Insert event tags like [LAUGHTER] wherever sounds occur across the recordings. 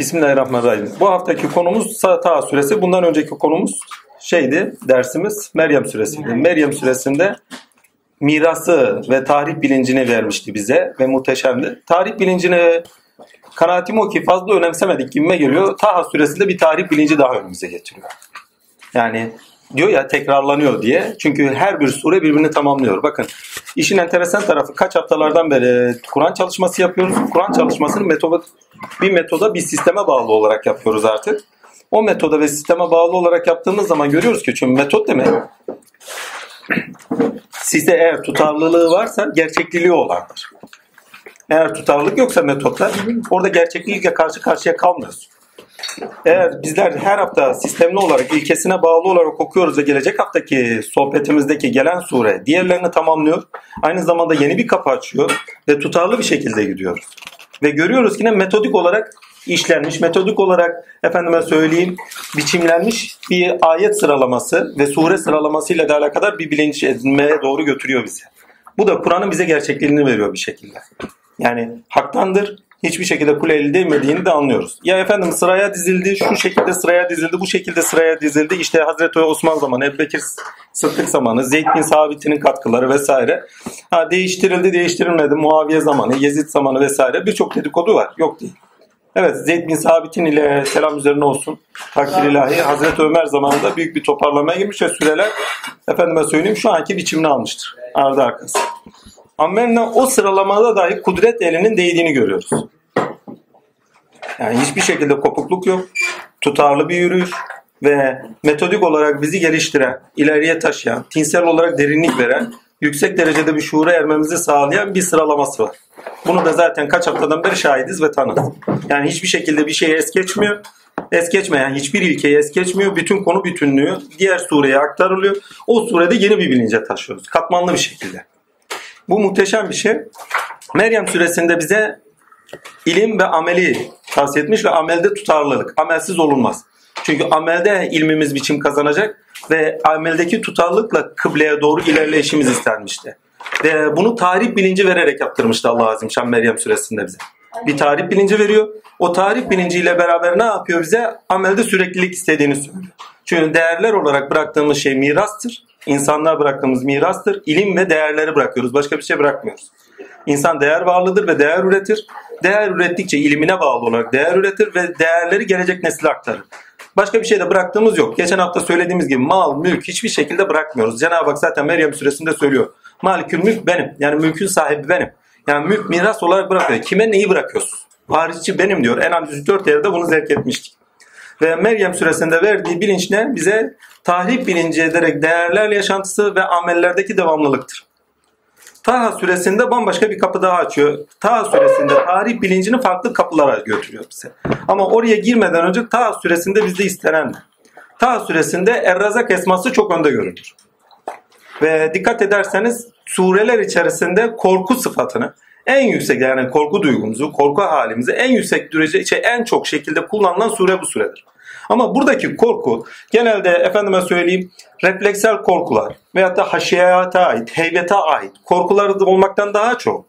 Bismillahirrahmanirrahim. Bu haftaki konumuz Taha suresi. Bundan önceki konumuz şeydi, dersimiz Meryem suresiydi. Meryem suresinde mirası ve tarih bilincini vermişti bize ve muhteşemdi. Tarih bilincini kanaatim o ki fazla önemsemedik gibime geliyor. Taha suresinde bir tarih bilinci daha önümüze getiriyor. Yani diyor ya tekrarlanıyor diye. Çünkü her bir sure birbirini tamamlıyor. Bakın işin enteresan tarafı kaç haftalardan beri Kur'an çalışması yapıyoruz. Kur'an çalışmasını metoda, bir metoda bir sisteme bağlı olarak yapıyoruz artık. O metoda ve sisteme bağlı olarak yaptığımız zaman görüyoruz ki çünkü metot demek size eğer tutarlılığı varsa gerçekliliği olandır. Eğer tutarlılık yoksa metotlar orada gerçeklikle karşı karşıya kalmıyoruz. Eğer bizler her hafta sistemli olarak ilkesine bağlı olarak okuyoruz ve gelecek haftaki sohbetimizdeki gelen sure diğerlerini tamamlıyor. Aynı zamanda yeni bir kapı açıyor ve tutarlı bir şekilde gidiyoruz. Ve görüyoruz ki ne metodik olarak işlenmiş, metodik olarak efendime söyleyeyim biçimlenmiş bir ayet sıralaması ve sure sıralamasıyla da alakadar bir bilinç edinmeye doğru götürüyor bizi. Bu da Kur'an'ın bize gerçekliğini veriyor bir şekilde. Yani haktandır, hiçbir şekilde kule elde edilmediğini de anlıyoruz. Ya efendim sıraya dizildi, şu şekilde sıraya dizildi, bu şekilde sıraya dizildi. İşte Hazreti Osman zamanı, Ebu Bekir Sıddık zamanı, Zeyd bin Sabit'in katkıları vesaire. Ha, değiştirildi, değiştirilmedi. Muaviye zamanı, Yezid zamanı vesaire birçok dedikodu var. Yok değil. Evet Zeyd bin Sabit'in ile selam üzerine olsun takdir ilahi Hazreti Ömer zamanında büyük bir toparlamaya girmiş ve süreler efendime söyleyeyim şu anki biçimini almıştır. Ardı arkası. Amenna o sıralamada dahi kudret elinin değdiğini görüyoruz. Yani hiçbir şekilde kopukluk yok. Tutarlı bir yürüyüş ve metodik olarak bizi geliştiren, ileriye taşıyan, tinsel olarak derinlik veren, yüksek derecede bir şuura ermemizi sağlayan bir sıralaması var. Bunu da zaten kaç haftadan beri şahidiz ve tanız. Yani hiçbir şekilde bir şeyi es geçmiyor. Es geçmeyen hiçbir ilkeyi es geçmiyor. Bütün konu bütünlüğü diğer sureye aktarılıyor. O surede yeni bir bilince taşıyoruz. Katmanlı bir şekilde. Bu muhteşem bir şey. Meryem suresinde bize ilim ve ameli tavsiye etmiş ve amelde tutarlılık. Amelsiz olunmaz. Çünkü amelde ilmimiz biçim kazanacak ve ameldeki tutarlılıkla kıbleye doğru ilerleyişimiz istenmişti. Ve bunu tarih bilinci vererek yaptırmıştı Allah Azim Şan Meryem suresinde bize. Bir tarih bilinci veriyor. O tarih bilinciyle beraber ne yapıyor bize? Amelde süreklilik istediğini söylüyor. Çünkü değerler olarak bıraktığımız şey mirastır. İnsanlar bıraktığımız mirastır. İlim ve değerleri bırakıyoruz. Başka bir şey bırakmıyoruz. İnsan değer varlıdır ve değer üretir. Değer ürettikçe ilimine bağlı olarak değer üretir ve değerleri gelecek nesile aktarır. Başka bir şey de bıraktığımız yok. Geçen hafta söylediğimiz gibi mal, mülk hiçbir şekilde bırakmıyoruz. Cenab-ı Hak zaten Meryem suresinde söylüyor. Malikül mülk benim. Yani mülkün sahibi benim. Yani mülk miras olarak bırakıyor. Kime neyi bırakıyorsun? Varisçi benim diyor. En az 104 yerde bunu zevk etmiştik. Ve Meryem suresinde verdiği bilinç ne? Bize tahrip bilinci ederek değerler yaşantısı ve amellerdeki devamlılıktır. Taha suresinde bambaşka bir kapı daha açıyor. Taha suresinde tarih bilincini farklı kapılara götürüyor bize. Ama oraya girmeden önce Taha suresinde bizde istenen Taha suresinde Errazak esması çok önde görülür. Ve dikkat ederseniz sureler içerisinde korku sıfatını en yüksek yani korku duygumuzu, korku halimizi en yüksek derece şey, en çok şekilde kullanılan sure bu suredir. Ama buradaki korku genelde efendime söyleyeyim refleksel korkular veyahut da haşiyata ait, heybete ait korkular olmaktan daha çok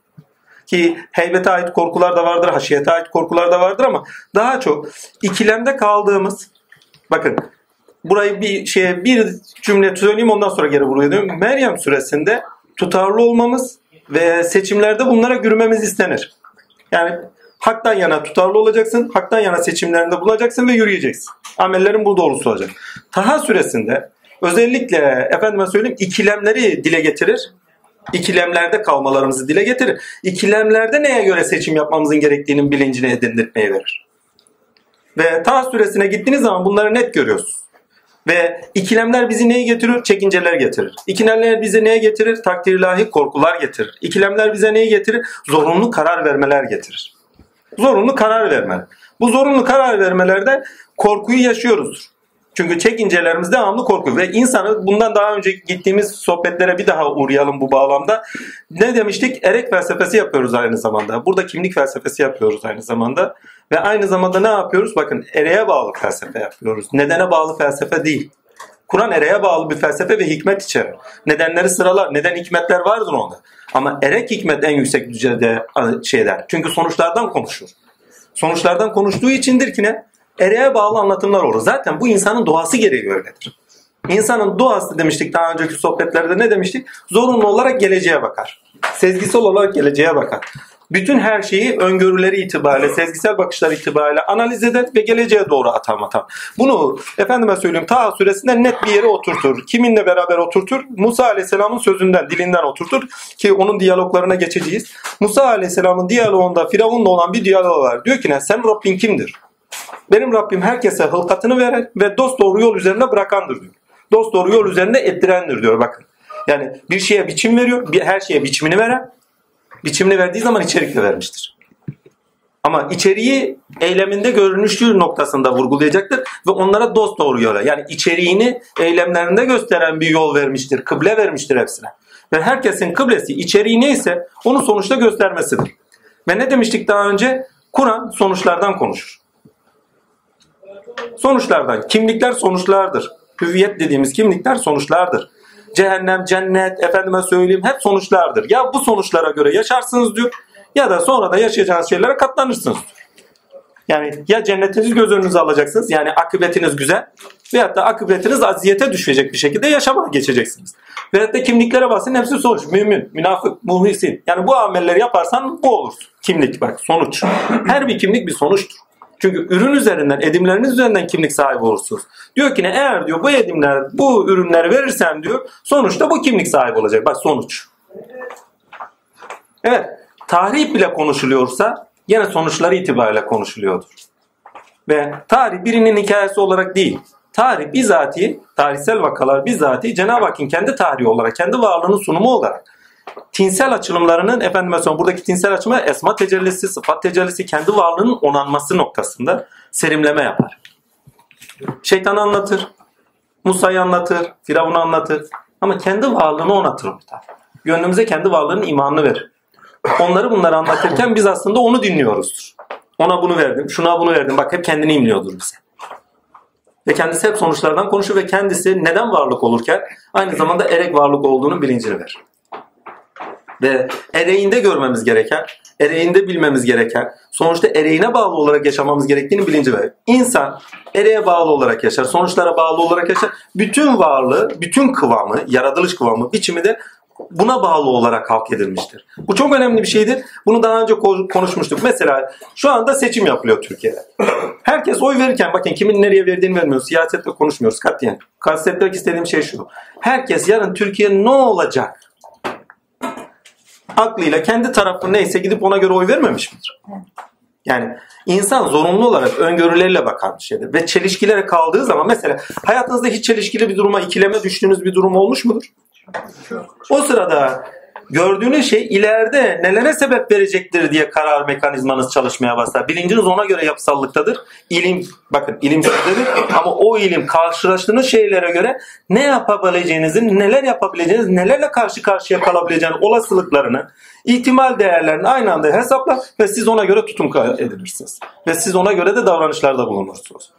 ki heybete ait korkular da vardır, haşiyete ait korkular da vardır ama daha çok ikilemde kaldığımız bakın burayı bir şeye bir cümle söyleyeyim ondan sonra geri buraya dönüyorum. Meryem suresinde tutarlı olmamız ve seçimlerde bunlara yürümemiz istenir. Yani haktan yana tutarlı olacaksın, haktan yana seçimlerinde bulacaksın ve yürüyeceksin. Amellerin bu doğrusu olacak. Taha suresinde özellikle efendime söyleyeyim ikilemleri dile getirir. İkilemlerde kalmalarımızı dile getirir. İkilemlerde neye göre seçim yapmamızın gerektiğinin bilincini edindirtmeye verir. Ve Taha suresine gittiğiniz zaman bunları net görüyorsunuz. Ve ikilemler bizi neye getirir? Çekinceler getirir. İkilemler bize neye getirir? Takdir ilahi korkular getirir. İkilemler bize neyi getirir? Zorunlu karar vermeler getirir. Zorunlu karar verme. Bu zorunlu karar vermelerde korkuyu yaşıyoruz. Çünkü çekincelerimiz devamlı korku ve insanı bundan daha önce gittiğimiz sohbetlere bir daha uğrayalım bu bağlamda. Ne demiştik? Erek felsefesi yapıyoruz aynı zamanda. Burada kimlik felsefesi yapıyoruz aynı zamanda. Ve aynı zamanda ne yapıyoruz? Bakın ereğe bağlı felsefe yapıyoruz. Nedene bağlı felsefe değil. Kur'an ereğe bağlı bir felsefe ve hikmet içerir. Nedenleri sıralar. Neden hikmetler vardır onda. Ama erek hikmet en yüksek düzeyde şeyler. Çünkü sonuçlardan konuşur. Sonuçlardan konuştuğu içindir ki ne? Ereğe bağlı anlatımlar olur. Zaten bu insanın doğası gereği öyledir. İnsanın doğası demiştik daha önceki sohbetlerde ne demiştik? Zorunlu olarak geleceğe bakar. Sezgisel olarak geleceğe bakar. Bütün her şeyi öngörüleri itibariyle, sezgisel bakışlar itibariyle analiz eder ve geleceğe doğru atam atam. Bunu efendime söyleyeyim Taha suresinde net bir yere oturtur. Kiminle beraber oturtur? Musa aleyhisselamın sözünden, dilinden oturtur ki onun diyaloglarına geçeceğiz. Musa aleyhisselamın diyaloğunda Firavun'la olan bir diyalog var. Diyor ki ne? Sen Rabbin kimdir? Benim Rabbim herkese hılkatını verer ve dost doğru yol üzerine bırakandır diyor. Dost doğru yol üzerinde ettirendir diyor bakın. Yani bir şeye biçim veriyor, bir her şeye biçimini veren, biçimini verdiği zaman içerik de vermiştir. Ama içeriği eyleminde görünüşlü noktasında vurgulayacaktır ve onlara dost doğru yola yani içeriğini eylemlerinde gösteren bir yol vermiştir, kıble vermiştir hepsine. Ve herkesin kıblesi içeriği neyse onu sonuçta göstermesidir. Ve ne demiştik daha önce? Kur'an sonuçlardan konuşur. Sonuçlardan. Kimlikler sonuçlardır. Hüviyet dediğimiz kimlikler sonuçlardır. Cehennem, cennet, efendime söyleyeyim hep sonuçlardır. Ya bu sonuçlara göre yaşarsınız diyor ya da sonra da yaşayacağınız şeylere katlanırsınız. Yani ya cennetinizi göz önünüze alacaksınız yani akıbetiniz güzel veyahut da akıbetiniz aziyete düşecek bir şekilde yaşamaya geçeceksiniz. Veyahut da kimliklere basın hepsi sonuç. Mümin, münafık, muhlisin. Yani bu amelleri yaparsan bu olur. Kimlik bak sonuç. Her bir kimlik bir sonuçtur. Çünkü ürün üzerinden, edimleriniz üzerinden kimlik sahibi olursunuz. Diyor ki ne eğer diyor bu edimler, bu ürünleri verirsem diyor sonuçta bu kimlik sahibi olacak. Bak sonuç. Evet. Tarih bile konuşuluyorsa yine sonuçları itibariyle konuşuluyordur. Ve tarih birinin hikayesi olarak değil. Tarih bizatihi, tarihsel vakalar bizatihi Cenab-ı Hakk'ın kendi tarihi olarak, kendi varlığının sunumu olarak tinsel açılımlarının efendime söyleyeyim buradaki tinsel açılımı esma tecellisi, sıfat tecellisi kendi varlığının onanması noktasında serimleme yapar. Şeytan anlatır, Musa'yı anlatır, Firavun'u anlatır ama kendi varlığını onatır orada. Gönlümüze kendi varlığının imanını verir. Onları bunları anlatırken biz aslında onu dinliyoruzdur. Ona bunu verdim, şuna bunu verdim. Bak hep kendini imliyordur bize. Ve kendisi hep sonuçlardan konuşur ve kendisi neden varlık olurken aynı zamanda erek varlık olduğunun bilincini verir ve ereğinde görmemiz gereken, ereğinde bilmemiz gereken, sonuçta ereğine bağlı olarak yaşamamız gerektiğini bilinci verir. İnsan ereğe bağlı olarak yaşar, sonuçlara bağlı olarak yaşar. Bütün varlığı, bütün kıvamı, yaratılış kıvamı, biçimi de buna bağlı olarak halk edilmiştir. Bu çok önemli bir şeydir. Bunu daha önce konuşmuştuk. Mesela şu anda seçim yapılıyor Türkiye'de. Herkes oy verirken bakın kimin nereye verdiğini vermiyoruz. Siyasetle konuşmuyoruz katiyen. Kastetmek istediğim şey şu. Herkes yarın Türkiye ne olacak? Aklıyla kendi tarafı neyse gidip ona göre oy vermemiş midir? Yani insan zorunlu olarak öngörüleriyle bakan bir şeydir. Ve çelişkilere kaldığı zaman mesela hayatınızda hiç çelişkili bir duruma, ikileme düştüğünüz bir durum olmuş mudur? O sırada gördüğünüz şey ileride nelere sebep verecektir diye karar mekanizmanız çalışmaya başlar. Bilinciniz ona göre yapısallıktadır. İlim, bakın ilim sözdedir ama o ilim karşılaştığınız şeylere göre ne yapabileceğinizin, neler yapabileceğiniz, nelerle karşı karşıya kalabileceğiniz olasılıklarını, ihtimal değerlerini aynı anda hesaplar ve siz ona göre tutum edilirsiniz. Ve siz ona göre de davranışlarda bulunursunuz.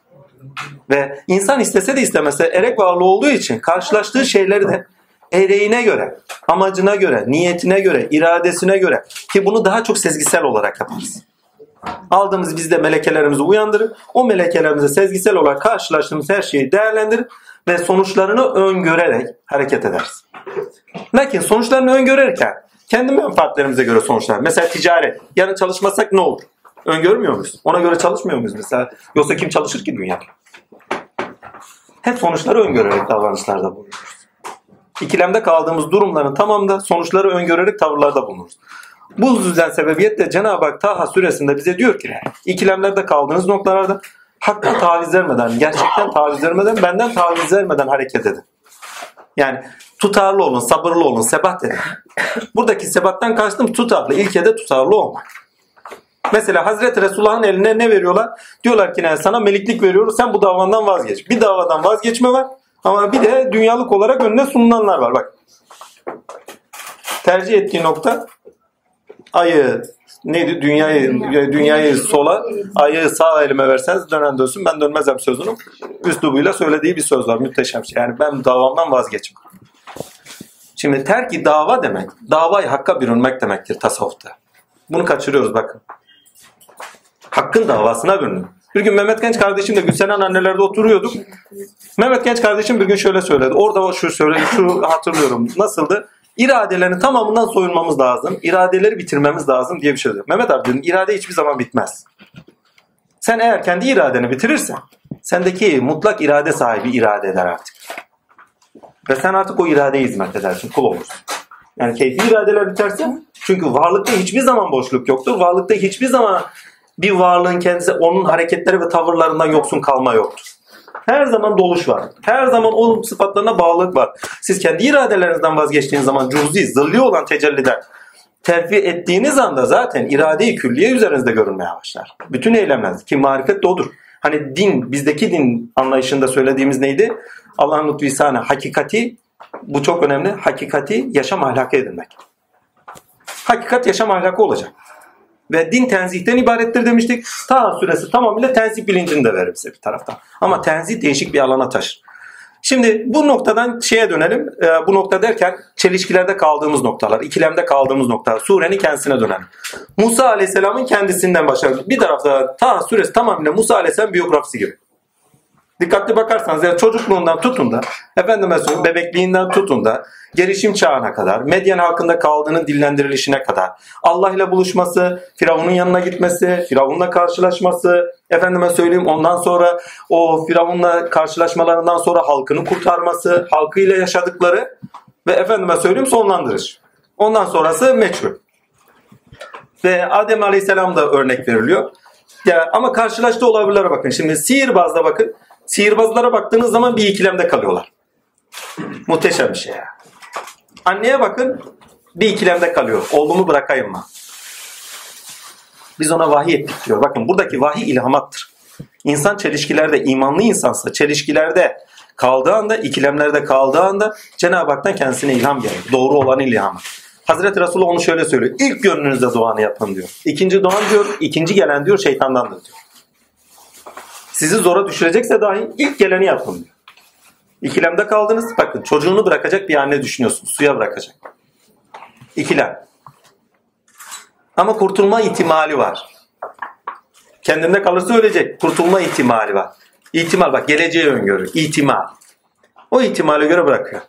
Ve insan istese de istemese erek varlığı olduğu için karşılaştığı şeyleri de ereğine göre, amacına göre, niyetine göre, iradesine göre ki bunu daha çok sezgisel olarak yaparız. Aldığımız bizde melekelerimizi uyandırır. O melekelerimize sezgisel olarak karşılaştığımız her şeyi değerlendirir ve sonuçlarını öngörerek hareket ederiz. Lakin sonuçlarını öngörerken kendi menfaatlerimize göre sonuçlar. Mesela ticaret. Yarın çalışmasak ne olur? Öngörmüyor muyuz? Ona göre çalışmıyor muyuz mesela? Yoksa kim çalışır ki dünyada? Hep sonuçları öngörerek davranışlarda bulunuyoruz ikilemde kaldığımız durumların tamamında sonuçları öngörerek tavırlarda bulunuruz. Bu yüzden sebebiyetle Cenab-ı Hak Taha suresinde bize diyor ki ikilemlerde kaldığınız noktalarda hakka taviz vermeden, gerçekten taviz vermeden, benden taviz vermeden hareket edin. Yani tutarlı olun, sabırlı olun, sebat edin. Buradaki sebattan kastım tutarlı, ilkede tutarlı olmak. Mesela Hazreti Resulullah'ın eline ne veriyorlar? Diyorlar ki ne sana meliklik veriyoruz sen bu davandan vazgeç. Bir davadan vazgeçme var. Ama bir de dünyalık olarak önüne sunulanlar var. Bak. Tercih ettiği nokta ayı neydi dünyayı dünyayı sola ayı sağ elime verseniz dönen dönsün ben dönmezem sözünün üslubuyla söylediği bir söz var müteşem şey. Yani ben davamdan vazgeçmem. Şimdi terki dava demek davayı hakka bürünmek demektir tasavvufta. Bunu kaçırıyoruz bakın. Hakkın davasına bürünün. Bir gün Mehmet Genç kardeşim de Gülsenen annelerde oturuyorduk. Mehmet Genç kardeşim bir gün şöyle söyledi. Orada şu söyledi, şu hatırlıyorum. Nasıldı? İradelerin tamamından soyunmamız lazım. İradeleri bitirmemiz lazım diye bir şey diyor. Mehmet abi dedim irade hiçbir zaman bitmez. Sen eğer kendi iradeni bitirirsen sendeki mutlak irade sahibi irade eder artık. Ve sen artık o iradeye hizmet edersin, kul olursun. Yani keyfi iradeler biterse çünkü varlıkta hiçbir zaman boşluk yoktur. Varlıkta hiçbir zaman bir varlığın kendisi onun hareketleri ve tavırlarından yoksun kalma yoktur. Her zaman doluş var. Her zaman onun sıfatlarına bağlılık var. Siz kendi iradelerinizden vazgeçtiğiniz zaman cüz'i, zilli olan tecelliden terfi ettiğiniz anda zaten irade-i külliye üzerinizde görünmeye başlar. Bütün eylemler ki marifet de odur. Hani din, bizdeki din anlayışında söylediğimiz neydi? Allah'ın lütfü hakikati, bu çok önemli, hakikati yaşam ahlakı edinmek. Hakikat yaşam ahlakı olacak. Ve din tenzihten ibarettir demiştik. Ta süresi tamamıyla tenzih bilincini de verir bize bir taraftan. Ama tenzih değişik bir alana taşır. Şimdi bu noktadan şeye dönelim. E, bu nokta derken çelişkilerde kaldığımız noktalar, ikilemde kaldığımız noktalar. Surenin kendisine dönelim. Musa Aleyhisselam'ın kendisinden başlayalım. Bir tarafta ta süresi tamamıyla Musa Aleyhisselam biyografisi gibi. Dikkatli bakarsanız yani çocukluğundan tutun da efendime söyleyeyim bebekliğinden tutun da gelişim çağına kadar, Medyen halkında kaldığının dillendirilişine kadar, Allah ile buluşması, Firavun'un yanına gitmesi, Firavun'la karşılaşması, efendime söyleyeyim ondan sonra o Firavun'la karşılaşmalarından sonra halkını kurtarması, halkıyla yaşadıkları ve efendime söyleyeyim sonlandırış. Ondan sonrası meçhul. Ve Adem Aleyhisselam da örnek veriliyor. Ya, ama karşılaştığı olaylara bakın. Şimdi sihirbazda bakın. Sihirbazlara baktığınız zaman bir ikilemde kalıyorlar. Muhteşem bir şey ya. Anneye bakın bir ikilemde kalıyor. Oğlumu bırakayım mı? Biz ona vahiy ettik diyor. Bakın buradaki vahiy ilhamattır. İnsan çelişkilerde, imanlı insansa çelişkilerde kaldığı anda, ikilemlerde kaldığı anda Cenab-ı Hak'tan kendisine ilham gelir. Doğru olan ilhamı. Hazreti Resulullah onu şöyle söylüyor. İlk gönlünüzde doğanı yapın diyor. İkinci doğan diyor, ikinci gelen diyor şeytandandır diyor. Sizi zora düşürecekse dahi ilk geleni yapın diyor. İkilemde kaldınız. Bakın çocuğunu bırakacak bir anne düşünüyorsun. Suya bırakacak. İkilem. Ama kurtulma ihtimali var. Kendinde kalırsa ölecek. Kurtulma ihtimali var. İhtimal bak geleceği öngörü. İhtimal. O ihtimale göre bırakıyor.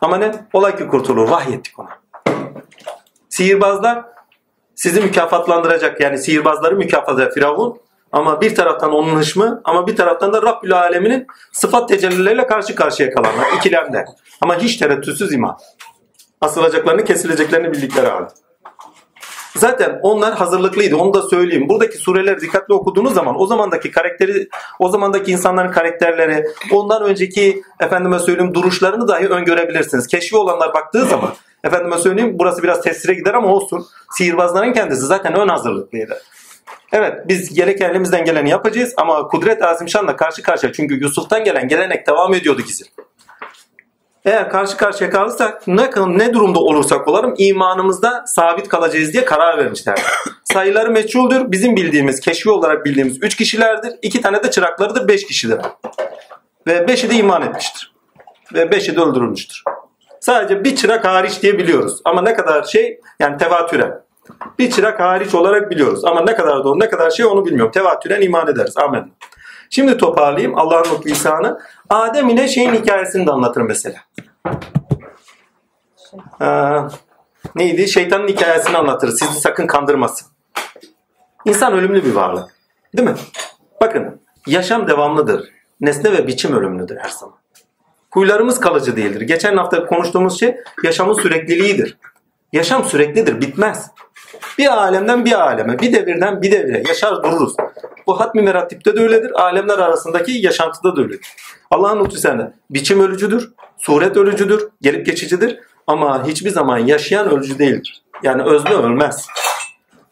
Ama ne? Olay ki kurtulur. Vahyettik ona. Sihirbazlar sizi mükafatlandıracak. Yani sihirbazları mükafatlayacak Firavun. Ama bir taraftan onun hışmı ama bir taraftan da Rabbül Alemin'in sıfat tecellileriyle karşı karşıya kalanlar. ikilemde. Ama hiç tereddütsüz iman. Asılacaklarını kesileceklerini bildikleri halde. Zaten onlar hazırlıklıydı. Onu da söyleyeyim. Buradaki sureleri dikkatli okuduğunuz zaman o zamandaki karakteri, o zamandaki insanların karakterleri, ondan önceki efendime söyleyeyim duruşlarını dahi öngörebilirsiniz. Keşfi olanlar baktığı zaman efendime söyleyeyim burası biraz tesire gider ama olsun. Sihirbazların kendisi zaten ön hazırlıklıydı. Evet biz gereken elimizden geleni yapacağız ama Kudret Azimşan'la karşı karşıya çünkü Yusuf'tan gelen gelenek devam ediyordu gizli. Eğer karşı karşıya kalırsak ne, ne durumda olursak olalım imanımızda sabit kalacağız diye karar vermişler. [COUGHS] Sayıları meçhuldür. Bizim bildiğimiz, keşfi olarak bildiğimiz 3 kişilerdir. 2 tane de çıraklarıdır 5 kişidir. Ve 5'i de iman etmiştir. Ve 5'i de öldürülmüştür. Sadece bir çırak hariç diye biliyoruz. Ama ne kadar şey yani tevatüre. Bir çırak hariç olarak biliyoruz. Ama ne kadar doğru ne kadar şey onu bilmiyorum. Tevatüren iman ederiz. Amin. Şimdi toparlayayım Allah'ın mutlu lisanı. Adem ile şeyin hikayesini de anlatırım mesela. Ee, neydi? Şeytanın hikayesini anlatırız. Sizi sakın kandırmasın. İnsan ölümlü bir varlık. Değil mi? Bakın yaşam devamlıdır. Nesne ve biçim ölümlüdür her zaman. Huylarımız kalıcı değildir. Geçen hafta konuştuğumuz şey yaşamın sürekliliğidir. Yaşam süreklidir, bitmez. Bir alemden bir aleme, bir devirden bir devire yaşar dururuz. Bu hatmi meratipte de öyledir, alemler arasındaki yaşantıda da öyledir. Allah'ın lütfu sende. Biçim ölücüdür, suret ölücüdür, gelip geçicidir ama hiçbir zaman yaşayan ölücü değildir. Yani özne ölmez.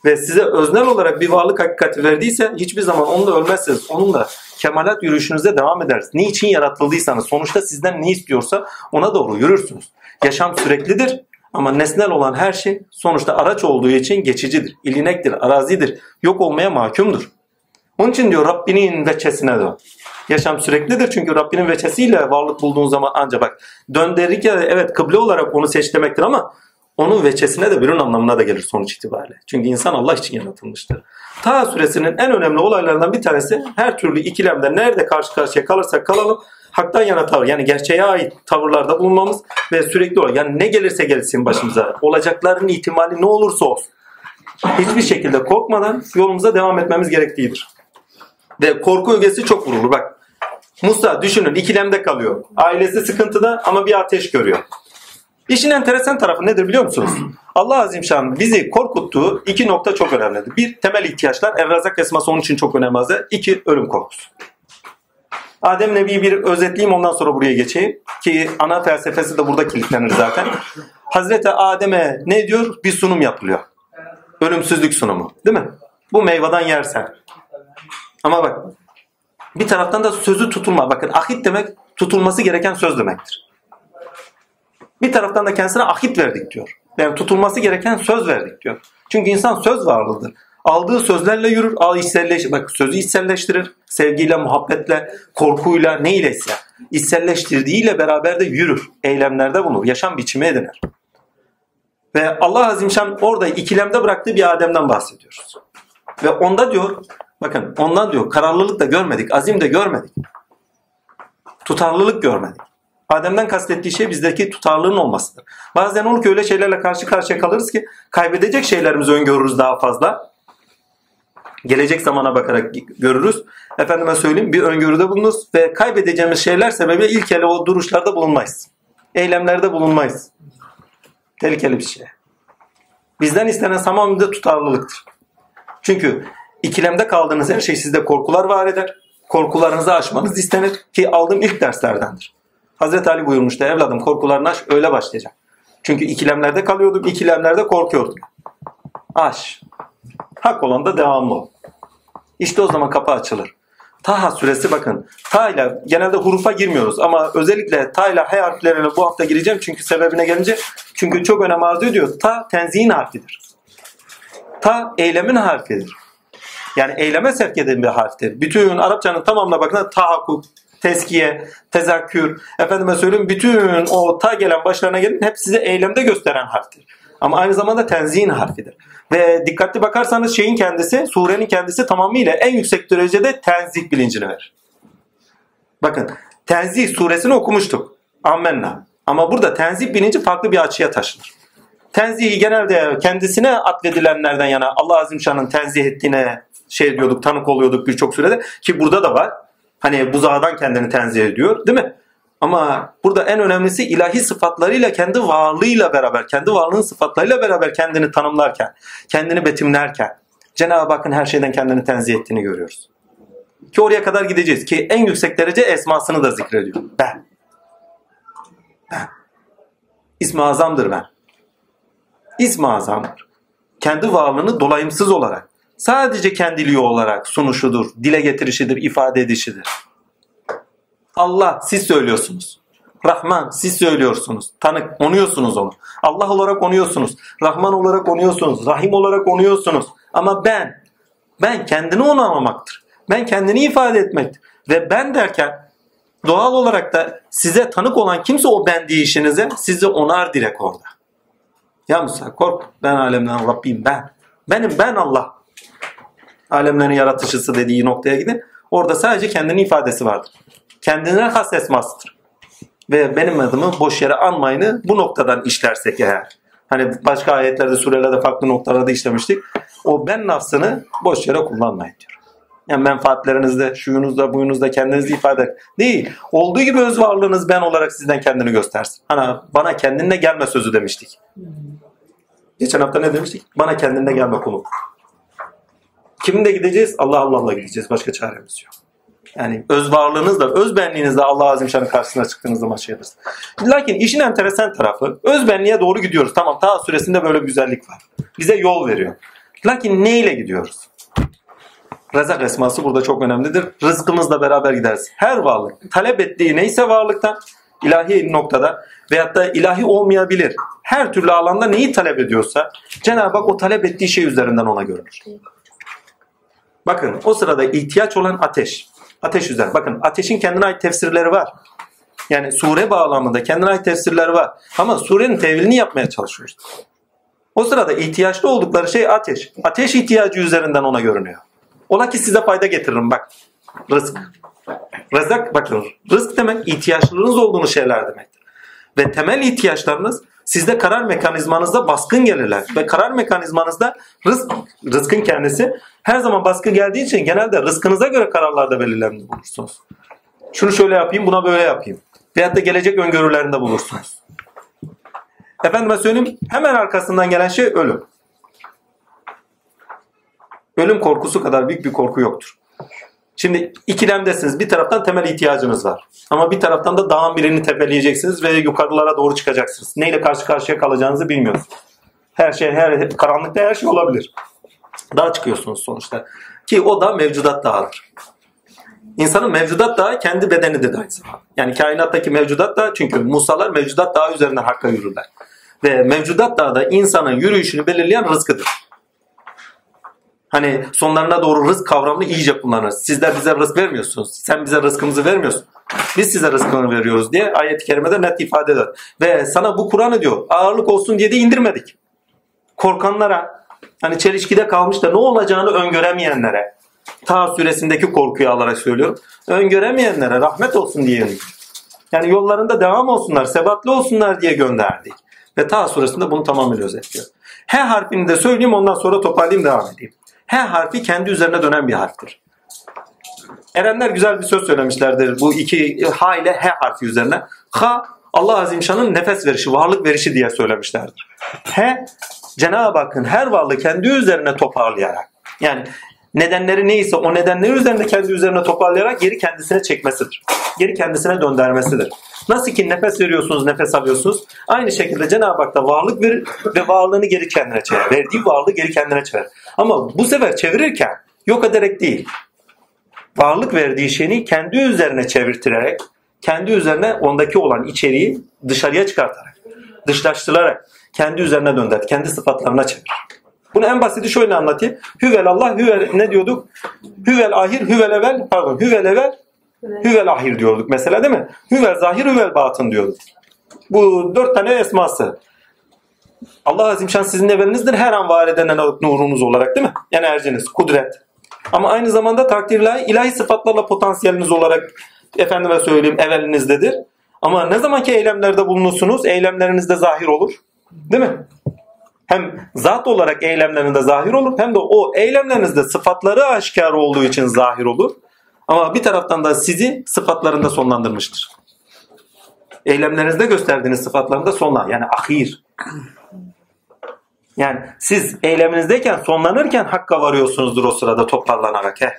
Ve size öznel olarak bir varlık hakikati verdiyse hiçbir zaman onunla ölmezsiniz. Onunla kemalat yürüyüşünüze devam ederiz. Niçin yaratıldıysanız sonuçta sizden ne istiyorsa ona doğru yürürsünüz. Yaşam süreklidir ama nesnel olan her şey sonuçta araç olduğu için geçicidir, ilinektir, arazidir, yok olmaya mahkumdur. Onun için diyor Rabbinin veçesine dön. Yaşam süreklidir çünkü Rabbinin veçesiyle varlık bulduğun zaman ancak bak dön dedik ya evet kıble olarak onu seç demektir ama onun veçesine de birinin anlamına da gelir sonuç itibariyle. Çünkü insan Allah için yaratılmıştır. Ta suresinin en önemli olaylarından bir tanesi her türlü ikilemde nerede karşı karşıya kalırsak kalalım haktan yana tavır yani gerçeğe ait tavırlarda bulunmamız ve sürekli olarak yani ne gelirse gelsin başımıza olacakların ihtimali ne olursa olsun hiçbir şekilde korkmadan yolumuza devam etmemiz gerektiğidir. Ve korku ögesi çok vurulur. Bak Musa düşünün ikilemde kalıyor. Ailesi sıkıntıda ama bir ateş görüyor. İşin enteresan tarafı nedir biliyor musunuz? Allah Azimşan bizi korkuttuğu iki nokta çok önemlidir. Bir, temel ihtiyaçlar. Evrazak esması onun için çok önemli. İki, ölüm korkusu. Adem Nebi'yi bir özetleyeyim ondan sonra buraya geçeyim. Ki ana felsefesi de burada kilitlenir zaten. Hazreti Adem'e ne diyor? Bir sunum yapılıyor. Ölümsüzlük sunumu. Değil mi? Bu meyveden yersen. Ama bak bir taraftan da sözü tutulma. Bakın ahit demek tutulması gereken söz demektir. Bir taraftan da kendisine ahit verdik diyor. Yani tutulması gereken söz verdik diyor. Çünkü insan söz varlığıdır. Aldığı sözlerle yürür, al içselleş, bak sözü içselleştirir. Sevgiyle, muhabbetle, korkuyla, neyleyse içselleştirdiğiyle beraber de yürür. Eylemlerde bulunur. Yaşam biçimi edinir. Ve Allah Azimşan orada ikilemde bıraktığı bir Adem'den bahsediyoruz. Ve onda diyor, bakın ondan diyor kararlılık da görmedik, azim de görmedik. Tutarlılık görmedik. Adem'den kastettiği şey bizdeki tutarlılığın olmasıdır. Bazen olur ki öyle şeylerle karşı karşıya kalırız ki kaybedecek şeylerimizi öngörürüz daha fazla. Gelecek zamana bakarak görürüz. Efendime söyleyeyim bir öngörüde bulunuruz ve kaybedeceğimiz şeyler sebebi ilk ele o duruşlarda bulunmayız. Eylemlerde bulunmayız. Tehlikeli bir şey. Bizden istenen tamamıyla tutarlılıktır. Çünkü ikilemde kaldığınız her şey sizde korkular var eder. Korkularınızı aşmanız istenir ki aldığım ilk derslerdendir. Hazreti Ali buyurmuştu evladım korkularını aş öyle başlayacak. Çünkü ikilemlerde kalıyordum, ikilemlerde korkuyordum. Aş. Hak olan da devamlı ol. İşte o zaman kapı açılır. Taha suresi bakın. Ta ile genelde hurufa girmiyoruz ama özellikle ta ile he harflerine bu hafta gireceğim çünkü sebebine gelince çünkü çok önem arz ediyor. Ta tenzihin harfidir. Ta eylemin harfidir. Yani eyleme sevk eden bir harftir. Bütün Arapçanın tamamına bakın tahakkuk, teskiye, tezakkür, efendime söyleyeyim bütün o ta gelen başlarına gelin hep size eylemde gösteren harftir. Ama aynı zamanda tenzihin harfidir. Ve dikkatli bakarsanız şeyin kendisi, surenin kendisi tamamıyla en yüksek derecede tenzih bilincini verir. Bakın tenzih suresini okumuştuk. Ammenna. Ama burada tenzih bilinci farklı bir açıya taşınır. Tenzihi genelde kendisine atfedilenlerden yana Allah Azimşan'ın tenzih ettiğine şey diyorduk, tanık oluyorduk birçok sürede. Ki burada da var. Hani buzağdan kendini tenzih ediyor değil mi? Ama burada en önemlisi ilahi sıfatlarıyla kendi varlığıyla beraber, kendi varlığın sıfatlarıyla beraber kendini tanımlarken, kendini betimlerken Cenab-ı Hakk'ın her şeyden kendini tenzih ettiğini görüyoruz. Ki oraya kadar gideceğiz. Ki en yüksek derece esmasını da zikrediyor. Ben. Ben. İsmi azamdır ben. İsmi azamdır. Kendi varlığını dolayımsız olarak, sadece kendiliği olarak sunuşudur, dile getirişidir, ifade edişidir. Allah siz söylüyorsunuz. Rahman siz söylüyorsunuz. Tanık onuyorsunuz onu. Allah olarak onuyorsunuz. Rahman olarak onuyorsunuz. Rahim olarak onuyorsunuz. Ama ben, ben kendini onamamaktır. Ben kendini ifade etmektir. Ve ben derken doğal olarak da size tanık olan kimse o ben deyişinize sizi onar direkt orada. Ya Musa kork ben alemden Rabbim ben. Benim ben Allah. Alemlerin yaratıcısı dediği noktaya gidin. Orada sadece kendini ifadesi vardır kendine has esmasıdır. Ve benim adımı boş yere anmayını bu noktadan işlersek eğer. Hani başka ayetlerde, surelerde farklı noktalarda işlemiştik. O ben nafsını boş yere kullanmayın diyor. Yani menfaatlerinizde, şuyunuzda, buyunuzda kendinizi ifade değil. Olduğu gibi öz varlığınız ben olarak sizden kendini göstersin. Hani bana kendinle gelme sözü demiştik. Geçen hafta ne demiştik? Bana kendinle gelme kulu. Kiminle gideceğiz? Allah Allah'la gideceğiz. Başka çaremiz yok. Yani öz varlığınızla, öz benliğinizle Allah Azimşan'ın karşısına çıktığınız zaman şey yaparsınız. Lakin işin enteresan tarafı öz benliğe doğru gidiyoruz. Tamam ta süresinde böyle bir güzellik var. Bize yol veriyor. Lakin neyle gidiyoruz? Rezak esması burada çok önemlidir. Rızkımızla beraber gideriz. Her varlık talep ettiği neyse varlıktan ilahi noktada veyahut da ilahi olmayabilir. Her türlü alanda neyi talep ediyorsa Cenab-ı Hak o talep ettiği şey üzerinden ona görünür. Bakın o sırada ihtiyaç olan ateş. Ateş üzerine. Bakın ateşin kendine ait tefsirleri var. Yani sure bağlamında kendine ait tefsirleri var. Ama surenin tevilini yapmaya çalışıyoruz. O sırada ihtiyaçlı oldukları şey ateş. Ateş ihtiyacı üzerinden ona görünüyor. Ola ki size fayda getiririm bak. Rızk. Rızık bakın. Rızk demek ihtiyaçlarınız olduğunuz şeyler demektir. Ve temel ihtiyaçlarınız sizde karar mekanizmanızda baskın gelirler. Ve karar mekanizmanızda rızk, rızkın kendisi her zaman baskın geldiği için genelde rızkınıza göre kararlarda belirlenmiş bulursunuz. Şunu şöyle yapayım, buna böyle yapayım. Veyahut da gelecek öngörülerinde bulursunuz. Efendime söyleyeyim hemen arkasından gelen şey ölüm. Ölüm korkusu kadar büyük bir korku yoktur. Şimdi ikilemdesiniz. Bir taraftan temel ihtiyacınız var. Ama bir taraftan da dağın birini tepeleyeceksiniz ve yukarılara doğru çıkacaksınız. Neyle karşı karşıya kalacağınızı bilmiyorsunuz. Her şey, her karanlıkta her şey olabilir. Dağa çıkıyorsunuz sonuçta. Ki o da mevcudat dağıdır. İnsanın mevcudat dağı kendi bedeni de aynı zamanda. Yani kainattaki mevcudat da çünkü Musalar mevcudat dağı üzerinden hakka yürürler. Ve mevcudat dağda insanın yürüyüşünü belirleyen rızkıdır. Hani sonlarına doğru rızk kavramını iyice kullanırız. Sizler bize rızk vermiyorsunuz. Sen bize rızkımızı vermiyorsun. Biz size rızkını veriyoruz diye ayet-i kerimede net ifade eder. Ve sana bu Kur'an'ı diyor ağırlık olsun diye de indirmedik. Korkanlara hani çelişkide kalmış da ne olacağını öngöremeyenlere Ta suresindeki korkuyu alarak söylüyorum. Öngöremeyenlere rahmet olsun diye Yani yollarında devam olsunlar, sebatlı olsunlar diye gönderdik. Ve Ta suresinde bunu tamamıyla özetliyor. H harfini de söyleyeyim ondan sonra toparlayayım devam edeyim. H harfi kendi üzerine dönen bir harftir. Erenler güzel bir söz söylemişlerdir bu iki H ile H harfi üzerine. H Allah Azimşan'ın nefes verişi, varlık verişi diye söylemişlerdir. H Cenab-ı Hakk'ın her varlığı kendi üzerine toparlayarak yani nedenleri neyse o nedenleri üzerinde kendi üzerine toparlayarak geri kendisine çekmesidir. Geri kendisine döndürmesidir. Nasıl ki nefes veriyorsunuz, nefes alıyorsunuz. Aynı şekilde Cenab-ı Hak da varlık verir ve varlığını geri kendine çevirir. Verdiği varlığı geri kendine çevirir. Ama bu sefer çevirirken yok ederek değil. Varlık verdiği şeyini kendi üzerine çevirtirerek, kendi üzerine ondaki olan içeriği dışarıya çıkartarak, dışlaştırarak kendi üzerine döndür, kendi sıfatlarına çevirir. Bunu en basiti şöyle anlatayım. Hüvel Allah, hüvel ne diyorduk? Hüvel ahir, hüvel evvel, pardon, hüvel evvel, hüvel ahir diyorduk mesela değil mi? Hüvel zahir, hüvel batın diyorduk. Bu dört tane esması. Allah Azimşan sizin evvelinizdir. Her an var eden nurunuz olarak değil mi? Enerjiniz, kudret. Ama aynı zamanda takdirler ilahi sıfatlarla potansiyeliniz olarak efendime söyleyeyim evvelinizdedir. Ama ne zamanki eylemlerde bulunursunuz, eylemlerinizde zahir olur. Değil mi? hem zat olarak eylemlerinde zahir olur hem de o eylemlerinizde sıfatları aşikar olduğu için zahir olur. Ama bir taraftan da sizi sıfatlarında sonlandırmıştır. Eylemlerinizde gösterdiğiniz sıfatlarında sonlan yani ahir. Yani siz eyleminizdeyken sonlanırken hakka varıyorsunuzdur o sırada toparlanarak. He.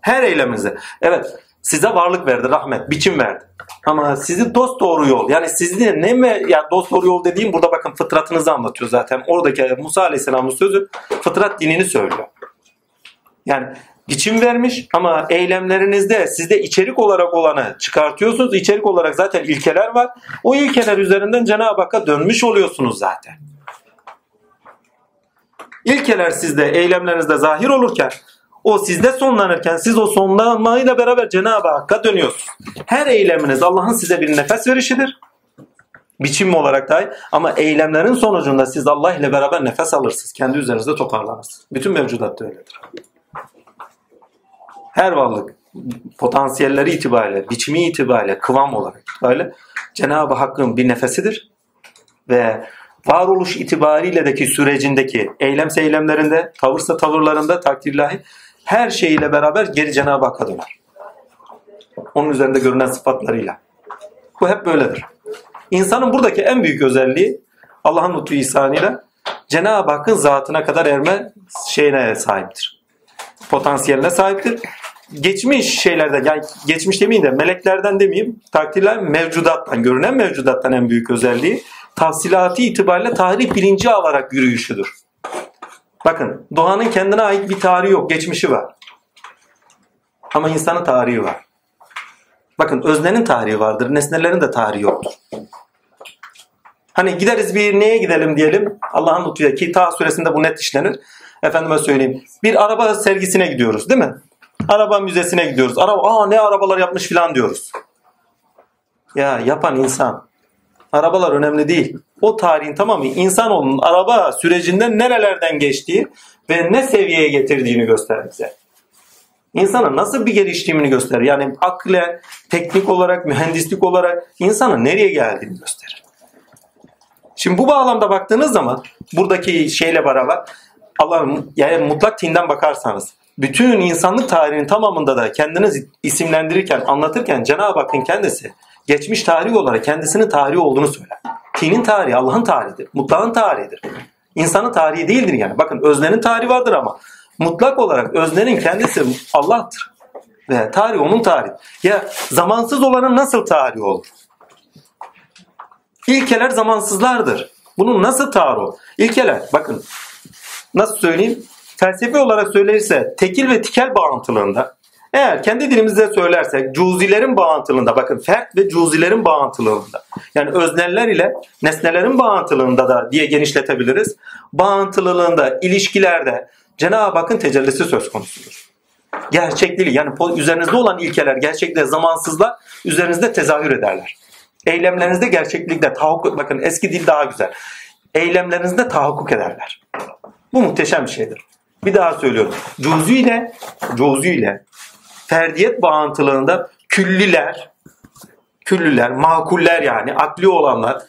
Her eyleminizde. Evet size varlık verdi, rahmet, biçim verdi. Ama sizi dost doğru yol. Yani sizi ne mi yani dost doğru yol dediğim burada bakın fıtratınızı anlatıyor zaten. Oradaki Musa Aleyhisselam'ın sözü fıtrat dinini söylüyor. Yani biçim vermiş ama eylemlerinizde sizde içerik olarak olanı çıkartıyorsunuz. İçerik olarak zaten ilkeler var. O ilkeler üzerinden Cenab-ı Hakk'a dönmüş oluyorsunuz zaten. İlkeler sizde eylemlerinizde zahir olurken o sizde sonlanırken siz o sonlanmayla beraber Cenab-ı Hakk'a dönüyorsunuz. Her eyleminiz Allah'ın size bir nefes verişidir. Biçim olarak da ama eylemlerin sonucunda siz Allah ile beraber nefes alırsınız. Kendi üzerinizde toparlanırsınız. Bütün mevcudat da öyledir. Her varlık potansiyelleri itibariyle, biçimi itibariyle, kıvam olarak itibariyle Cenab-ı Hakk'ın bir nefesidir. Ve varoluş itibariyle sürecindeki eylemse eylemlerinde, tavırsa tavırlarında takdirlahi her şeyiyle beraber geri Cenab-ı Hakk'a döner. Onun üzerinde görünen sıfatlarıyla. Bu hep böyledir. İnsanın buradaki en büyük özelliği Allah'ın lütfu ihsanıyla Cenab-ı Hakk'ın zatına kadar erme şeyine sahiptir. Potansiyeline sahiptir. Geçmiş şeylerde yani geçmiş demeyeyim de meleklerden demeyeyim takdirler mevcudattan görünen mevcudattan en büyük özelliği tahsilatı itibariyle tarih bilinci alarak yürüyüşüdür. Bakın doğanın kendine ait bir tarihi yok. Geçmişi var. Ama insanın tarihi var. Bakın öznenin tarihi vardır. Nesnelerin de tarihi yoktur. Hani gideriz bir neye gidelim diyelim. Allah'ın lütfuyla ki ta suresinde bu net işlenir. Efendime söyleyeyim. Bir araba sergisine gidiyoruz değil mi? Araba müzesine gidiyoruz. Araba, aa ne arabalar yapmış filan diyoruz. Ya yapan insan. Arabalar önemli değil. O tarihin tamamı insanoğlunun araba sürecinden nerelerden geçtiği ve ne seviyeye getirdiğini gösterir bize. İnsanın nasıl bir geliştiğini gösterir. Yani akle, teknik olarak, mühendislik olarak insanın nereye geldiğini gösterir. Şimdi bu bağlamda baktığınız zaman buradaki şeyle beraber Allah'ın yani mutlak tinden bakarsanız bütün insanlık tarihinin tamamında da kendiniz isimlendirirken, anlatırken Cenab-ı Hakk'ın kendisi geçmiş tarih olarak kendisinin tarihi olduğunu söyler. Tinin tarihi Allah'ın tarihidir. Mutlağın tarihidir. İnsanın tarihi değildir yani. Bakın öznenin tarihi vardır ama mutlak olarak öznenin kendisi Allah'tır. Ve tarih onun tarihi. Ya zamansız olanın nasıl tarihi olur? İlkeler zamansızlardır. Bunun nasıl tarihi? İlkeler bakın nasıl söyleyeyim? Felsefi olarak söylenirse tekil ve tikel bağıntılığında eğer kendi dilimizde söylersek cuzilerin bağıntılığında bakın fert ve cuzilerin bağıntılığında yani özneller ile nesnelerin bağıntılığında da diye genişletebiliriz. Bağıntılılığında, ilişkilerde Cenab-ı Hakk'ın tecellisi söz konusudur. Gerçekliği yani üzerinizde olan ilkeler gerçekliğe zamansızlar üzerinizde tezahür ederler. Eylemlerinizde gerçeklikte tahakkuk bakın eski dil daha güzel. Eylemlerinizde tahakkuk ederler. Bu muhteşem bir şeydir. Bir daha söylüyorum. Cuzu ile cuzu ile ferdiyet bağıntılığında külliler küllüler, makuller yani akli olanlar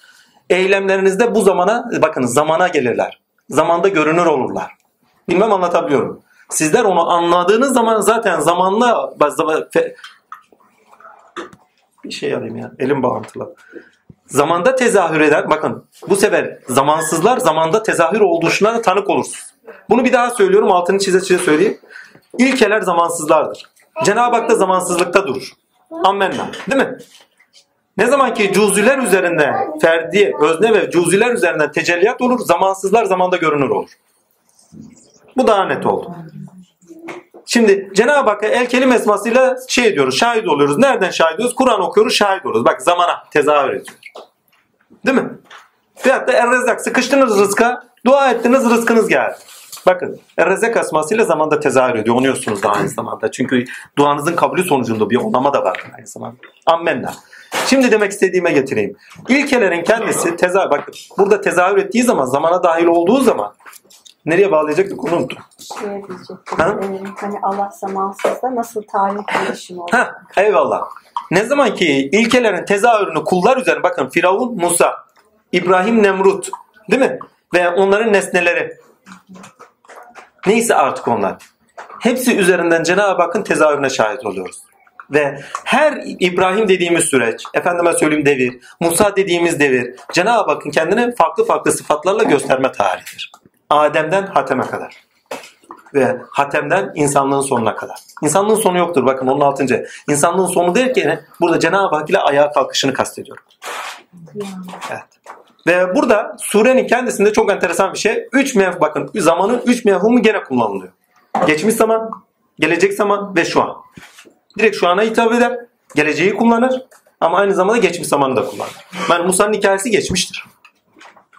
eylemlerinizde bu zamana bakın zamana gelirler. Zamanda görünür olurlar. Bilmem anlatabiliyorum. Sizler onu anladığınız zaman zaten zamanla bir şey alayım ya. Elim bağıntılı. Zamanda tezahür eder. Bakın bu sefer zamansızlar zamanda tezahür olduğuna tanık olursunuz. Bunu bir daha söylüyorum altını çize çize söyleyeyim. İlkeler zamansızlardır. Cenab-ı Hak da zamansızlıkta durur. Ammenna. Değil mi? Ne zaman ki cüzüler üzerinde ferdi, özne ve cüzüler üzerinden tecelliyat olur, zamansızlar zamanda görünür olur. Bu daha net oldu. Şimdi Cenab-ı Hakk'a el kelim esmasıyla şey diyoruz, şahit oluyoruz. Nereden şahit oluyoruz? Kur'an okuyoruz, şahit oluyoruz. Bak zamana tezahür ediyor. Değil mi? Veyahut da er sıkıştınız rızka, dua ettiniz rızkınız geldi. Bakın Errezek asmasıyla zamanda tezahür ediyor. Onuyorsunuz da aynı zamanda. Çünkü duanızın kabulü sonucunda bir onama da var aynı zamanda. Ammenna. Şimdi demek istediğime getireyim. İlkelerin kendisi tezahür, bakın burada tezahür ettiği zaman, zamana dahil olduğu zaman nereye bağlayacaktık onu unuttum. Şey diyecektim. Ee, hani Allah zamansızda nasıl tarih gelişimi olur? Ha, eyvallah. Ne zaman ki ilkelerin tezahürünü kullar üzerine bakın Firavun, Musa, İbrahim, Nemrut değil mi? Ve onların nesneleri Neyse artık onlar. Hepsi üzerinden Cenab-ı Hakk'ın tezahürüne şahit oluyoruz. Ve her İbrahim dediğimiz süreç, efendime söyleyeyim devir, Musa dediğimiz devir, Cenab-ı Hakk'ın kendini farklı farklı sıfatlarla gösterme tarihidir. Adem'den Hatem'e kadar. Ve Hatem'den insanlığın sonuna kadar. İnsanlığın sonu yoktur bakın onun altıncı. İnsanlığın sonu derken burada Cenab-ı Hak ile ayağa kalkışını kastediyorum. Evet. Ve burada surenin kendisinde çok enteresan bir şey. Üç mevh bakın zamanın üç mevhumu gene kullanılıyor. Geçmiş zaman, gelecek zaman ve şu an. Direkt şu ana hitap eder. Geleceği kullanır ama aynı zamanda geçmiş zamanı da kullanır. Yani Musa'nın hikayesi geçmiştir.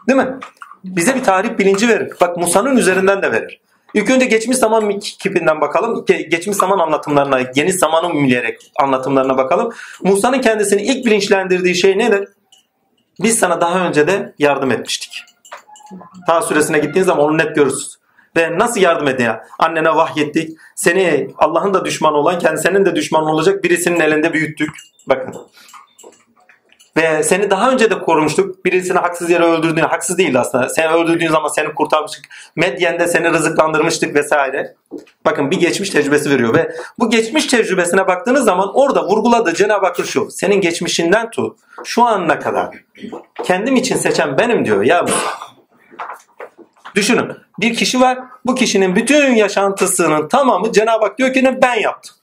Değil mi? Bize bir tarih bilinci verir. Bak Musa'nın üzerinden de verir. İlk önce geçmiş zaman kipinden bakalım. Geçmiş zaman anlatımlarına, geniş zamanı mimleyerek anlatımlarına bakalım. Musa'nın kendisini ilk bilinçlendirdiği şey nedir? Biz sana daha önce de yardım etmiştik. Ta süresine gittiğin zaman onu net görürsün. Ve nasıl yardım ediyor? Annene vahyettik. Seni Allah'ın da düşmanı olan, kendisinin de düşmanı olacak birisinin elinde büyüttük. Bakın. Ve seni daha önce de korumuştuk. Birisini haksız yere öldürdüğün, haksız değil aslında. Seni öldürdüğün zaman seni kurtarmıştık. Medyen'de seni rızıklandırmıştık vesaire. Bakın bir geçmiş tecrübesi veriyor ve bu geçmiş tecrübesine baktığınız zaman orada vurguladığı Cenab-ı Hak şu. Senin geçmişinden tut şu anına kadar kendim için seçen benim diyor ya. Düşünün bir kişi var bu kişinin bütün yaşantısının tamamı Cenab-ı Hak diyor ki ben yaptım.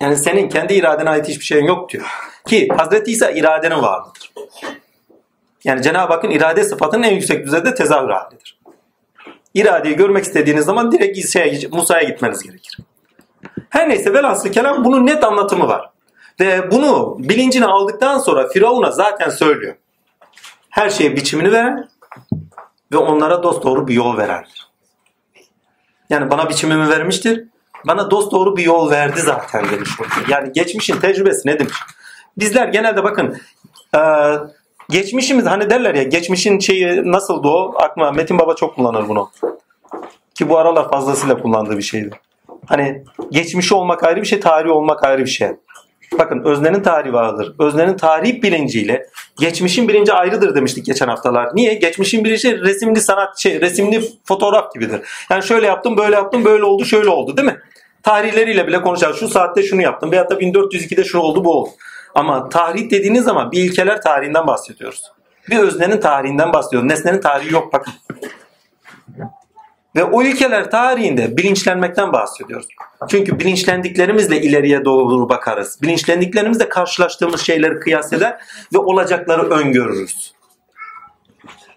Yani senin kendi iradene ait hiçbir şeyin yok diyor. Ki Hazreti İsa iradenin varlığıdır. Yani Cenab-ı Hakk'ın irade sıfatının en yüksek düzeyde tezahür halidir. İradeyi görmek istediğiniz zaman direkt şeye, Musa'ya gitmeniz gerekir. Her neyse velhasıl kelam bunun net anlatımı var. Ve bunu bilincine aldıktan sonra Firavun'a zaten söylüyor. Her şeye biçimini veren ve onlara dost doğru bir yol verendir. Yani bana biçimimi vermiştir. Bana dost doğru bir yol verdi zaten demiş. Yani geçmişin tecrübesi ne demiş? Bizler genelde bakın Geçmişimiz hani derler ya geçmişin şeyi nasıldı o? Aklıma Metin Baba çok kullanır bunu. Ki bu aralar fazlasıyla kullandığı bir şeydi. Hani geçmişi olmak ayrı bir şey, tarihi olmak ayrı bir şey. Bakın öznenin tarihi vardır. Öznenin tarih bilinciyle geçmişin bilinci ayrıdır demiştik geçen haftalar. Niye? Geçmişin bilinci resimli sanat şey, resimli fotoğraf gibidir. Yani şöyle yaptım, böyle yaptım, böyle oldu, şöyle oldu değil mi? Tarihleriyle bile konuşacağız. Şu saatte şunu yaptım veyahut da 1402'de şu oldu, bu oldu. Ama tarih dediğiniz zaman bir ilkeler tarihinden bahsediyoruz. Bir öznenin tarihinden bahsediyoruz. Nesnenin tarihi yok bakın. Ve o ilkeler tarihinde bilinçlenmekten bahsediyoruz. Çünkü bilinçlendiklerimizle ileriye doğru bakarız. Bilinçlendiklerimizle karşılaştığımız şeyleri kıyas eder ve olacakları öngörürüz.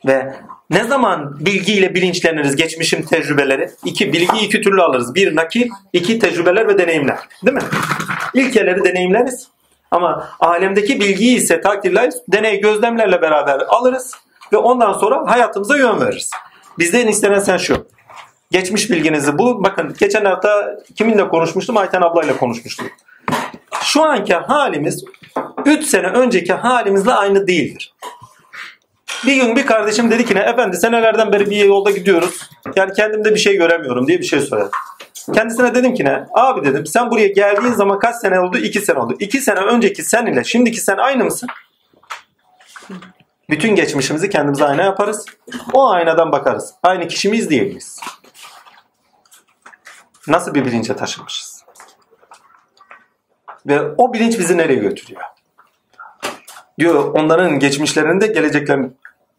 Ve ne zaman bilgiyle bilinçleniriz geçmişin tecrübeleri? İki, bilgi iki türlü alırız. Bir nakil, iki tecrübeler ve deneyimler. Değil mi? İlkeleri deneyimleriz. Ama alemdeki bilgiyi ise takdirler, deney gözlemlerle beraber alırız ve ondan sonra hayatımıza yön veririz. Bizden istenen sen şu. Geçmiş bilginizi bu. Bakın geçen hafta kiminle konuşmuştum? Ayten ablayla konuşmuştum. Şu anki halimiz 3 sene önceki halimizle aynı değildir. Bir gün bir kardeşim dedi ki ne efendi senelerden beri bir yolda gidiyoruz. Yani kendimde bir şey göremiyorum diye bir şey söyledi. Kendisine dedim ki ne? Abi dedim sen buraya geldiğin zaman kaç sene oldu? 2 sene oldu. 2 sene önceki sen ile şimdiki sen aynı mısın? Bütün geçmişimizi kendimize ayna yaparız. O aynadan bakarız. Aynı kişi miyiz değil? Nasıl bir bilince taşınmışız? Ve o bilinç bizi nereye götürüyor? Diyor onların geçmişlerinde geleceklerini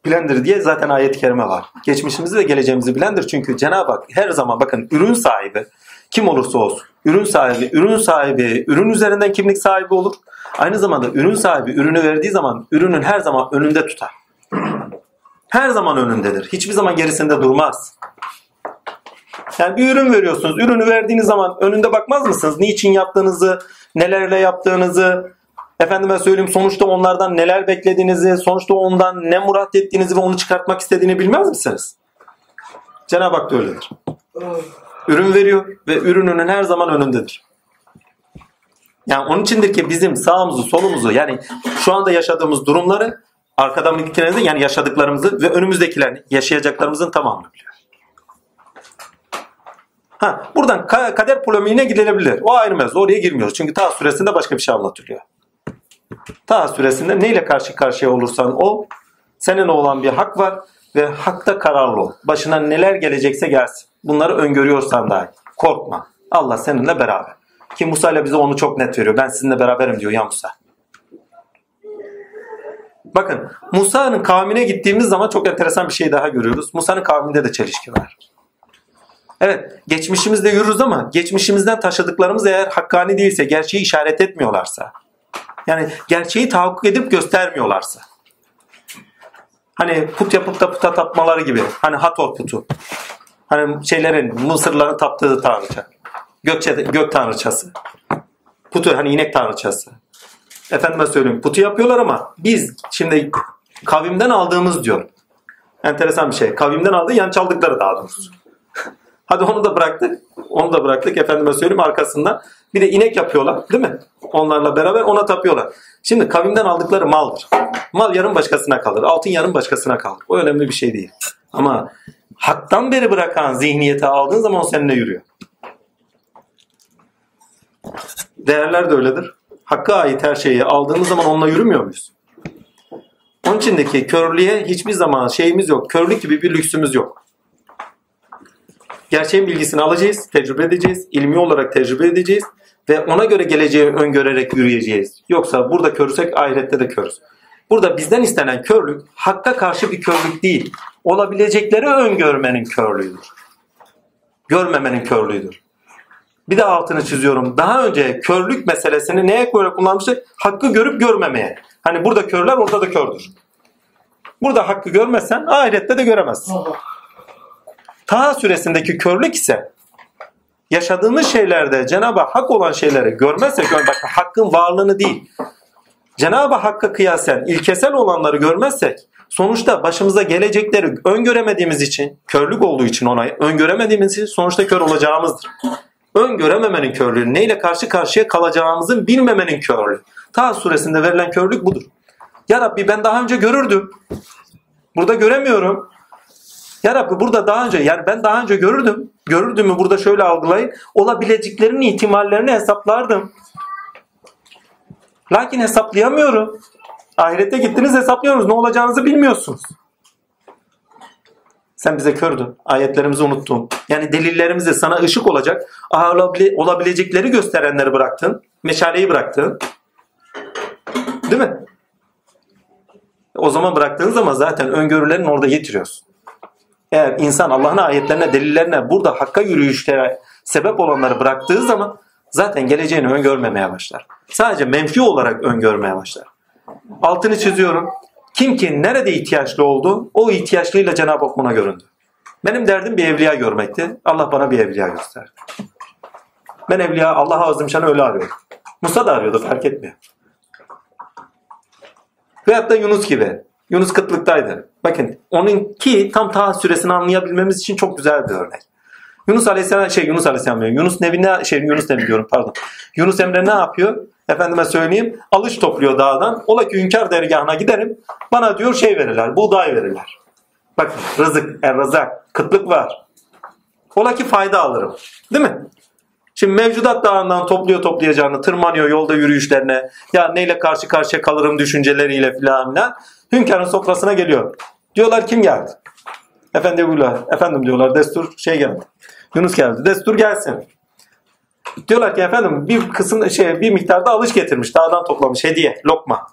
bilendir diye zaten ayet-i kerime var. Geçmişimizi ve geleceğimizi bilendir. Çünkü Cenab-ı Hak her zaman bakın ürün sahibi kim olursa olsun ürün sahibi, ürün sahibi, ürün üzerinden kimlik sahibi olur. Aynı zamanda ürün sahibi ürünü verdiği zaman ürünün her zaman önünde tutar. Her zaman önündedir. Hiçbir zaman gerisinde durmaz. Yani bir ürün veriyorsunuz. Ürünü verdiğiniz zaman önünde bakmaz mısınız? Niçin yaptığınızı, nelerle yaptığınızı, efendime söyleyeyim sonuçta onlardan neler beklediğinizi, sonuçta ondan ne murat ettiğinizi ve onu çıkartmak istediğini bilmez misiniz? Cenab-ı Hak da öyledir. Ürün veriyor ve ürününün her zaman önündedir. Yani onun içindir ki bizim sağımızı solumuzu yani şu anda yaşadığımız durumları gittiğinizde yani yaşadıklarımızı ve önümüzdekilerini yaşayacaklarımızın tamamını biliyor. Ha, buradan kader polemiğine gidilebilir. O ayrı mevzu. Oraya girmiyoruz. Çünkü ta süresinde başka bir şey anlatılıyor. Ta süresinde neyle karşı karşıya olursan ol, senin olan bir hak var ve hakta kararlı ol. Başına neler gelecekse gelsin. Bunları öngörüyorsan dahi. Korkma. Allah seninle beraber. Ki Musa ile bize onu çok net veriyor. Ben sizinle beraberim diyor ya Musa. Bakın Musa'nın kavmine gittiğimiz zaman çok enteresan bir şey daha görüyoruz. Musa'nın kavminde de çelişki var. Evet geçmişimizde yürürüz ama geçmişimizden taşıdıklarımız eğer hakkani değilse, gerçeği işaret etmiyorlarsa, yani gerçeği tahakkuk edip göstermiyorlarsa, hani put yapıp da puta tapmaları gibi, hani Hator putu, hani şeylerin, Mısırların taptığı tanrıça, Gökçe, gök tanrıçası, putu hani inek tanrıçası. Efendime söyleyeyim putu yapıyorlar ama biz şimdi kavimden aldığımız diyor. Enteresan bir şey. Kavimden aldığı yan çaldıkları daha doğrusu. Hadi onu da bıraktık. Onu da bıraktık. Efendime söyleyeyim arkasından. Bir de inek yapıyorlar değil mi? Onlarla beraber ona tapıyorlar. Şimdi kavimden aldıkları maldır. Mal yarın başkasına kalır. Altın yarın başkasına kalır. O önemli bir şey değil. Ama haktan beri bırakan zihniyeti aldığın zaman o seninle yürüyor. Değerler de öyledir. Hakka ait her şeyi aldığımız zaman onunla yürümüyor muyuz? Onun içindeki körlüğe hiçbir zaman şeyimiz yok. Körlük gibi bir lüksümüz yok. Gerçeğin bilgisini alacağız, tecrübe edeceğiz, ilmi olarak tecrübe edeceğiz ve ona göre geleceği öngörerek yürüyeceğiz. Yoksa burada körüsek ahirette de körüz. Burada bizden istenen körlük hakka karşı bir körlük değil. Olabilecekleri öngörmenin körlüğüdür. Görmemenin körlüğüdür. Bir de altını çiziyorum. Daha önce körlük meselesini neye göre kullanmıştık? Hakkı görüp görmemeye. Hani burada körler orada da kördür. Burada hakkı görmezsen ahirette de göremezsin. Taha süresindeki körlük ise yaşadığımız şeylerde Cenab-ı Hak olan şeyleri görmezsek, bak hakkın varlığını değil, Cenab-ı Hakk'a kıyasen ilkesel olanları görmezsek sonuçta başımıza gelecekleri öngöremediğimiz için, körlük olduğu için ona öngöremediğimiz için sonuçta kör olacağımızdır. Öngörememenin körlüğü, neyle karşı karşıya kalacağımızın bilmemenin körlüğü. Ta suresinde verilen körlük budur. Ya Rabbi ben daha önce görürdüm. Burada göremiyorum. Ya Rabbi burada daha önce yani ben daha önce görürdüm. Görürdümü burada şöyle algılayın. Olabileceklerinin ihtimallerini hesaplardım. Lakin hesaplayamıyorum. Ahirette gittiniz hesaplıyorsunuz. Ne olacağınızı bilmiyorsunuz. Sen bize kördün. Ayetlerimizi unuttun. Yani delillerimize sana ışık olacak. Olabilecekleri gösterenleri bıraktın. Meşaleyi bıraktın. Değil mi? O zaman bıraktığın zaman zaten öngörülerini orada getiriyorsun. Eğer insan Allah'ın ayetlerine, delillerine burada hakka yürüyüşlere sebep olanları bıraktığı zaman zaten geleceğini öngörmemeye başlar. Sadece menfi olarak öngörmeye başlar. Altını çiziyorum. Kim ki nerede ihtiyaçlı oldu o ihtiyaçlıyla Cenab-ı Hak ona göründü. Benim derdim bir evliya görmekti. Allah bana bir evliya gösterdi. Ben evliya Allah Azimşan'ı öyle arıyorum. Musa da arıyordu fark etmiyor. Veyahut da Yunus gibi. Yunus kıtlıktaydı. Bakın onunki tam ta süresini anlayabilmemiz için çok güzel bir örnek. Yunus Aleyhisselam şey Yunus Aleyhisselam diyor. Yunus Nebi ne şey Yunus Nebi diyorum pardon. Yunus Emre ne yapıyor? Efendime söyleyeyim alış topluyor dağdan. Ola ki hünkâr dergahına giderim. Bana diyor şey verirler. Buğday verirler. Bakın rızık, er rızak, kıtlık var. Ola ki fayda alırım. Değil mi? Şimdi mevcudat dağından topluyor toplayacağını, tırmanıyor yolda yürüyüşlerine. Ya neyle karşı karşıya kalırım düşünceleriyle filan. Hünkârın sofrasına geliyor. Diyorlar kim geldi? Efendi buyurlar. Efendim diyorlar destur şey geldi. Yunus geldi. Destur gelsin. Diyorlar ki efendim bir kısım şey bir miktarda alış getirmiş. Dağdan toplamış hediye, lokma.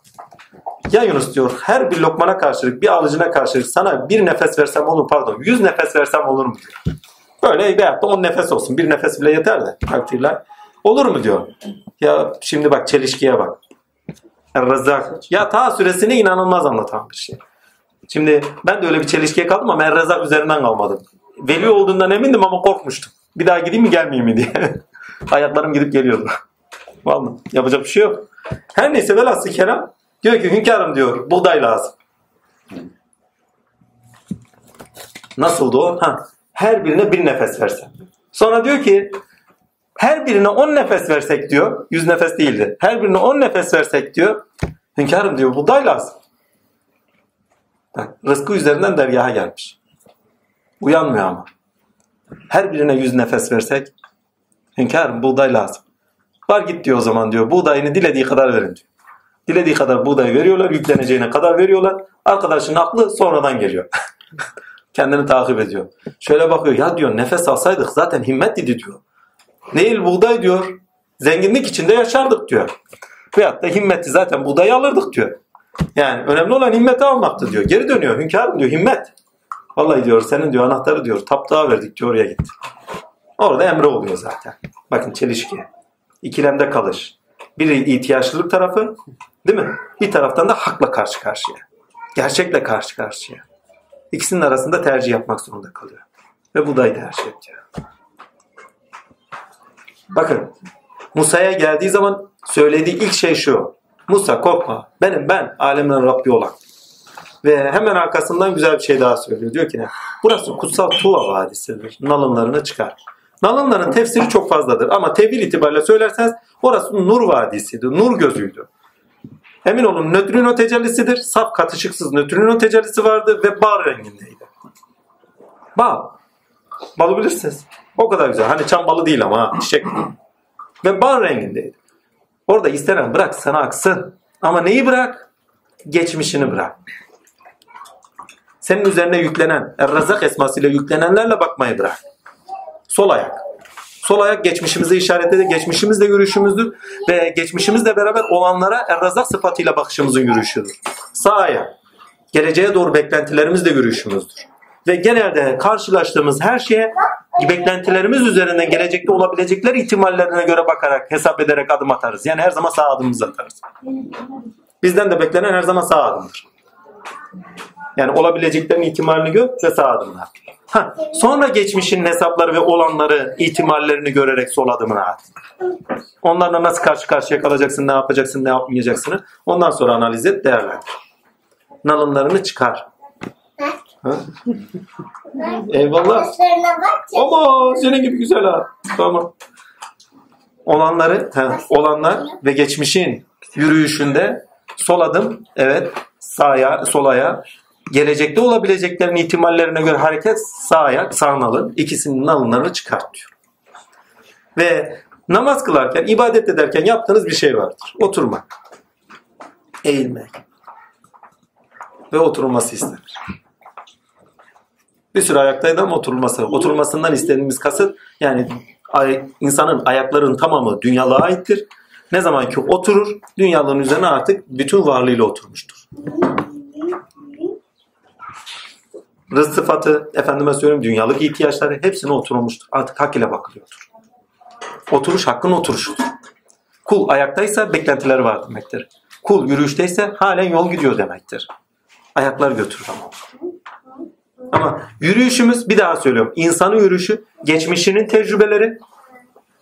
Ya Yunus diyor her bir lokmana karşılık bir alıcına karşılık sana bir nefes versem olur pardon yüz nefes versem olur mu diyor. Böyle veyahut da on nefes olsun bir nefes bile yeter de takdirler. Olur mu diyor. Ya şimdi bak çelişkiye bak. Er-Rezzak. Ya ta süresini inanılmaz anlatan bir şey. Şimdi ben de öyle bir çelişkiye kaldım ama Er-Rezzak üzerinden kalmadım. Veli olduğundan emindim ama korkmuştum. Bir daha gideyim mi gelmeyeyim mi diye. [LAUGHS] Ayaklarım gidip geliyordu. [LAUGHS] Vallahi yapacak bir şey yok. Her neyse velhasıl kelam diyor ki hünkârım diyor buğday lazım. Nasıldı o? Ha, her birine bir nefes versen. Sonra diyor ki her birine on nefes versek diyor. Yüz nefes değildi. Her birine on nefes versek diyor. Hünkârım diyor buğday lazım. Bak, rızkı üzerinden dergaha gelmiş. Uyanmıyor ama. Her birine yüz nefes versek hünkârım buğday lazım. Var git diyor o zaman diyor. Buğdayını dilediği kadar verin diyor. Dilediği kadar buğday veriyorlar. Yükleneceğine kadar veriyorlar. Arkadaşın aklı sonradan geliyor. [LAUGHS] Kendini takip ediyor. Şöyle bakıyor. Ya diyor nefes alsaydık zaten himmet diyor. Değil buğday diyor. Zenginlik içinde yaşardık diyor. Veyahut da himmeti zaten buğdayı alırdık diyor. Yani önemli olan himmeti almaktı diyor. Geri dönüyor. Hünkârım diyor himmet. Vallahi diyor senin diyor anahtarı diyor taptağa verdik diyor oraya git. Orada emre oluyor zaten. Bakın çelişki. İkilemde kalış. Biri ihtiyaçlılık tarafı değil mi? Bir taraftan da hakla karşı karşıya. Gerçekle karşı karşıya. İkisinin arasında tercih yapmak zorunda kalıyor. Ve budayı tercih ediyor. Bakın Musa'ya geldiği zaman söylediği ilk şey şu. Musa korkma benim ben alemden Rabbi olan. Ve hemen arkasından güzel bir şey daha söylüyor. Diyor ki ne? Burası kutsal Tuva Vadisi'dir. Nalınlarını çıkar. Nalınların tefsiri çok fazladır ama tevil itibariyle söylerseniz orası Nur Vadisi'dir. Nur gözüydü. Emin olun nötrino tecellisidir. Saf katışıksız nötrino tecellisi vardı ve bal rengindeydi. Bal. Balı bilirsiniz. O kadar güzel. Hani çam balı değil ama ha, çiçek. Ve bal rengindeydi. Orada istenen bırak sana aksın. Ama neyi bırak? Geçmişini bırak. Senin üzerine yüklenen, Er-Razak esmasıyla yüklenenlerle bakmayı bırak. Sol ayak. Sol ayak geçmişimizi işaretledi. Geçmişimizle yürüyüşümüzdür. Ve geçmişimizle beraber olanlara Er-Razak sıfatıyla bakışımızın yürüyüşüdür. Sağ ayak. Geleceğe doğru beklentilerimizle yürüyüşümüzdür. Ve genelde karşılaştığımız her şeye beklentilerimiz üzerinden gelecekte olabilecekler ihtimallerine göre bakarak, hesap ederek adım atarız. Yani her zaman sağ adımımızı atarız. Bizden de beklenen her zaman sağ adımdır. Yani olabileceklerin ihtimalini gör ve sağ adımlar. Ha, sonra geçmişin hesapları ve olanları, ihtimallerini görerek sol adımına at. Onlarla nasıl karşı karşıya kalacaksın, ne yapacaksın, ne yapmayacaksın. Ondan sonra analiz et, değerlendir. Nalınlarını çıkar. Ha? Eyvallah. Ama senin gibi güzel ha. Tamam. Olanları, he, olanlar ve geçmişin yürüyüşünde Sol adım evet sağa sol ayağa. Gelecekte olabileceklerin ihtimallerine göre hareket sağ ayak sağ nalın ikisinin nalınlarını çıkartıyor. Ve namaz kılarken, ibadet ederken yaptığınız bir şey vardır. Oturmak. Eğilmek. Ve oturulması istenir. Bir süre ayaktaydı ama oturulması. Oturulmasından istediğimiz kasıt yani insanın ayaklarının tamamı dünyalığa aittir. Ne zaman ki oturur, dünyalığın üzerine artık bütün varlığıyla oturmuştur. Rızk sıfatı, efendime söyleyeyim dünyalık ihtiyaçları hepsine oturulmuştur. Artık hak ile bakılıyordur. Oturuş hakkın oturuşudur. Kul ayaktaysa beklentileri var demektir. Kul yürüyüşteyse halen yol gidiyor demektir. Ayaklar götürür ama. Ama yürüyüşümüz bir daha söylüyorum. İnsanın yürüyüşü geçmişinin tecrübeleri,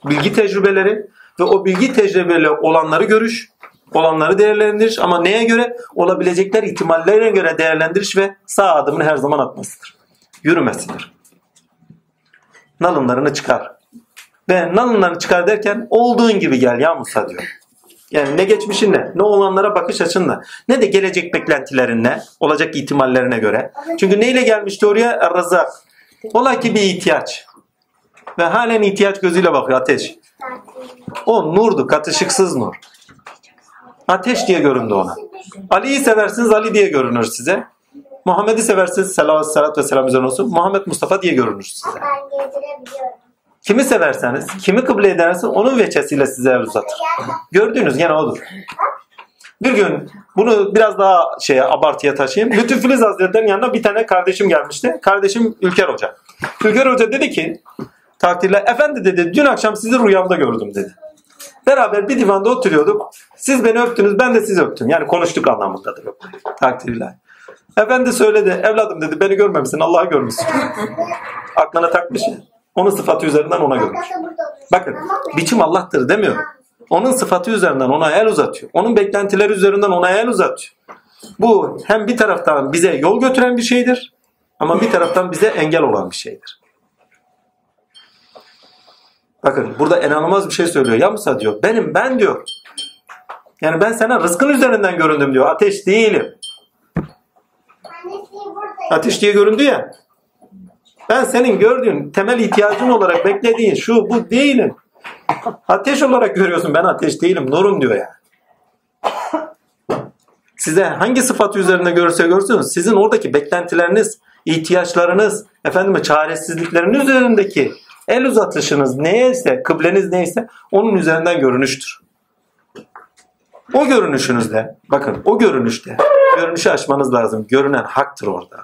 bilgi tecrübeleri ve o bilgi tecrübeleri olanları görüş, olanları değerlendiriş ama neye göre? Olabilecekler ihtimallerine göre değerlendiriş ve sağ adımını her zaman atmasıdır. Yürümesidir. Nalınlarını çıkar. Ve nalınlarını çıkar derken olduğun gibi gel ya Musa diyor. Yani ne geçmişinle, ne olanlara bakış açınla, ne de gelecek beklentilerinle, olacak ihtimallerine göre. Çünkü neyle gelmişti oraya? Rızak. Ola ki bir ihtiyaç. Ve halen ihtiyaç gözüyle bakıyor ateş. O nurdu, katışıksız nur. Ateş diye göründü ona. Ali'yi seversiniz Ali diye görünür size. Muhammed'i seversiniz selavat, salat ve selam üzerine olsun. Muhammed Mustafa diye görünür size. Ben. Kimi severseniz, kimi kıble ederseniz onun veçesiyle size el uzatır. Gördüğünüz gene odur. Bir gün bunu biraz daha şeye abartıya taşıyayım. Lütfü Filiz Hazretleri'nin yanına bir tane kardeşim gelmişti. Kardeşim Ülker Hoca. Ülker Hoca dedi ki takdirle efendi dedi dün akşam sizi rüyamda gördüm dedi. Beraber bir divanda oturuyorduk. Siz beni öptünüz ben de sizi öptüm. Yani konuştuk anlamındadır. Takdirle. Efendi söyledi evladım dedi beni görmemişsin Allah'ı görmüşsün. Aklına takmış ya. Onun sıfatı üzerinden ona görmüş. Bakın biçim Allah'tır demiyor. Onun sıfatı üzerinden ona el uzatıyor. Onun beklentileri üzerinden ona el uzatıyor. Bu hem bir taraftan bize yol götüren bir şeydir ama bir taraftan bize engel olan bir şeydir. Bakın burada inanılmaz bir şey söylüyor. Ya Musa diyor benim ben diyor. Yani ben sana rızkın üzerinden göründüm diyor. Ateş değilim. Ateş diye göründü ya. Ben senin gördüğün temel ihtiyacın olarak beklediğin şu bu değilim. Ateş olarak görüyorsun ben ateş değilim nurum diyor ya. Size hangi sıfatı üzerinde görürse görsün sizin oradaki beklentileriniz, ihtiyaçlarınız, efendime çaresizlikleriniz üzerindeki el uzatışınız neyse, kıbleniz neyse onun üzerinden görünüştür. O görünüşünüzde, bakın o görünüşte görünüşü aşmanız lazım. Görünen haktır orada.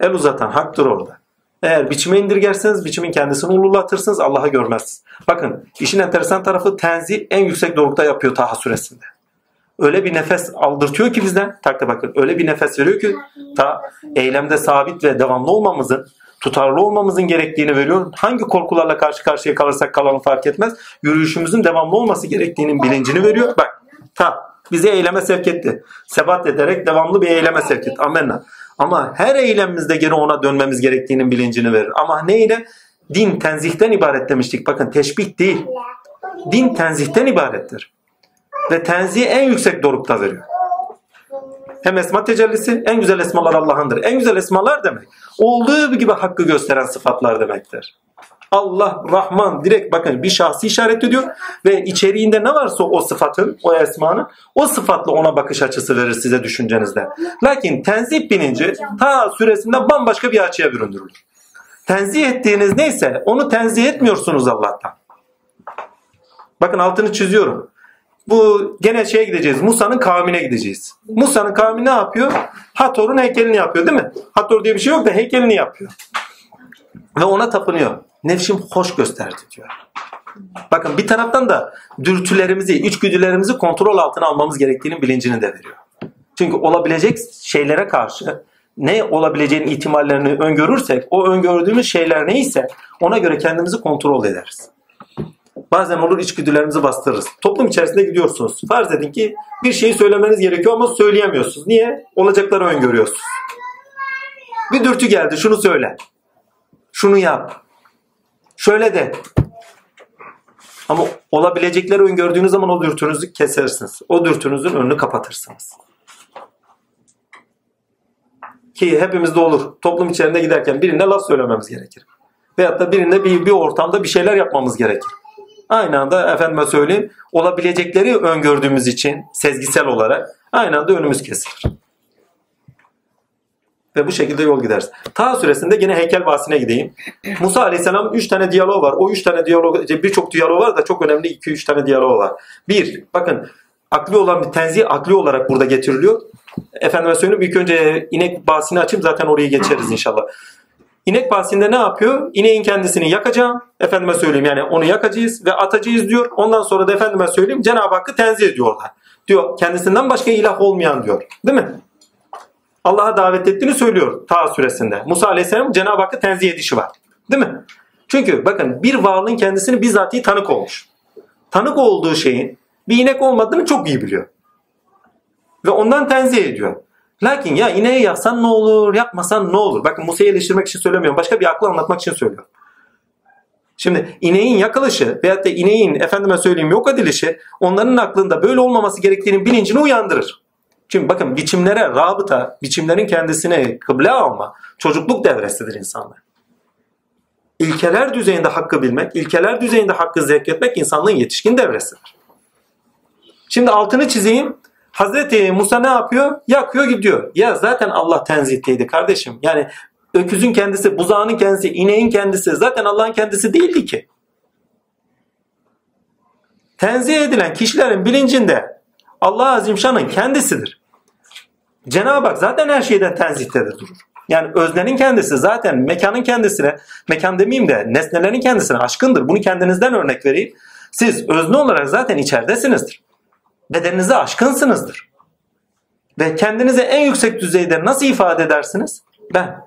El uzatan haktır orada. Eğer biçime indirgerseniz biçimin kendisini ululatırsınız Allah'ı görmezsiniz. Bakın işin enteresan tarafı tenzi en yüksek dorukta yapıyor Taha suresinde. Öyle bir nefes aldırtıyor ki bizden. Takta bakın öyle bir nefes veriyor ki ta eylemde sabit ve devamlı olmamızın tutarlı olmamızın gerektiğini veriyor. Hangi korkularla karşı karşıya kalırsak kalanı fark etmez. Yürüyüşümüzün devamlı olması gerektiğinin bilincini veriyor. Bak ta bizi eyleme sevk etti. Sebat ederek devamlı bir eyleme sevk etti. Amenna. Ama her eylemimizde geri ona dönmemiz gerektiğinin bilincini verir. Ama neyle? Din tenzihten ibaret demiştik. Bakın teşbih değil. Din tenzihten ibarettir. Ve tenzihi en yüksek dorukta veriyor. Hem esma tecellisi en güzel esmalar Allah'ındır. En güzel esmalar demek. Olduğu gibi hakkı gösteren sıfatlar demektir. Allah, Rahman direkt bakın bir şahsı işaret ediyor ve içeriğinde ne varsa o sıfatın, o esmanın o sıfatla ona bakış açısı verir size düşüncenizde. Lakin tenzih bilinci ta süresinde bambaşka bir açıya büründürülür. Tenzih ettiğiniz neyse onu tenzih etmiyorsunuz Allah'tan. Bakın altını çiziyorum. Bu gene şeye gideceğiz. Musa'nın kavmine gideceğiz. Musa'nın kavmi ne yapıyor? Hator'un heykelini yapıyor değil mi? Hator diye bir şey yok da heykelini yapıyor. Ve ona tapınıyor. Nefsim hoş gösterdi diyor. Bakın bir taraftan da dürtülerimizi, içgüdülerimizi kontrol altına almamız gerektiğinin bilincini de veriyor. Çünkü olabilecek şeylere karşı ne olabileceğinin ihtimallerini öngörürsek o öngördüğümüz şeyler neyse ona göre kendimizi kontrol ederiz. Bazen olur içgüdülerimizi bastırırız. Toplum içerisinde gidiyorsunuz. Farz edin ki bir şeyi söylemeniz gerekiyor ama söyleyemiyorsunuz. Niye? Olacakları öngörüyorsunuz. Bir dürtü geldi şunu söyle. Şunu yap. Şöyle de. Ama olabilecekleri öngördüğünüz zaman o dürtünüzü kesersiniz. O dürtünüzün önünü kapatırsınız. Ki hepimizde olur. Toplum içerisinde giderken birine laf söylememiz gerekir. Veyahut da birine bir, bir ortamda bir şeyler yapmamız gerekir. Aynı anda efendime söyleyeyim olabilecekleri öngördüğümüz için sezgisel olarak aynı anda önümüz kesilir. Ve bu şekilde yol gideriz. Ta süresinde yine heykel bahsine gideyim. [CLEARS THROAT] Musa Aleyhisselam 3 tane diyalog var. O 3 tane diyalog, birçok diyalog var da çok önemli 2-3 tane diyalog var. Bir, bakın akli olan bir tenzih akli olarak burada getiriliyor. Efendime söyleyeyim ilk önce inek bahsini açayım zaten oraya geçeriz inşallah. İnek bahsinde ne yapıyor? İneğin kendisini yakacağım. Efendime söyleyeyim yani onu yakacağız ve atacağız diyor. Ondan sonra da efendime söyleyeyim Cenab-ı Hakk'ı tenzih ediyor orada. Diyor kendisinden başka ilah olmayan diyor. Değil mi? Allah'a davet ettiğini söylüyor Ta suresinde. Musa Aleyhisselam Cenab-ı Hakk'ı tenzih edişi var. Değil mi? Çünkü bakın bir varlığın kendisini bizatihi tanık olmuş. Tanık olduğu şeyin bir inek olmadığını çok iyi biliyor. Ve ondan tenzih ediyor. Lakin ya ineği yaksan ne olur, yapmasan ne olur? Bakın Musa'yı eleştirmek için söylemiyorum. Başka bir aklı anlatmak için söylüyorum. Şimdi ineğin yakılışı veyahut da ineğin efendime söyleyeyim yok edilişi onların aklında böyle olmaması gerektiğinin bilincini uyandırır. Çünkü bakın biçimlere rabıta, biçimlerin kendisine kıble alma çocukluk devresidir insanlar. İlkeler düzeyinde hakkı bilmek, ilkeler düzeyinde hakkı zevk etmek insanlığın yetişkin devresidir. Şimdi altını çizeyim. Hazreti Musa ne yapıyor? Yakıyor gidiyor. Ya zaten Allah tenzihteydi kardeşim. Yani öküzün kendisi, buzağının kendisi, ineğin kendisi zaten Allah'ın kendisi değildi ki. Tenzih edilen kişilerin bilincinde Allah Azimşan'ın kendisidir. Cenab-ı Hak zaten her şeyden tenzihdedir durur. Yani öznenin kendisi zaten mekanın kendisine, mekan demeyeyim de nesnelerin kendisine aşkındır. Bunu kendinizden örnek vereyim. Siz özne olarak zaten içeridesinizdir. Bedeninize aşkınsınızdır. Ve kendinizi en yüksek düzeyde nasıl ifade edersiniz? Ben.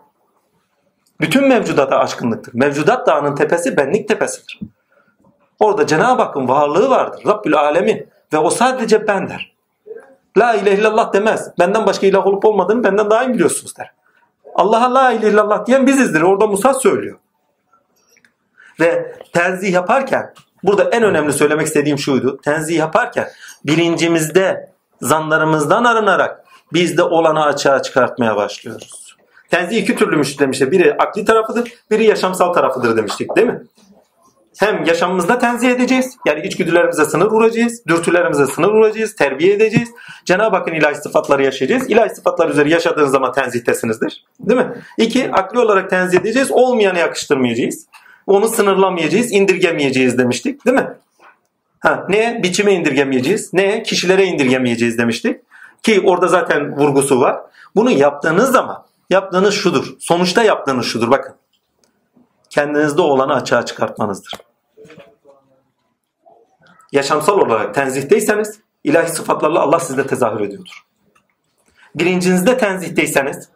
Bütün mevcudata aşkınlıktır. Mevcudat dağının tepesi benlik tepesidir. Orada Cenab-ı Hakk'ın varlığı vardır. Rabbül Alemin. Ve o sadece ben der. La ilahe illallah demez. Benden başka ilah olup olmadığını benden daha iyi biliyorsunuz der. Allah'a la ilahe illallah diyen bizizdir. Orada Musa söylüyor. Ve tenzih yaparken burada en önemli söylemek istediğim şuydu. Tenzih yaparken bilincimizde zanlarımızdan arınarak bizde olanı açığa çıkartmaya başlıyoruz. Tenzih iki türlümüş demişti. Biri akli tarafıdır, biri yaşamsal tarafıdır demiştik değil mi? Hem yaşamımızda tenzih edeceğiz. Yani içgüdülerimize sınır vuracağız. Dürtülerimize sınır vuracağız. Terbiye edeceğiz. Cenab-ı Hakk'ın ilahi sıfatları yaşayacağız. İlahi sıfatlar üzeri yaşadığınız zaman tenzihtesinizdir. Değil mi? İki, akli olarak tenzih edeceğiz. Olmayanı yakıştırmayacağız. Onu sınırlamayacağız, indirgemeyeceğiz demiştik. Değil mi? Ha, ne? Biçime indirgemeyeceğiz. Ne? Kişilere indirgemeyeceğiz demiştik. Ki orada zaten vurgusu var. Bunu yaptığınız zaman yaptığınız şudur. Sonuçta yaptığınız şudur. Bakın kendinizde olanı açığa çıkartmanızdır. Yaşamsal olarak tenzihdeyseniz ilahi sıfatlarla Allah sizde tezahür ediyordur. Bilincinizde tenzihdeyseniz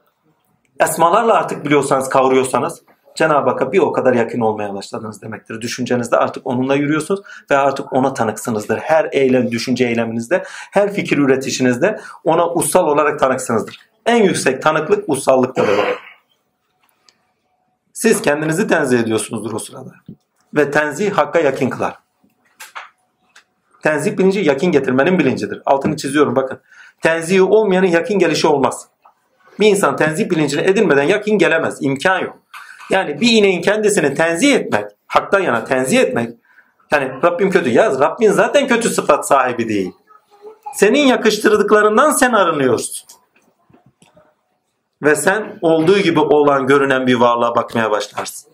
esmalarla artık biliyorsanız, kavruyorsanız Cenab-ı Hakk'a bir o kadar yakın olmaya başladınız demektir. Düşüncenizde artık onunla yürüyorsunuz ve artık ona tanıksınızdır. Her eylem, düşünce eyleminizde, her fikir üretişinizde ona ussal olarak tanıksınızdır. En yüksek tanıklık ussallıktadır. Siz kendinizi tenzih ediyorsunuzdur o sırada. Ve tenzih hakka yakın kılar. Tenzih bilinci yakin getirmenin bilincidir. Altını çiziyorum bakın. Tenzihi olmayanın yakin gelişi olmaz. Bir insan tenzih bilincine edilmeden yakin gelemez. İmkan yok. Yani bir ineğin kendisini tenzih etmek, haktan yana tenzih etmek, yani Rabbim kötü. Ya Rabbin zaten kötü sıfat sahibi değil. Senin yakıştırdıklarından sen arınıyorsun. Ve sen olduğu gibi olan görünen bir varlığa bakmaya başlarsın.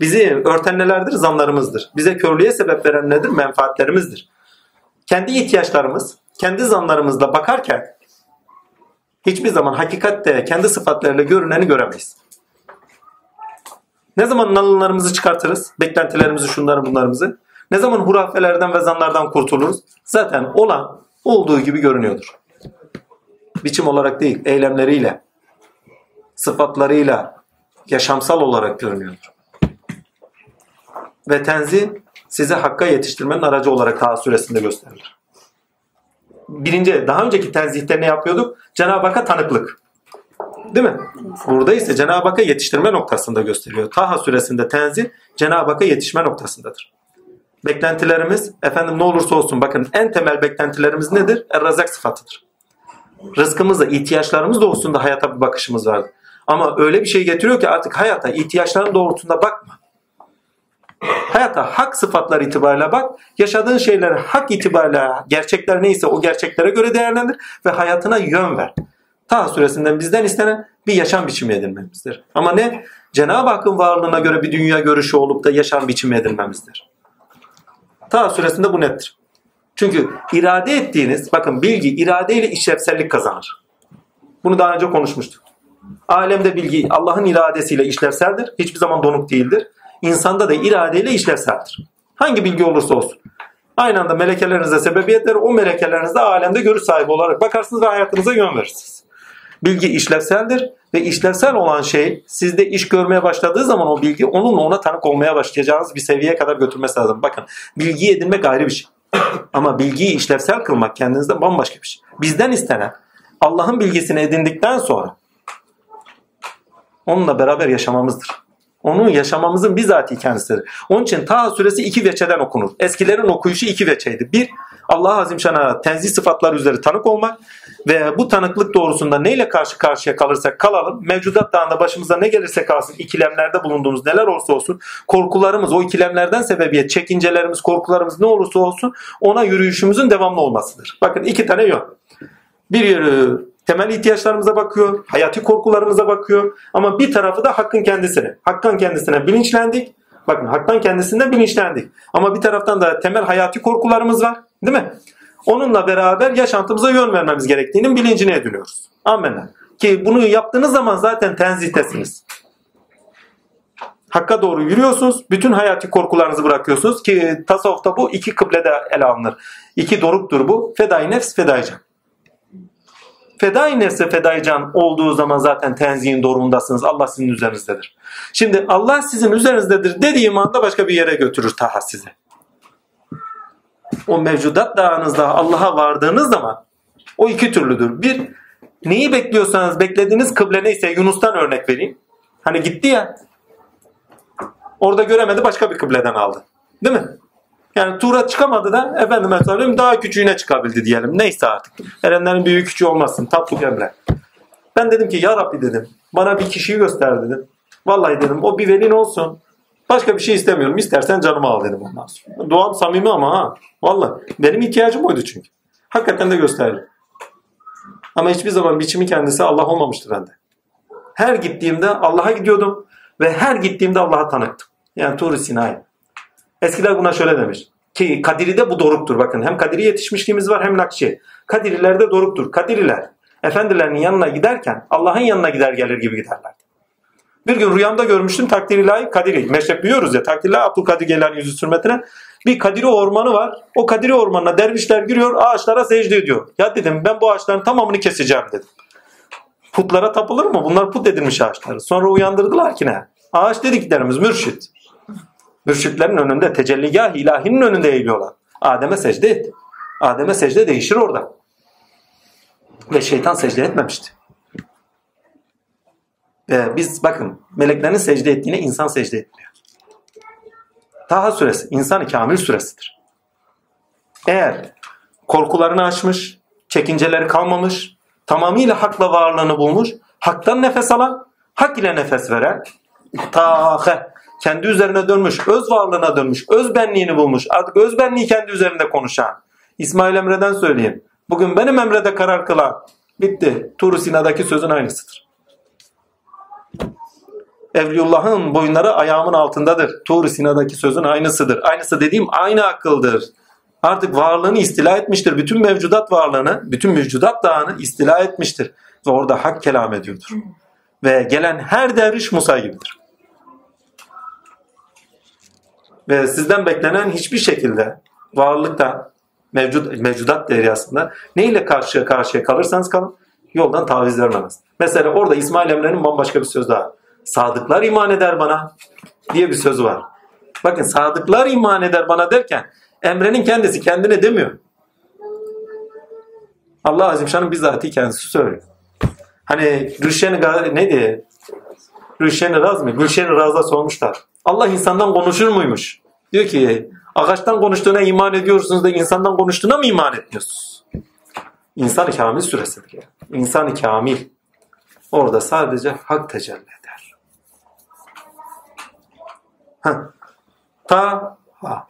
Bizi örten nelerdir? Zanlarımızdır. Bize körlüğe sebep veren nedir? Menfaatlerimizdir. Kendi ihtiyaçlarımız, kendi zanlarımızla bakarken hiçbir zaman hakikatte kendi sıfatlarıyla görüneni göremeyiz. Ne zaman nalınlarımızı çıkartırız? Beklentilerimizi, şunları bunlarımızı. Ne zaman hurafelerden ve zanlardan kurtuluruz? Zaten olan olduğu gibi görünüyordur. Biçim olarak değil, eylemleriyle, sıfatlarıyla, yaşamsal olarak görünüyordur. Ve tenzih size hakka yetiştirmenin aracı olarak Taha suresinde gösterilir. Birinci, daha önceki tenzihte ne yapıyorduk? Cenab-ı Hakk'a tanıklık. Değil mi? Burada ise Cenab-ı Hakk'a yetiştirme noktasında gösteriyor. Taha suresinde tenzih Cenab-ı Hakk'a yetişme noktasındadır. Beklentilerimiz efendim ne olursa olsun bakın en temel beklentilerimiz nedir? Er-Razak sıfatıdır. Rızkımızla ihtiyaçlarımız doğrultusunda hayata bir bakışımız vardır. Ama öyle bir şey getiriyor ki artık hayata ihtiyaçların doğrultusunda bakma. Hayata hak sıfatlar itibariyle bak. Yaşadığın şeyleri hak itibariyle gerçekler neyse o gerçeklere göre değerlendir ve hayatına yön ver. Ta suresinden bizden istenen bir yaşam biçimi edinmemizdir. Ama ne? Cenab-ı Hakk'ın varlığına göre bir dünya görüşü olup da yaşam biçimi edinmemizdir. Ta suresinde bu nettir. Çünkü irade ettiğiniz, bakın bilgi iradeyle işlevsellik kazanır. Bunu daha önce konuşmuştuk. Alemde bilgi Allah'ın iradesiyle işlevseldir. Hiçbir zaman donuk değildir. İnsanda da iradeyle işlevseldir. Hangi bilgi olursa olsun. Aynı anda melekelerinize sebebiyet verir. O melekelerinizde alemde görüş sahibi olarak bakarsınız ve hayatınıza yön verirsiniz. Bilgi işlevseldir ve işlevsel olan şey sizde iş görmeye başladığı zaman o bilgi onunla ona tanık olmaya başlayacağınız bir seviyeye kadar götürmesi lazım. Bakın bilgi edinmek ayrı bir şey. Ama bilgiyi işlevsel kılmak kendinizde bambaşka bir şey. Bizden istenen Allah'ın bilgisini edindikten sonra onunla beraber yaşamamızdır. Onu yaşamamızın bizatihi kendisidir. Onun için Ta suresi iki veçeden okunur. Eskilerin okuyuşu iki veçeydi. Bir, Allah Azimşan'a tenzih sıfatlar üzeri tanık olmak ve bu tanıklık doğrusunda neyle karşı karşıya kalırsak kalalım, mevcudat dağında başımıza ne gelirse kalsın, ikilemlerde bulunduğumuz neler olursa olsun, korkularımız, o ikilemlerden sebebiyet, çekincelerimiz, korkularımız ne olursa olsun ona yürüyüşümüzün devamlı olmasıdır. Bakın iki tane yön. Bir yönü temel ihtiyaçlarımıza bakıyor, hayati korkularımıza bakıyor ama bir tarafı da hakkın kendisine. Hakkın kendisine bilinçlendik. Bakın haktan kendisinde bilinçlendik. Ama bir taraftan da temel hayati korkularımız var. Değil mi? Onunla beraber yaşantımıza yön vermemiz gerektiğinin bilincine ediliyoruz. Amenna. Ki bunu yaptığınız zaman zaten tenzihtesiniz. Hakka doğru yürüyorsunuz. Bütün hayati korkularınızı bırakıyorsunuz ki tasavvufta bu iki kıblede ele alınır. İki doruktur bu. Fedai nefs, fedai can. Fedai nefse fedai can olduğu zaman zaten tenzihin dorumundasınız. Allah sizin üzerinizdedir. Şimdi Allah sizin üzerinizdedir dediğim anda başka bir yere götürür taha sizi. O mevcudat dağınızda Allah'a vardığınız zaman o iki türlüdür. Bir, neyi bekliyorsanız beklediğiniz kıble neyse Yunus'tan örnek vereyim. Hani gitti ya orada göremedi başka bir kıbleden aldı. Değil mi? Yani tura çıkamadı da efendim söyleyeyim daha küçüğüne çıkabildi diyelim. Neyse artık. Erenlerin büyüğü küçüğü olmasın. Tatluk emre. Ben dedim ki ya Rabbi dedim. Bana bir kişiyi göster dedim. Vallahi dedim o bir velin olsun. Başka bir şey istemiyorum. İstersen canımı al dedim ondan sonra. Duam samimi ama ha. Vallahi benim ihtiyacım oydu çünkü. Hakikaten de gösterdi. Ama hiçbir zaman biçimi kendisi Allah olmamıştı bende. Her gittiğimde Allah'a gidiyordum ve her gittiğimde Allah'a tanıktım. Yani Tur-i Sinai. Eskiler buna şöyle demiş. Ki Kadiri'de bu doruktur. Bakın hem Kadiri yetişmişliğimiz var hem Nakşi. Kadirilerde doruktur. Kadiriler efendilerinin yanına giderken Allah'ın yanına gider gelir gibi giderler. Bir gün rüyamda görmüştüm takdir ilahi Kadiri. Meşrep biliyoruz ya takdir ilahi Abdülkadir gelen yüzü sürmetine. Bir Kadiri ormanı var. O Kadiri ormanına dervişler giriyor ağaçlara secde ediyor. Ya dedim ben bu ağaçların tamamını keseceğim dedim. Putlara tapılır mı? Bunlar put edilmiş ağaçlar. Sonra uyandırdılar ki ne? Ağaç dediklerimiz mürşit. Mürşitlerin önünde tecelligah ilahinin önünde eğiliyorlar. Adem'e secde etti. Adem'e secde değişir orada. Ve şeytan secde etmemişti. Ve biz bakın meleklerin secde ettiğine insan secde etmiyor. Taha suresi insan-ı kamil suresidir. Eğer korkularını aşmış, çekinceleri kalmamış, tamamıyla hakla varlığını bulmuş, haktan nefes alan, hak ile nefes veren, tahe, kendi üzerine dönmüş, öz varlığına dönmüş, öz benliğini bulmuş, artık öz benliği kendi üzerinde konuşan. İsmail Emre'den söyleyeyim. Bugün benim Emre'de karar kılan, bitti. Tur-u Sina'daki sözün aynısıdır. Evliyullah'ın boyunları ayağımın altındadır. Tur-i Sina'daki sözün aynısıdır. Aynısı dediğim aynı akıldır. Artık varlığını istila etmiştir. Bütün mevcudat varlığını, bütün mevcudat dağını istila etmiştir. Ve orada hak kelam ediyordur. Ve gelen her derviş Musa gibidir. Ve sizden beklenen hiçbir şekilde varlıkta mevcut, mevcudat deryasında neyle karşıya karşıya kalırsanız kalın yoldan taviz vermemez. Mesela orada İsmail Emre'nin bambaşka bir söz daha. Sadıklar iman eder bana diye bir söz var. Bakın sadıklar iman eder bana derken Emre'nin kendisi kendine demiyor. Allah Azimşan'ın bizzati kendisi söylüyor. Hani Gülşen neydi? Gülşen Raz mı? Gülşen Raz'a sormuşlar. Allah insandan konuşur muymuş? Diyor ki Ağaçtan konuştuğuna iman ediyorsunuz da insandan konuştuğuna mı iman etmiyorsunuz? İnsan-ı Kamil suresidir. Yani. İnsan-ı Kamil. Orada sadece hak tecelli eder. Heh. Ta ha.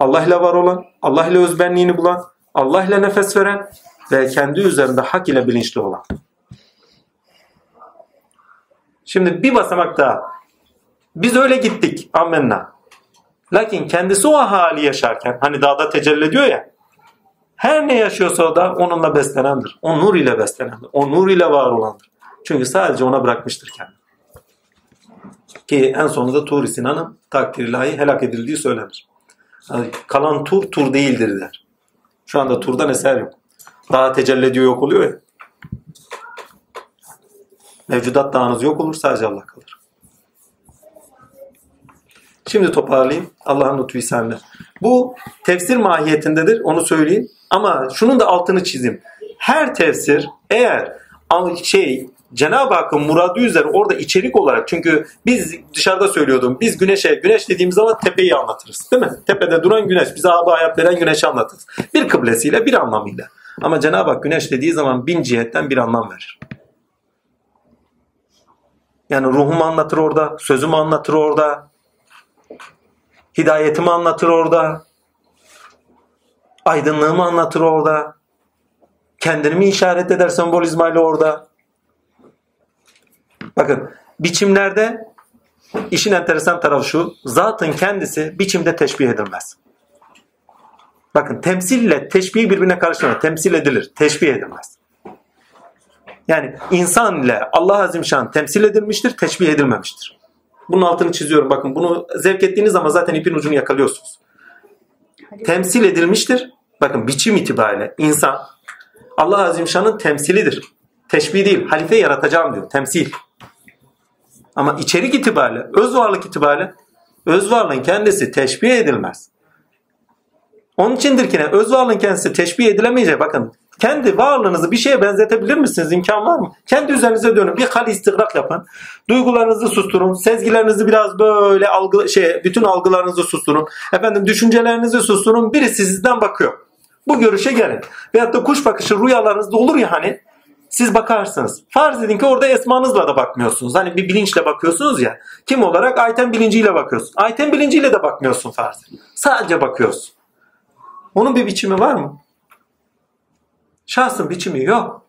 Allah ile var olan, Allah ile özbenliğini bulan, Allah ile nefes veren ve kendi üzerinde hak ile bilinçli olan. Şimdi bir basamak daha. Biz öyle gittik. Amenna. Lakin kendisi o hali yaşarken hani dağda tecelli ediyor ya her ne yaşıyorsa o da onunla beslenendir. O nur ile beslenendir. O nur ile var olandır. Çünkü sadece ona bırakmıştır kendini. Ki en sonunda Tur Sinan'ın takdir ilahi helak edildiği söylenir. Yani kalan tur tur değildir der. Şu anda turdan eser yok. Dağa tecelli ediyor yok oluyor ya. Mevcudat dağınız yok olur sadece Allah kalır. Şimdi toparlayayım. Allah'ın lütfu sende. Bu tefsir mahiyetindedir. Onu söyleyeyim. Ama şunun da altını çizeyim. Her tefsir eğer şey Cenab-ı Hakk'ın muradı üzere orada içerik olarak çünkü biz dışarıda söylüyordum biz güneşe güneş dediğimiz zaman tepeyi anlatırız değil mi? Tepede duran güneş bize abi hayat veren güneşi anlatırız. Bir kıblesiyle bir anlamıyla. Ama Cenab-ı Hak güneş dediği zaman bin cihetten bir anlam verir. Yani ruhumu anlatır orada, sözümü anlatır orada, hidayetimi anlatır orada, aydınlığımı anlatır orada, kendini mi işaret eder sembolizmayla orada. Bakın biçimlerde işin enteresan tarafı şu, zatın kendisi biçimde teşbih edilmez. Bakın temsille teşbih birbirine karıştırmıyor. Temsil edilir, teşbih edilmez. Yani insan ile Allah Azimşan temsil edilmiştir, teşbih edilmemiştir. Bunun altını çiziyorum. Bakın bunu zevk ettiğiniz zaman zaten ipin ucunu yakalıyorsunuz. Temsil edilmiştir. Bakın biçim itibariyle insan Allah Azimşan'ın temsilidir. Teşbih değil. Halife yaratacağım diyor. Temsil. Ama içerik itibariyle, öz varlık itibariyle öz varlığın kendisi teşbih edilmez. Onun içindir ki ne? Öz varlığın kendisi teşbih edilemeyecek. Bakın kendi varlığınızı bir şeye benzetebilir misiniz? İmkan var mı? Kendi üzerinize dönün. Bir hal istigrak yapın. Duygularınızı susturun. Sezgilerinizi biraz böyle algı, şey, bütün algılarınızı susturun. Efendim düşüncelerinizi susturun. Biri sizden bakıyor. Bu görüşe gelin. Veyahut da kuş bakışı rüyalarınızda olur ya hani. Siz bakarsınız. Farz edin ki orada esmanızla da bakmıyorsunuz. Hani bir bilinçle bakıyorsunuz ya. Kim olarak? Ayten bilinciyle bakıyorsun. Ayten bilinciyle de bakmıyorsun farz. Sadece bakıyorsun. Onun bir biçimi var mı? Şahsın biçimi yok.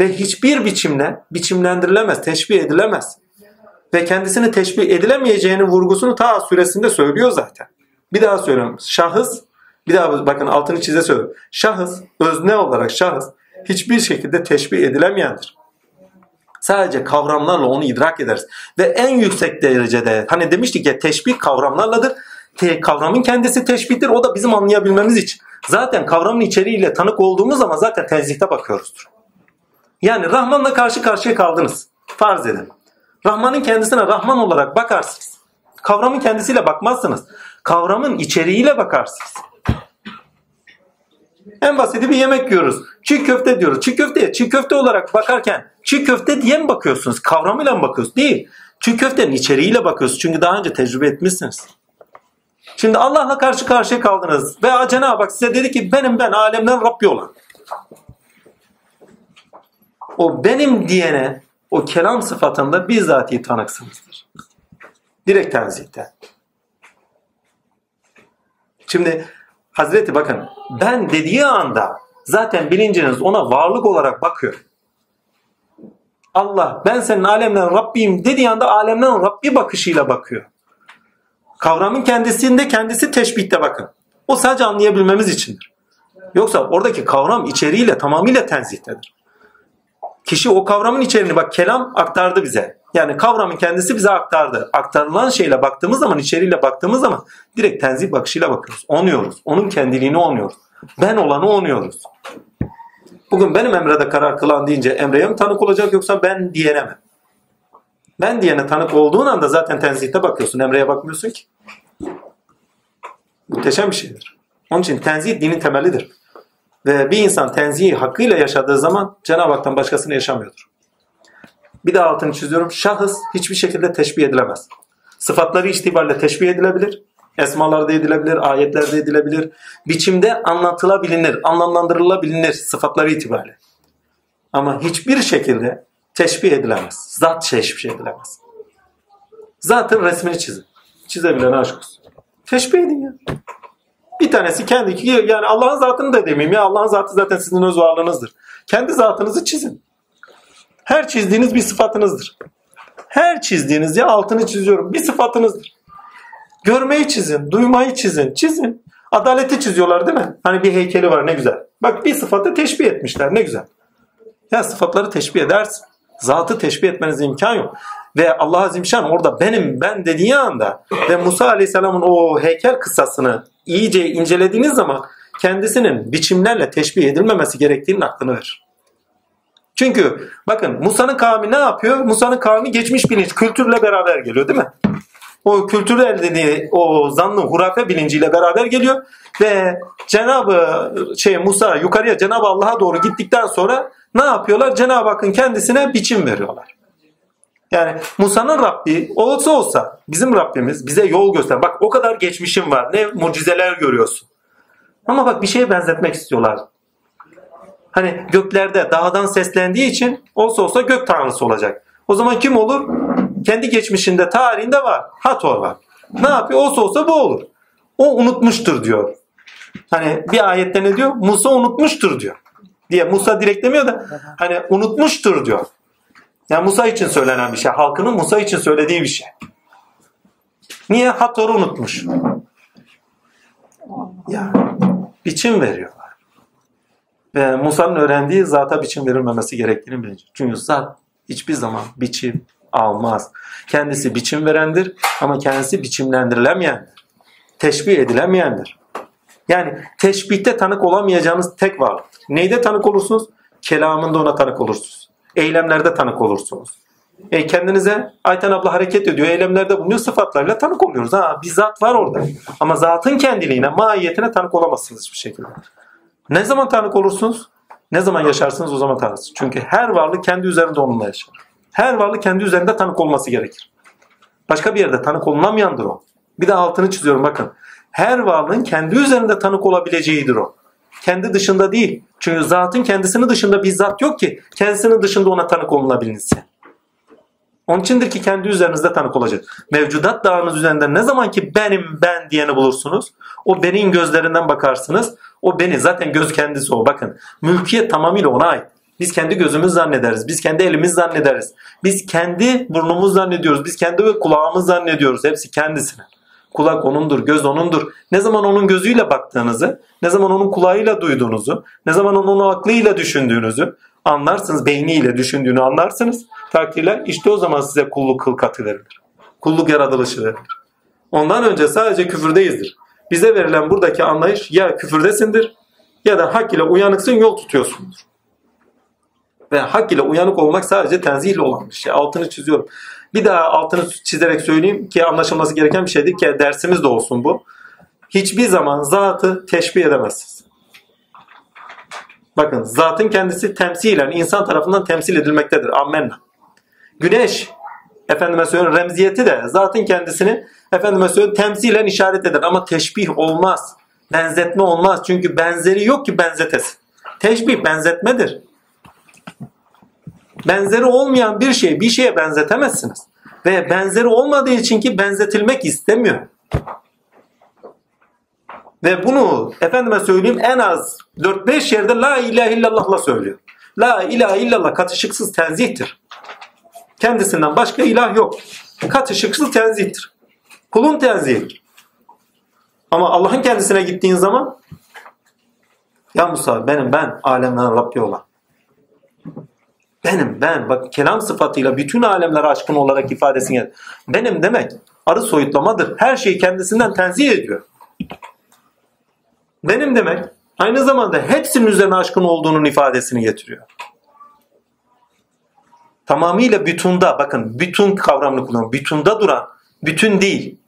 Ve hiçbir biçimle biçimlendirilemez, teşbih edilemez. Ve kendisini teşbih edilemeyeceğinin vurgusunu ta süresinde söylüyor zaten. Bir daha söylüyorum. Şahıs, bir daha bakın altını çize söylüyorum. Şahıs, özne olarak şahıs hiçbir şekilde teşbih edilemeyendir. Sadece kavramlarla onu idrak ederiz. Ve en yüksek derecede hani demiştik ya teşbih kavramlarladır. Kavramın kendisi teşbihtir. O da bizim anlayabilmemiz için. Zaten kavramın içeriğiyle tanık olduğumuz zaman zaten tenzihte bakıyoruzdur. Yani Rahman'la karşı karşıya kaldınız. Farz edin. Rahman'ın kendisine Rahman olarak bakarsınız. Kavramın kendisiyle bakmazsınız. Kavramın içeriğiyle bakarsınız. En basiti bir yemek yiyoruz. Çiğ köfte diyoruz. Çiğ köfteye çiğ köfte olarak bakarken çiğ köfte diye mi bakıyorsunuz? Kavramıyla mı bakıyorsunuz? Değil. Çiğ köftenin içeriğiyle bakıyorsunuz. Çünkü daha önce tecrübe etmişsiniz. Şimdi Allah'la karşı karşıya kaldınız. Ve Cenab-ı Hak size dedi ki benim ben alemden Rabbi olan. O benim diyene o kelam sıfatında bizzati tanıksınızdır. Direkt tenzihten. Şimdi Hazreti bakın ben dediği anda zaten bilinciniz ona varlık olarak bakıyor. Allah ben senin alemden Rabbiyim dediği anda alemden Rabbi bakışıyla bakıyor. Kavramın kendisinde kendisi teşbihte bakın. O sadece anlayabilmemiz içindir. Yoksa oradaki kavram içeriğiyle tamamıyla tenzihtedir. Kişi o kavramın içeriğini bak kelam aktardı bize. Yani kavramın kendisi bize aktardı. Aktarılan şeyle baktığımız zaman, içeriğiyle baktığımız zaman direkt tenzih bakışıyla bakıyoruz. Onuyoruz. Onun kendiliğini onuyoruz. Ben olanı onuyoruz. Bugün benim Emre'de karar kılan deyince Emre'ye mi tanık olacak yoksa ben diyene? Ben diyene tanık olduğun anda zaten tenzihte bakıyorsun. Emre'ye bakmıyorsun ki. Muhteşem bir şeydir. Onun için tenzih dinin temelidir. Ve bir insan tenzihi hakkıyla yaşadığı zaman Cenab-ı Hak'tan başkasını yaşamıyordur. Bir daha altını çiziyorum. Şahıs hiçbir şekilde teşbih edilemez. Sıfatları itibariyle teşbih edilebilir. Esmalarda edilebilir, ayetlerde edilebilir. Biçimde anlatılabilir, anlamlandırılabilir sıfatları itibariyle. Ama hiçbir şekilde teşbih edilemez. Zat teşbih edilemez. Zatın resmini çizin. Çizebilen aşk olsun. Teşbih edin ya. Bir tanesi kendi yani Allah'ın zatını da demeyeyim ya Allah'ın zatı zaten sizin öz varlığınızdır. Kendi zatınızı çizin. Her çizdiğiniz bir sıfatınızdır. Her çizdiğiniz ya altını çiziyorum bir sıfatınızdır. Görmeyi çizin, duymayı çizin, çizin. Adaleti çiziyorlar değil mi? Hani bir heykeli var ne güzel. Bak bir sıfatı teşbih etmişler ne güzel. Ya sıfatları teşbih edersin. Zatı teşbih etmenize imkan yok. Ve Allah Azimşan orada benim ben dediği anda ve Musa Aleyhisselam'ın o heykel kıssasını iyice incelediğiniz zaman kendisinin biçimlerle teşbih edilmemesi gerektiğinin aklını verir. Çünkü bakın Musa'nın kavmi ne yapıyor? Musa'nın kavmi geçmiş bilinç, kültürle beraber geliyor değil mi? O kültürü elde o zanlı hurafe bilinciyle beraber geliyor ve Cenab-ı şey Musa yukarıya Cenab-ı Allah'a doğru gittikten sonra ne yapıyorlar? Cenab-ı Hakk'ın kendisine biçim veriyorlar. Yani Musa'nın Rabbi olsa olsa bizim Rabbimiz bize yol göster. Bak o kadar geçmişim var. Ne mucizeler görüyorsun. Ama bak bir şeye benzetmek istiyorlar. Hani göklerde dağdan seslendiği için olsa olsa gök tanrısı olacak. O zaman kim olur? Kendi geçmişinde, tarihinde var. Hator var. Ne yapıyor? Olsa olsa bu olur. O unutmuştur diyor. Hani bir ayette ne diyor? Musa unutmuştur diyor. Diye Musa direkt demiyor da hani unutmuştur diyor. Yani Musa için söylenen bir şey. Halkının Musa için söylediği bir şey. Niye? Hator'u unutmuş. Ya biçim veriyorlar. Ve Musa'nın öğrendiği zata biçim verilmemesi gerektiğini biliyor. Çünkü zat hiçbir zaman biçim almaz. Kendisi biçim verendir ama kendisi biçimlendirilemeyendir. Teşbih edilemeyendir. Yani teşbihte tanık olamayacağınız tek varlıktır. Neyde tanık olursunuz? Kelamında ona tanık olursunuz. Eylemlerde tanık olursunuz. E kendinize Ayten abla hareket ediyor, eylemlerde bulunuyor, sıfatlarla tanık oluyoruz. Ha, bir zat var orada. Ama zatın kendiliğine, mahiyetine tanık olamazsınız hiçbir şekilde. Ne zaman tanık olursunuz? Ne zaman yaşarsınız o zaman tanıksınız. Çünkü her varlık kendi üzerinde onunla yaşar. Her varlık kendi üzerinde tanık olması gerekir. Başka bir yerde tanık olunamayandır o. Bir de altını çiziyorum bakın. Her varlığın kendi üzerinde tanık olabileceğidir o. Kendi dışında değil. Çünkü zatın kendisinin dışında bir zat yok ki kendisinin dışında ona tanık olunabilinsin. Onun içindir ki kendi üzerinizde tanık olacak. Mevcudat dağınız üzerinde ne zaman ki benim ben diyeni bulursunuz. O benim gözlerinden bakarsınız. O beni zaten göz kendisi o. Bakın mülkiyet tamamıyla ona ait. Biz kendi gözümüz zannederiz. Biz kendi elimiz zannederiz. Biz kendi burnumuz zannediyoruz. Biz kendi kulağımız zannediyoruz. Hepsi kendisine. Kulak onundur, göz onundur. Ne zaman onun gözüyle baktığınızı, ne zaman onun kulağıyla duyduğunuzu, ne zaman onun aklıyla düşündüğünüzü anlarsınız. Beyniyle düşündüğünü anlarsınız. Takdirler işte o zaman size kulluk kılkatı verilir. Kulluk yaratılışı verilir. Ondan önce sadece küfürdeyizdir. Bize verilen buradaki anlayış ya küfürdesindir ya da hak ile uyanıksın yol tutuyorsundur. Ve hak ile uyanık olmak sadece tenzihle olan bir şey. Altını çiziyorum. Bir daha altını çizerek söyleyeyim ki anlaşılması gereken bir şeydir ki dersimiz de olsun bu. Hiçbir zaman zatı teşbih edemezsiniz. Bakın zatın kendisi temsilen insan tarafından temsil edilmektedir. Ammenna. Güneş efendime söylüyorum remziyeti de zatın kendisini efendime söylüyorum temsilen işaret eder ama teşbih olmaz. Benzetme olmaz. Çünkü benzeri yok ki benzetesin. Teşbih benzetmedir. Benzeri olmayan bir şeyi bir şeye benzetemezsiniz. Ve benzeri olmadığı için ki benzetilmek istemiyor. Ve bunu efendime söyleyeyim en az 4-5 yerde la ilahe illallah'la söylüyor. La ilahe illallah katışıksız tenzihtir. Kendisinden başka ilah yok. Katışıksız tenzihtir. Kulun tenzihidir. Ama Allah'ın kendisine gittiğin zaman ya Musa benim ben alemden Rabbi olan. Benim ben bak kelam sıfatıyla bütün alemler aşkın olarak ifadesini benim demek arı soyutlamadır. Her şeyi kendisinden tenzih ediyor. Benim demek aynı zamanda hepsinin üzerine aşkın olduğunun ifadesini getiriyor. Tamamıyla bütunda bakın bütün kavramını kullanıyorum. Bütunda duran, bütün değil.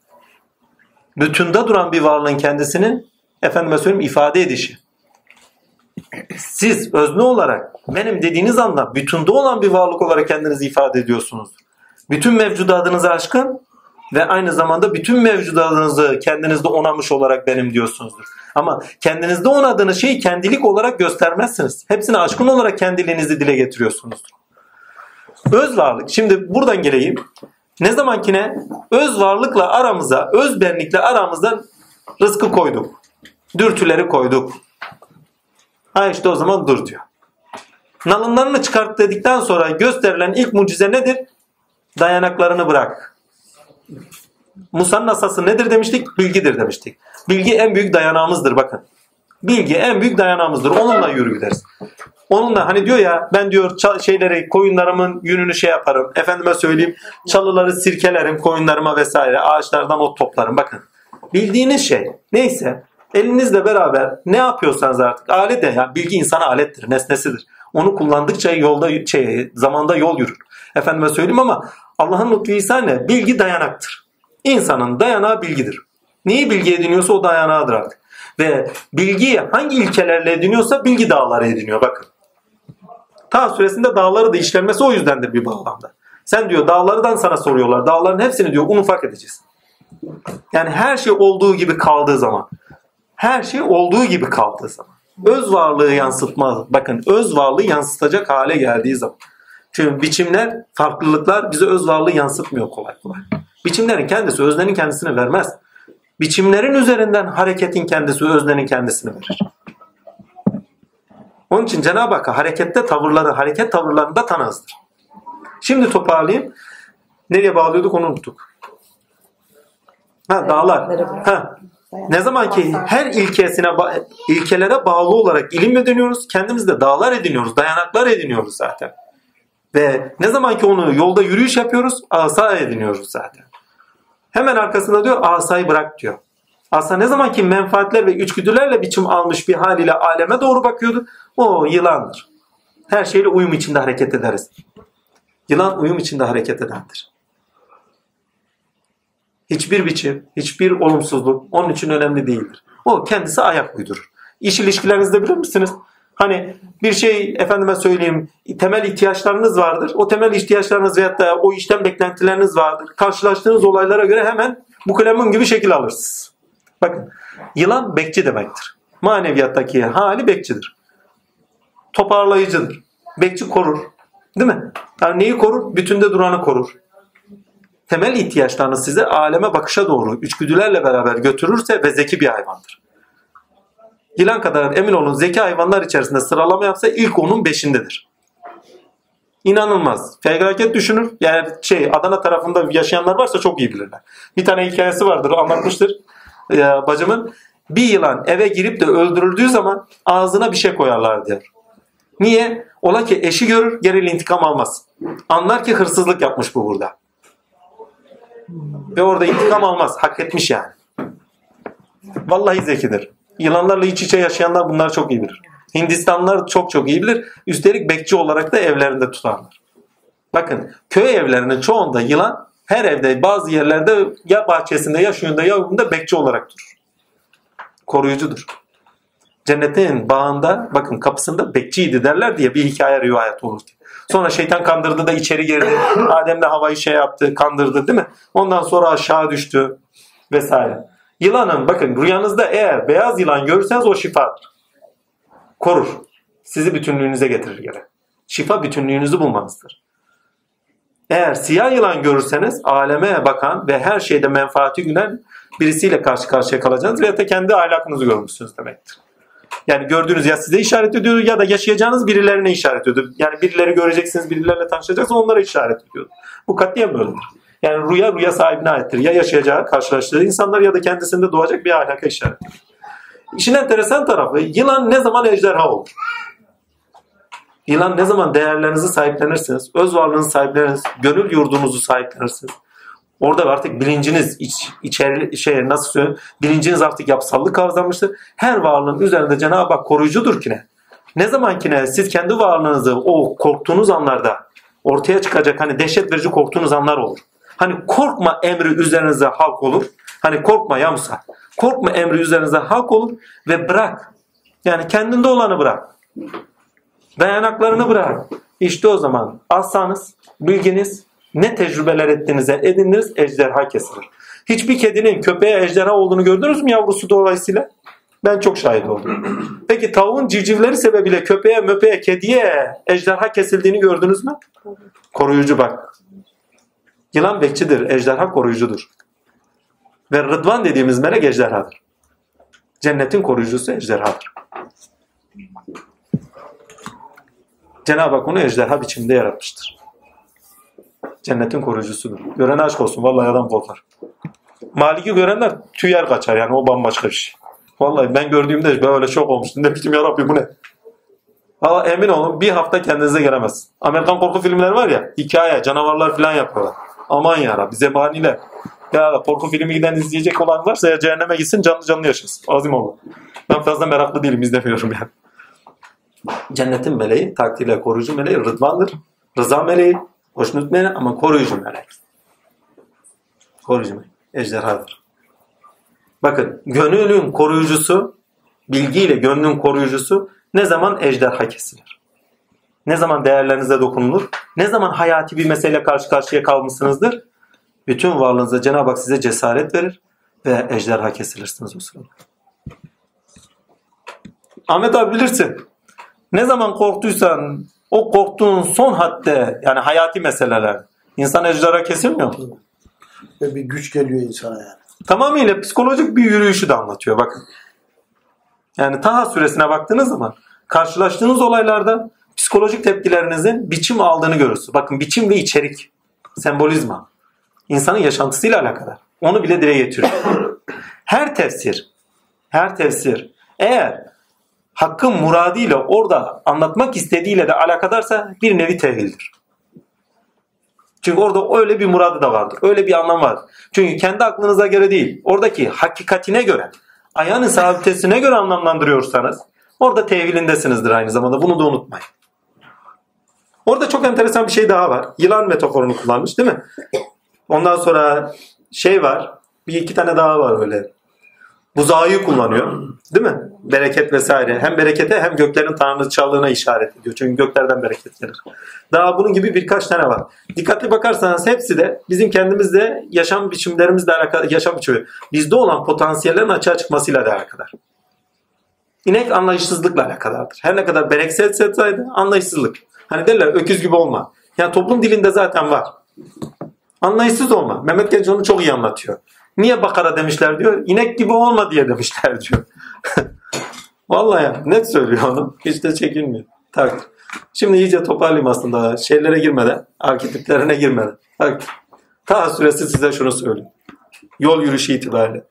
Bütünde duran bir varlığın kendisinin efendime söyleyeyim ifade edişi. Siz özne olarak benim dediğiniz anda bütünde olan bir varlık olarak kendinizi ifade ediyorsunuz. Bütün mevcudatınızı aşkın ve aynı zamanda bütün mevcudatınızı kendinizde onamış olarak benim diyorsunuzdur. Ama kendinizde onadığınız şeyi kendilik olarak göstermezsiniz. Hepsini aşkın olarak kendiliğinizi dile getiriyorsunuzdur. Öz varlık. Şimdi buradan geleyim. Ne zamankine öz varlıkla aramıza, öz benlikle aramızda rızkı koyduk. Dürtüleri koyduk. Ha işte o zaman dur diyor. Nalınlarını çıkart dedikten sonra gösterilen ilk mucize nedir? Dayanaklarını bırak. Musa'nın asası nedir demiştik? Bilgidir demiştik. Bilgi en büyük dayanağımızdır bakın. Bilgi en büyük dayanağımızdır. Onunla yürü gideriz. Onunla hani diyor ya ben diyor şeyleri koyunlarımın yününü şey yaparım. Efendime söyleyeyim çalıları sirkelerim koyunlarıma vesaire. Ağaçlardan ot toplarım. Bakın bildiğiniz şey neyse elinizle beraber ne yapıyorsanız artık alet de ya bilgi insana alettir, nesnesidir. Onu kullandıkça yolda şey zamanda yol yürür. Efendime söyleyeyim ama Allah'ın lütfu ihsan ne? Bilgi dayanaktır. İnsanın dayanağı bilgidir. Neyi bilgi ediniyorsa o dayanağıdır artık. Ve bilgiyi hangi ilkelerle ediniyorsa bilgi dağları ediniyor bakın. Ta süresinde dağları da işlenmesi o yüzdendir bir bağlamda. Sen diyor dağlardan sana soruyorlar. Dağların hepsini diyor un ufak edeceğiz. Yani her şey olduğu gibi kaldığı zaman. Her şey olduğu gibi kaldığı zaman. Öz varlığı yansıtma. Bakın öz varlığı yansıtacak hale geldiği zaman. Çünkü biçimler, farklılıklar bize öz varlığı yansıtmıyor kolay kolay. Biçimlerin kendisi öznenin kendisini vermez. Biçimlerin üzerinden hareketin kendisi öznenin kendisini verir. Onun için Cenab-ı Hak harekette tavırları, hareket tavırlarında tanızdır. Şimdi toparlayayım. Nereye bağlıyorduk onu unuttuk. Ha dağlar. Ha. Ne zaman ki her ilkesine ilkelere bağlı olarak ilim ediniyoruz, kendimiz de dağlar ediniyoruz, dayanaklar ediniyoruz zaten. Ve ne zaman ki onu yolda yürüyüş yapıyoruz, asa ediniyoruz zaten. Hemen arkasında diyor asayı bırak diyor. Asa ne zaman ki menfaatler ve içgüdülerle biçim almış bir haliyle aleme doğru bakıyordu, o yılandır. Her şeyle uyum içinde hareket ederiz. Yılan uyum içinde hareket edendir. Hiçbir biçim, hiçbir olumsuzluk onun için önemli değildir. O kendisi ayak uydurur. İş ilişkilerinizde bilir misiniz? Hani bir şey efendime söyleyeyim temel ihtiyaçlarınız vardır. O temel ihtiyaçlarınız veyahut da o işten beklentileriniz vardır. Karşılaştığınız olaylara göre hemen bu kalemun gibi şekil alırsınız. Bakın yılan bekçi demektir. Maneviyattaki hali bekçidir. Toparlayıcıdır. Bekçi korur. Değil mi? Yani neyi korur? Bütünde duranı korur temel ihtiyaçlarını size aleme bakışa doğru içgüdülerle beraber götürürse ve zeki bir hayvandır. Yılan kadar emin olun zeki hayvanlar içerisinde sıralama yapsa ilk onun beşindedir. İnanılmaz. Felaket düşünür. Yani şey Adana tarafında yaşayanlar varsa çok iyi bilirler. Bir tane hikayesi vardır anlatmıştır ee, bacımın. Bir yılan eve girip de öldürüldüğü zaman ağzına bir şey koyarlar diyor. Niye? Ola ki eşi görür geril intikam almaz. Anlar ki hırsızlık yapmış bu burada. Ve orada intikam almaz. Hak etmiş yani. Vallahi zekidir. Yılanlarla iç içe yaşayanlar bunlar çok iyi bilir. Hindistanlılar çok çok iyi bilir. Üstelik bekçi olarak da evlerinde tutarlar. Bakın köy evlerinin çoğunda yılan her evde bazı yerlerde ya bahçesinde ya şuyunda ya bunda bekçi olarak durur. Koruyucudur. Cennetin bağında bakın kapısında bekçiydi derler diye bir hikaye rivayet olur diye. Sonra şeytan kandırdı da içeri girdi. Adem de havayı şey yaptı, kandırdı değil mi? Ondan sonra aşağı düştü vesaire. Yılanın bakın rüyanızda eğer beyaz yılan görürseniz o şifadır. Korur. Sizi bütünlüğünüze getirir gene. Şifa bütünlüğünüzü bulmanızdır. Eğer siyah yılan görürseniz aleme bakan ve her şeyde menfaati gülen birisiyle karşı karşıya kalacaksınız veya da kendi ahlakınızı görmüşsünüz demektir. Yani gördüğünüz ya size işaret ediyor ya da yaşayacağınız birilerine işaret ediyor. Yani birileri göreceksiniz, birilerle tanışacaksınız onlara işaret ediyor. Bu katiyen böyledir. Yani rüya rüya sahibine aittir. Ya yaşayacağı, karşılaştığı insanlar ya da kendisinde doğacak bir ahlaka işaret. İşin enteresan tarafı yılan ne zaman ejderha olur? Yılan ne zaman değerlerinizi sahiplenirsiniz, öz varlığınızı sahiplenirsiniz, gönül yurdunuzu sahiplenirsiniz. Orada artık bilinciniz iç, içeri şey nasıl söyleyeyim bilinciniz artık yapsallık kazanmıştır. Her varlığın üzerinde Cenab-ı Hak koruyucudur ki ne? Ne zaman ki ne siz kendi varlığınızı o korktuğunuz anlarda ortaya çıkacak hani dehşet verici korktuğunuz anlar olur. Hani korkma emri üzerinize halk olur. Hani korkma ya Musa. Korkma emri üzerinize halk olur ve bırak. Yani kendinde olanı bırak. Dayanaklarını bırak. İşte o zaman aslanız, bilginiz Ne tecrübeler ettiğinize edindiniz ejderha kesilir. Hiçbir kedinin köpeğe ejderha olduğunu gördünüz mü yavrusu dolayısıyla? Ben çok şahit oldum. Peki tavuğun civcivleri sebebiyle köpeğe, möpeğe, kediye ejderha kesildiğini gördünüz mü? Koruyucu bak. Yılan bekçidir, ejderha koruyucudur. Ve Rıdvan dediğimiz melek ejderhadır. Cennetin koruyucusu ejderhadır. Cenab-ı Hak onu ejderha biçiminde yaratmıştır. Cennetin koruyucusudur. Gören aşk olsun. Vallahi adam korkar. Malik'i görenler tüyer kaçar yani o bambaşka bir şey. Vallahi ben gördüğümde böyle şok olmuştum. Ne biçim yarabbi bu ne? Valla emin olun bir hafta kendinize gelemez. Amerikan korku filmleri var ya hikaye canavarlar falan yapıyorlar. Aman yara bize maniler. Ya korku filmi giden izleyecek olan varsa ya cehenneme gitsin canlı canlı yaşasın. Azim olun. Ben fazla meraklı değilim izlemiyorum yani. Cennetin meleği, takdirle koruyucu meleği Rıdvan'dır. Rıza meleği, hoşnut meleği ama koruyucu melek. Koruyucu melek. Ejderhadır. Bakın gönlün koruyucusu, bilgiyle gönlün koruyucusu ne zaman ejderha kesilir? Ne zaman değerlerinize dokunulur? Ne zaman hayati bir meseleyle karşı karşıya kalmışsınızdır? Bütün varlığınıza Cenab-ı Hak size cesaret verir ve ejderha kesilirsiniz o sırada. Ahmet abi bilirsin. Ne zaman korktuysan o korktuğun son hadde yani hayati meseleler insan ejderha kesilmiyor mu? Ve bir güç geliyor insana yani. Tamamıyla psikolojik bir yürüyüşü de anlatıyor bakın. Yani Taha suresine baktığınız zaman karşılaştığınız olaylarda psikolojik tepkilerinizin biçim aldığını görürsünüz. Bakın biçim ve içerik, sembolizma. insanın yaşantısıyla alakalı. Onu bile dile getiriyor. [COUGHS] Her tefsir, her tefsir eğer hakkın muradıyla orada anlatmak istediğiyle de alakadarsa bir nevi tevildir. Çünkü orada öyle bir muradı da vardır. Öyle bir anlam vardır. Çünkü kendi aklınıza göre değil, oradaki hakikatine göre, ayağının sabitesine göre anlamlandırıyorsanız orada tevilindesinizdir aynı zamanda. Bunu da unutmayın. Orada çok enteresan bir şey daha var. Yılan metaforunu kullanmış değil mi? Ondan sonra şey var. Bir iki tane daha var öyle. Buzağıyı kullanıyor. Değil mi? Bereket vesaire. Hem berekete hem göklerin tanrıçalığına işaret ediyor. Çünkü göklerden bereket gelir. Daha bunun gibi birkaç tane var. Dikkatli bakarsanız hepsi de bizim kendimizde yaşam biçimlerimizle alakalı, yaşam biçimi, bizde olan potansiyellerin açığa çıkmasıyla da alakadar. İnek anlayışsızlıkla alakadardır. Her ne kadar bereksel setseydi anlayışsızlık. Hani derler öküz gibi olma. Yani toplum dilinde zaten var. Anlayışsız olma. Mehmet Genç onu çok iyi anlatıyor. Niye bakara demişler diyor. İnek gibi olma diye demişler diyor. [LAUGHS] Vallahi ya, net söylüyor onu. Hiç de çekinmiyor. Tak. Şimdi iyice toparlayayım aslında. Şeylere girmeden, arketiplerine girmeden. Tak. Ta süresi size şunu söyleyeyim. Yol yürüyüşü itibariyle.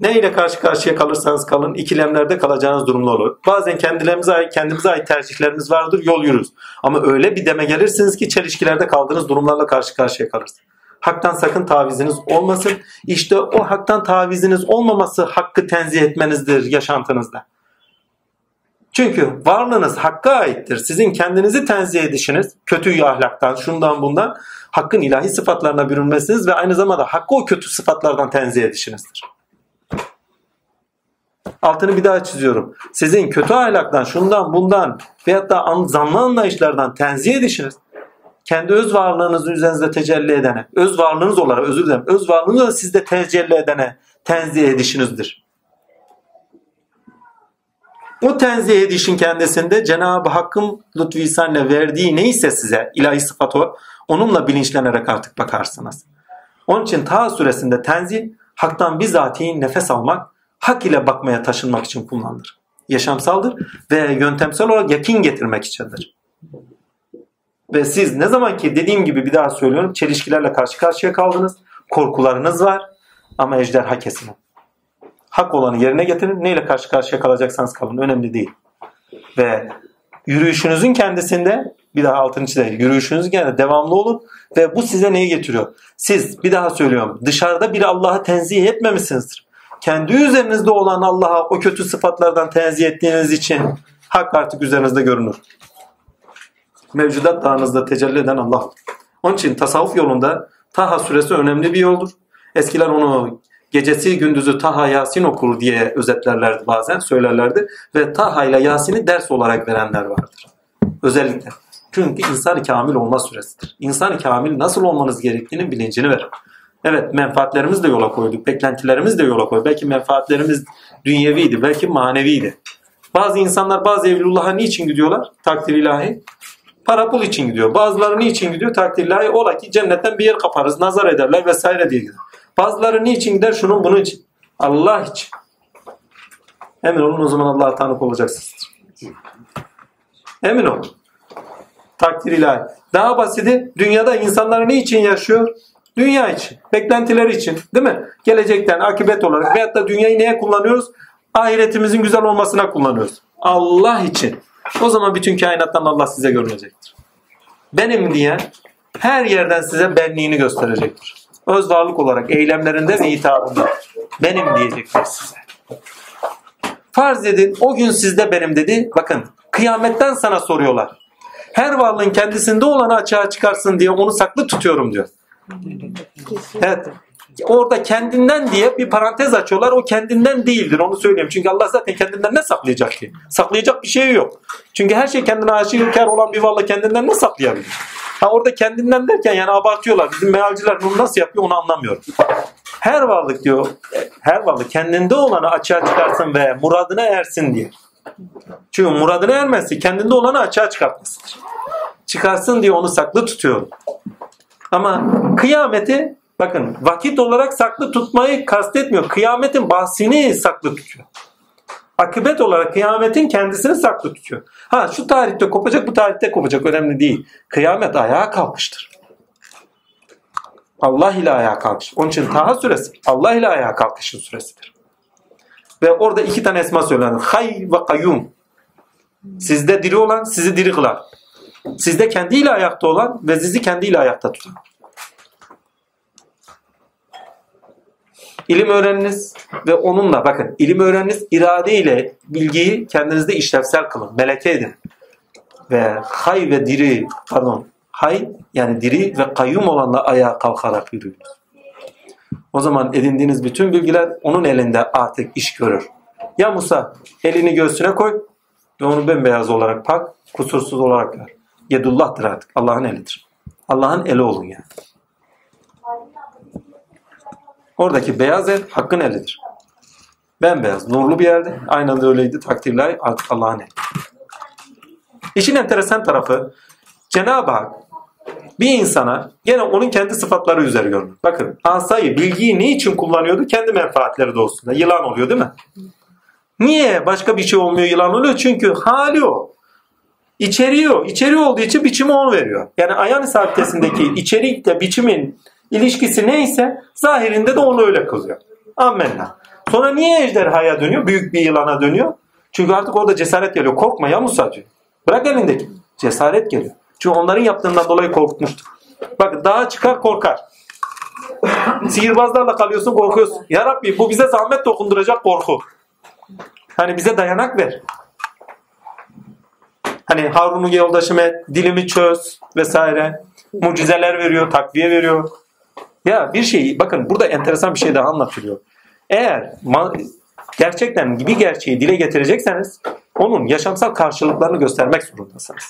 Ne ile karşı karşıya kalırsanız kalın ikilemlerde kalacağınız durumlar olur. Bazen kendilerimize ait, kendimize ait tercihlerimiz vardır yol yürürüz. Ama öyle bir deme gelirsiniz ki çelişkilerde kaldığınız durumlarla karşı karşıya kalırsınız. Haktan sakın taviziniz olmasın. İşte o haktan taviziniz olmaması hakkı tenzih etmenizdir yaşantınızda. Çünkü varlığınız hakka aittir. Sizin kendinizi tenzih edişiniz kötü ahlaktan, şundan bundan hakkın ilahi sıfatlarına bürünmesiniz ve aynı zamanda hakkı o kötü sıfatlardan tenzih edişinizdir. Altını bir daha çiziyorum. Sizin kötü ahlaktan, şundan bundan veyahut da zanlı anlayışlardan tenzih edişiniz kendi öz varlığınızın üzerinizde tecelli edene, öz varlığınız olarak özür dilerim, öz varlığınız da sizde tecelli edene tenzih edişinizdir. O tenzih edişin kendisinde Cenab-ı Hakk'ın lütfu ihsanla verdiği neyse size ilahi sıfat o, onunla bilinçlenerek artık bakarsınız. Onun için ta süresinde tenzih haktan bizatihi nefes almak, hak ile bakmaya taşınmak için kullanılır. Yaşamsaldır ve yöntemsel olarak yakin getirmek içindir. Ve siz ne zaman ki dediğim gibi bir daha söylüyorum çelişkilerle karşı karşıya kaldınız. Korkularınız var ama ejderha kesinin. Hak olanı yerine getirin. Neyle karşı karşıya kalacaksanız kalın. Önemli değil. Ve yürüyüşünüzün kendisinde bir daha altını çizelim. Yürüyüşünüzün kendisinde devamlı olun. Ve bu size neyi getiriyor? Siz bir daha söylüyorum. Dışarıda bir Allah'ı tenzih etmemişsinizdir. Kendi üzerinizde olan Allah'a o kötü sıfatlardan tenzih ettiğiniz için hak artık üzerinizde görünür mevcudat dağınızda tecelli eden Allah. Onun için tasavvuf yolunda Taha suresi önemli bir yoldur. Eskiler onu gecesi gündüzü Taha Yasin okur diye özetlerlerdi bazen söylerlerdi. Ve Taha ile Yasin'i ders olarak verenler vardır. Özellikle. Çünkü insan kamil olma süresidir. İnsan kamil nasıl olmanız gerektiğinin bilincini verir. Evet menfaatlerimiz de yola koyduk. Beklentilerimiz de yola koyduk. Belki menfaatlerimiz dünyeviydi. Belki maneviydi. Bazı insanlar bazı evlullah'a niçin gidiyorlar? Takdir ilahi. Para pul için gidiyor. Bazıları niçin gidiyor? Takdir ilahi. Ola ki cennetten bir yer kaparız. Nazar ederler vesaire diye gidiyor. Bazıları niçin gider? Şunun bunun için. Allah için. Emin olun o zaman Allah'a tanık olacaksınız. Emin olun. Takdir ilahi. Daha basiti dünyada insanlar ne için yaşıyor? Dünya için. Beklentileri için. Değil mi? Gelecekten akıbet olarak veyahut da dünyayı neye kullanıyoruz? Ahiretimizin güzel olmasına kullanıyoruz. Allah için. O zaman bütün kainattan Allah size görünecektir. Benim diyen her yerden size benliğini gösterecektir. Öz varlık olarak eylemlerinde ve hitabında. Benim diyecektir size. Farz edin o gün sizde benim dedi. Bakın kıyametten sana soruyorlar. Her varlığın kendisinde olanı açığa çıkarsın diye onu saklı tutuyorum diyor. Evet. Orada kendinden diye bir parantez açıyorlar. O kendinden değildir. Onu söyleyeyim. Çünkü Allah zaten kendinden ne saklayacak ki? Saklayacak bir şey yok. Çünkü her şey kendine aşikar olan bir varlık kendinden ne saklayabilir? Ha orada kendinden derken yani abartıyorlar. Bizim mealciler bunu nasıl yapıyor onu anlamıyorum. Her varlık diyor, her varlık kendinde olanı açığa çıkarsın ve muradına ersin diye. Çünkü muradına ermesi kendinde olanı açığa çıkartmasıdır. Çıkarsın diye onu saklı tutuyor. Ama kıyameti bakın vakit olarak saklı tutmayı kastetmiyor. Kıyametin bahsini saklı tutuyor. Akıbet olarak kıyametin kendisini saklı tutuyor. Ha şu tarihte kopacak bu tarihte kopacak önemli değil. Kıyamet ayağa kalkmıştır. Allah ile ayağa kalkış. Onun için Taha suresi Allah ile ayağa kalkışın süresidir. Ve orada iki tane esma söylenir. Hay ve kayyum. Sizde diri olan sizi diri kılar. Sizde kendiyle ayakta olan ve sizi kendiyle ayakta tutan. İlim öğreniniz ve onunla bakın ilim öğreniniz irade ile bilgiyi kendinizde işlevsel kılın. Meleke edin. Ve hay ve diri pardon hay yani diri ve kayyum olanla ayağa kalkarak yürüyün. O zaman edindiğiniz bütün bilgiler onun elinde artık iş görür. Ya Musa elini göğsüne koy ve onu bembeyaz olarak pak, kusursuz olarak gör. Yedullah'tır artık. Allah'ın elidir. Allah'ın eli olun yani. Oradaki beyaz el hakkın elidir. Bembeyaz, nurlu bir yerde. Aynen öyleydi. Takdirler artık Allah'ın eli. İşin enteresan tarafı Cenab-ı Hak bir insana gene onun kendi sıfatları üzeri görünür. Bakın asayı, bilgiyi ne için kullanıyordu? Kendi menfaatleri doğrultusunda. Yılan oluyor değil mi? Niye başka bir şey olmuyor yılan oluyor? Çünkü hali o. İçeriyor. İçeri olduğu için biçimi on veriyor. Yani ayan sabitesindeki içerikle biçimin ilişkisi neyse zahirinde de onu öyle kılıyor. Amenna. Sonra niye ejderhaya dönüyor? Büyük bir yılana dönüyor. Çünkü artık orada cesaret geliyor. Korkma ya Musa diyor. Bırak elindeki. Cesaret geliyor. Çünkü onların yaptığından dolayı korkmuştur. Bak dağa çıkar korkar. [LAUGHS] Sihirbazlarla kalıyorsun korkuyorsun. Ya Rabbi bu bize zahmet dokunduracak korku. Hani bize dayanak ver. Hani Harun'un yoldaşım et, dilimi çöz vesaire. Mucizeler veriyor, takviye veriyor. Ya bir şey, bakın burada enteresan bir şey daha anlatılıyor. Eğer gerçekten bir gerçeği dile getirecekseniz onun yaşamsal karşılıklarını göstermek zorundasınız.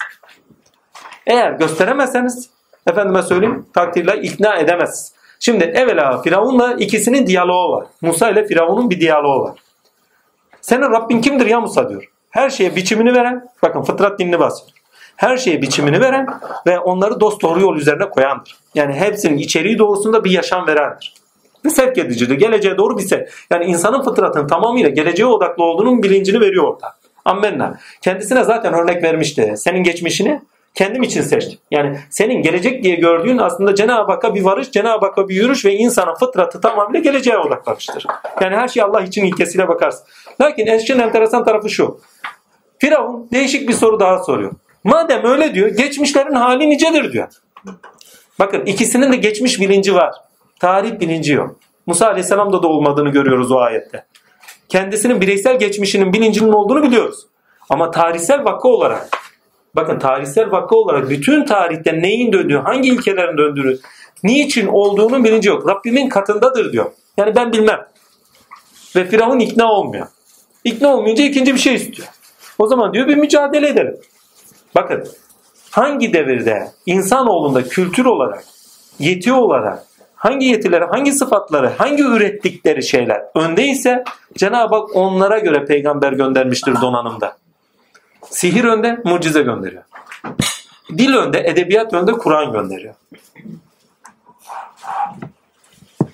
Eğer gösteremezseniz efendime söyleyeyim takdirle ikna edemezsiniz. Şimdi evvela Firavun'la ikisinin diyaloğu var. Musa ile Firavun'un bir diyaloğu var. Senin Rabbin kimdir ya Musa diyor. Her şeye biçimini veren, bakın fıtrat dinini bahsediyor. Her şeye biçimini veren ve onları dost doğru yol üzerine koyandır. Yani hepsinin içeriği doğrusunda bir yaşam verendir. Ve sevk edicidir. Geleceğe doğru bir sevk. Yani insanın fıtratının tamamıyla geleceğe odaklı olduğunun bilincini veriyor orada. Ammenna. Kendisine zaten örnek vermişti. Senin geçmişini kendim için seçtim. Yani senin gelecek diye gördüğün aslında Cenab-ı Hakk'a bir varış, Cenab-ı Hakk'a bir yürüyüş ve insanın fıtratı tamamıyla geleceğe odaklanmıştır. Yani her şey Allah için ilkesiyle bakarsın. Lakin eşin enteresan tarafı şu. Firavun değişik bir soru daha soruyor. Madem öyle diyor, geçmişlerin hali nicedir diyor. Bakın ikisinin de geçmiş bilinci var. Tarih bilinci yok. Musa Aleyhisselam'da da olmadığını görüyoruz o ayette. Kendisinin bireysel geçmişinin bilincinin olduğunu biliyoruz. Ama tarihsel vakı olarak bakın tarihsel vakı olarak bütün tarihte neyin döndüğü, hangi ilkelerin döndüğünü, niçin olduğunun bilinci yok. Rabbimin katındadır diyor. Yani ben bilmem. Ve Firavun ikna olmuyor. İkna olmayınca ikinci bir şey istiyor. O zaman diyor bir mücadele edelim. Bakın hangi devirde insanoğlunda kültür olarak, yeti olarak hangi yetileri, hangi sıfatları, hangi ürettikleri şeyler öndeyse Cenab-ı Hak onlara göre peygamber göndermiştir donanımda. Sihir önde, mucize gönderiyor. Dil önde, edebiyat önde, Kur'an gönderiyor.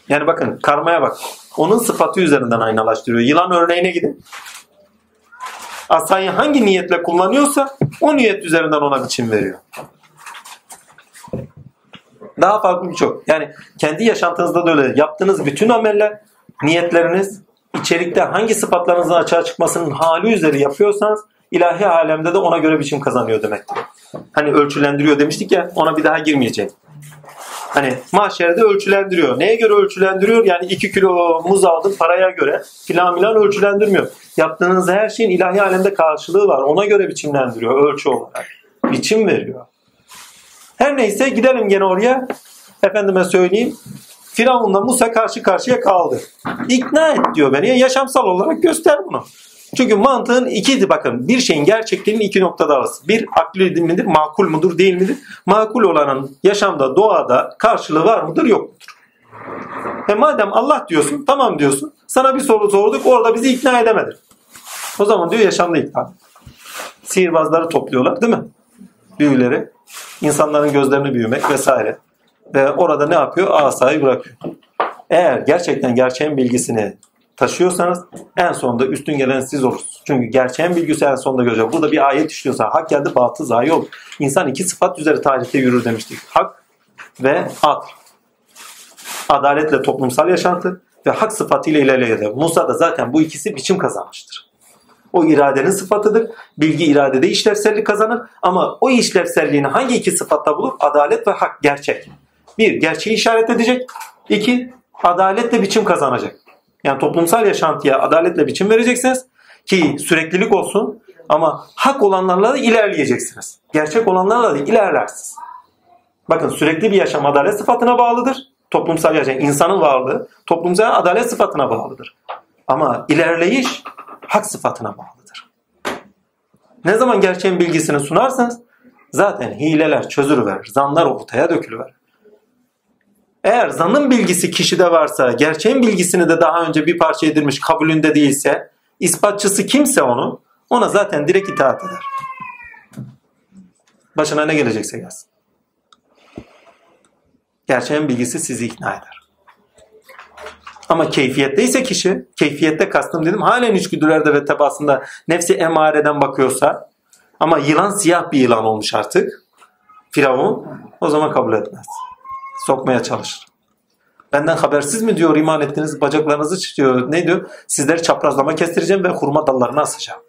Yani bakın karmaya bak. Onun sıfatı üzerinden aynalaştırıyor. Yılan örneğine gidin. Asayı hangi niyetle kullanıyorsa o niyet üzerinden ona biçim veriyor. Daha farklı birçok. Yani kendi yaşantınızda da öyle. Yaptığınız bütün ameller, niyetleriniz, içerikte hangi sıfatlarınızın açığa çıkmasının hali üzeri yapıyorsanız ilahi alemde de ona göre biçim kazanıyor demektir. Hani ölçülendiriyor demiştik ya ona bir daha girmeyecek. Hani mahşerde ölçülendiriyor. Neye göre ölçülendiriyor? Yani 2 kilo muz aldım paraya göre filan filan ölçülendirmiyor. Yaptığınız her şeyin ilahi alemde karşılığı var. Ona göre biçimlendiriyor ölçü olarak. Biçim veriyor. Her neyse gidelim gene oraya. Efendime söyleyeyim. Firavun'la Musa karşı karşıya kaldı. İkna et diyor beni. Yaşamsal olarak göster bunu. Çünkü mantığın ikiydi bakın. Bir şeyin gerçekliğinin iki noktada arası. Bir akli midir, makul mudur, değil midir? Makul olanın yaşamda, doğada karşılığı var mıdır, yok mudur? E madem Allah diyorsun, tamam diyorsun. Sana bir soru sorduk, orada bizi ikna edemedin. O zaman diyor yaşamda ikna. Sihirbazları topluyorlar değil mi? Büyüleri. insanların gözlerini büyümek vesaire. Ve orada ne yapıyor? Asayı bırakıyor. Eğer gerçekten gerçeğin bilgisini taşıyorsanız en sonunda üstün gelen siz olursunuz. Çünkü gerçeğin bilgisi en sonunda görecek. Burada bir ayet işliyorsa hak geldi batıl zayi olur. İnsan iki sıfat üzeri tarihte yürür demiştik. Hak ve adl. Adaletle toplumsal yaşantı ve hak sıfatıyla ilerleyede. Musa da zaten bu ikisi biçim kazanmıştır. O iradenin sıfatıdır. Bilgi iradede işlevsellik kazanır. Ama o işlevselliğini hangi iki sıfatta bulur? Adalet ve hak, gerçek. Bir, gerçeği işaret edecek. İki, adaletle biçim kazanacak. Yani toplumsal yaşantıya adaletle biçim vereceksiniz ki süreklilik olsun ama hak olanlarla da ilerleyeceksiniz. Gerçek olanlarla da ilerlersiniz. Bakın sürekli bir yaşam adalet sıfatına bağlıdır. Toplumsal yaşam, insanın varlığı toplumsal adalet sıfatına bağlıdır. Ama ilerleyiş hak sıfatına bağlıdır. Ne zaman gerçeğin bilgisini sunarsanız zaten hileler çözülüverir, zanlar ortaya dökülüverir. Eğer zanın bilgisi kişide varsa, gerçeğin bilgisini de daha önce bir parça edilmiş kabulünde değilse, ispatçısı kimse onu, ona zaten direkt itaat eder. Başına ne gelecekse gelsin. Gerçeğin bilgisi sizi ikna eder. Ama keyfiyette ise kişi, keyfiyette kastım dedim, halen içgüdülerde ve tebasında nefsi emareden bakıyorsa, ama yılan siyah bir yılan olmuş artık, Firavun, o zaman kabul etmez sokmaya çalışır. Benden habersiz mi diyor iman ettiniz bacaklarınızı çıkıyor. Ne diyor? Sizleri çaprazlama kestireceğim ve hurma dallarına asacağım.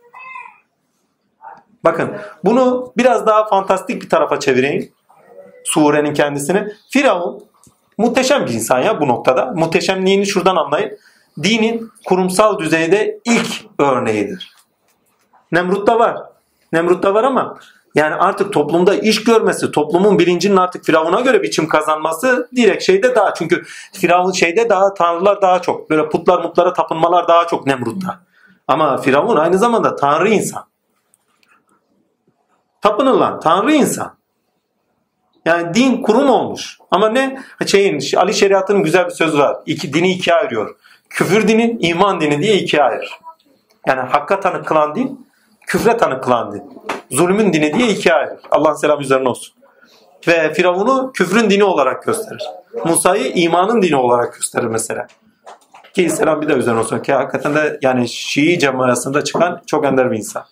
Bakın bunu biraz daha fantastik bir tarafa çevireyim. Surenin kendisini. Firavun muhteşem bir insan ya bu noktada. Muhteşemliğini şuradan anlayın. Dinin kurumsal düzeyde ilk örneğidir. Nemrut'ta var. Nemrut'ta var ama yani artık toplumda iş görmesi, toplumun bilincinin artık Firavun'a göre biçim kazanması direkt şeyde daha. Çünkü Firavun şeyde daha tanrılar daha çok. Böyle putlar mutlara tapınmalar daha çok Nemrut'ta. Ama Firavun aynı zamanda tanrı insan. Tapınılan tanrı insan. Yani din kurum olmuş. Ama ne? Şeyin, Ali Şeriat'ın güzel bir sözü var. İki, dini ikiye ayırıyor. Küfür dini, iman dini diye ikiye ayırır. Yani hakka tanık kılan din, küfre tanık kılan din zulmün dini diye ikiye ayırır. Allah'ın selamı üzerine olsun. Ve Firavun'u küfrün dini olarak gösterir. Musa'yı imanın dini olarak gösterir mesela. Ki selam bir de üzerine olsun. Ki hakikaten de yani Şii cemaatinde çıkan çok ender bir insan.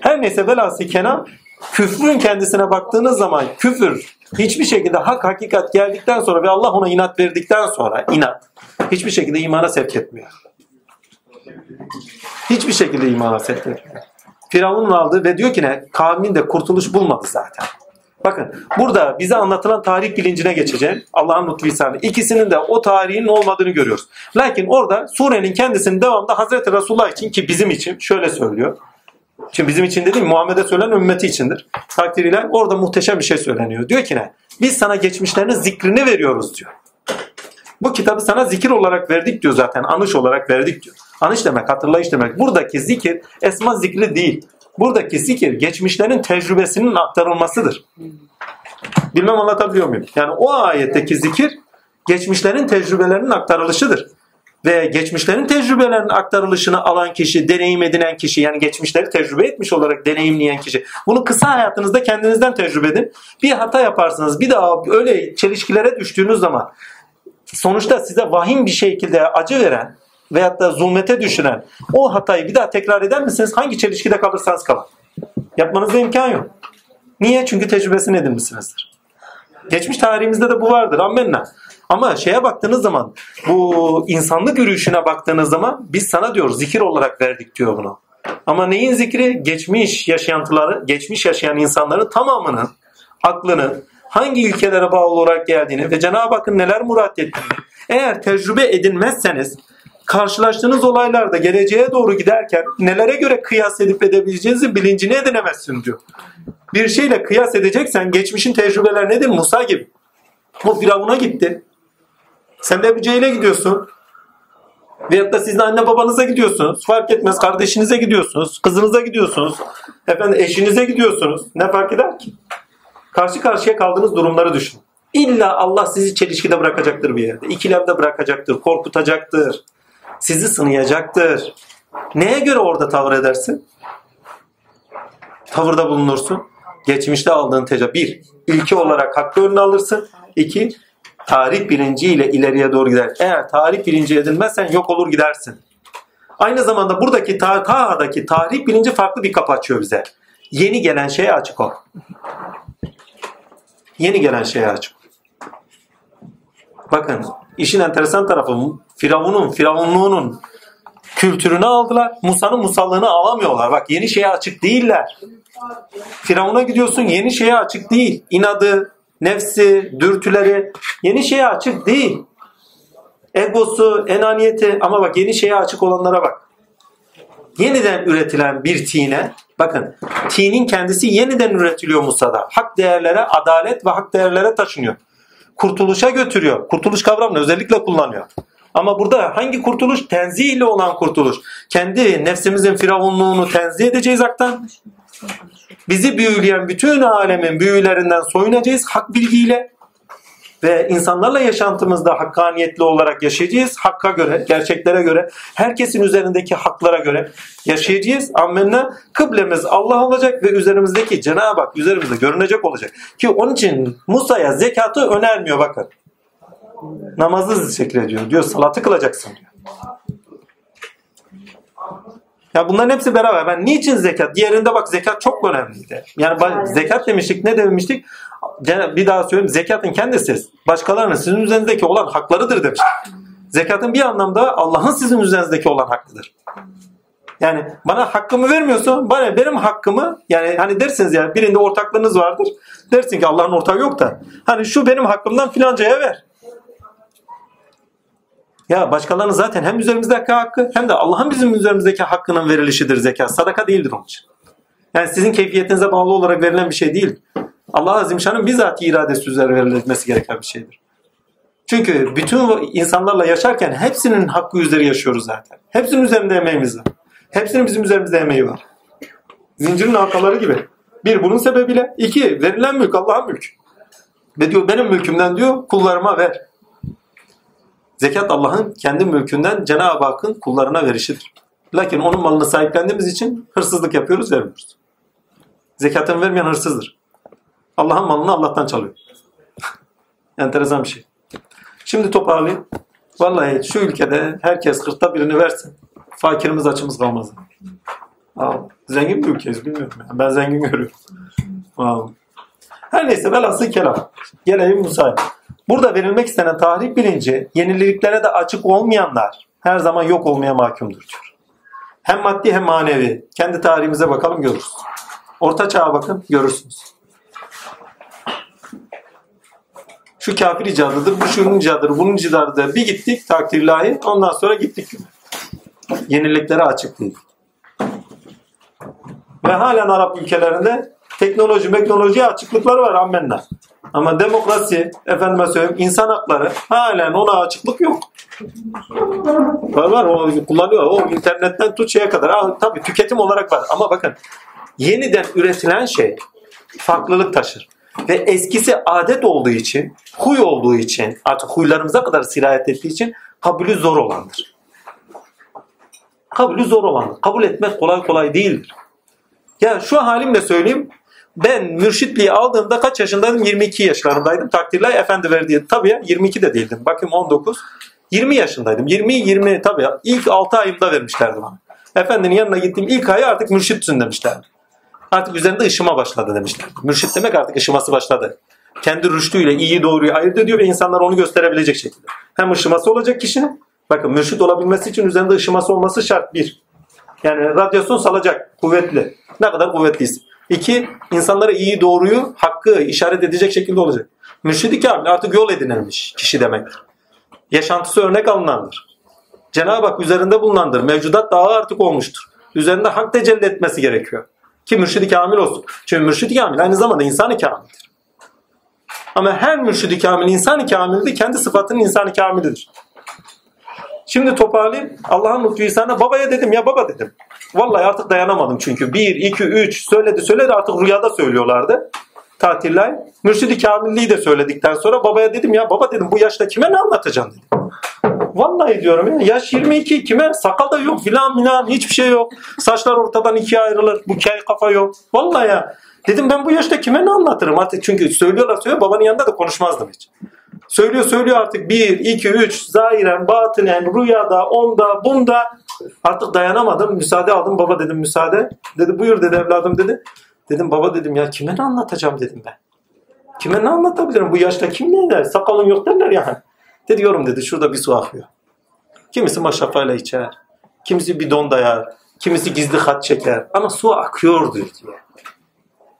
Her neyse velhasıl kelam küfrün kendisine baktığınız zaman küfür hiçbir şekilde hak hakikat geldikten sonra ve Allah ona inat verdikten sonra inat hiçbir şekilde imana sevk etmiyor. Hiçbir şekilde imana sevk etmiyor. Firavun'un aldığı ve diyor ki ne? Kavmin de kurtuluş bulmadı zaten. Bakın burada bize anlatılan tarih bilincine geçeceğim. Allah'ın lütfu İkisinin de o tarihin olmadığını görüyoruz. Lakin orada surenin kendisinin devamında Hazreti Resulullah için ki bizim için şöyle söylüyor. Şimdi bizim için dediğim Muhammed'e söylenen ümmeti içindir. Takdiriyle orada muhteşem bir şey söyleniyor. Diyor ki ne? Biz sana geçmişlerinin zikrini veriyoruz diyor. Bu kitabı sana zikir olarak verdik diyor zaten. Anış olarak verdik diyor. Anış demek, hatırlayış demek. Buradaki zikir esma zikri değil. Buradaki zikir geçmişlerin tecrübesinin aktarılmasıdır. Bilmem anlatabiliyor muyum? Yani o ayetteki zikir geçmişlerin tecrübelerinin aktarılışıdır. Ve geçmişlerin tecrübelerinin aktarılışını alan kişi, deneyim edinen kişi yani geçmişleri tecrübe etmiş olarak deneyimleyen kişi. Bunu kısa hayatınızda kendinizden tecrübe edin. Bir hata yaparsınız. Bir daha öyle çelişkilere düştüğünüz zaman sonuçta size vahim bir şekilde acı veren veyahut da zulmete düşüren o hatayı bir daha tekrar eder misiniz? Hangi çelişkide kalırsanız kalın. Yapmanıza imkan yok. Niye? Çünkü tecrübesini edinmişsinizdir. Geçmiş tarihimizde de bu vardır. Ammenna. Ama şeye baktığınız zaman bu insanlık yürüyüşüne baktığınız zaman biz sana diyor zikir olarak verdik diyor bunu. Ama neyin zikri? Geçmiş yaşantıları, geçmiş yaşayan insanların tamamının aklını hangi ilkelere bağlı olarak geldiğini ve Cenab-ı Hakk'ın neler murat ettiğini eğer tecrübe edinmezseniz karşılaştığınız olaylarda geleceğe doğru giderken nelere göre kıyas edip edebileceğinizi bilincini edinemezsin diyor. Bir şeyle kıyas edeceksen geçmişin tecrübeleri nedir? Musa gibi. O Firavun'a gitti. Sen de Ebu Cehil'e gidiyorsun. Veyahut da siz de anne babanıza gidiyorsunuz. Fark etmez. Kardeşinize gidiyorsunuz. Kızınıza gidiyorsunuz. Efendim eşinize gidiyorsunuz. Ne fark eder ki? Karşı karşıya kaldığınız durumları düşünün. İlla Allah sizi çelişkide bırakacaktır bir yerde. İkilemde bırakacaktır. Korkutacaktır. Sizi sınayacaktır. Neye göre orada tavır edersin? Tavırda bulunursun. Geçmişte aldığın tecrübe. Bir, ilki olarak hakkı önüne alırsın. İki, tarih bilinciyle ileriye doğru gider. Eğer tarih bilinci edinmezsen yok olur gidersin. Aynı zamanda buradaki ta Taha'daki tarih bilinci farklı bir kapı açıyor bize. Yeni gelen şeye açık ol. Yeni gelen şeye açık ol. Bakın işin enteresan tarafı Firavun'un, Firavunluğunun kültürünü aldılar. Musa'nın Musallığını alamıyorlar. Bak yeni şeye açık değiller. Firavun'a gidiyorsun yeni şeye açık değil. İnadı, nefsi, dürtüleri yeni şeye açık değil. Egosu, enaniyeti ama bak yeni şeye açık olanlara bak. Yeniden üretilen bir tine bakın tinin kendisi yeniden üretiliyor Musa'da. Hak değerlere, adalet ve hak değerlere taşınıyor. Kurtuluşa götürüyor. Kurtuluş kavramını özellikle kullanıyor. Ama burada hangi kurtuluş? Tenzih ile olan kurtuluş. Kendi nefsimizin firavunluğunu tenzih edeceğiz haktan. Bizi büyüleyen bütün alemin büyülerinden soyunacağız hak bilgiyle. Ve insanlarla yaşantımızda hakkaniyetli olarak yaşayacağız. Hakka göre, gerçeklere göre, herkesin üzerindeki haklara göre yaşayacağız. Ammenna kıblemiz Allah olacak ve üzerimizdeki Cenab-ı Hak üzerimizde görünecek olacak. Ki onun için Musa'ya zekatı önermiyor bakın. Namazı zikrediyor. Diyor salatı kılacaksın diyor. Ya bunların hepsi beraber. Ben niçin zekat? Diğerinde bak zekat çok önemliydi. Yani zekat demiştik ne demiştik? Bir daha söyleyeyim. Zekatın kendisi başkalarının sizin üzerinizdeki olan haklarıdır demiştik. Zekatın bir anlamda Allah'ın sizin üzerinizdeki olan hakkıdır. Yani bana hakkımı vermiyorsun. Bana benim hakkımı yani hani dersiniz ya birinde ortaklığınız vardır. Dersin ki Allah'ın ortağı yok da. Hani şu benim hakkımdan filancaya ver. Ya başkalarının zaten hem üzerimizdeki hakkı hem de Allah'ın bizim üzerimizdeki hakkının verilişidir zekat. Sadaka değildir onun için. Yani sizin keyfiyetinize bağlı olarak verilen bir şey değil. Allah Azimşan'ın bizzat iradesi üzerine verilmesi gereken bir şeydir. Çünkü bütün insanlarla yaşarken hepsinin hakkı üzeri yaşıyoruz zaten. Hepsinin üzerinde emeğimiz var. Hepsinin bizim üzerimizde emeği var. Zincirin halkaları gibi. Bir bunun sebebiyle. iki verilen mülk Allah'ın mülk. Ve diyor benim mülkümden diyor kullarıma ver. Zekat Allah'ın kendi mülkünden Cenab-ı Hakk'ın kullarına verişidir. Lakin onun malını sahiplendiğimiz için hırsızlık yapıyoruz, vermiyoruz. Zekatını vermeyen hırsızdır. Allah'ın malını Allah'tan çalıyor. [LAUGHS] Enteresan bir şey. Şimdi toparlayayım. Vallahi şu ülkede herkes kırkta birini versin. Fakirimiz açımız kalmaz. Zengin bir ülkeyiz bilmiyorum. Yani. Ben zengin görüyorum. Aa. Her neyse velhasıl kelam. Gelelim Musa'ya. Burada verilmek istenen tarih bilinci yenililiklere de açık olmayanlar her zaman yok olmaya mahkumdur diyor. Hem maddi hem manevi. Kendi tarihimize bakalım görürüz. Orta çağa bakın görürsünüz. Şu kafir icadıdır, bu şunun icadıdır, bunun icadıdır. Bir gittik takdirlahi ondan sonra gittik. Yeniliklere açık değil. Ve halen Arap ülkelerinde teknoloji, teknolojiye açıklıkları var ammenna. Ama demokrasi, efendime söyleyeyim insan hakları halen ona açıklık yok. Var var o kullanıyor. O internetten tut şeye kadar. Ha, tabii tüketim olarak var. Ama bakın yeniden üretilen şey farklılık taşır. Ve eskisi adet olduğu için, huy olduğu için, artık huylarımıza kadar sirayet ettiği için kabulü zor olandır. Kabulü zor olandır. Kabul etmek kolay kolay değildir. Ya şu halimle söyleyeyim. Ben mürşitliği aldığımda kaç yaşındaydım? 22 yaşlarındaydım. Takdirler efendi verdiği. Tabii ya 22 de değildim. Bakayım 19. 20 yaşındaydım. 20 20 tabii. İlk 6 ayımda vermişlerdi bana. Efendinin yanına gittiğim ilk ayı artık mürşitsin demişlerdi. Artık üzerinde ışıma başladı demişler. Mürşit demek artık ışıması başladı. Kendi rüştüyle iyi doğruyu ayırt ediyor ve insanlar onu gösterebilecek şekilde. Hem ışıması olacak kişinin. Bakın mürşit olabilmesi için üzerinde ışıması olması şart. Bir. Yani radyasyon salacak. Kuvvetli. Ne kadar kuvvetliyse. İki, insanlara iyi doğruyu, hakkı işaret edecek şekilde olacak. Mürşid-i Kamil artık yol edinilmiş kişi demektir. Yaşantısı örnek alınandır. Cenab-ı Hak üzerinde bulunandır. Mevcudat dağı artık olmuştur. Üzerinde hak tecelli etmesi gerekiyor. Ki mürşid-i kamil olsun. Çünkü mürşid-i kamil aynı zamanda insan-ı kamildir. Ama her mürşid-i kamil insan-ı kamildir. Kendi sıfatının insan-ı kamilidir. Şimdi toparlayayım. Allah'ın lütfu ihsanı babaya dedim ya baba dedim. Vallahi artık dayanamadım çünkü. Bir, iki, üç söyledi söyledi artık rüyada söylüyorlardı. Tatiller. Mürşid-i Kamilli'yi de söyledikten sonra babaya dedim ya baba dedim bu yaşta kime ne anlatacaksın dedim. Vallahi diyorum ya yaş 22 kime sakal da yok filan filan hiçbir şey yok. Saçlar ortadan ikiye ayrılır. Bu kel kafa yok. Vallahi ya. Dedim ben bu yaşta kime ne anlatırım artık çünkü söylüyorlar söylüyor babanın yanında da konuşmazdım hiç. Söylüyor söylüyor artık 1, 2, 3 zahiren, batınen, rüyada, onda, bunda. Artık dayanamadım. Müsaade aldım. Baba dedim müsaade. Dedi buyur dedi evladım dedi. Dedim baba dedim ya kime ne anlatacağım dedim ben. Kime ne anlatabilirim bu yaşta kim ne der? Sakalın yok derler yani. Dedi yorum dedi şurada bir su akıyor. Kimisi maşrafayla içer. Kimisi bidon dayar. Kimisi gizli hat çeker. Ama su akıyor diyor.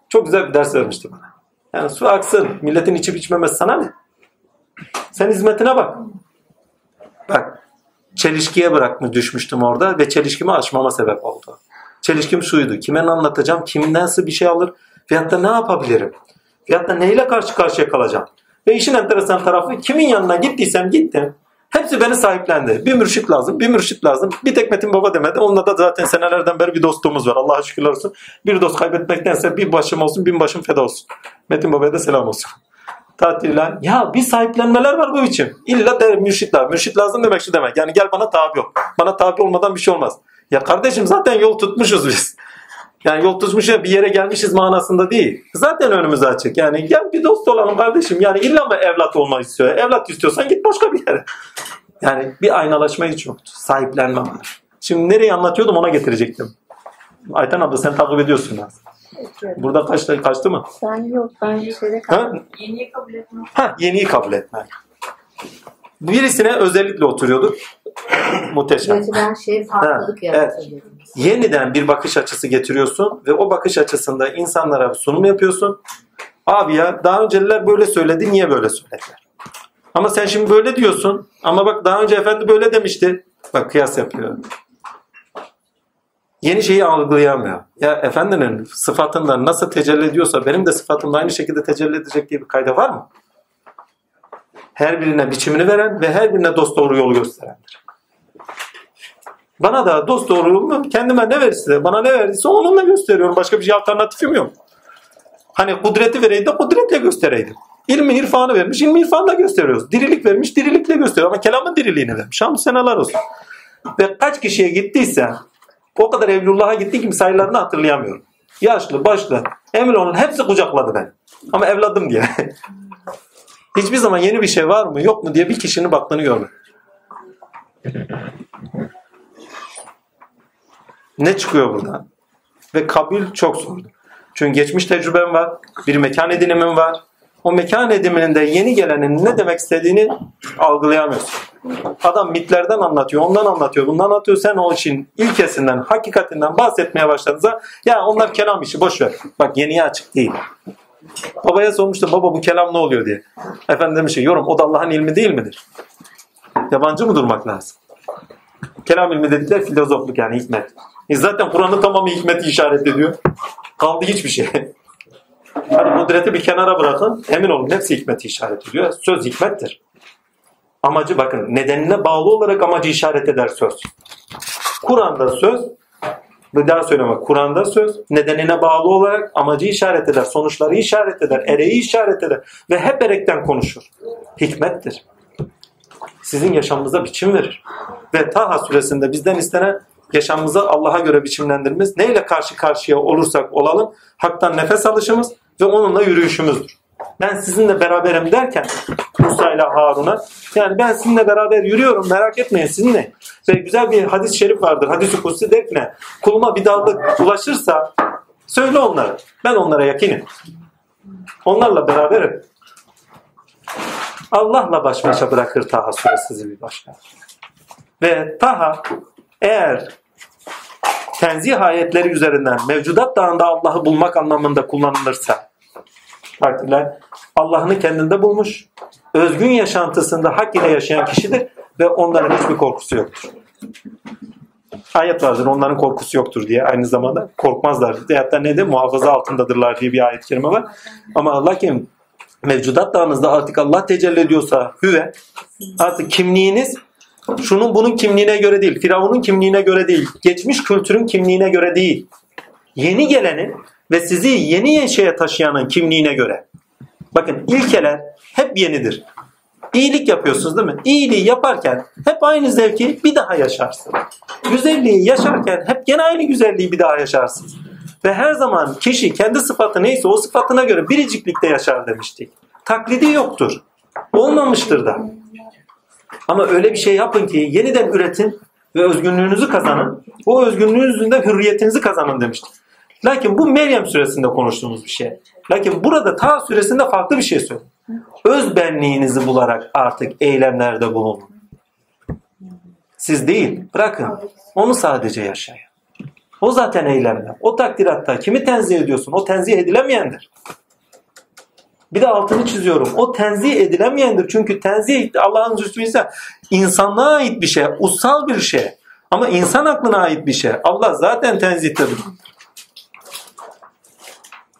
Çok güzel bir ders vermişti bana. Yani su aksın. Milletin içip içmemesi sana ne? Sen hizmetine bak. Bak. Çelişkiye bırakmış düşmüştüm orada ve çelişkimi aşmama sebep oldu. Çelişkim şuydu. Kime anlatacağım? Kimden nasıl bir şey alır? Veyahut da ne yapabilirim? Veyahut da neyle karşı karşıya kalacağım? Ve işin enteresan tarafı kimin yanına gittiysem gittim. Hepsi beni sahiplendi. Bir mürşit lazım, bir mürşit lazım. Bir tek Metin Baba demedi. Onunla da zaten senelerden beri bir dostluğumuz var. Allah'a şükürler olsun. Bir dost kaybetmektense bir başım olsun, bin başım feda olsun. Metin Baba'ya da selam olsun. Tatiller. Ya bir sahiplenmeler var bu biçim. İlla de mürşit lazım. Mürşit lazım demek şu demek. Yani gel bana tabi ol. Bana tabi olmadan bir şey olmaz. Ya kardeşim zaten yol tutmuşuz biz. Yani yol tutmuşuz bir yere gelmişiz manasında değil. Zaten önümüz açık. Yani gel bir dost olalım kardeşim. Yani illa mı evlat olmak istiyor? Evlat istiyorsan git başka bir yere. Yani bir aynalaşma hiç yoktu. Sahiplenme var. Şimdi nereye anlatıyordum ona getirecektim. Ayten abla sen takip ediyorsun Burada kaçtı, kaçtı mı? Ben yok. Ben bir şeyde Ha? kaldım. Yeniyi kabul etmek. Ha, yeniyi kabul etmek. Birisine özellikle oturuyorduk. [CLEARS THROAT] Muhteşem. Üretilen şey farklılık Ha, yaratır. Yeniden bir bakış açısı getiriyorsun ve o bakış açısında insanlara sunum yapıyorsun. Abi ya daha önceler böyle söyledi niye böyle söylediler? Ama sen şimdi böyle diyorsun ama bak daha önce efendi böyle demişti. Bak kıyas yapıyor. Yeni şeyi algılayamıyor. Ya efendinin sıfatından nasıl tecelli ediyorsa benim de sıfatımda aynı şekilde tecelli edecek diye bir kayda var mı? Her birine biçimini veren ve her birine dost doğru yolu gösterendir. Bana da dost doğru kendime ne verirse, bana ne verdiyse onunla gösteriyorum. Başka bir şey alternatifim yok. Hani kudreti vereydi de kudretle göstereydim. İlmi irfanı vermiş, ilmi irfanla gösteriyoruz. Dirilik vermiş, dirilikle gösteriyor. Ama kelamın diriliğini vermiş. Hamd seneler olsun. Ve kaç kişiye gittiyse o kadar Evlullah'a gitti ki sayılarını hatırlayamıyorum. Yaşlı, başlı. Emin olun hepsi kucakladı ben. Ama evladım diye. [LAUGHS] Hiçbir zaman yeni bir şey var mı yok mu diye bir kişinin baktığını görmedim. Ne çıkıyor buradan? Ve kabul çok zordu. Çünkü geçmiş tecrübem var. Bir mekan edinimim var. O mekan ediniminde yeni gelenin ne demek istediğini algılayamıyorsun. Adam mitlerden anlatıyor, ondan anlatıyor, bundan anlatıyor. Sen o işin ilkesinden, hakikatinden bahsetmeye başladığınızda ya onlar kelam işi boş ver. Bak yeniye açık değil. Babaya sormuştum baba bu kelam ne oluyor diye. Efendim demiş ki yorum o da Allah'ın ilmi değil midir? Yabancı mı durmak lazım? Kelam ilmi dedikleri filozofluk yani hikmet. E zaten Kur'an'ın tamamı hikmeti işaret ediyor. Kaldı hiçbir şey. Hadi kudreti bir kenara bırakın. Emin olun hepsi hikmeti işaret ediyor. Söz hikmettir. Amacı bakın nedenine bağlı olarak amacı işaret eder söz. Kur'an'da söz Bir daha söyleme. Kur'an'da söz nedenine bağlı olarak amacı işaret eder, sonuçları işaret eder, ereği işaret eder ve hep erekten konuşur. Hikmettir. Sizin yaşamınıza biçim verir. Ve Taha suresinde bizden istenen yaşamımızı Allah'a göre biçimlendirmemiz, neyle karşı karşıya olursak olalım, haktan nefes alışımız ve onunla yürüyüşümüzdür. Ben sizinle beraberim derken Musa ile Harun'a yani ben sizinle beraber yürüyorum merak etmeyin sizinle. Ve güzel bir hadis-i şerif vardır. Hadis-i Kutsi der ki ne? Kuluma bir darlık ulaşırsa söyle onlara. Ben onlara yakinim. Onlarla beraberim. Allah'la baş başa bırakır Taha suresi bir başka. Ve Taha eğer tenzih ayetleri üzerinden mevcudat dağında Allah'ı bulmak anlamında kullanılırsa takdirler Allah'ını kendinde bulmuş, özgün yaşantısında hak ile yaşayan kişidir ve onların hiçbir korkusu yoktur. Ayet vardır onların korkusu yoktur diye aynı zamanda korkmazlar. Hatta ne de muhafaza altındadırlar diye bir ayet kerime var. Ama Allah kim mevcudat dağınızda artık Allah tecelli ediyorsa hüve artık kimliğiniz şunun bunun kimliğine göre değil, Firavun'un kimliğine göre değil, geçmiş kültürün kimliğine göre değil. Yeni gelenin ve sizi yeni şeye taşıyanın kimliğine göre. Bakın ilkeler hep yenidir. İyilik yapıyorsunuz değil mi? İyiliği yaparken hep aynı zevki bir daha yaşarsınız. Güzelliği yaşarken hep gene aynı güzelliği bir daha yaşarsınız. Ve her zaman kişi kendi sıfatı neyse o sıfatına göre biriciklikte yaşar demiştik. Taklidi yoktur. Olmamıştır da. Ama öyle bir şey yapın ki yeniden üretin ve özgünlüğünüzü kazanın. O özgünlüğünüzün de hürriyetinizi kazanın demiştik. Lakin bu Meryem suresinde konuştuğumuz bir şey. Lakin burada Ta suresinde farklı bir şey söylüyor. Öz benliğinizi bularak artık eylemlerde bulunun. Siz değil, bırakın. Onu sadece yaşayın. O zaten eylemler. O takdiratta kimi tenzih ediyorsun? O tenzih edilemeyendir. Bir de altını çiziyorum. O tenzih edilemeyendir. Çünkü tenzih Allah'ın üstünüzde insanlığa ait bir şey, ussal bir şey. Ama insan aklına ait bir şey. Allah zaten tenzihte durur.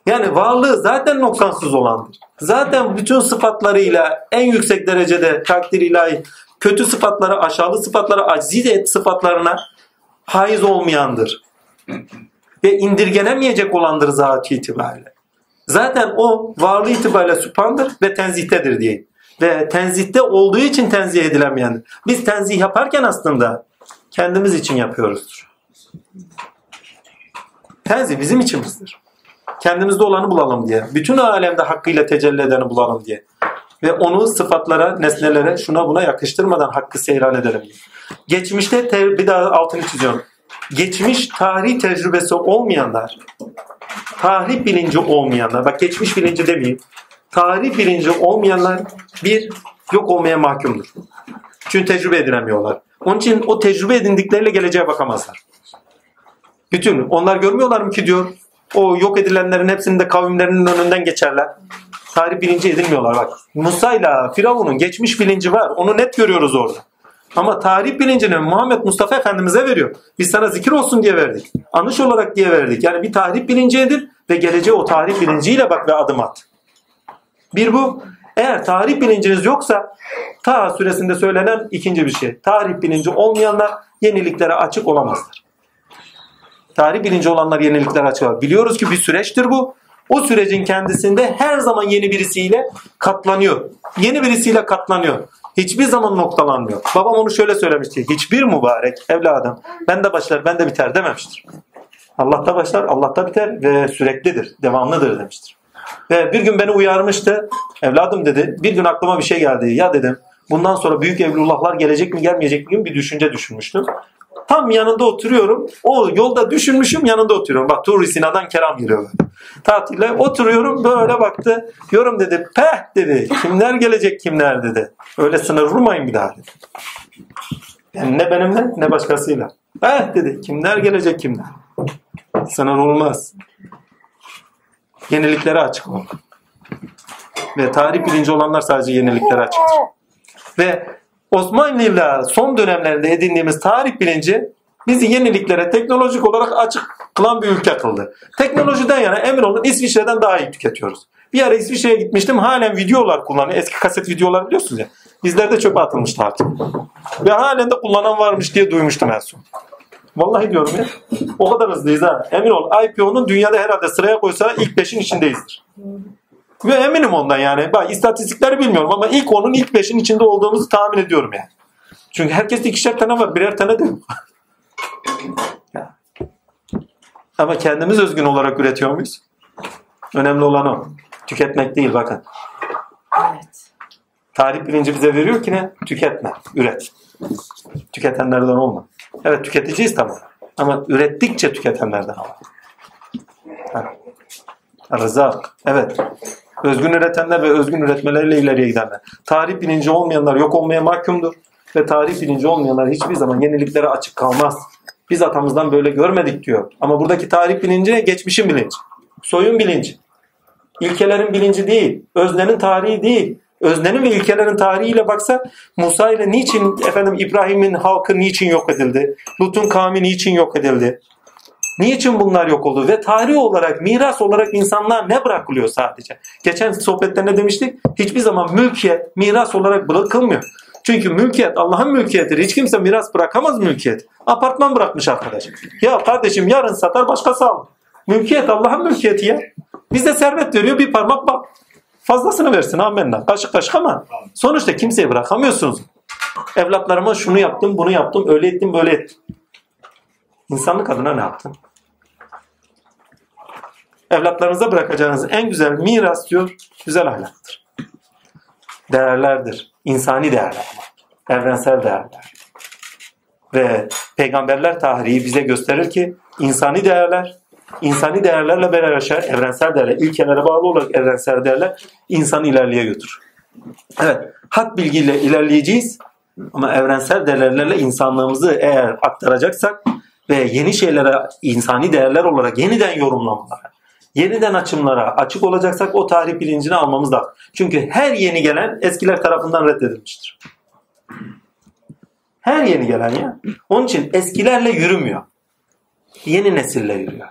Yani varlığı zaten noksansız olandır. Zaten bütün sıfatlarıyla en yüksek derecede takdir ilahi kötü sıfatları, aşağılık sıfatları, aciz et sıfatlarına haiz olmayandır. Ve indirgenemeyecek olandır zatı itibariyle. Zaten o varlığı itibariyle süphandır ve tenzihdedir diye. Ve tenzihte olduğu için tenzih edilemeyendir. Biz tenzih yaparken aslında kendimiz için yapıyoruzdur. Tenzih bizim içimizdir kendimizde olanı bulalım diye. Bütün alemde hakkıyla tecelli edeni bulalım diye. Ve onu sıfatlara, nesnelere, şuna buna yakıştırmadan hakkı seyran edelim diye. Geçmişte te- bir daha altını çiziyorum. Geçmiş tarih tecrübesi olmayanlar, tarih bilinci olmayanlar, bak geçmiş bilinci demeyeyim, tarih bilinci olmayanlar bir yok olmaya mahkumdur. Çünkü tecrübe edinemiyorlar. Onun için o tecrübe edindikleriyle geleceğe bakamazlar. Bütün onlar görmüyorlar mı ki diyor o yok edilenlerin hepsinin de kavimlerinin önünden geçerler. Tarih bilinci edinmiyorlar bak. Musa ile Firavun'un geçmiş bilinci var. Onu net görüyoruz orada. Ama tarih bilincini Muhammed Mustafa Efendimiz'e veriyor. Biz sana zikir olsun diye verdik. Anış olarak diye verdik. Yani bir tarih bilinci edin ve geleceğe o tarih bilinciyle bak ve adım at. Bir bu. Eğer tarih bilinciniz yoksa ta süresinde söylenen ikinci bir şey. Tarih bilinci olmayanlar yeniliklere açık olamazlar. Tarih bilinci olanlar yeniliklere açık olamaz. Biliyoruz ki bir süreçtir bu. O sürecin kendisinde her zaman yeni birisiyle katlanıyor. Yeni birisiyle katlanıyor. Hiçbir zaman noktalanmıyor. Babam onu şöyle söylemişti. Hiçbir mübarek evladım ben de başlar ben de biter dememiştir. Allah'ta başlar Allah'ta biter ve süreklidir, devamlıdır demiştir. Ve bir gün beni uyarmıştı. Evladım dedi bir gün aklıma bir şey geldi. Ya dedim bundan sonra büyük evlullahlar gelecek mi gelmeyecek mi bir düşünce düşünmüştüm. Tam yanında oturuyorum. O yolda düşünmüşüm yanında oturuyorum. Bak Tur Sina'dan kelam giriyor. Tatile oturuyorum böyle baktı. Yorum dedi. Peh dedi. Kimler gelecek kimler dedi. Öyle sınır vurmayın bir daha dedi. Yani ne benimle ne başkasıyla. Peh dedi. Kimler gelecek kimler. Sınır olmaz. Yeniliklere açık ol. Ve tarih bilinci olanlar sadece yeniliklere açıktır. Ve Osmanlı'yla son dönemlerinde edindiğimiz tarih bilinci bizi yeniliklere teknolojik olarak açık kılan bir ülke kıldı. Teknolojiden yana emin olun İsviçre'den daha iyi tüketiyoruz. Bir ara İsviçre'ye gitmiştim halen videolar kullanıyor. Eski kaset videolar biliyorsunuz ya. Bizlerde çöpe atılmıştı artık. Ve halen de kullanan varmış diye duymuştum en son. Vallahi diyorum ya. O kadar hızlıyız ha. Emin ol IPO'nun dünyada herhalde sıraya koysa ilk beşin içindeyizdir. Ve eminim ondan yani. Bak istatistikleri bilmiyorum ama ilk onun ilk beşin içinde olduğumuzu tahmin ediyorum yani. Çünkü herkeste ikişer tane var. Birer tane de yok. [LAUGHS] Ama kendimiz özgün olarak üretiyor muyuz? Önemli olan o. Tüketmek değil bakın. Evet. Tarih bilinci bize veriyor ki ne? Tüketme, üret. Tüketenlerden olma. Evet tüketeceğiz tamam. Ama ürettikçe tüketenlerden olma. Ha. Rızak. Evet. Özgün üretenler ve özgün üretmeleriyle ileriye gidenler. Tarih bilinci olmayanlar yok olmaya mahkumdur. Ve tarih bilinci olmayanlar hiçbir zaman yeniliklere açık kalmaz. Biz atamızdan böyle görmedik diyor. Ama buradaki tarih bilinci? Geçmişin bilinci. Soyun bilinci. İlkelerin bilinci değil. Öznenin tarihi değil. Öznenin ve ilkelerin tarihiyle baksa Musa ile niçin efendim İbrahim'in halkı niçin yok edildi? Lut'un kavmi niçin yok edildi? Niçin bunlar yok oldu? Ve tarih olarak, miras olarak insanlar ne bırakılıyor sadece? Geçen sohbetlerinde demiştik. Hiçbir zaman mülkiyet, miras olarak bırakılmıyor. Çünkü mülkiyet Allah'ın mülkiyetidir. Hiç kimse miras bırakamaz mülkiyet. Apartman bırakmış arkadaş. Ya kardeşim yarın satar başkası alır. Mülkiyet Allah'ın mülkiyeti ya. Bize servet veriyor bir parmak bak. Fazlasını versin amenna. Kaşık kaşık ama sonuçta kimseye bırakamıyorsunuz. Evlatlarıma şunu yaptım, bunu yaptım, öyle ettim, böyle ettim. İnsanlık adına ne yaptın? Evlatlarınıza bırakacağınız en güzel miras diyor, güzel ahlaktır. Değerlerdir. İnsani değerler. Evrensel değerler. Ve peygamberler tarihi bize gösterir ki insani değerler, insani değerlerle beraber evrensel değerler, ilkelere bağlı olarak evrensel değerler insanı ilerleye götürür. Evet, hak bilgiyle ilerleyeceğiz ama evrensel değerlerle insanlığımızı eğer aktaracaksak ve yeni şeylere insani değerler olarak yeniden yorumlamalara, yeniden açımlara açık olacaksak o tarih bilincini almamız lazım. Çünkü her yeni gelen eskiler tarafından reddedilmiştir. Her yeni gelen ya. Onun için eskilerle yürümüyor. Yeni nesille yürüyor.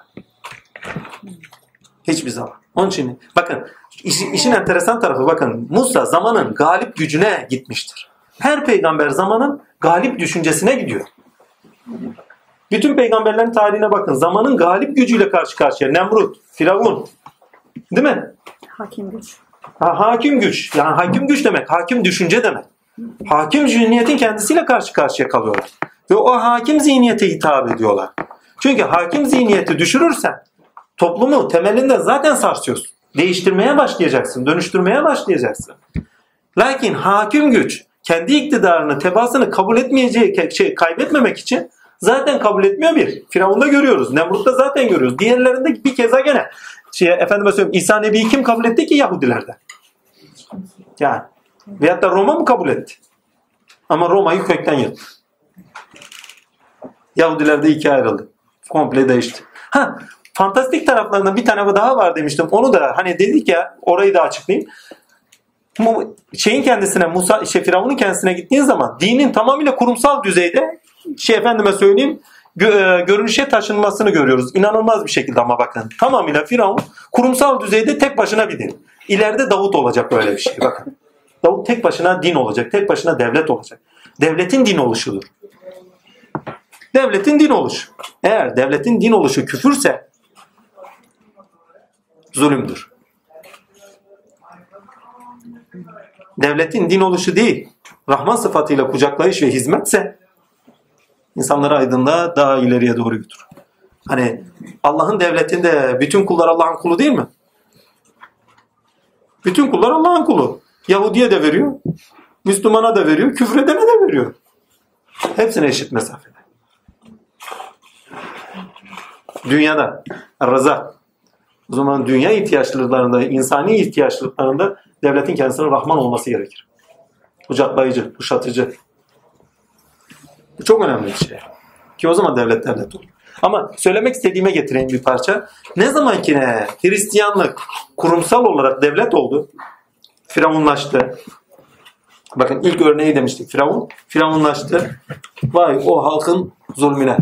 Hiçbir zaman. Onun için bakın işin, işin enteresan tarafı bakın Musa zamanın galip gücüne gitmiştir. Her peygamber zamanın galip düşüncesine gidiyor. Bütün peygamberlerin tarihine bakın. Zamanın galip gücüyle karşı karşıya. Nemrut, Firavun. Değil mi? Hakim güç. Ha, hakim güç. Yani hakim güç demek. Hakim düşünce demek. Hakim zihniyetin kendisiyle karşı karşıya kalıyorlar. Ve o hakim zihniyete hitap ediyorlar. Çünkü hakim zihniyeti düşürürsen toplumu temelinde zaten sarsıyorsun. Değiştirmeye başlayacaksın. Dönüştürmeye başlayacaksın. Lakin hakim güç kendi iktidarını, tebaasını kabul etmeyeceği, şey, kaybetmemek için zaten kabul etmiyor bir. Firavun'da görüyoruz. Nemrut'ta zaten görüyoruz. Diğerlerinde bir keza gene. Şey, efendime söyleyeyim İsa Nebi'yi kim kabul etti ki Yahudilerden? Yani. Veyahut da Roma mı kabul etti? Ama Roma'yı kökten yıktı. Yahudiler de ikiye ayrıldı. Komple değişti. Ha, fantastik taraflarından bir tane daha var demiştim. Onu da hani dedik ya orayı da açıklayayım. Bu şeyin kendisine Musa şey Firavun'un kendisine gittiğin zaman dinin tamamıyla kurumsal düzeyde şey efendime söyleyeyim gö- görünüşe taşınmasını görüyoruz. İnanılmaz bir şekilde ama bakın. Tamamıyla Firavun kurumsal düzeyde tek başına bir din. İleride Davut olacak böyle bir şey. Bakın. Davut tek başına din olacak. Tek başına devlet olacak. Devletin din oluşudur. Devletin din oluşu. Eğer devletin din oluşu küfürse zulümdür. Devletin din oluşu değil, Rahman sıfatıyla kucaklayış ve hizmetse insanları aydınlığa daha ileriye doğru götürür. Hani Allah'ın devletinde bütün kullar Allah'ın kulu değil mi? Bütün kullar Allah'ın kulu. Yahudiye de veriyor, Müslümana da veriyor, küfredene de veriyor. Hepsine eşit mesafede. Dünyada rıza. O zaman dünya ihtiyaçlarında, insani ihtiyaçlarında devletin kendisine Rahman olması gerekir. Kucaklayıcı, kuşatıcı. Bu çok önemli bir şey. Ki o zaman devlet devlet olur. Ama söylemek istediğime getireyim bir parça. Ne zaman ki Hristiyanlık kurumsal olarak devlet oldu, Firavunlaştı. Bakın ilk örneği demiştik Firavun. Firavunlaştı. Vay o halkın zulmüne.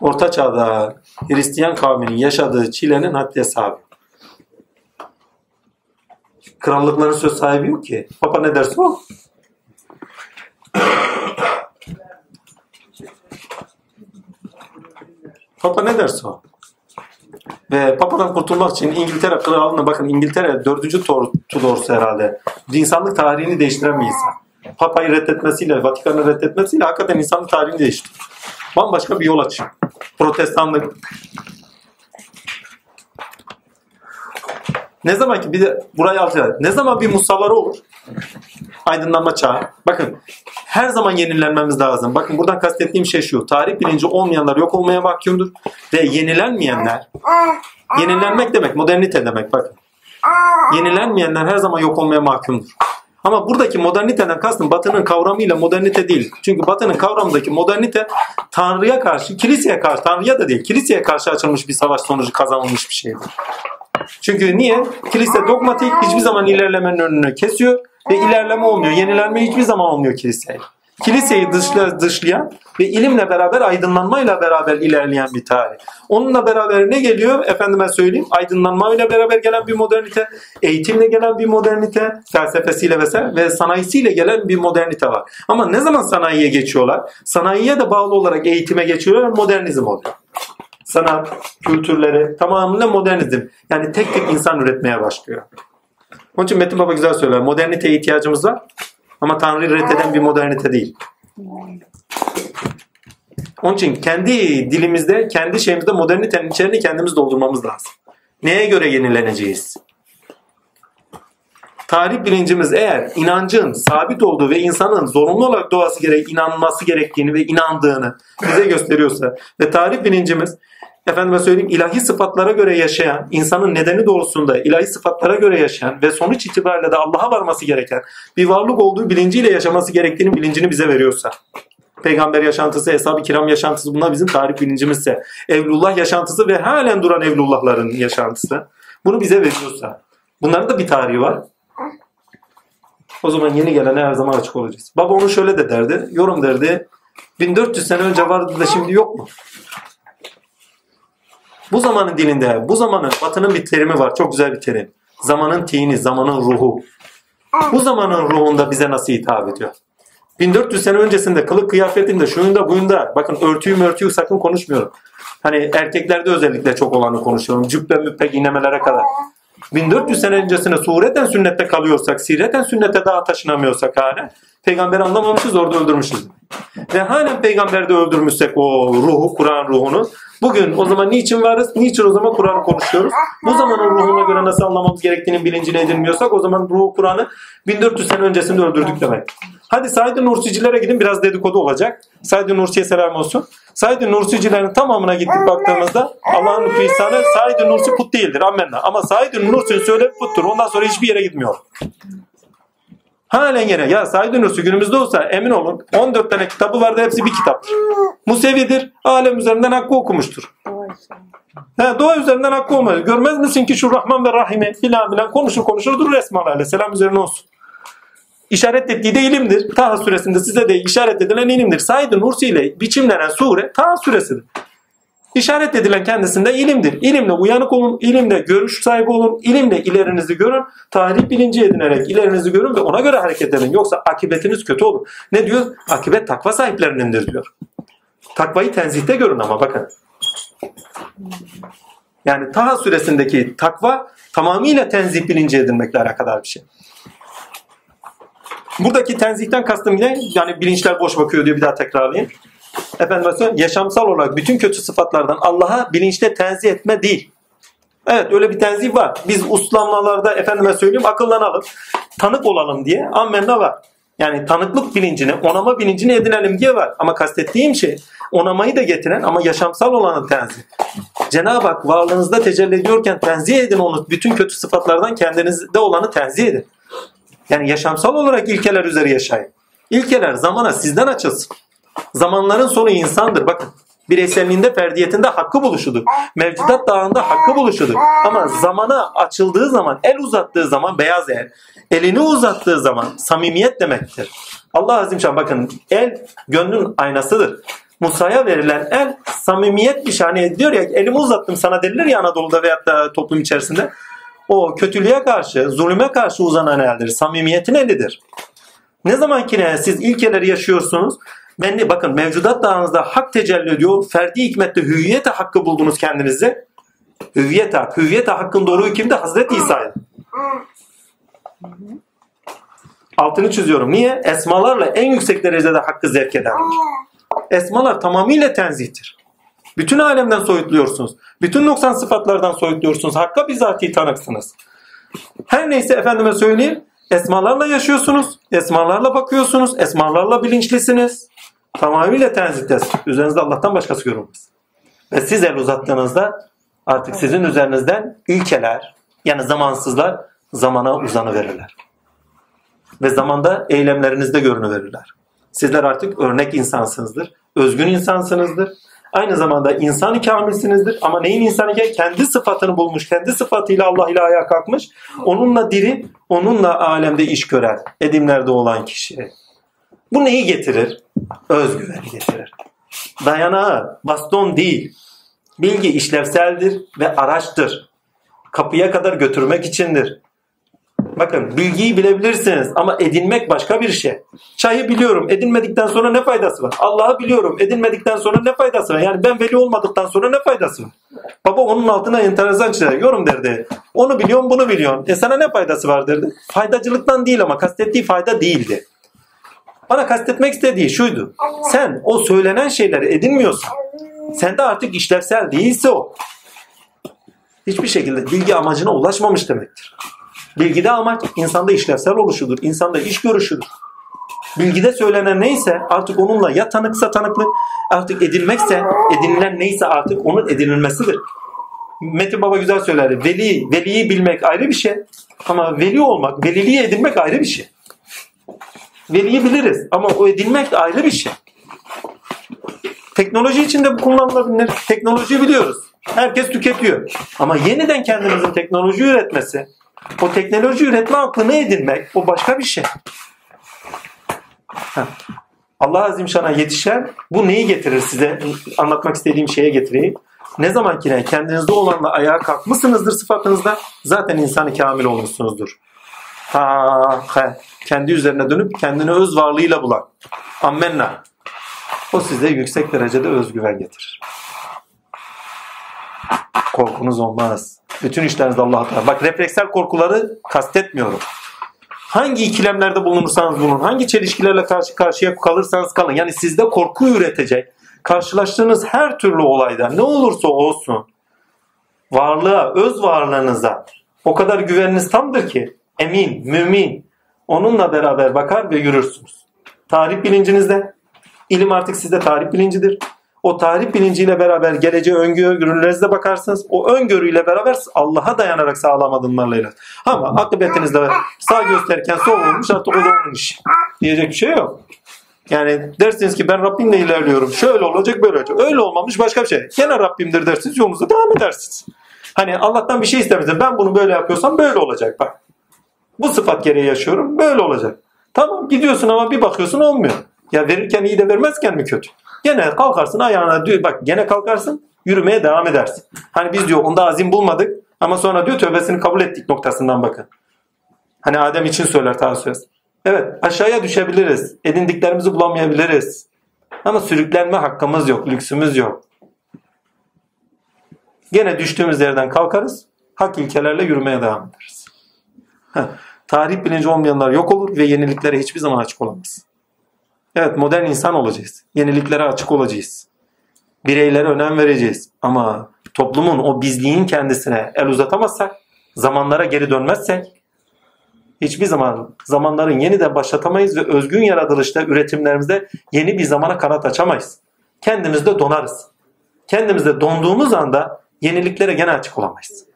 Orta Çağ'da Hristiyan kavminin yaşadığı çilenin haddi hesabı. Krallıkların söz sahibi yok ki. Papa ne derse o. Papa ne derse o. Ve Papa'dan kurtulmak için İngiltere kralına bakın İngiltere 4. Tudor'su herhalde. İnsanlık tarihini değiştiren bir insan. Papa'yı reddetmesiyle, Vatikan'ı reddetmesiyle hakikaten insanlık tarihini değiştirdi. Bambaşka bir yol açıyor. Protestanlık, Ne zaman ki bir de burayı alacağız. Ne zaman bir musalları olur? Aydınlanma çağı. Bakın her zaman yenilenmemiz lazım. Bakın buradan kastettiğim şey şu. Tarih bilinci olmayanlar yok olmaya mahkumdur. Ve yenilenmeyenler yenilenmek demek modernite demek bakın. Yenilenmeyenler her zaman yok olmaya mahkumdur. Ama buradaki moderniteden kastım batının kavramıyla modernite değil. Çünkü batının kavramındaki modernite Tanrı'ya karşı, kiliseye karşı, Tanrı'ya da değil, kiliseye karşı açılmış bir savaş sonucu kazanılmış bir şeydir. Çünkü niye? Kilise dogmatik hiçbir zaman ilerlemenin önünü kesiyor ve ilerleme olmuyor. Yenilenme hiçbir zaman olmuyor kiliseye. Kiliseyi dışla, dışlayan ve ilimle beraber aydınlanmayla beraber ilerleyen bir tarih. Onunla beraber ne geliyor? Efendime söyleyeyim aydınlanmayla beraber gelen bir modernite, eğitimle gelen bir modernite, felsefesiyle vesaire ve sanayisiyle gelen bir modernite var. Ama ne zaman sanayiye geçiyorlar? Sanayiye de bağlı olarak eğitime geçiyorlar modernizm oluyor sanat, kültürleri tamamıyla modernizm. Yani tek tek insan üretmeye başlıyor. Onun için Metin Baba güzel söyler. Moderniteye ihtiyacımız var. Ama Tanrı'yı reddeden bir modernite değil. Onun için kendi dilimizde, kendi şeyimizde modernitenin içerini kendimiz doldurmamız lazım. Neye göre yenileneceğiz? Tarih bilincimiz eğer inancın sabit olduğu ve insanın zorunlu olarak doğası gerek inanması gerektiğini ve inandığını bize gösteriyorsa ve tarih bilincimiz efendime söyleyeyim ilahi sıfatlara göre yaşayan, insanın nedeni doğrusunda ilahi sıfatlara göre yaşayan ve sonuç itibariyle de Allah'a varması gereken bir varlık olduğu bilinciyle yaşaması gerektiğinin bilincini bize veriyorsa. Peygamber yaşantısı, Eshab-ı Kiram yaşantısı bunlar bizim tarih bilincimizse. Evlullah yaşantısı ve halen duran Evlullahların yaşantısı. Bunu bize veriyorsa. Bunların da bir tarihi var. O zaman yeni gelene her zaman açık olacağız. Baba onu şöyle de derdi. Yorum derdi. 1400 sene önce vardı da şimdi yok mu? Bu zamanın dilinde, bu zamanın batının bir terimi var. Çok güzel bir terim. Zamanın tini, zamanın ruhu. Bu zamanın ruhunda bize nasıl hitap ediyor? 1400 sene öncesinde kılık kıyafetinde, şuyunda buyunda, bakın örtüyü mörtüyü sakın konuşmuyorum. Hani erkeklerde özellikle çok olanı konuşuyorum. Cübbe müppek inemelere kadar. 1400 sene öncesine sureten sünnette kalıyorsak, sireten sünnete daha taşınamıyorsak hala peygamberi anlamamışız orada öldürmüşüz. Ve halen peygamberde öldürmüşsek o ruhu, Kur'an ruhunu bugün o zaman niçin varız? Niçin o zaman Kur'an'ı konuşuyoruz? Bu zamanın ruhuna göre nasıl anlamamız gerektiğinin bilincine edilmiyorsak o zaman ruhu Kur'an'ı 1400 sene öncesinde öldürdük demek. Hadi Said-i Nursicilere gidin biraz dedikodu olacak. Said-i Nursi'ye selam olsun. Said-i Nursicilerin tamamına gittik baktığımızda Allah'ın lütfu ihsanı Said-i Nursi put değildir. Amenna. Ama Said-i Nursi'nin söyle puttur. Ondan sonra hiçbir yere gitmiyor. Halen yine ya Said-i Nursi günümüzde olsa emin olun 14 tane kitabı vardı hepsi bir kitaptır. Musevidir. Alem üzerinden hakkı okumuştur. He, doğa üzerinden hakkı olmaz. Görmez misin ki şu Rahman ve Rahim'i filan filan konuşur konuşur durur Esma Selam üzerine olsun. İşaret ettiği de ilimdir. Taha suresinde size de işaret edilen ilimdir. Said-i Nursi ile biçimlenen sure Taha suresidir. İşaret edilen kendisinde ilimdir. İlimle uyanık olun, ilimle görüş sahibi olun, ilimle ilerinizi görün, tarih bilinci edinerek ilerinizi görün ve ona göre hareket edin. Yoksa akıbetiniz kötü olur. Ne diyor? Akibet takva sahiplerinindir diyor. Takvayı tenzihte görün ama bakın. Yani Taha suresindeki takva tamamıyla tenzih bilinci edinmekle alakadar bir şey. Buradaki tenzihten kastım ne? Yani bilinçler boş bakıyor diyor bir daha tekrarlayayım. Efendim yaşamsal olarak bütün kötü sıfatlardan Allah'a bilinçte tenzih etme değil. Evet öyle bir tenzih var. Biz uslanmalarda efendime söyleyeyim akıllanalım. Tanık olalım diye ammenna var. Yani tanıklık bilincini, onama bilincini edinelim diye var. Ama kastettiğim şey onamayı da getiren ama yaşamsal olanın tenzih. Cenab-ı Hak varlığınızda tecelli ediyorken tenzih edin onu. Bütün kötü sıfatlardan kendinizde olanı tenzih edin. Yani yaşamsal olarak ilkeler üzeri yaşayın. İlkeler zamana sizden açılsın. Zamanların sonu insandır. Bakın bireyselliğinde ferdiyetinde hakkı buluşudur. Mevcudat dağında hakkı buluşudur. Ama zamana açıldığı zaman, el uzattığı zaman beyaz el, elini uzattığı zaman samimiyet demektir. Allah Azimşan bakın el gönlün aynasıdır. Musa'ya verilen el samimiyet nişane diyor ya elimi uzattım sana denilir ya Anadolu'da veyahut da toplum içerisinde. O kötülüğe karşı, zulüme karşı uzanan eldir. Samimiyetin elidir. Ne zamankine siz ilkeleri yaşıyorsunuz. Ben de bakın mevcudat dağınızda hak tecelli ediyor. Ferdi hikmette hüviyete hakkı buldunuz kendinize. Hüviyet hak. Hüviyet hakkın doğruyu kimde? Hazreti İsa'ydı. Altını çiziyorum. Niye? Esmalarla en yüksek derecede hakkı zevk edendir. Esmalar tamamıyla tenzihtir. Bütün alemden soyutluyorsunuz. Bütün noksan sıfatlardan soyutluyorsunuz. Hakka bizatihi tanıksınız. Her neyse efendime söyleyeyim. Esmalarla yaşıyorsunuz. Esmalarla bakıyorsunuz. Esmalarla bilinçlisiniz. Tamamıyla tenzihtesiniz. Üzerinizde Allah'tan başkası görünmez. Ve siz el uzattığınızda artık sizin üzerinizden ilkeler yani zamansızlar zamana uzanıverirler. Ve zamanda eylemlerinizde görünüverirler. Sizler artık örnek insansınızdır. Özgün insansınızdır. Aynı zamanda insan kamilsinizdir. Ama neyin insanı ki? Kendi sıfatını bulmuş. Kendi sıfatıyla Allah ile ayağa kalkmış. Onunla diri, onunla alemde iş gören, edimlerde olan kişi. Bu neyi getirir? Özgüveni getirir. Dayanağı, baston değil. Bilgi işlevseldir ve araçtır. Kapıya kadar götürmek içindir. Bakın bilgiyi bilebilirsiniz ama edinmek başka bir şey. Çayı biliyorum. Edinmedikten sonra ne faydası var? Allah'ı biliyorum. Edinmedikten sonra ne faydası var? Yani ben veli olmadıktan sonra ne faydası var? Baba onun altına enteresan çizer. Yorum derdi. Onu biliyorum bunu biliyorum. E sana ne faydası var derdi. Faydacılıktan değil ama kastettiği fayda değildi. Bana kastetmek istediği şuydu. Sen o söylenen şeyleri edinmiyorsan sende artık işlevsel değilse o. Hiçbir şekilde bilgi amacına ulaşmamış demektir. Bilgide amaç insanda işlevsel oluşudur. insanda iş görüşüdür. Bilgide söylenen neyse artık onunla ya tanıksa tanıklık artık edilmekse edinilen neyse artık onun edinilmesidir. Metin Baba güzel söylerdi. Veli, veliyi bilmek ayrı bir şey. Ama veli olmak, veliliği edinmek ayrı bir şey. Veliyi biliriz ama o edinmek ayrı bir şey. Teknoloji içinde bu kullanılabilir. Teknolojiyi biliyoruz. Herkes tüketiyor. Ama yeniden kendimizin teknoloji üretmesi, o teknoloji üretme aklını edinmek o başka bir şey. Heh. Allah Azimşan'a yetişen bu neyi getirir size? Anlatmak istediğim şeye getireyim. Ne zamankine kendinizde olanla ayağa kalkmışsınızdır sıfatınızda zaten insanı kamil olmuşsunuzdur. Ha, he. Kendi üzerine dönüp kendini öz varlığıyla bulan. Ammenna. O size yüksek derecede özgüven getirir. Korkunuz olmaz. Bütün işlerinizde Allah'a tanır. Bak refleksel korkuları kastetmiyorum. Hangi ikilemlerde bulunursanız bulunun, hangi çelişkilerle karşı karşıya kalırsanız kalın. Yani sizde korku üretecek, karşılaştığınız her türlü olayda ne olursa olsun varlığa, öz varlığınıza o kadar güveniniz tamdır ki emin, mümin onunla beraber bakar ve yürürsünüz. Tarih bilincinizde, ilim artık sizde tarih bilincidir. O tarih bilinciyle beraber geleceğe öngörülerinizde bakarsınız. O öngörüyle beraber Allah'a dayanarak sağlam adımlarla iler. Ama akıbetinizde sağ gösterirken sol olmuş artık o da onun işi. Diyecek bir şey yok. Yani dersiniz ki ben Rabbimle ilerliyorum. Şöyle olacak böyle olacak. Öyle olmamış başka bir şey. Gene Rabbimdir dersiniz yolunuza devam edersiniz. Hani Allah'tan bir şey istemişsin. Ben bunu böyle yapıyorsam böyle olacak bak. Bu sıfat gereği yaşıyorum. Böyle olacak. Tamam gidiyorsun ama bir bakıyorsun olmuyor. Ya verirken iyi de vermezken mi kötü? Gene kalkarsın ayağına diyor bak gene kalkarsın yürümeye devam edersin. Hani biz diyor onda azim bulmadık ama sonra diyor tövbesini kabul ettik noktasından bakın. Hani Adem için söyler ta söz. Evet aşağıya düşebiliriz. Edindiklerimizi bulamayabiliriz. Ama sürüklenme hakkımız yok, lüksümüz yok. Gene düştüğümüz yerden kalkarız. Hak ilkelerle yürümeye devam ederiz. Heh. Tarih bilinci olmayanlar yok olur ve yeniliklere hiçbir zaman açık olamaz. Evet modern insan olacağız. Yeniliklere açık olacağız. Bireylere önem vereceğiz. Ama toplumun o bizliğin kendisine el uzatamazsak, zamanlara geri dönmezsek hiçbir zaman zamanların yeniden başlatamayız ve özgün yaratılışta üretimlerimizde yeni bir zamana kanat açamayız. Kendimizde donarız. Kendimizde donduğumuz anda yeniliklere gene açık olamayız.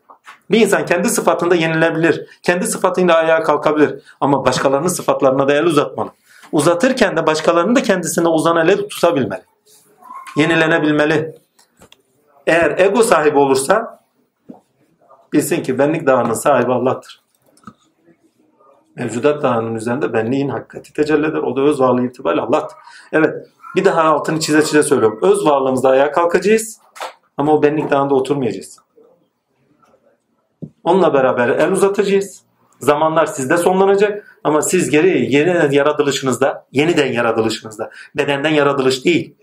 Bir insan kendi sıfatında yenilebilir. Kendi sıfatıyla ayağa kalkabilir. Ama başkalarının sıfatlarına da el uzatmalı uzatırken de başkalarının da kendisine uzanan eli tutabilmeli. Yenilenebilmeli. Eğer ego sahibi olursa bilsin ki benlik dağının sahibi Allah'tır. Mevcudat dağının üzerinde benliğin hakikati tecelli eder. O da öz varlığı itibariyle Allah'tır. Evet bir daha altını çize çize söylüyorum. Öz varlığımızda ayağa kalkacağız ama o benlik dağında oturmayacağız. Onunla beraber el uzatacağız. Zamanlar sizde sonlanacak Ama siz geri yeniden yaratılışınızda, yeniden yaratılışınızda, bedenden yaratılış değil,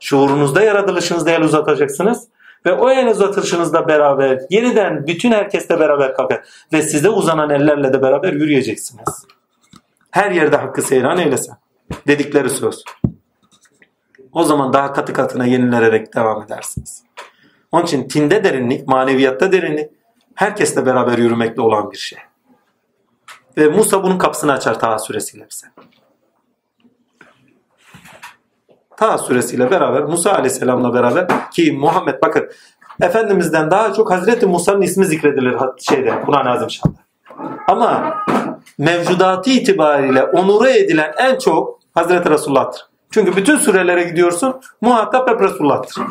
şuurunuzda yaratılışınızda el uzatacaksınız ve o el uzatışınızda beraber yeniden bütün herkesle beraber kalkar ve size uzanan ellerle de beraber yürüyeceksiniz. Her yerde hakkı seyran eylesen. Dedikleri söz. O zaman daha katı katına yenilenerek devam edersiniz. Onun için tinde derinlik, maneviyatta derinlik herkesle beraber yürümekte olan bir şey. Ve Musa bunun kapısını açar Taha suresiyle bize. Taha suresiyle beraber Musa aleyhisselamla beraber ki Muhammed bakın Efendimiz'den daha çok Hazreti Musa'nın ismi zikredilir şeyde Kur'an-ı Azimşan'da. Ama mevcudatı itibariyle onura edilen en çok Hazreti Resulullah'tır. Çünkü bütün sürelere gidiyorsun muhatap hep Resulullah'tır.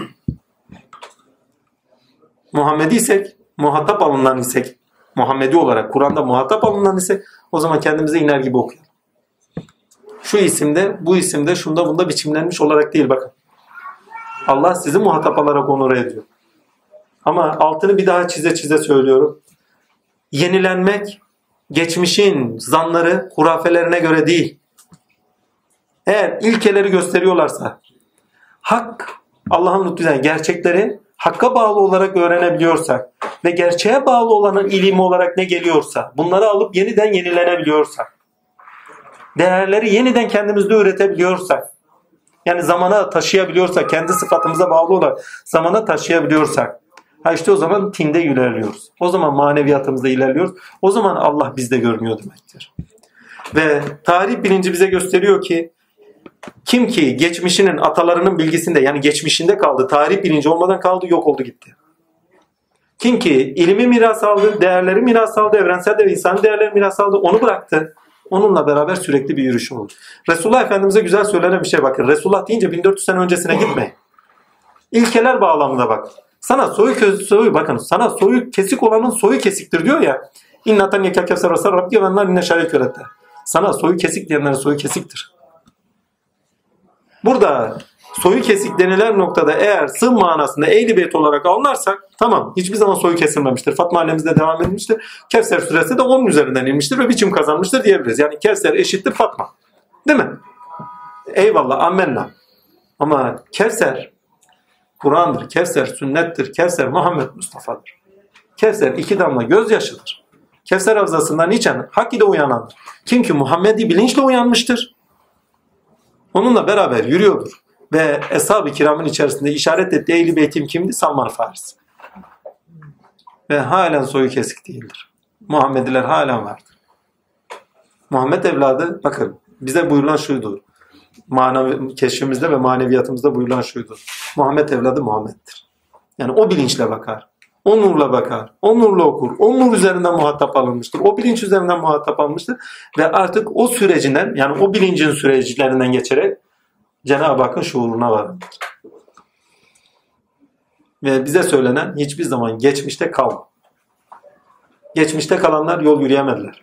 Muhammedi isek, muhatap alınan isek, Muhammedi olarak Kur'an'da muhatap alınan isek o zaman kendimize iner gibi okuyalım. Şu isimde, bu isimde, şunda bunda biçimlenmiş olarak değil bakın. Allah sizi muhatap alarak onur ediyor. Ama altını bir daha çize çize söylüyorum. Yenilenmek geçmişin zanları, hurafelerine göre değil. Eğer ilkeleri gösteriyorlarsa, hak, Allah'ın lütfüyle gerçekleri hakka bağlı olarak öğrenebiliyorsak ve gerçeğe bağlı olanın ilimi olarak ne geliyorsa, bunları alıp yeniden yenilenebiliyorsak, değerleri yeniden kendimizde üretebiliyorsak, yani zamana taşıyabiliyorsak, kendi sıfatımıza bağlı olarak zamana taşıyabiliyorsak, ha işte o zaman tinde ilerliyoruz. O zaman maneviyatımızda ilerliyoruz. O zaman Allah bizde görünüyor demektir. Ve tarih bilinci bize gösteriyor ki kim ki geçmişinin atalarının bilgisinde yani geçmişinde kaldı, tarih bilinci olmadan kaldı, yok oldu gitti. Kim ki ilmi miras aldı, değerleri miras aldı, evrensel ve insan değerleri miras aldı, onu bıraktı. Onunla beraber sürekli bir yürüyüş oldu. Resulullah Efendimiz'e güzel söylenen bir şey bakın. Resulullah deyince 1400 sene öncesine gitmeyin. İlkeler bağlamında bak. Sana soyu köz soyu bakın sana soyu kesik olanın soyu kesiktir diyor ya. İnnatan yekel kefser rasar rabbi ve enler inne yönetter. Sana soyu kesik diyenlerin soyu kesiktir. Burada soyu kesik denilen noktada eğer sığ manasında eğri beyt olarak anlarsak tamam hiçbir zaman soyu kesilmemiştir. Fatma annemizde devam edilmiştir. Kevser suresi de onun üzerinden inmiştir ve biçim kazanmıştır diyebiliriz. Yani Kevser eşittir Fatma. Değil mi? Eyvallah ammenna. Ama Kevser Kur'an'dır. Kevser sünnettir. Kevser Muhammed Mustafa'dır. Kevser iki damla gözyaşıdır. Kevser havzasından içen hak ile uyanandır. Kim ki Muhammedi bilinçle uyanmıştır. Onunla beraber yürüyordur. Ve Eshab-ı Kiram'ın içerisinde işaret ettiği Ehl-i Beytim kimdi? Salman Faris. Ve halen soyu kesik değildir. Muhammediler halen vardır. Muhammed evladı bakın bize buyurulan şuydu. Manevi, keşfimizde ve maneviyatımızda buyurulan şuydu. Muhammed evladı Muhammed'dir. Yani o bilinçle bakar. O nurla bakar. O nurla okur. O nur üzerinden muhatap alınmıştır. O bilinç üzerinden muhatap alınmıştır. Ve artık o sürecinden yani o bilincin süreçlerinden geçerek Cenab-ı Hakk'ın şuuruna varır. Ve bize söylenen hiçbir zaman geçmişte kalma. Geçmişte kalanlar yol yürüyemediler.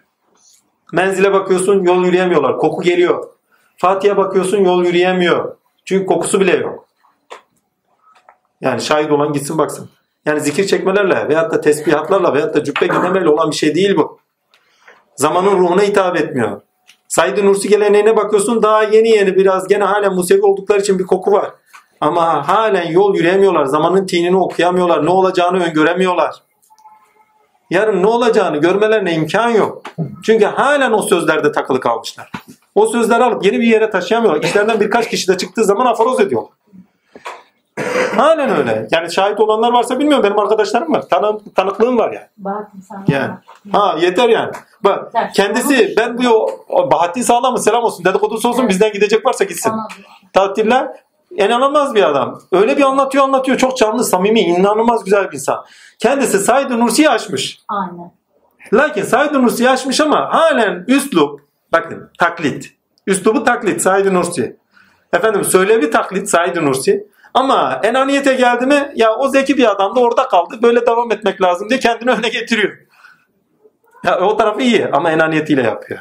Menzile bakıyorsun yol yürüyemiyorlar. Koku geliyor. Fatih'e bakıyorsun yol yürüyemiyor. Çünkü kokusu bile yok. Yani şahit olan gitsin baksın. Yani zikir çekmelerle veyahut da tesbihatlarla veyahut da cübbe giymelerle olan bir şey değil bu. Zamanın ruhuna hitap etmiyor. Said-i Nursi geleneğine bakıyorsun daha yeni yeni biraz gene halen Musevi oldukları için bir koku var. Ama halen yol yürüyemiyorlar. Zamanın tinini okuyamıyorlar. Ne olacağını öngöremiyorlar. Yarın ne olacağını görmelerine imkan yok. Çünkü halen o sözlerde takılı kalmışlar. O sözleri alıp yeni bir yere taşıyamıyorlar. İşlerinden birkaç kişi de çıktığı zaman aforoz ediyorlar. Halen öyle. Yani şahit olanlar varsa bilmiyorum. Benim arkadaşlarım var. Tanı, tanıklığım var yani. Bahattin sana Yani. Ha yeter yani. Bak kendisi ben bu o, Bahattin Sağlam'ın selam olsun dedikodusu olsun bizden gidecek varsa gitsin. Tatiller inanılmaz bir adam. Öyle bir anlatıyor anlatıyor. Çok canlı, samimi, inanılmaz güzel bir insan. Kendisi Said-i Nursi'yi aşmış. Aynen. Lakin Said-i Nursi'yi aşmış ama halen üslup, bakın taklit. Üslubu taklit Said-i Nursi. Efendim söylevi taklit Said-i Nursi. Ama enaniyete geldi mi ya o zeki bir adam da orada kaldı. Böyle devam etmek lazım diye kendini öne getiriyor. Ya o tarafı iyi ama enaniyetiyle yapıyor.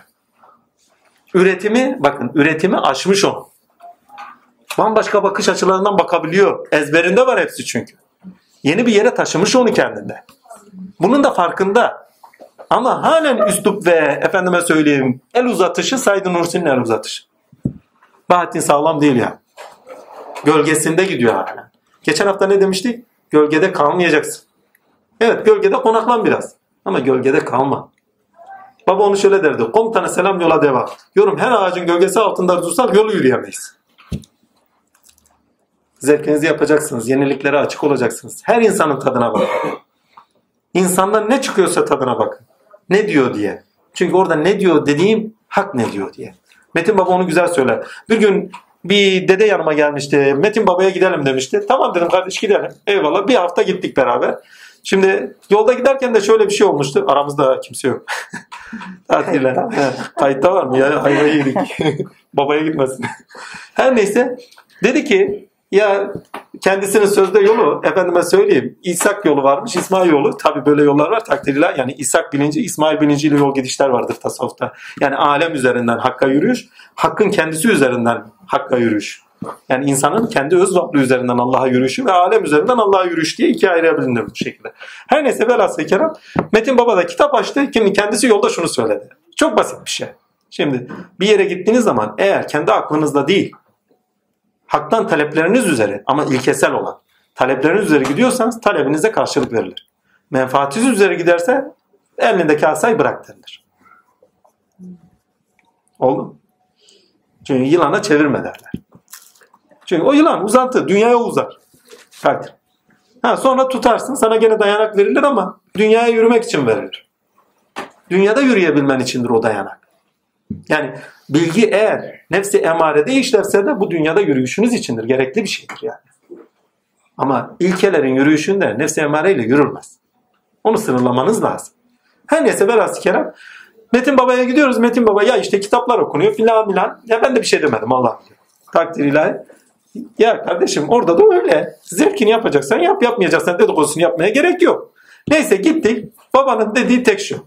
Üretimi bakın üretimi aşmış o. Bambaşka bakış açılarından bakabiliyor. Ezberinde var hepsi çünkü. Yeni bir yere taşımış onu kendinde. Bunun da farkında. Ama halen üslup ve efendime söyleyeyim el uzatışı Said Nursi'nin el uzatışı. Bahattin sağlam değil ya. Gölgesinde gidiyor hala. Geçen hafta ne demiştik? Gölgede kalmayacaksın. Evet gölgede konaklan biraz. Ama gölgede kalma. Baba onu şöyle derdi. Komutana selam yola devam. Yorum her ağacın gölgesi altında dursak yolu yürüyemeyiz. Zevkinizi yapacaksınız. Yeniliklere açık olacaksınız. Her insanın tadına bakın. İnsandan ne çıkıyorsa tadına bakın. Ne diyor diye. Çünkü orada ne diyor dediğim hak ne diyor diye. Metin Baba onu güzel söyler. Bir gün bir dede yanıma gelmişti. Metin Baba'ya gidelim demişti. Tamam dedim kardeş gidelim. Eyvallah bir hafta gittik beraber. Şimdi yolda giderken de şöyle bir şey olmuştu. Aramızda kimse yok. [LAUGHS] Tatile. He, Kayıtta var mı ya? Hayvayı yedik. [LAUGHS] Babaya gitmesin. Her neyse. Dedi ki ya kendisinin sözde yolu efendime söyleyeyim İshak yolu varmış İsmail yolu tabi böyle yollar var takdirler yani İshak bilinci İsmail bilinciyle yol gidişler vardır tasavvufta yani alem üzerinden hakka yürüyüş hakkın kendisi üzerinden hakka yürüyüş yani insanın kendi öz varlığı üzerinden Allah'a yürüyüşü ve alem üzerinden Allah'a yürüyüş diye ikiye ayırabilir bu şekilde. Her neyse velhasıl kelam Metin Baba da kitap açtı. Şimdi kendisi yolda şunu söyledi. Çok basit bir şey. Şimdi bir yere gittiğiniz zaman eğer kendi aklınızda değil haktan talepleriniz üzere ama ilkesel olan talepleriniz üzere gidiyorsanız talebinize karşılık verilir. Menfaatiniz üzere giderse elindeki asayı bırak denilir. Oldu? Çünkü yılana çevirme derler. Çünkü o yılan uzantı, dünyaya uzar. Takdir. Ha, sonra tutarsın, sana gene dayanak verilir ama dünyaya yürümek için verilir. Dünyada yürüyebilmen içindir o dayanak. Yani bilgi eğer nefsi emarede işlerse de bu dünyada yürüyüşünüz içindir. Gerekli bir şeydir yani. Ama ilkelerin yürüyüşünde nefsi emareyle yürülmez. Onu sınırlamanız lazım. Her neyse velhasıl kelam Metin Baba'ya gidiyoruz. Metin Baba ya işte kitaplar okunuyor filan filan. Ya ben de bir şey demedim Allah diyor. Takdir ilahi. Ya kardeşim orada da öyle. Zevkini yapacaksan yap yapmayacaksan dedikodusunu yapmaya gerek yok. Neyse gittik. Babanın dediği tek şu.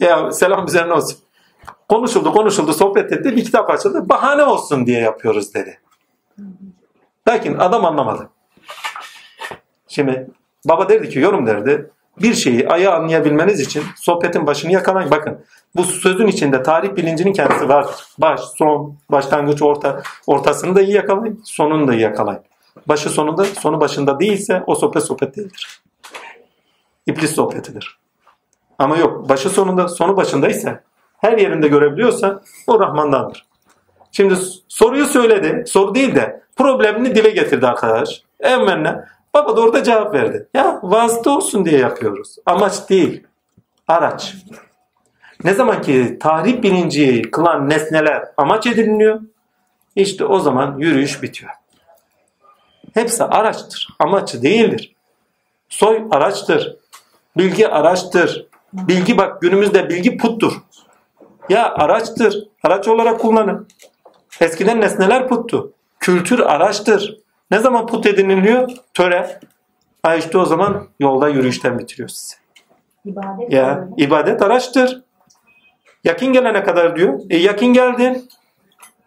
Ya selam üzerine olsun. Konuşuldu konuşuldu sohbet etti bir kitap açıldı. Bahane olsun diye yapıyoruz dedi. Lakin adam anlamadı. Şimdi baba derdi ki yorum derdi. Bir şeyi ayı anlayabilmeniz için sohbetin başını yakalayın. Bakın bu sözün içinde tarih bilincinin kendisi vardır. Baş, son, başlangıç, orta, ortasını da iyi yakalayın, sonunu da iyi yakalayın. Başı sonunda, sonu başında değilse o sohbet sohbet değildir. İblis sohbetidir. Ama yok, başı sonunda, sonu başındaysa, her yerinde görebiliyorsa o Rahman'dandır. Şimdi soruyu söyledi, soru değil de problemini dile getirdi arkadaş. Emmenle Baba da orada cevap verdi. Ya vasıta olsun diye yapıyoruz. Amaç değil. Araç. Ne zaman ki tahrip bilinciyi kılan nesneler amaç ediniliyor, işte o zaman yürüyüş bitiyor. Hepsi araçtır. Amaçı değildir. Soy araçtır. Bilgi araçtır. Bilgi bak günümüzde bilgi puttur. Ya araçtır. Araç olarak kullanın. Eskiden nesneler puttu. Kültür araçtır. Ne zaman put ediniliyor? Töre. Ha işte o zaman yolda yürüyüşten bitiriyor sizi. İbadet Ya öyle. ibadet araçtır. Yakin gelene kadar diyor. E yakin geldin.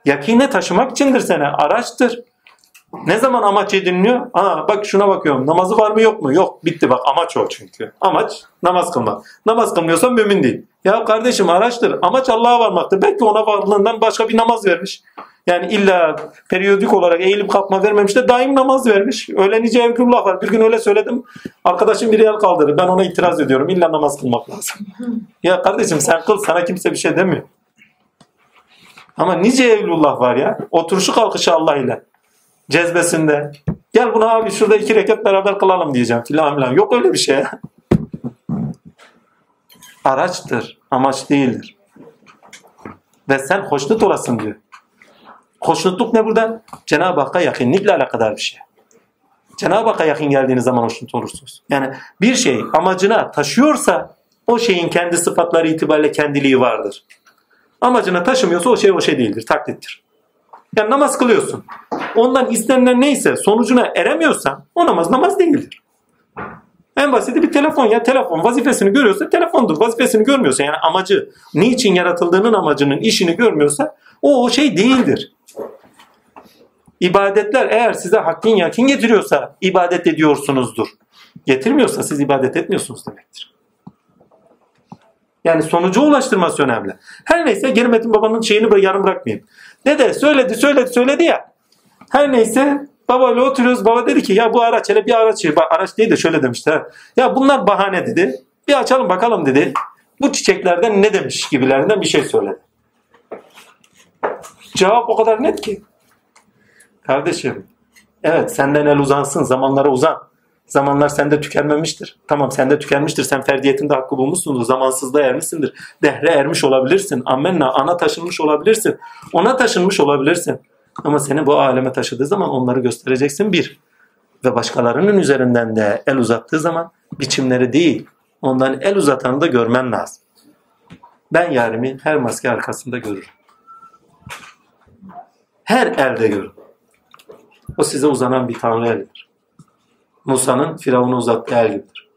Yakine taşımak içindir sana. Araçtır. Ne zaman amaç ediniliyor? Aa bak şuna bakıyorum. Namazı var mı yok mu? Yok. Bitti bak amaç o çünkü. Amaç namaz kılmak. Namaz kılmıyorsan mümin değil. Ya kardeşim araçtır. Amaç Allah'a varmaktır. Belki ona varlığından başka bir namaz vermiş. Yani illa periyodik olarak eğilip kalkma vermemiş de daim namaz vermiş. Öyle nice evlullah var. Bir gün öyle söyledim. Arkadaşım bir el kaldırdı. Ben ona itiraz ediyorum. İlla namaz kılmak lazım. [LAUGHS] ya kardeşim sen kıl sana kimse bir şey demiyor. Ama nice evlullah var ya. Oturuşu kalkışı Allah ile. Cezbesinde. Gel buna abi şurada iki rekat beraber kılalım diyeceğim filan filan. Yok öyle bir şey. [LAUGHS] Araçtır. Amaç değildir. Ve sen hoşnut olasın diyor. Hoşnutluk ne burada? Cenab-ı Hakk'a yakınlıkla alakadar bir şey. Cenab-ı Hakk'a yakın geldiğiniz zaman hoşnut olursunuz. Yani bir şey amacına taşıyorsa o şeyin kendi sıfatları itibariyle kendiliği vardır. Amacına taşımıyorsa o şey o şey değildir, taklittir. Yani namaz kılıyorsun. Ondan istenilen neyse sonucuna eremiyorsan o namaz namaz değildir. En basiti bir telefon ya telefon vazifesini görüyorsa telefondur. Vazifesini görmüyorsa yani amacı niçin yaratıldığının amacının işini görmüyorsa o o şey değildir. İbadetler eğer size hakkın yakin getiriyorsa ibadet ediyorsunuzdur. Getirmiyorsa siz ibadet etmiyorsunuz demektir. Yani sonuca ulaştırması önemli. Her neyse geri Metin Baba'nın şeyini yarım bırakmayayım. Dede söyledi söyledi söyledi ya. Her neyse babayla oturuyoruz. Baba dedi ki ya bu araç hele bir araç. Bak, araç değil de şöyle demişti. Ya bunlar bahane dedi. Bir açalım bakalım dedi. Bu çiçeklerden ne demiş gibilerinden bir şey söyledi. Cevap o kadar net ki. Kardeşim evet senden el uzansın zamanlara uzan. Zamanlar sende tükenmemiştir. Tamam sende tükenmiştir. Sen ferdiyetinde hakkı bulmuşsundur. Zamansızda ermişsindir. Dehre ermiş olabilirsin. Amenna. Ana taşınmış olabilirsin. Ona taşınmış olabilirsin. Ama seni bu aleme taşıdığı zaman onları göstereceksin bir. Ve başkalarının üzerinden de el uzattığı zaman biçimleri değil. Ondan el uzatanı da görmen lazım. Ben yarimi her maske arkasında görürüm. Her elde görürüm. O size uzanan bir tanrı elidir. Musa'nın Firavun'a uzattığı el gibidir.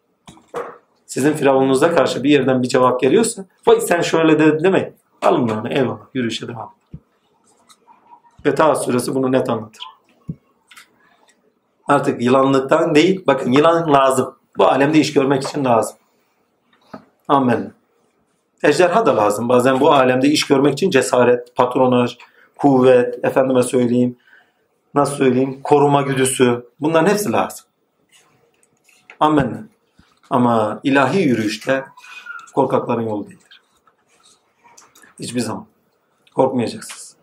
Sizin Firavununuza karşı bir yerden bir cevap geliyorsa vay sen şöyle de demeyin. Alın onu eyvallah yürüyüşe devam. Ve Taha suresi bunu net anlatır. Artık yılanlıktan değil bakın yılan lazım. Bu alemde iş görmek için lazım. Amen. Ejderha da lazım. Bazen bu alemde iş görmek için cesaret, patronaj, kuvvet, efendime söyleyeyim, nasıl söyleyeyim, koruma güdüsü. Bunların hepsi lazım. Amen. Ama ilahi yürüyüşte korkakların yolu değildir. Hiçbir zaman. Korkmayacaksınız.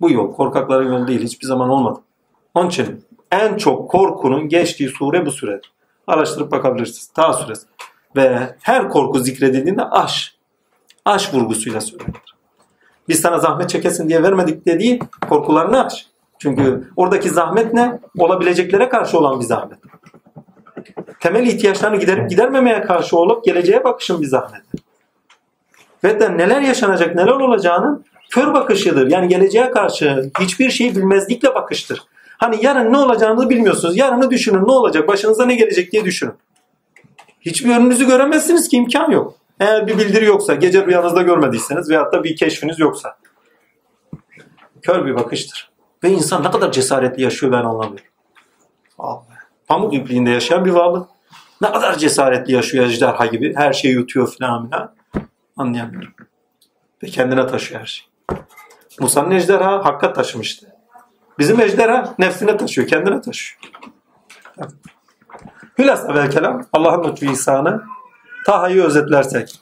Bu yol korkakların yolu değil. Hiçbir zaman olmadı. Onun için en çok korkunun geçtiği sure bu suredir. Araştırıp bakabilirsiniz. Ta suresi. Ve her korku zikredildiğinde aş. Aş vurgusuyla söylenir. Biz sana zahmet çekesin diye vermedik dediği korkularını aş. Çünkü oradaki zahmet ne? Olabileceklere karşı olan bir zahmet. Temel ihtiyaçlarını giderip gidermemeye karşı olup geleceğe bakışın bir zahmet. Ve neler yaşanacak, neler olacağının kör bakışıdır. Yani geleceğe karşı hiçbir şeyi bilmezlikle bakıştır. Hani yarın ne olacağını bilmiyorsunuz. Yarını düşünün ne olacak, başınıza ne gelecek diye düşünün. Hiçbir önünüzü göremezsiniz ki imkan yok. Eğer bir bildiri yoksa, gece rüyanızda görmediyseniz veyahut da bir keşfiniz yoksa. Kör bir bakıştır. Ve insan ne kadar cesaretli yaşıyor ben anlamıyorum. Allah. Pamuk ipliğinde yaşayan bir varlık. Ne kadar cesaretli yaşıyor ejderha gibi. Her şeyi yutuyor filan filan. Anlayamıyorum. Ve kendine taşıyor her şeyi. Musa'nın ejderha hakka taşımıştı. Bizim ejderha nefsine taşıyor, kendine taşıyor. Hülasa vel kelam Allah'ın lütfu ihsanı Taha'yı özetlersek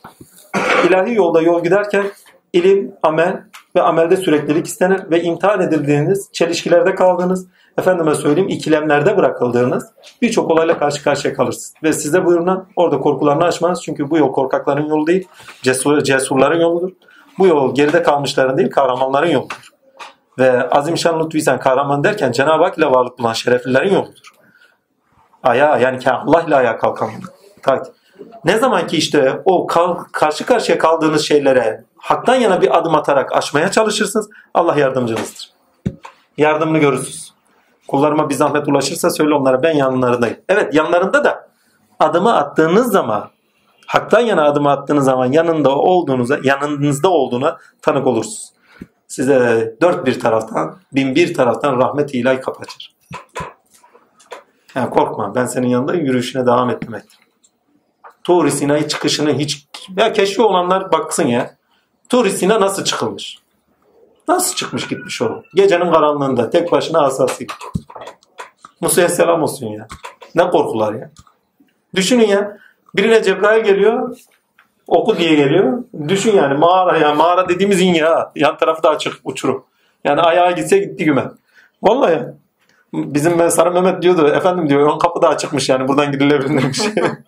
ilahi yolda yol giderken ilim, amel ve amelde süreklilik istenir ve imtihan edildiğiniz, çelişkilerde kaldığınız, efendime söyleyeyim ikilemlerde bırakıldığınız birçok olayla karşı karşıya kalırsınız. Ve size buyurulan orada korkularını aşmanız çünkü bu yol korkakların yolu değil, cesur, cesurların yoludur. Bu yol geride kalmışların değil, kahramanların yoludur. Ve Azimşan Lütfü İhsan kahraman derken Cenab-ı Hak ile varlık bulan şereflilerin yoludur. Ayağa yani Allah ile ayağa kalkan. Ne zaman ki işte o kal, karşı karşıya kaldığınız şeylere haktan yana bir adım atarak aşmaya çalışırsınız. Allah yardımcınızdır. Yardımını görürsünüz. Kullarıma bir zahmet ulaşırsa söyle onlara ben yanlarındayım. Evet yanlarında da adımı attığınız zaman haktan yana adımı attığınız zaman yanında olduğunuza, yanınızda olduğuna tanık olursunuz. Size dört bir taraftan, bin bir taraftan rahmet ilahi kapatır. Yani korkma ben senin yanındayım yürüyüşüne devam et demektir. Tur-i Sina'yı çıkışını hiç ya keşfi olanlar baksın ya. Tur-i Sina nasıl çıkılmış? Nasıl çıkmış gitmiş o? Gecenin karanlığında tek başına asası. Musa'ya selam olsun ya. Ne korkular ya. Düşünün ya. Birine Cebrail geliyor. Oku diye geliyor. Düşün yani mağara ya. Mağara dediğimiz in ya. Yan tarafı da açık uçurum. Yani ayağa gitse gitti güme. Vallahi. Bizim Sarı Mehmet diyordu. Efendim diyor ön kapı da açıkmış yani buradan girilebilirmiş.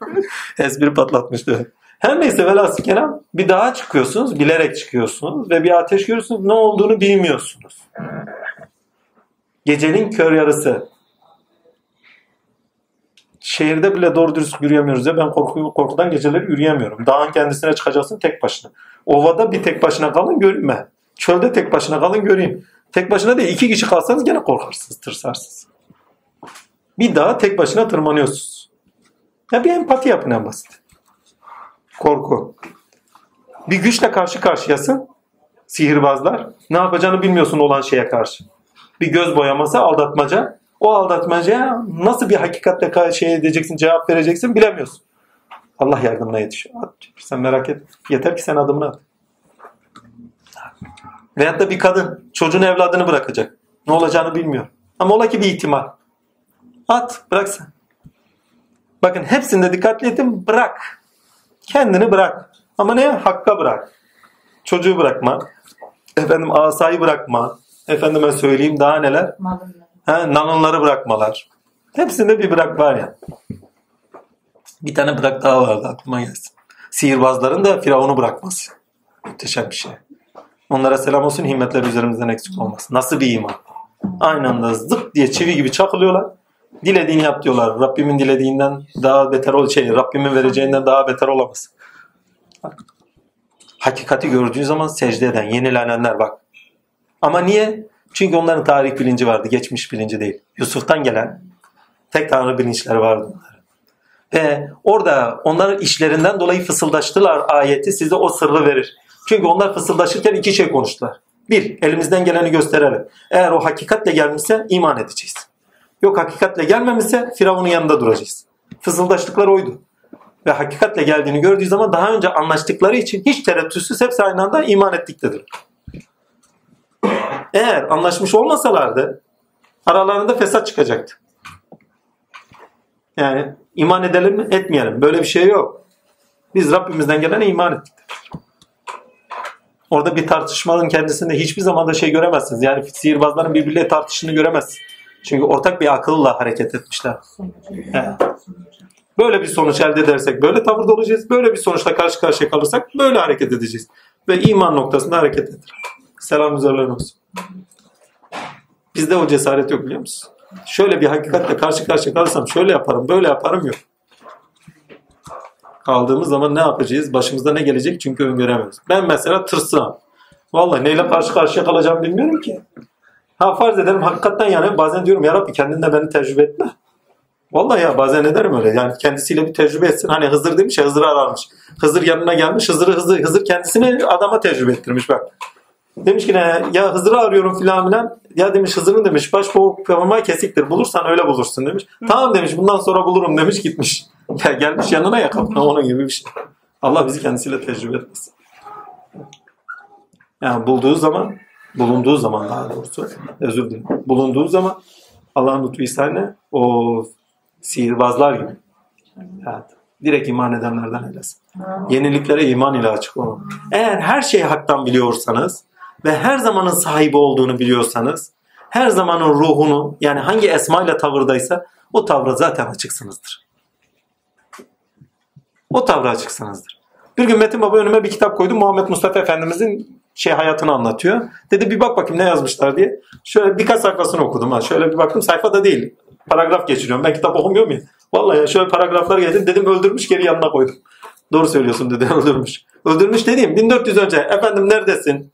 [LAUGHS] Espri patlatmıştı. Her neyse velhasıl kelam bir dağa çıkıyorsunuz. Bilerek çıkıyorsunuz. Ve bir ateş görüyorsunuz. Ne olduğunu bilmiyorsunuz. Gecenin kör yarısı. Şehirde bile doğru dürüst yürüyemiyoruz ya. Ben korku, korkudan geceleri yürüyemiyorum. Dağın kendisine çıkacaksın tek başına. Ovada bir tek başına kalın göreyim ben. Çölde tek başına kalın göreyim. Tek başına değil iki kişi kalsanız gene korkarsınız, tırsarsınız. Bir dağa tek başına tırmanıyorsunuz. Ya bir empati yapın en basit. Korku. Bir güçle karşı karşıyasın. Sihirbazlar. Ne yapacağını bilmiyorsun olan şeye karşı. Bir göz boyaması aldatmaca. O aldatmacaya nasıl bir hakikatle şey edeceksin, cevap vereceksin bilemiyorsun. Allah yardımına. At, sen merak et. Yeter ki sen adımını at. Veyahut da bir kadın çocuğun evladını bırakacak. Ne olacağını bilmiyor. Ama ola ki bir ihtimal. At bırak sen. Bakın hepsinde dikkatli edin bırak. Kendini bırak. Ama ne? Hakka bırak. Çocuğu bırakma. Efendim asayı bırakma. Efendime söyleyeyim daha neler? Ha, nanonları bırakmalar. Hepsinde bir bırak var ya. Bir tane bırak daha vardı aklıma gelsin. Sihirbazların da Firavun'u bırakması. Muhteşem bir şey. Onlara selam olsun himmetler üzerimizden eksik olmasın. Nasıl bir iman? Aynı anda zıp diye çivi gibi çakılıyorlar. Dilediğini yap diyorlar. Rabbimin dilediğinden daha beter ol şey, Rabbimin vereceğinden daha beter olamaz. Hakikati gördüğü zaman secde eden, yenilenenler bak. Ama niye? Çünkü onların tarih bilinci vardı, geçmiş bilinci değil. Yusuf'tan gelen tek tanrı bilinçleri vardı onların. Ve orada onların işlerinden dolayı fısıldaştılar ayeti size o sırrı verir. Çünkü onlar fısıldaşırken iki şey konuştular. Bir, elimizden geleni gösterelim. Eğer o hakikatle gelmişse iman edeceğiz. Yok hakikatle gelmemişse Firavun'un yanında duracağız. Fısıldaştıkları oydu. Ve hakikatle geldiğini gördüğü zaman daha önce anlaştıkları için hiç tereddütsüz hepsi aynı anda iman ettik dediler. Eğer anlaşmış olmasalardı aralarında fesat çıkacaktı. Yani iman edelim mi etmeyelim. Böyle bir şey yok. Biz Rabbimizden gelene iman ettik. Orada bir tartışmanın kendisinde hiçbir zaman da şey göremezsiniz. Yani sihirbazların birbirleriyle tartışını göremezsiniz. Çünkü ortak bir akılla hareket etmişler. Böyle bir sonuç elde edersek böyle tavırda olacağız. Böyle bir sonuçla karşı karşıya kalırsak böyle hareket edeceğiz. Ve iman noktasında hareket edilir. Selam üzerlerine olsun. Bizde o cesaret yok biliyor musun? Şöyle bir hakikatle karşı karşıya kalırsam şöyle yaparım, böyle yaparım yok. Kaldığımız zaman ne yapacağız? Başımızda ne gelecek? Çünkü öngöremiyoruz. Ben mesela tırsam. Vallahi neyle karşı karşıya kalacağımı bilmiyorum ki. Ha farz ederim hakikaten yani bazen diyorum ya Rabbi kendin de beni tecrübe etme. Vallahi ya bazen ederim öyle. Yani kendisiyle bir tecrübe etsin. Hani Hızır demiş ya Hızır'ı ararmış. Hızır yanına gelmiş. Hızır'ı Hızır, Hızır kendisini adama tecrübe ettirmiş bak. Demiş ki ne ya Hızır'ı arıyorum filan filan. Ya demiş Hızır'ın demiş baş parmağı kesiktir. Bulursan öyle bulursun demiş. Tamam demiş bundan sonra bulurum demiş gitmiş. [LAUGHS] Ya gelmiş yanına ya kapına onun gibi bir şey. Allah bizi kendisiyle tecrübe etmesin. Yani bulduğu zaman bulunduğu zaman daha doğrusu özür dilerim. Bulunduğu zaman Allah'ın lütfu ihsanı o sihirbazlar gibi. Evet. Direkt iman edenlerden eylesin. Yeniliklere iman ile açık olun. Eğer her şeyi haktan biliyorsanız ve her zamanın sahibi olduğunu biliyorsanız her zamanın ruhunu yani hangi esmayla tavırdaysa o tavra zaten açıksınızdır. O tavra açıksınızdır. Bir gün Metin Baba önüme bir kitap koydu. Muhammed Mustafa Efendimizin şey hayatını anlatıyor. Dedi bir bak bakayım ne yazmışlar diye. Şöyle birkaç sayfasını okudum. Ha. Şöyle bir baktım sayfada değil. Paragraf geçiriyorum. Ben kitap okumuyorum ya. Vallahi ya şöyle paragraflar geldi. Dedim öldürmüş geri yanına koydum. Doğru söylüyorsun dedi [LAUGHS] öldürmüş. Öldürmüş dediğim 1400 önce efendim neredesin?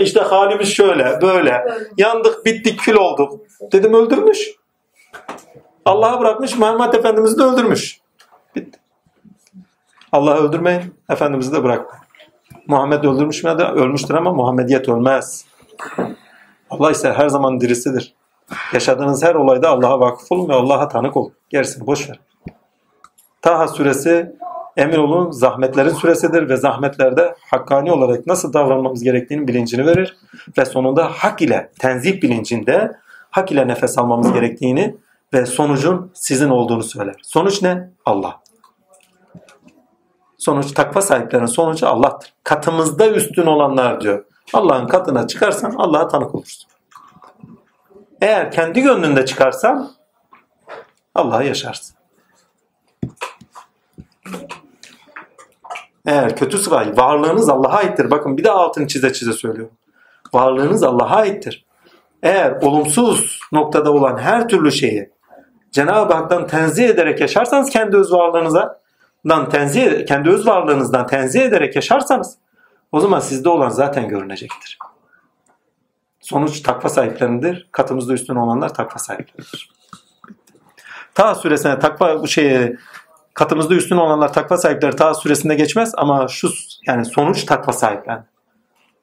İşte halimiz şöyle böyle. Yandık bittik kül olduk. Dedim öldürmüş. Allah'a bırakmış Muhammed Efendimiz'i de öldürmüş. Bitti. Allah'ı öldürmeyin. Efendimiz'i de bırakmayın. Muhammed öldürmüş mü ölmüştür ama Muhammediyet ölmez. Allah ise her zaman dirisidir. Yaşadığınız her olayda Allah'a vakıf olun ve Allah'a tanık olun. Gerisini boş ver. Taha suresi emin olun zahmetlerin süresidir ve zahmetlerde hakkani olarak nasıl davranmamız gerektiğinin bilincini verir ve sonunda hak ile tenzih bilincinde hak ile nefes almamız gerektiğini ve sonucun sizin olduğunu söyler. Sonuç ne? Allah. Sonuç takva sahiplerinin sonucu Allah'tır. Katımızda üstün olanlar diyor. Allah'ın katına çıkarsan Allah'a tanık olursun. Eğer kendi gönlünde çıkarsan Allah'a yaşarsın. Eğer kötü sırayı varlığınız Allah'a aittir. Bakın bir de altını çize çize söylüyorum. Varlığınız Allah'a aittir. Eğer olumsuz noktada olan her türlü şeyi Cenab-ı Hak'tan tenzih ederek yaşarsanız kendi öz varlığınıza tenzih, kendi öz varlığınızdan tenzih ederek yaşarsanız o zaman sizde olan zaten görünecektir. Sonuç takva sahiplerindir. Katımızda üstün olanlar takva sahipleridir. Ta suresine takva bu şeye katımızda üstün olanlar takva sahipleri ta suresinde geçmez ama şu yani sonuç takva sahiplendi.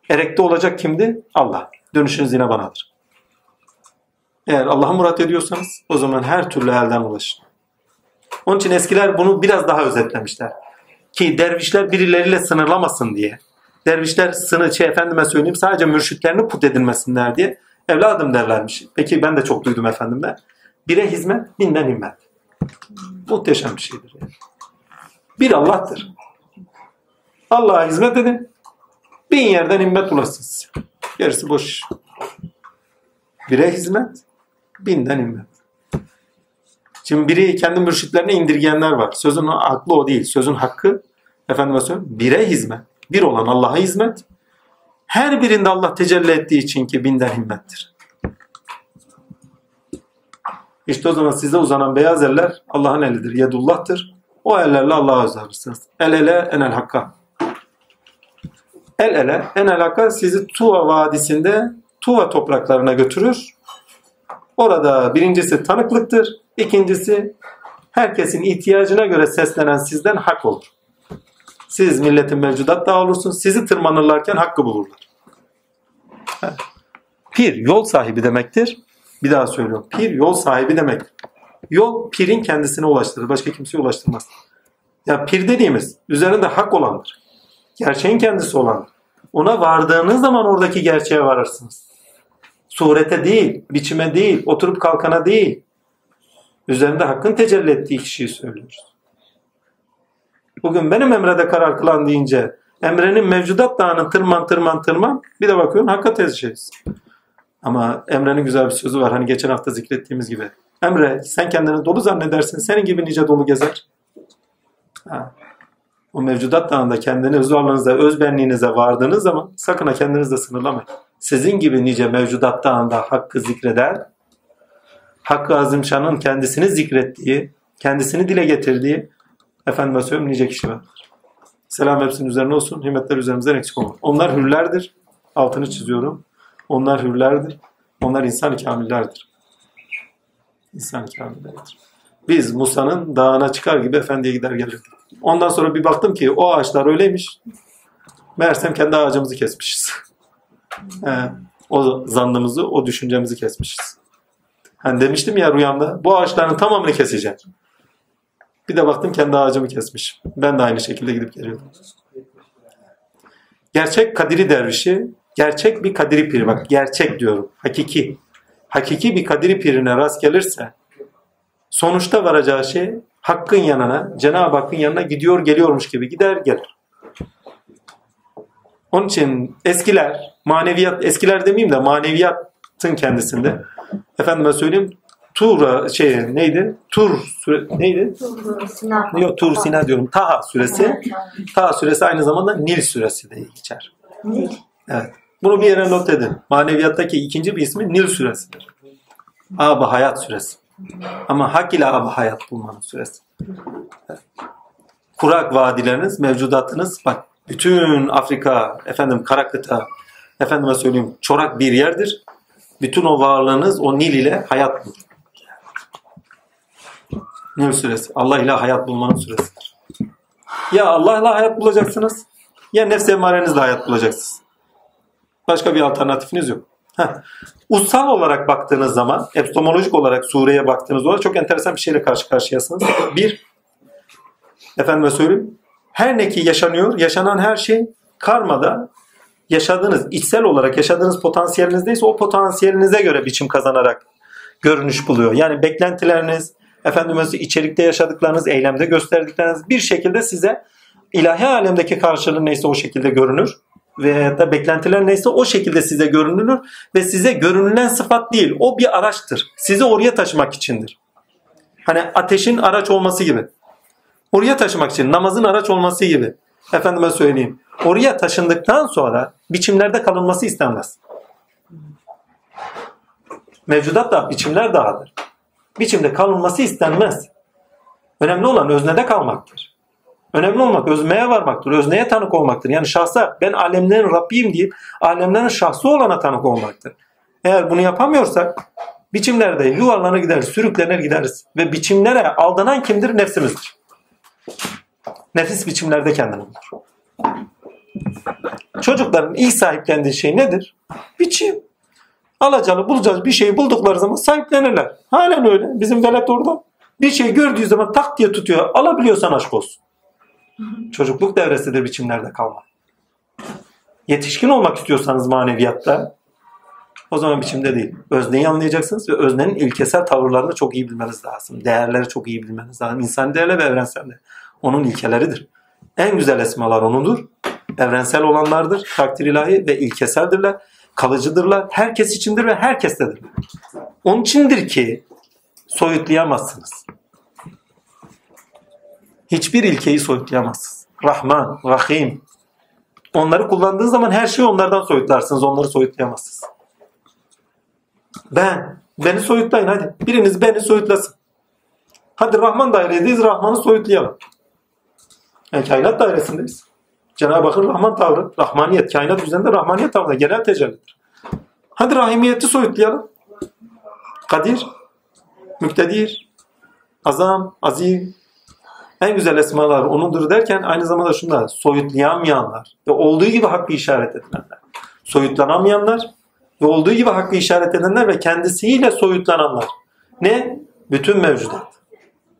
Erekte olacak kimdi? Allah. Dönüşünüz yine banadır. Eğer Allah'a murat ediyorsanız o zaman her türlü elden ulaşın. Onun için eskiler bunu biraz daha özetlemişler. ki dervişler birileriyle sınırlamasın diye. Dervişler sınır şey efendime söyleyeyim sadece mürşitlerini put edilmesinler diye evladım derlermiş. Peki ben de çok duydum efendimden. Bire hizmet, binden himmet. Muhteşem bir şeydir. Yani. Bir Allah'tır. Allah'a hizmet edin. Bin yerden himmet ulaşsın. Gerisi boş. Bire hizmet, binden himmet. Şimdi biri kendi mürşitlerine indirgeyenler var. Sözün aklı o değil. Sözün hakkı efendime söyleyeyim bire hizmet. Bir olan Allah'a hizmet. Her birinde Allah tecelli ettiği için ki binden himmettir. İşte o zaman size uzanan beyaz eller Allah'ın elidir. Yedullah'tır. O ellerle Allah'a uzanırsınız. El ele enel hakka. El ele enel hakka sizi Tuva Vadisi'nde Tuva topraklarına götürür. Orada birincisi tanıklıktır. İkincisi herkesin ihtiyacına göre seslenen sizden hak olur. Siz milletin mevcudat dağı olursunuz. Sizi tırmanırlarken hakkı bulurlar. Pir yol sahibi demektir. Bir daha söylüyorum. Pir yol sahibi demek. Yol pirin kendisine ulaştırır. Başka kimseye ulaştırmaz. Ya pir dediğimiz üzerinde hak olandır. Gerçeğin kendisi olandır. Ona vardığınız zaman oradaki gerçeğe varırsınız. Surete değil, biçime değil, oturup kalkana değil. Üzerinde hakkın tecelli ettiği kişiyi söylüyoruz. Bugün benim emrede karar kılan deyince emrenin mevcudat dağının tırman tırman tırman bir de bakıyorsun hakka tezeceğiz. Ama Emre'nin güzel bir sözü var. Hani geçen hafta zikrettiğimiz gibi. Emre sen kendini dolu zannedersin. Senin gibi nice dolu gezer. Ha. O mevcudat dağında kendini öz varlığınıza, öz benliğinize vardığınız zaman sakın ha kendinizle sınırlamayın. Sizin gibi nice mevcudat dağında hakkı zikreder, Hakkı Azimşan'ın kendisini zikrettiği, kendisini dile getirdiği efendime söyleyeyim nice kişi vardır. Selam hepsinin üzerine olsun. Himmetler üzerimizden eksik olmasın. Onlar hürlerdir. Altını çiziyorum. Onlar hürlerdir. Onlar insan kamillerdir. İnsan kamillerdir. Biz Musa'nın dağına çıkar gibi efendiye gider gelirdik. Ondan sonra bir baktım ki o ağaçlar öyleymiş. Meğersem kendi ağacımızı kesmişiz. [LAUGHS] O zannımızı, o düşüncemizi kesmişiz. Hani demiştim ya rüyamda bu ağaçların tamamını keseceğim. Bir de baktım kendi ağacımı kesmiş. Ben de aynı şekilde gidip geliyordum. Gerçek Kadiri dervişi, gerçek bir Kadiri piri bak gerçek diyorum, hakiki. Hakiki bir Kadiri pirine rast gelirse sonuçta varacağı şey hakkın yanına, Cenab-ı Hakk'ın yanına gidiyor geliyormuş gibi gider gelir. Onun için eskiler, maneviyat, eskiler demeyeyim de maneviyatın kendisinde efendime söyleyeyim Tur şey neydi? Tur süre, neydi? Sinan. Yok Tur Sina diyorum. Taha suresi. Taha suresi aynı zamanda Nil suresi de geçer. Evet. Bunu bir yere not edin. Maneviyattaki ikinci bir ismi Nil suresidir. Ab hayat suresi. Ama hak ile ab hayat bulmanın süresi. Evet. Kurak vadileriniz, mevcudatınız bak bütün Afrika, efendim kara kıta, efendime söyleyeyim çorak bir yerdir. Bütün o varlığınız o Nil ile hayat bulur. Nil süresi. Allah ile hayat bulmanın süresidir. Ya Allah ile hayat bulacaksınız ya nefs emarenizle hayat bulacaksınız. Başka bir alternatifiniz yok. Heh. Ussal olarak baktığınız zaman, epistemolojik olarak sureye baktığınız zaman çok enteresan bir şeyle karşı karşıyasınız. Bir, efendime söyleyeyim, her ne ki yaşanıyor, yaşanan her şey karmada yaşadığınız, içsel olarak yaşadığınız potansiyelinizdeyse o potansiyelinize göre biçim kazanarak görünüş buluyor. Yani beklentileriniz, efendim içerikte yaşadıklarınız, eylemde gösterdikleriniz bir şekilde size ilahi alemdeki karşılığı neyse o şekilde görünür ve da beklentiler neyse o şekilde size görünür ve size görünülen sıfat değil. O bir araçtır. Sizi oraya taşımak içindir. Hani ateşin araç olması gibi. Oraya taşımak için namazın araç olması gibi. Efendime söyleyeyim. Oraya taşındıktan sonra biçimlerde kalınması istenmez. Mevcudat da biçimler dağıdır. Biçimde kalınması istenmez. Önemli olan öznede kalmaktır. Önemli olmak özmeye varmaktır. Özneye tanık olmaktır. Yani şahsa ben alemlerin Rabbiyim deyip alemlerin şahsı olana tanık olmaktır. Eğer bunu yapamıyorsak biçimlerde yuvarlanır gideriz, sürüklenir gideriz. Ve biçimlere aldanan kimdir? Nefsimizdir. Nefis biçimlerde kendini bulur. Çocukların ilk sahiplendiği şey nedir? Biçim. Alacalı bulacağız bir şeyi buldukları zaman sahiplenirler. Halen öyle. Bizim velet orada. Bir şey gördüğü zaman tak diye tutuyor. Alabiliyorsan aşk olsun. Çocukluk devresidir biçimlerde kalmak. Yetişkin olmak istiyorsanız maneviyatta o zaman biçimde değil. Özneyi anlayacaksınız ve öznenin ilkesel tavırlarını çok iyi bilmeniz lazım. Değerleri çok iyi bilmeniz lazım. İnsan değerleri ve evrensel de. Onun ilkeleridir. En güzel esmalar onudur. Evrensel olanlardır. Takdir ilahi ve ilkeseldirler. Kalıcıdırlar. Herkes içindir ve herkestedirler. Onun içindir ki soyutlayamazsınız. Hiçbir ilkeyi soyutlayamazsınız. Rahman, Rahim. Onları kullandığınız zaman her şeyi onlardan soyutlarsınız. Onları soyutlayamazsınız. Ben. Beni soyutlayın hadi. Biriniz beni soyutlasın. Hadi Rahman dairedeyiz. Rahman'ı soyutlayalım. Yani kainat dairesindeyiz. Cenab-ı Hakk'ın Rahman tavrı, Rahmaniyet, kainat üzerinde Rahmaniyet tavrı genel tecellidir. Hadi Rahimiyeti soyutlayalım. Kadir, Müktedir, Azam, Azim. En güzel esmalar onundur derken aynı zamanda şunlar. Soyutlayamayanlar ve olduğu gibi hakkı işaret edilenler. Soyutlanamayanlar ve olduğu gibi hakkı işaret edenler ve kendisiyle soyutlananlar. Ne? Bütün mevcudat.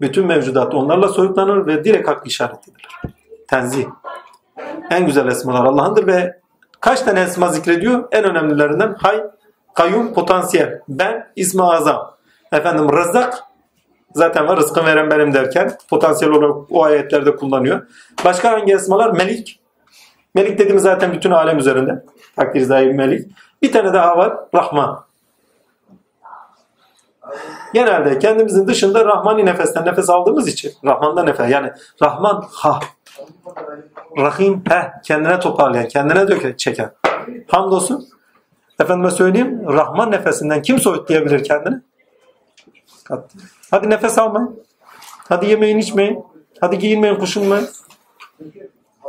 Bütün mevcudat onlarla soyutlanır ve direkt hakkı işaret edilir. Tenzih. En güzel esmalar Allah'ındır ve kaç tane esma zikrediyor? En önemlilerinden hay, kayyum, potansiyel. Ben, ismi azam. Efendim rızak zaten var rızkı veren benim derken potansiyel olarak o ayetlerde kullanıyor. Başka hangi esmalar? Melik. Melik dediğimiz zaten bütün alem üzerinde. Takdir zahir melik. Bir tane daha var. Rahman. Genelde kendimizin dışında Rahmani nefesten nefes aldığımız için Rahman'da nefes yani Rahman ha Rahim he kendine toparlayan kendine döke çeken hamdolsun efendime söyleyeyim Rahman nefesinden kim soyutlayabilir kendini? Hadi nefes almayın. Hadi yemeyin içmeyin. Hadi giyinmeyin kuşunmayın.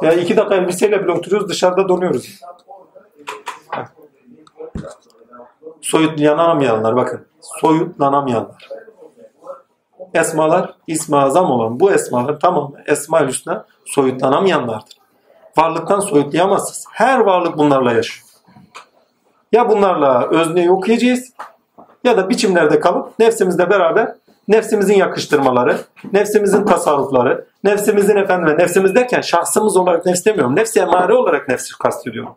Ya iki dakika elbiseyle bile oturuyoruz dışarıda donuyoruz. Soyutlanamayanlar bakın. Soyutlanamayanlar. Esmalar ismi azam olan bu esmalar tamamı esma hüsna soyutlanamayanlardır. Varlıktan soyutlayamazsınız. Her varlık bunlarla yaşıyor. Ya bunlarla özneyi okuyacağız ya da biçimlerde kalıp nefsimizle beraber nefsimizin yakıştırmaları, nefsimizin tasarrufları, nefsimizin efendim nefsimiz derken şahsımız olarak nefs demiyorum. Nefsi emare olarak nefsi kastediyorum.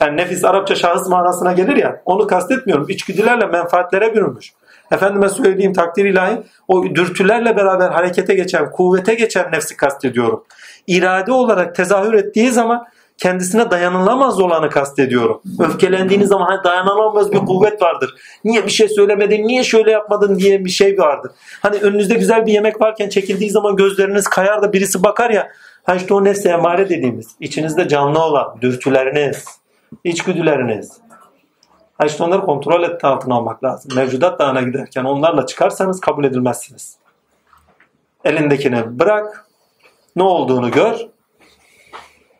Yani nefis Arapça şahıs manasına gelir ya onu kastetmiyorum. İçgüdülerle menfaatlere bürünmüş. Efendime söylediğim takdir ilahi o dürtülerle beraber harekete geçen, kuvvete geçen nefsi kastediyorum. İrade olarak tezahür ettiği zaman kendisine dayanılamaz olanı kastediyorum. Öfkelendiğiniz zaman hani dayanılamaz bir kuvvet vardır. Niye bir şey söylemedin, niye şöyle yapmadın diye bir şey vardır. Hani önünüzde güzel bir yemek varken çekildiği zaman gözleriniz kayar da birisi bakar ya. Ha işte o nefse emare dediğimiz. içinizde canlı olan dürtüleriniz, içgüdüleriniz. Ha işte onları kontrol et altına almak lazım. Mevcudat dağına giderken onlarla çıkarsanız kabul edilmezsiniz. Elindekini bırak, ne olduğunu gör.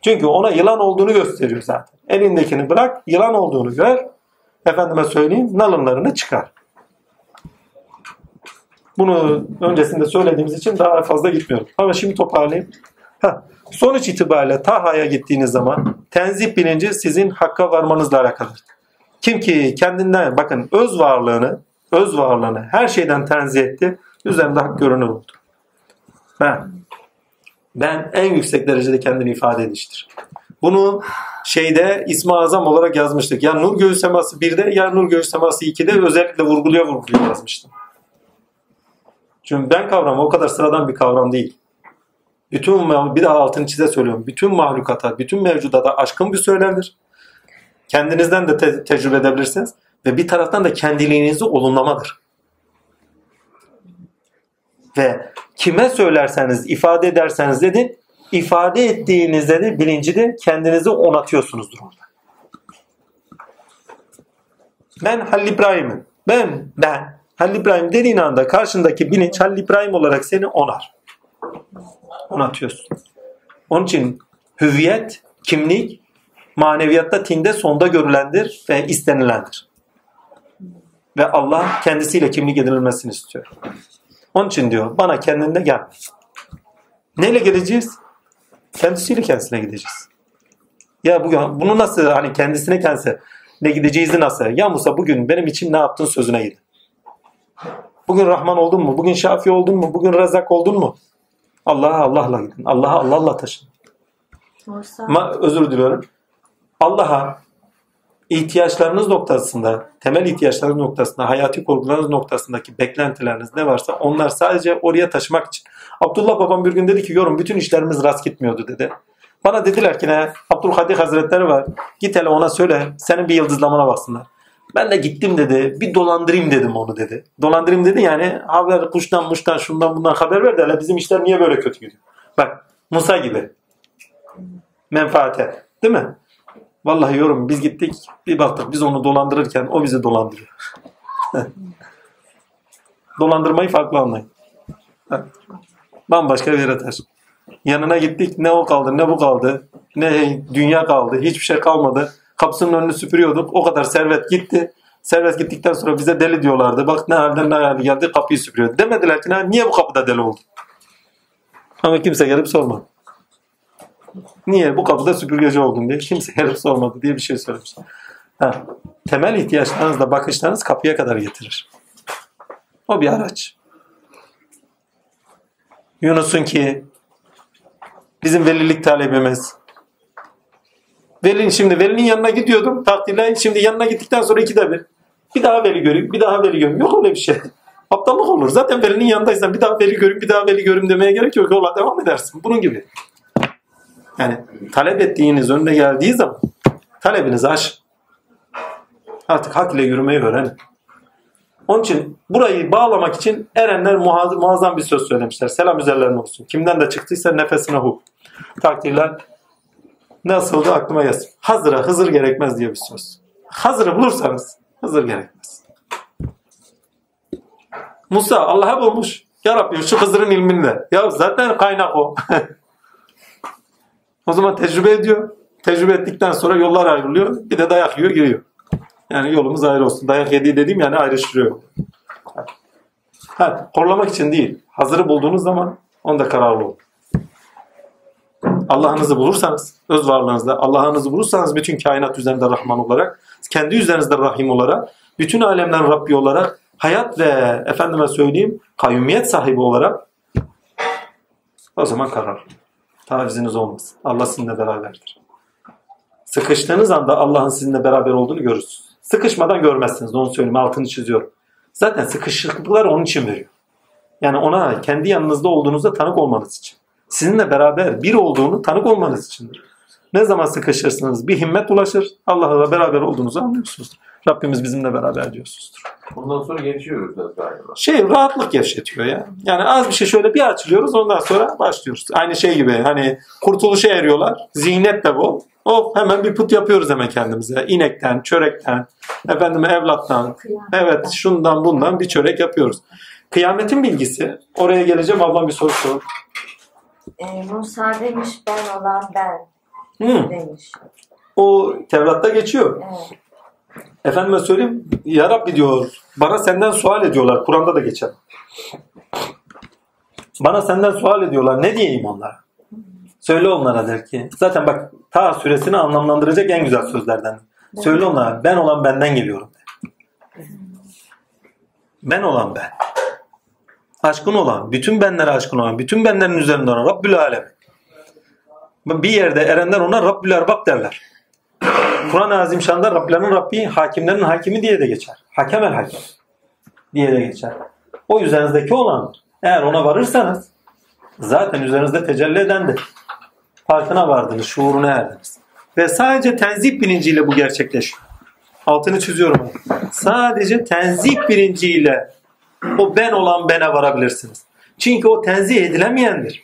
Çünkü ona yılan olduğunu gösteriyor zaten. Elindekini bırak, yılan olduğunu gör. Efendime söyleyeyim, nalınlarını çıkar. Bunu öncesinde söylediğimiz için daha fazla gitmiyorum. Ama şimdi toparlayayım. Heh. Sonuç itibariyle Taha'ya gittiğiniz zaman tenzih bilinci sizin hakka varmanızla alakalıdır. Kim ki kendinden bakın öz varlığını, öz varlığını her şeyden tenzih etti, üzerinde hak görünür oldu. Ben ben en yüksek derecede kendini ifade ediştir. Bunu şeyde İsmi Azam olarak yazmıştık. Ya Nur Göğüs Seması 1'de ya Nur Göğüs Seması 2'de özellikle vurguluya vurguluya yazmıştım. Çünkü ben kavramı o kadar sıradan bir kavram değil. Bütün bir daha altını çize söylüyorum. Bütün mahlukata, bütün mevcudata aşkın bir söylemdir. Kendinizden de te- tecrübe edebilirsiniz. Ve bir taraftan da kendiliğinizi olumlamadır. Ve kime söylerseniz, ifade ederseniz dedin, ifade ettiğinizde de bilinci de kendinizi onatıyorsunuzdur orada. Ben Halil İbrahim'im. Ben, ben. Halil İbrahim dediğin anda karşındaki bilinç Halil İbrahim olarak seni onar. Onatıyorsun. Onun için hüviyet, kimlik, maneviyatta tinde sonda görülendir ve istenilendir. Ve Allah kendisiyle kimlik edinilmesini istiyor. Onun için diyor bana kendinde gel. Neyle geleceğiz? Kendisiyle kendisine gideceğiz. Ya bugün bunu nasıl hani kendisine kendisi ne gideceğizi nasıl? Ya Musa bugün benim için ne yaptın sözüne gidin. Bugün Rahman oldun mu? Bugün Şafi oldun mu? Bugün Rezak oldun mu? Allah'a Allah'la gidin. Allah'a Allah'la taşın. Musa, Ama özür diliyorum. Allah'a ihtiyaçlarınız noktasında, temel ihtiyaçlarınız noktasında, hayati korkularınız noktasındaki beklentileriniz ne varsa onlar sadece oraya taşımak için. Abdullah babam bir gün dedi ki yorum bütün işlerimiz rast gitmiyordu dedi. Bana dediler ki ne? Abdülkadir Hazretleri var. Git hele ona söyle. Senin bir yıldızlamana baksınlar. Ben de gittim dedi. Bir dolandırayım dedim onu dedi. Dolandırayım dedi yani haber kuştan muştan şundan bundan haber ver de bizim işler niye böyle kötü gidiyor. Bak Musa gibi. Menfaate. Değil mi? Vallahi yorum biz gittik bir baktık biz onu dolandırırken o bizi dolandırıyor. [LAUGHS] Dolandırmayı farklı anlayın. Bambaşka bir yere. Yanına gittik ne o kaldı ne bu kaldı. Ne dünya kaldı. Hiçbir şey kalmadı. Kapısının önünü süpürüyorduk. O kadar servet gitti. Servet gittikten sonra bize deli diyorlardı. Bak ne halden ne hale geldi kapıyı süpürüyordu. Demediler ki "Ha, niye bu kapıda deli oldu? Ama kimse gelip sormadı. Niye bu kapıda süpürgeci oldun diye kimse gelip sormadı diye bir şey söylemiş. Ha, temel ihtiyaçlarınızla bakışlarınız kapıya kadar getirir. O bir araç. Yunus'un ki bizim velilik talebimiz. Velin şimdi velinin yanına gidiyordum takdirle. Şimdi yanına gittikten sonra ikide bir. Bir daha veli göreyim, bir daha veli göreyim. Yok öyle bir şey. [LAUGHS] Aptallık olur. Zaten velinin yanındaysan bir daha veli göreyim, bir daha veli göreyim demeye gerek yok. Yola devam edersin. Bunun gibi. Yani talep ettiğiniz önüne geldiği zaman talebinizi aş. Artık hak ile yürümeyi öğrenin. Onun için burayı bağlamak için erenler muaz- muazzam bir söz söylemişler. Selam üzerlerine olsun. Kimden de çıktıysa nefesine hu. Takdirler nasıldı aklıma gelsin. Hazıra hızır gerekmez diye bir söz. Hazırı bulursanız hızır gerekmez. Musa Allah'a bulmuş. Ya Rabbi şu Hızır'ın ilminde. Ya zaten kaynak o. [LAUGHS] o zaman tecrübe ediyor. Tecrübe ettikten sonra yollar ayrılıyor. Bir de dayak yiyor giriyor. Yani yolumuz ayrı olsun. Dayak yediği dediğim yani ayrıştırıyor. Ha, horlamak için değil. Hazırı bulduğunuz zaman onda kararlı olun. Allah'ınızı bulursanız, öz varlığınızda Allah'ınızı bulursanız bütün kainat üzerinde Rahman olarak, kendi üzerinizde Rahim olarak, bütün alemden Rabbi olarak, hayat ve efendime söyleyeyim kayyumiyet sahibi olarak o zaman karar. Taviziniz olmasın. Allah sizinle beraberdir. Sıkıştığınız anda Allah'ın sizinle beraber olduğunu görürsünüz. Sıkışmadan görmezsiniz. Onu söyleyeyim. Altını çiziyorum. Zaten sıkışıklıklar onun için veriyor. Yani ona kendi yanınızda olduğunuzda tanık olmanız için. Sizinle beraber bir olduğunu tanık olmanız içindir. Ne zaman sıkışırsınız bir himmet ulaşır. Allah'la beraber olduğunuzu anlıyorsunuz. Rabbimiz bizimle beraber diyorsunuzdur. Ondan sonra geçiyoruz biraz galiba. Şey rahatlık gevşetiyor ya. Yani az bir şey şöyle bir açılıyoruz ondan sonra başlıyoruz. Aynı şey gibi hani kurtuluşa eriyorlar. Zihnet de bu. O hemen bir put yapıyoruz hemen kendimize. İnekten, çörekten, efendim evlattan, evet şundan bundan bir çörek yapıyoruz. Kıyametin bilgisi. Oraya geleceğim ablam bir soru sor. Ee, Musa demiş ben olan ben Hı, demiş. o Tevrat'ta geçiyor. Evet. Efendime söyleyeyim Ya Rabbi diyor bana senden sual ediyorlar. Kur'an'da da geçer. Bana senden sual ediyorlar. Ne diyeyim onlara? Söyle onlara der ki. Zaten bak ta süresini anlamlandıracak en güzel sözlerden. Söyle onlara ben olan benden geliyorum. de. Ben olan ben. Aşkın olan, bütün benlere aşkın olan, bütün benlerin üzerinde olan Rabbül Alem. Bir yerde erenler ona Rabbül Erbab derler. Kur'an-ı Azimşan'da Rablerin Rabbi, hakimlerin hakimi diye de geçer. Hakem el hakem diye de geçer. O üzerinizdeki olan eğer ona varırsanız zaten üzerinizde tecelli edendir. Farkına vardınız, şuuruna erdiniz. Ve sadece tenzih bilinciyle bu gerçekleşiyor. Altını çiziyorum. Sadece tenzih bilinciyle o ben olan bene varabilirsiniz. Çünkü o tenzih edilemeyendir.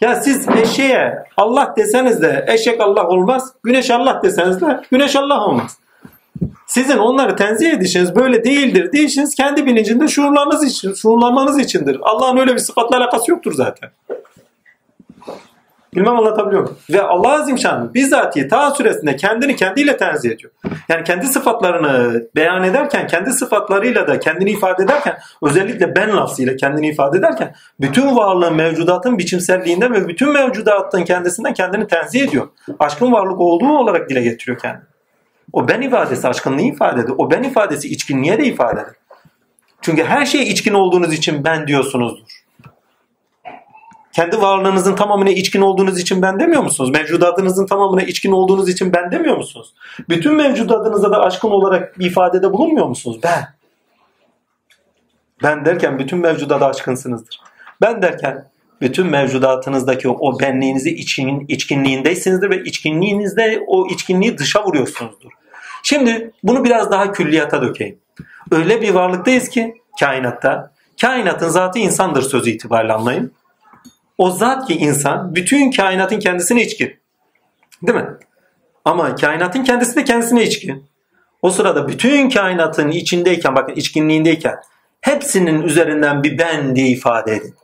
Ya siz eşeğe Allah deseniz de eşek Allah olmaz. Güneş Allah deseniz de güneş Allah olmaz. Sizin onları tenzih edişiniz böyle değildir deyişiniz kendi bilincinde şuurlarınız için, şuurlanmanız içindir. Allah'ın öyle bir sıfatla alakası yoktur zaten. Bilmem anlatabiliyor muyum? Ve Allah Azimşan bizzatihi ta süresinde kendini kendiyle tenzih ediyor. Yani kendi sıfatlarını beyan ederken, kendi sıfatlarıyla da kendini ifade ederken, özellikle ben lafzıyla kendini ifade ederken, bütün varlığın mevcudatın biçimselliğinden ve bütün mevcudatın kendisinden kendini tenzih ediyor. Aşkın varlık olduğu olarak dile getiriyor kendini. O ben ifadesi aşkınlığı ifade ediyor. O ben ifadesi içkinliğe de ifade eder. Çünkü her şey içkin olduğunuz için ben diyorsunuzdur. Kendi varlığınızın tamamına içkin olduğunuz için ben demiyor musunuz? Mevcudatınızın tamamına içkin olduğunuz için ben demiyor musunuz? Bütün mevcudatınıza da aşkın olarak ifadede bulunmuyor musunuz? Ben. Ben derken bütün mevcudata aşkınsınızdır. Ben derken bütün mevcudatınızdaki o benliğinizi için, içkinliğindeysinizdir ve içkinliğinizde o içkinliği dışa vuruyorsunuzdur. Şimdi bunu biraz daha külliyata dökeyim. Öyle bir varlıktayız ki kainatta, kainatın zatı insandır sözü itibariyle anlayın. O zat ki insan bütün kainatın kendisine içkin. Değil mi? Ama kainatın kendisi de kendisine içkin. O sırada bütün kainatın içindeyken bakın içkinliğindeyken hepsinin üzerinden bir ben diye ifade edin.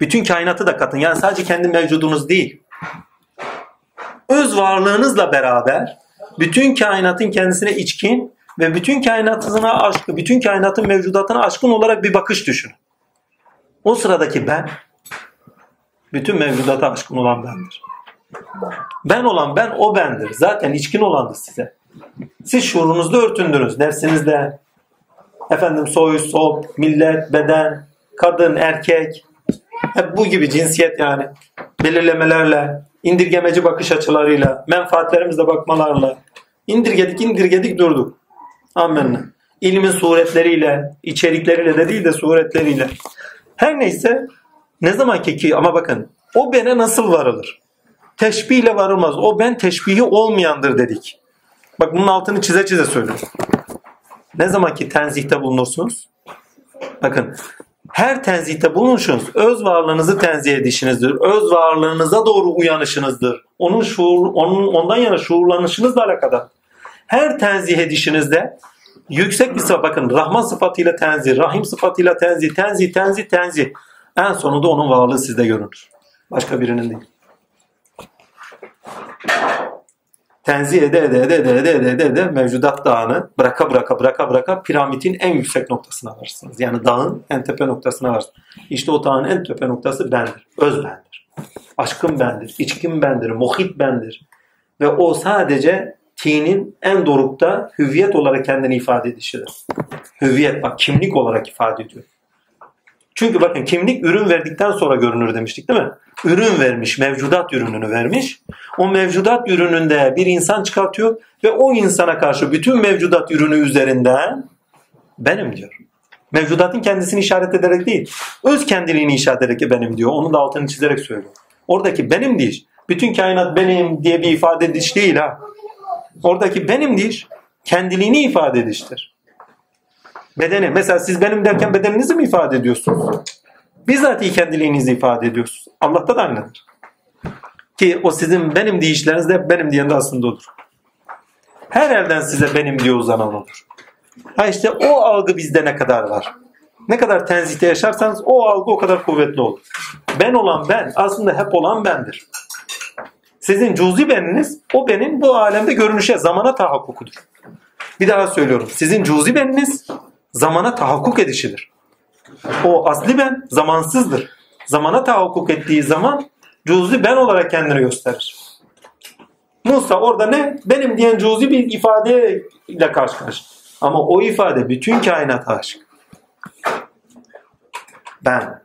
Bütün kainatı da katın. Yani sadece kendi mevcudunuz değil. Öz varlığınızla beraber bütün kainatın kendisine içkin ve bütün kainatına aşkı, bütün kainatın mevcudatına aşkın olarak bir bakış düşünün. O sıradaki ben bütün mevcudata aşkın olan bendir. Ben olan ben o bendir. Zaten içkin olandır size. Siz şuurunuzda örtündünüz. Nefsinizde. Efendim soy, sop, millet, beden, kadın, erkek. Hep bu gibi cinsiyet yani. Belirlemelerle, indirgemeci bakış açılarıyla, menfaatlerimizle bakmalarla. indirgedik indirgedik durduk. Amenna. İlmin suretleriyle, içerikleriyle de değil de suretleriyle. Her neyse ne zaman ki ama bakın o bene nasıl varılır? Teşbihle varılmaz. O ben teşbihi olmayandır dedik. Bak bunun altını çize çize söylüyorum. Ne zaman ki tenzihte bulunursunuz? Bakın her tenzihte bulunuşunuz öz varlığınızı tenzih edişinizdir. Öz varlığınıza doğru uyanışınızdır. Onun şuur, onun ondan yana şuurlanışınızla alakadar. Her tenzih edişinizde yüksek bir sıfat bakın Rahman sıfatıyla tenzih, Rahim sıfatıyla tenzih, tenzih, tenzih, tenzih. En sonunda onun varlığı sizde görünür. Başka birinin değil. Tenzih ede ede ede ede ede ede ede, ede mevcudat dağını bıraka bıraka bıraka bıraka piramidin en yüksek noktasına varsınız. Yani dağın en tepe noktasına varsınız. İşte o dağın en tepe noktası bendir. Öz bendir. Aşkım bendir. içkim bendir. Muhit bendir. Ve o sadece tinin en dorukta hüviyet olarak kendini ifade edişidir. Hüviyet bak kimlik olarak ifade ediyor. Çünkü bakın kimlik ürün verdikten sonra görünür demiştik değil mi? Ürün vermiş, mevcudat ürününü vermiş. O mevcudat ürününde bir insan çıkartıyor ve o insana karşı bütün mevcudat ürünü üzerinden benim diyor. Mevcudatın kendisini işaret ederek değil, öz kendiliğini işaret ederek benim diyor. Onu da altını çizerek söylüyor. Oradaki benim diş, bütün kainat benim diye bir ifade ediş değil ha. Oradaki benim diş, kendiliğini ifade ediştir. Bedeni. Mesela siz benim derken bedeninizi mi ifade ediyorsunuz? Bizzat kendiliğinizi ifade ediyorsunuz. Allah'ta da aynıdır. Ki o sizin benim deyişleriniz de benim diyen de aslında odur. Her elden size benim diye uzanan odur. Ha işte o algı bizde ne kadar var? Ne kadar tenzihte yaşarsanız o algı o kadar kuvvetli olur. Ben olan ben aslında hep olan bendir. Sizin cüzi beniniz o benim bu alemde görünüşe zamana tahakkukudur. Bir daha söylüyorum. Sizin cüzi beniniz zamana tahakkuk edişidir. O asli ben zamansızdır. Zamana tahakkuk ettiği zaman cüzi ben olarak kendini gösterir. Musa orada ne? Benim diyen cüzi bir ifadeyle karşı karşı. Ama o ifade bütün kainata aşık. Ben.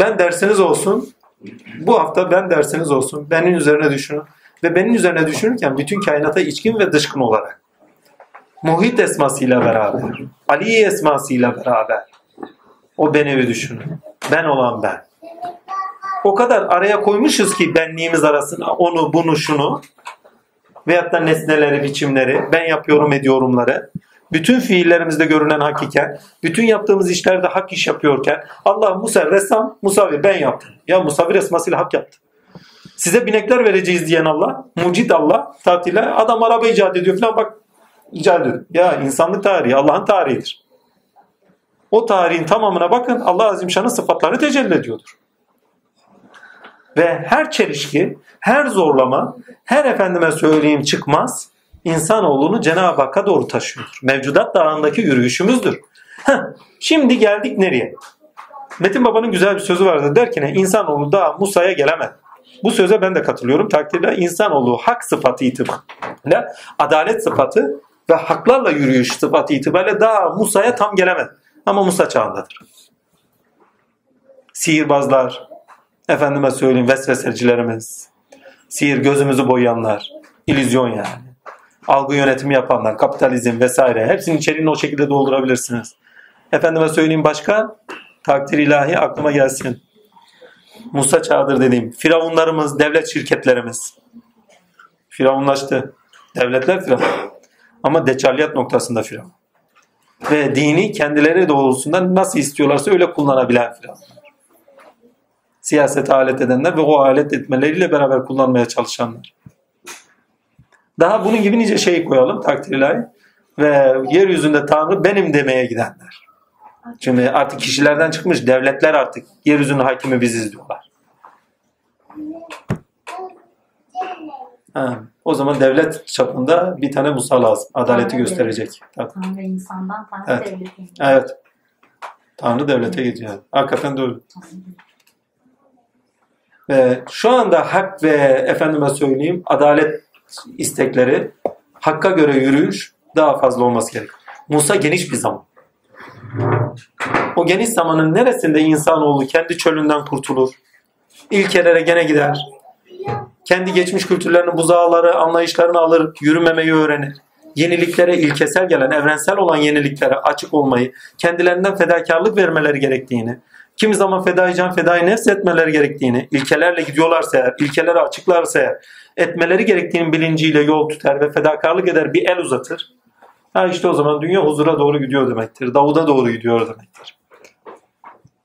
Ben dersiniz olsun. Bu hafta ben dersiniz olsun. Benim üzerine düşünün. Ve benim üzerine düşünürken bütün kainata içkin ve dışkın olarak. Muhit esmasıyla beraber. Ali esmasıyla beraber. O benevi düşünün. Ben olan ben. O kadar araya koymuşuz ki benliğimiz arasına onu, bunu, şunu veyahut da nesneleri, biçimleri, ben yapıyorum ediyorumları, bütün fiillerimizde görünen hakikat, bütün yaptığımız işlerde hak iş yapıyorken Allah Musa ressam, Musavir ben yaptım. Ya Musavir esmasıyla hak yaptı. Size binekler vereceğiz diyen Allah, mucid Allah tatile adam araba icat ediyor falan bak icat ediyor. Ya insanlık tarihi Allah'ın tarihidir. O tarihin tamamına bakın Allah Azimşan'ın sıfatları tecelli ediyordur. Ve her çelişki, her zorlama, her efendime söyleyeyim çıkmaz insanoğlunu Cenab-ı Hakk'a doğru taşıyordur. Mevcudat dağındaki yürüyüşümüzdür. Heh, şimdi geldik nereye? Metin Baba'nın güzel bir sözü vardı. Der ki ne? İnsanoğlu daha Musa'ya gelemedi. Bu söze ben de katılıyorum. Takdirde insanoğlu hak sıfatı itibariyle, adalet sıfatı ve haklarla yürüyüş sıfatı itibariyle daha Musa'ya tam gelemedi. Ama Musa çağındadır. sihirbazlar, efendime söyleyeyim vesvesecilerimiz, sihir gözümüzü boyayanlar, illüzyon yani. Algı yönetimi yapanlar, kapitalizm vesaire hepsinin içeriğini o şekilde doldurabilirsiniz. Efendime söyleyeyim başka takdir ilahi aklıma gelsin. Musa çağıdır dediğim firavunlarımız, devlet şirketlerimiz. Firavunlaştı. Devletler firavun. Ama deçaliyat noktasında firavun. Ve dini kendileri doğrultusunda nasıl istiyorlarsa öyle kullanabilen firavunlar. Siyasete alet edenler ve o alet etmeleriyle beraber kullanmaya çalışanlar. Daha bunun gibi nice şey koyalım takdir ilahi. Ve yeryüzünde Tanrı benim demeye gidenler. Şimdi artık kişilerden çıkmış devletler artık yeryüzünün hakimi biziz diyorlar. Ha, o zaman devlet çapında bir tane Musa lazım. Adaleti Tanrı gösterecek. Tabii. Tanrı insandan Tanrı Evet. devleti. Evet. Tanrı devlete gidiyor. Hakikaten de öyle. Ve şu anda hak ve efendime söyleyeyim adalet istekleri hakka göre yürüyüş daha fazla olması gerek. Musa geniş bir zaman. O geniş zamanın neresinde insanoğlu kendi çölünden kurtulur? İlkelere gene gider. Kendi geçmiş kültürlerinin buzağları, anlayışlarını alır, yürümemeyi öğrenir. Yeniliklere ilkesel gelen, evrensel olan yeniliklere açık olmayı, kendilerinden fedakarlık vermeleri gerektiğini, kimi zaman fedai can, fedai nefs etmeleri gerektiğini, ilkelerle gidiyorlarsa eğer, ilkelere açıklarsa eğer, etmeleri gerektiğinin bilinciyle yol tutar ve fedakarlık eder, bir el uzatır. Ha işte o zaman dünya huzura doğru gidiyor demektir. Davud'a doğru gidiyor demektir.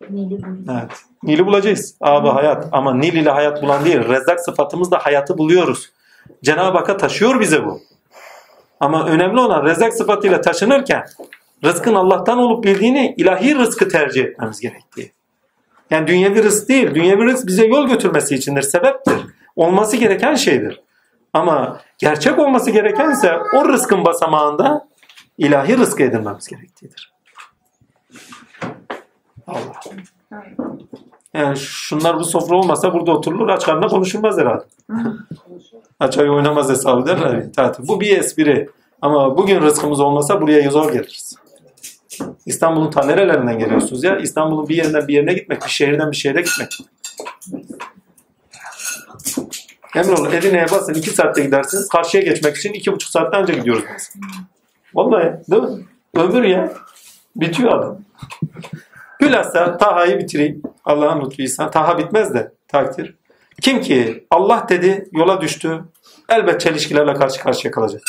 Nili. Evet. Nil'i bulacağız. Abi hayat. Ama Nil ile hayat bulan değil. Rezzak sıfatımızla hayatı buluyoruz. Cenab-ı Hak'a taşıyor bize bu. Ama önemli olan rezzak sıfatıyla taşınırken rızkın Allah'tan olup bildiğini ilahi rızkı tercih etmemiz gerektiği. Yani dünyevi rızk değil. Dünyevi rızk bize yol götürmesi içindir. Sebeptir. Olması gereken şeydir. Ama gerçek olması gereken ise o rızkın basamağında ilahi rızkı edinmemiz gerektiğidir. Allah. Yani şunlar bu sofra olmasa burada oturulur aç karnına konuşulmaz herhalde. aç ay oynamaz hesabı derler ya. Tatil. Bu bir espri. Ama bugün rızkımız olmasa buraya zor geliriz. İstanbul'un ta nerelerinden geliyorsunuz ya? İstanbul'un bir yerinden bir yerine gitmek, bir şehirden bir şehre gitmek. Emin olun Edirne'ye basın iki saatte gidersiniz. Karşıya geçmek için iki buçuk saatte önce gidiyoruz biz. Vallahi değil mi? Ömür ya. Bitiyor adam. Bilhassa Taha'yı bitireyim. Allah'ın lütfuysa. Taha bitmez de takdir. Kim ki Allah dedi yola düştü elbet çelişkilerle karşı karşıya kalacak.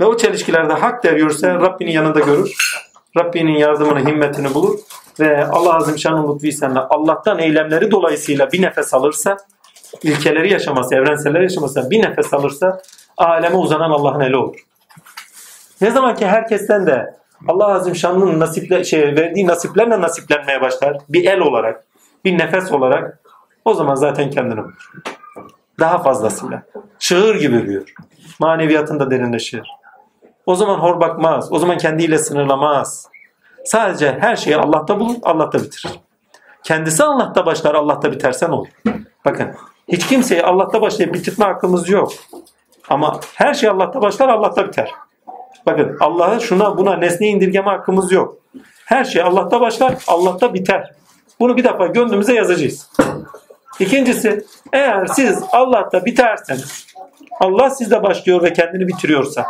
Ve o çelişkilerde hak der yürürse Rabbinin yanında görür. Rabbinin yardımını, himmetini bulur. Ve Allah Azim Şan'ın lütfuysa Allah'tan eylemleri dolayısıyla bir nefes alırsa ilkeleri yaşaması, evrenselleri yaşaması bir nefes alırsa aleme uzanan Allah'ın eli olur. Ne zaman ki herkesten de Allah Azim Şan'ın nasiple, şey, verdiği nasiplerle nasiplenmeye başlar. Bir el olarak, bir nefes olarak o zaman zaten kendini bulur. Daha fazlasıyla. Çığır gibi büyür. Maneviyatında derinleşir. O zaman hor bakmaz. O zaman kendiyle sınırlamaz. Sadece her şeyi Allah'ta bulur, Allah'ta bitirir. Kendisi Allah'ta başlar, Allah'ta bitersen olur. Bakın hiç kimseyi Allah'ta başlayıp bitirme hakkımız yok. Ama her şey Allah'ta başlar, Allah'ta biter. Bakın Allah'a şuna buna nesne indirgeme hakkımız yok. Her şey Allah'ta başlar, Allah'ta biter. Bunu bir defa gönlümüze yazacağız. İkincisi, eğer siz Allah'ta biterseniz, Allah sizde başlıyor ve kendini bitiriyorsa,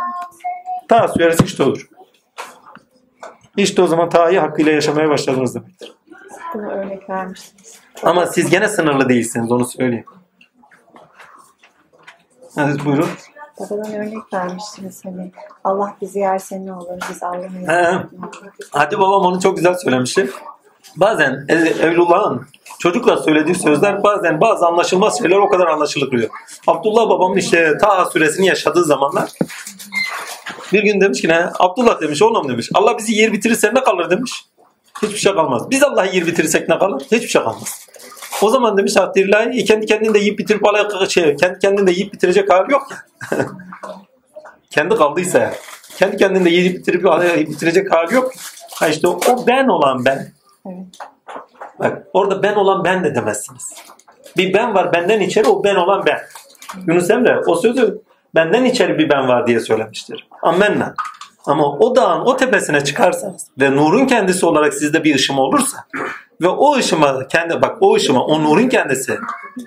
ta süresi işte olur. İşte o zaman ta'yı hakkıyla yaşamaya başladınız demektir. Örnek vermiştiniz. Ama siz gene sınırlı değilsiniz, onu söyleyeyim. Evet, buyurun. Babadan örnek vermiştiniz hani Allah bizi yerse ne olur, biz Allah'ı He. yerse ne olur. Hadi babam onu çok güzel söylemişti. Bazen Ev- Evlullah'ın çocukla söylediği sözler bazen bazı anlaşılmaz şeyler o kadar anlaşılıyor. Abdullah babamın işte Taha suresini yaşadığı zamanlar bir gün demiş ki ne? Abdullah demiş oğlum demiş. Allah bizi yer bitirirse ne kalır demiş. Hiçbir şey kalmaz. Biz Allah'ı yer bitirirsek ne kalır? Hiçbir şey kalmaz. O zaman demiş Abdülillah kendi kendini de yiyip bitirip alakalı şey, kendi kendini de yiyip bitirecek hali yok ya. [LAUGHS] kendi kaldıysa eğer. Kendi kendini de yiyip bitirip yiyip bitirecek hali yok. Ha işte o, o ben olan ben. Evet. Bak orada ben olan ben de demezsiniz. Bir ben var benden içeri o ben olan ben. Yunus Emre o sözü benden içeri bir ben var diye söylemiştir. Ammenna. Ama o dağın o tepesine çıkarsanız ve nurun kendisi olarak sizde bir ışım olursa ve o ışıma kendi bak o ışıma o nurun kendisi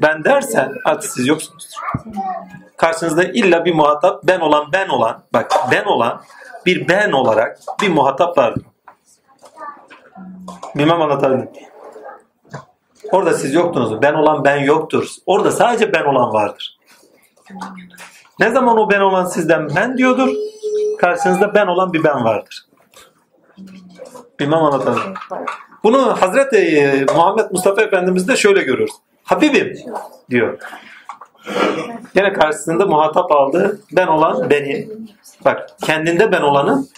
ben dersen artık siz yoksunuz. Karşınızda illa bir muhatap ben olan ben olan bak ben olan bir ben olarak bir muhatap vardır. Bilmem anlatabildim. Orada siz yoktunuz. Ben olan ben yoktur. Orada sadece ben olan vardır. Ne zaman o ben olan sizden ben diyordur, karşınızda ben olan bir ben vardır. Bilmem anlatabildim. Bunu Hazreti e, Muhammed Mustafa Efendimiz de şöyle görüyoruz. Habibim diyor. Yine karşısında muhatap aldı. Ben olan beni. Bak kendinde ben olanın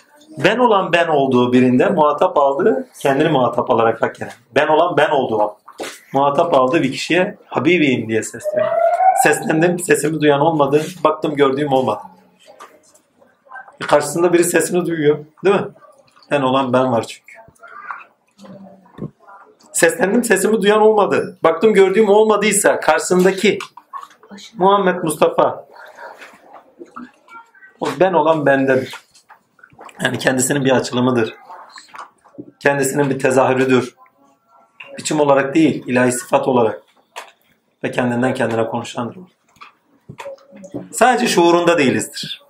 ben olan ben olduğu birinde muhatap aldı. Kendini muhatap alarak bak yani. Ben olan ben olduğu muhatap aldı bir kişiye Habibim diye sesleniyor. Seslendim, sesimi duyan olmadı. Baktım gördüğüm olmadı. Karşısında biri sesini duyuyor. Değil mi? Ben olan ben var çünkü. Seslendim, sesimi duyan olmadı. Baktım gördüğüm olmadıysa karşısındaki Muhammed Mustafa o ben olan bendedir. Yani kendisinin bir açılımıdır. Kendisinin bir tezahürüdür. Biçim olarak değil, ilahi sıfat olarak. Ve kendinden kendine konuşandır. Sadece şuurunda değilizdir.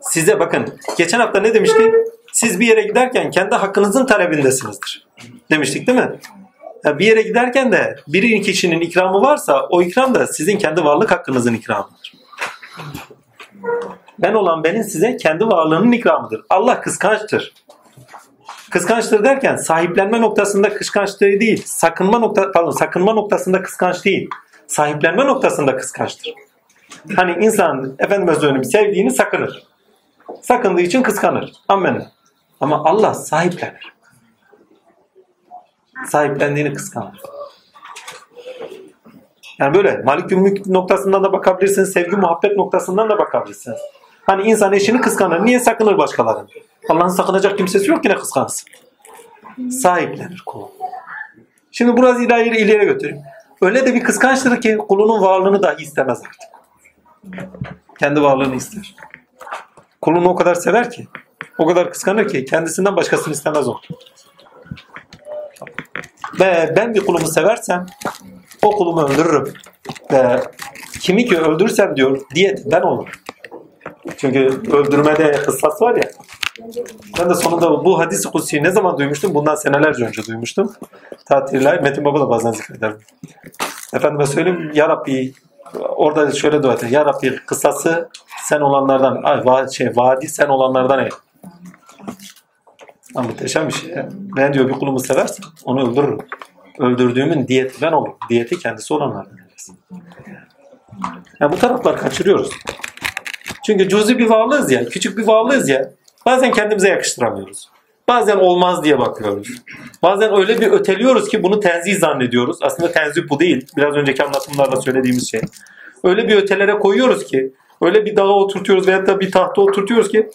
Size bakın, geçen hafta ne demiştik? Siz bir yere giderken kendi hakkınızın talebindesinizdir. Demiştik değil mi? Ya bir yere giderken de bir kişinin ikramı varsa o ikram da sizin kendi varlık hakkınızın ikramıdır. Ben olan benim size kendi varlığının ikramıdır. Allah kıskançtır. Kıskançtır derken sahiplenme noktasında kıskançlığı değil, sakınma nokta pardon, sakınma noktasında kıskanç değil. Sahiplenme noktasında kıskançtır. Hani insan efendime söyleyeyim sevdiğini sakınır. Sakındığı için kıskanır. Amen. Ama Allah sahiplenir. Sahiplendiğini kıskanır. Yani böyle malik mülk noktasından da bakabilirsiniz, sevgi muhabbet noktasından da bakabilirsiniz. Hani insan eşini kıskanır. Niye sakınır başkalarını? Allah'ın sakınacak kimsesi yok yine kıskansın. Sahiplenir kulu. Şimdi biraz ileri, ileriye götüreyim. Öyle de bir kıskançtır ki kulunun varlığını dahi istemez artık. Kendi varlığını ister. Kulunu o kadar sever ki, o kadar kıskanır ki kendisinden başkasını istemez o. Ve ben bir kulumu seversem o kulumu öldürürüm. Ve kimi ki öldürürsem diyor diyet ben olur. Çünkü öldürmede kıssas var ya. Ben de sonunda bu hadis-i kutsiyi ne zaman duymuştum? Bundan senelerce önce duymuştum. Tatiller, Metin Baba da bazen zikreder. Efendime söyleyeyim, Ya Rabbi orada şöyle dua ediyor. Ya Rabbi kısası sen olanlardan, ay, va, şey, vadi sen olanlardan ey. Ha, muhteşem bir şey. Ben diyor bir kulumu seversen onu öldürürüm. Öldürdüğümün diyeti ben olurum. Diyeti kendisi olanlardan eylesin. Yani bu taraflar kaçırıyoruz. Çünkü cüzi bir varlığız ya, küçük bir varlığız ya. Bazen kendimize yakıştıramıyoruz. Bazen olmaz diye bakıyoruz. Bazen öyle bir öteliyoruz ki bunu tenzih zannediyoruz. Aslında tenzih bu değil. Biraz önceki anlatımlarda söylediğimiz şey. Öyle bir ötelere koyuyoruz ki, öyle bir dağa oturtuyoruz veyahut da bir tahta oturtuyoruz ki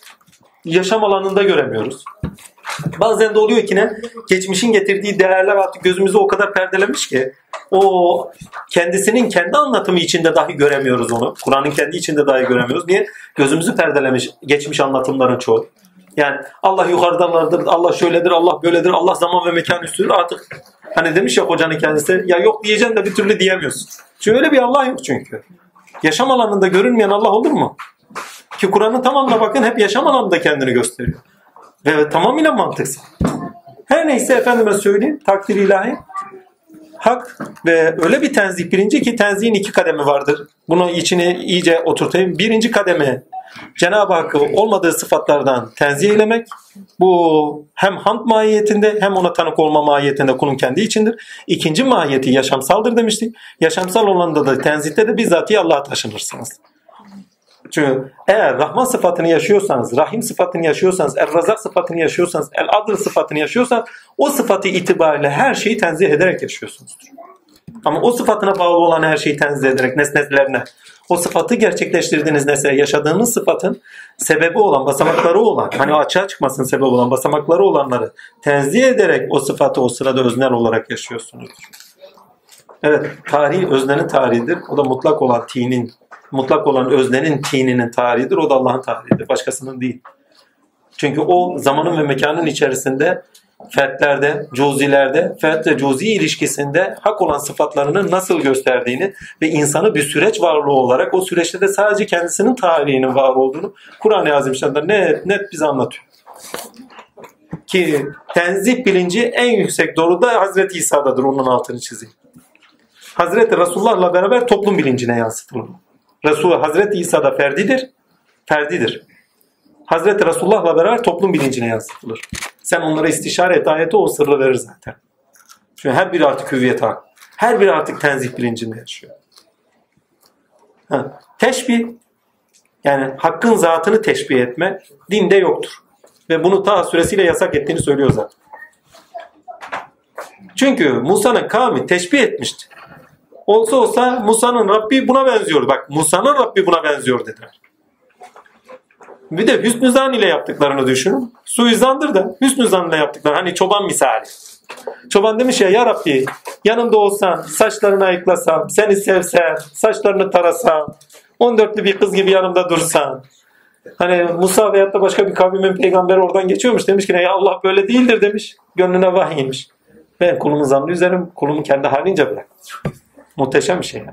yaşam alanında göremiyoruz. Bazen de oluyor ki ne? Geçmişin getirdiği değerler artık gözümüzü o kadar perdelemiş ki o kendisinin kendi anlatımı içinde dahi göremiyoruz onu. Kur'an'ın kendi içinde dahi göremiyoruz. Niye? Gözümüzü perdelemiş geçmiş anlatımların çoğu. Yani Allah yukarıdan vardır, Allah şöyledir, Allah böyledir, Allah zaman ve mekan üstüdür. Artık hani demiş ya hocanın kendisi ya yok diyeceksin de bir türlü diyemiyorsun. Çünkü öyle bir Allah yok çünkü. Yaşam alanında görünmeyen Allah olur mu? Ki Kur'an'ın tamamına bakın hep yaşam alanında kendini gösteriyor. Ve tamamıyla mantıksal. Her neyse efendime söyleyeyim takdir ilahi. Hak ve öyle bir tenzih birinci ki tenzihin iki kademi vardır. Bunu içine iyice oturtayım. Birinci kademe Cenab-ı Hakk'ı olmadığı sıfatlardan tenzih eylemek. Bu hem hamd mahiyetinde hem ona tanık olma mahiyetinde kulun kendi içindir. İkinci mahiyeti yaşamsaldır demiştik. Yaşamsal olanda da tenzihte de bizzatihi Allah'a taşınırsınız. Çünkü eğer Rahman sıfatını yaşıyorsanız, Rahim sıfatını yaşıyorsanız, Er-Razak sıfatını yaşıyorsanız, El-Adr sıfatını yaşıyorsanız o sıfatı itibariyle her şeyi tenzih ederek yaşıyorsunuzdur. Ama o sıfatına bağlı olan her şeyi tenzih ederek nesnelerine, o sıfatı gerçekleştirdiğiniz nesne, yaşadığınız sıfatın sebebi olan, basamakları olan, hani açığa çıkmasın sebebi olan basamakları olanları tenzih ederek o sıfatı o sırada öznel olarak yaşıyorsunuzdur. Evet, tarih öznenin tarihidir. O da mutlak olan tinin, mutlak olan öznenin tininin tarihidir. O da Allah'ın tarihidir. Başkasının değil. Çünkü o zamanın ve mekanın içerisinde fertlerde, cuzilerde, fert ve cuzi ilişkisinde hak olan sıfatlarını nasıl gösterdiğini ve insanı bir süreç varlığı olarak o süreçte de sadece kendisinin tarihinin var olduğunu Kur'an-ı Azimüşşan'da net net bize anlatıyor. Ki tenzih bilinci en yüksek doğruda Hazreti İsa'dadır onun altını çizeyim. Hazreti Resulullah'la beraber toplum bilincine yansıtılır. Resul Hazreti İsa da ferdidir. Ferdidir. Hazreti Resulullah'la beraber toplum bilincine yansıtılır. Sen onlara istişare et ayeti o sırrı verir zaten. Çünkü her biri artık hüviyet hak. Her biri artık tenzih bilincinde yaşıyor. Ha. Teşbih yani hakkın zatını teşbih etme dinde yoktur. Ve bunu ta süresiyle yasak ettiğini söylüyor zaten. Çünkü Musa'nın kavmi teşbih etmişti. Olsa olsa Musa'nın Rabbi buna benziyor. Bak Musa'nın Rabbi buna benziyor dediler. Bir de hüsnü zan ile yaptıklarını düşünün. Suizandır da hüsnü zan ile yaptıkları. Hani çoban misali. Çoban demiş ya ya Rabbi yanımda olsan, saçlarını ayıklasam, seni sevsem, saçlarını tarasam, 14'lü bir kız gibi yanımda dursan. Hani Musa veyahut da başka bir kavmin peygamberi oradan geçiyormuş. Demiş ki ya Allah böyle değildir demiş. Gönlüne vahiy inmiş. Ben kulumun zannı üzerim, kulumu kendi halince bırak. Muhteşem bir şey yani.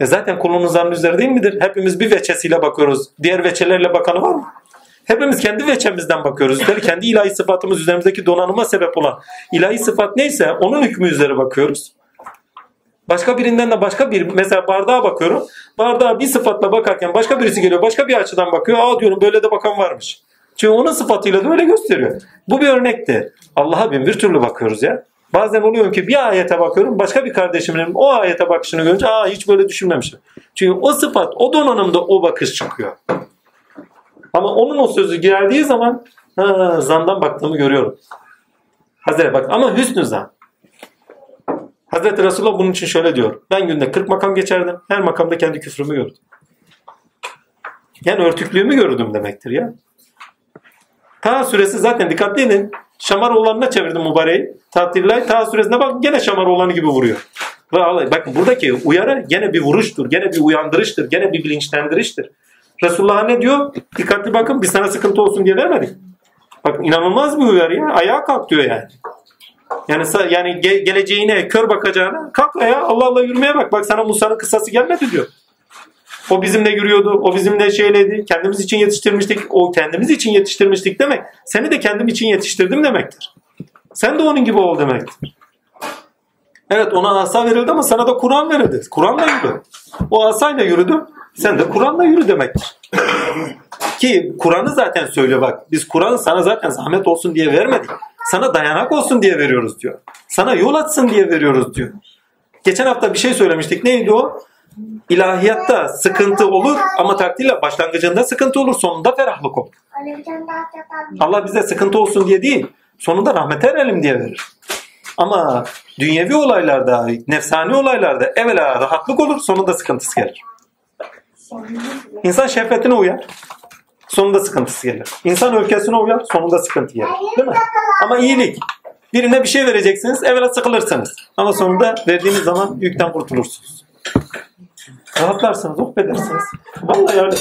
E zaten kulunun zannı üzeri değil midir? Hepimiz bir veçesiyle bakıyoruz. Diğer veçelerle bakanı var mı? Hepimiz kendi veçemizden bakıyoruz. Üstelik kendi ilahi sıfatımız üzerimizdeki donanıma sebep olan ilahi sıfat neyse onun hükmü üzere bakıyoruz. Başka birinden de başka bir mesela bardağa bakıyorum. Bardağa bir sıfatla bakarken başka birisi geliyor başka bir açıdan bakıyor. Aa diyorum böyle de bakan varmış. Çünkü onun sıfatıyla da öyle gösteriyor. Bu bir örnekti. Allah'a bin bir türlü bakıyoruz ya. Bazen oluyor ki bir ayete bakıyorum başka bir kardeşimin o ayete bakışını görünce aa hiç böyle düşünmemişim. Çünkü o sıfat o donanımda o bakış çıkıyor. Ama onun o sözü geldiği zaman ha, zandan baktığımı görüyorum. Hazreti bak ama hüsnü zan. Hazreti Resulullah bunun için şöyle diyor. Ben günde 40 makam geçerdim. Her makamda kendi küfrümü gördüm. Yani örtüklüğümü gördüm demektir ya. Ta suresi zaten dikkatli edin. Şamaroğlan'ına çevirdim mübareği. Tatillay ta suresine bak gene Şamaroğlan'ı gibi vuruyor. Bakın buradaki uyarı gene bir vuruştur. Gene bir uyandırıştır. Gene bir bilinçlendiriştir. Resulullah ne diyor? Dikkatli bakın biz sana sıkıntı olsun diye vermedik. Bak inanılmaz bir uyarı ya. Ayağa kalk diyor yani. Yani yani ge- geleceğine, kör bakacağına kalk ya Allah Allah yürümeye bak. Bak sana Musa'nın kısası gelmedi diyor. O bizimle yürüyordu. O bizimle şeyledi. Kendimiz için yetiştirmiştik. O kendimiz için yetiştirmiştik demek. Seni de kendim için yetiştirdim demektir. Sen de onun gibi ol demektir. Evet ona asa verildi ama sana da Kur'an verildi. Kur'an'la yürü. O asayla yürüdüm. Sen de Kur'an'la yürü demektir. [COUGHS] Ki Kur'an'ı zaten söylüyor bak. Biz Kur'an'ı sana zaten zahmet olsun diye vermedik. Sana dayanak olsun diye veriyoruz diyor. Sana yol açsın diye veriyoruz diyor. Geçen hafta bir şey söylemiştik. Neydi o? İlahiyatta sıkıntı olur ama takdirle başlangıcında sıkıntı olur. Sonunda ferahlık olur. Allah bize sıkıntı olsun diye değil. Sonunda rahmete erelim diye verir. Ama dünyevi olaylarda, nefsani olaylarda evvela rahatlık olur, sonunda sıkıntısı gelir. İnsan şehvetine uyar, sonunda sıkıntısı gelir. İnsan öfkesine uyar, sonunda sıkıntı gelir. Değil mi? Ama iyilik. Birine bir şey vereceksiniz, evvela sıkılırsınız. Ama sonunda verdiğiniz zaman yükten kurtulursunuz. Rahatlarsınız, oh edersiniz. Vallahi öyle.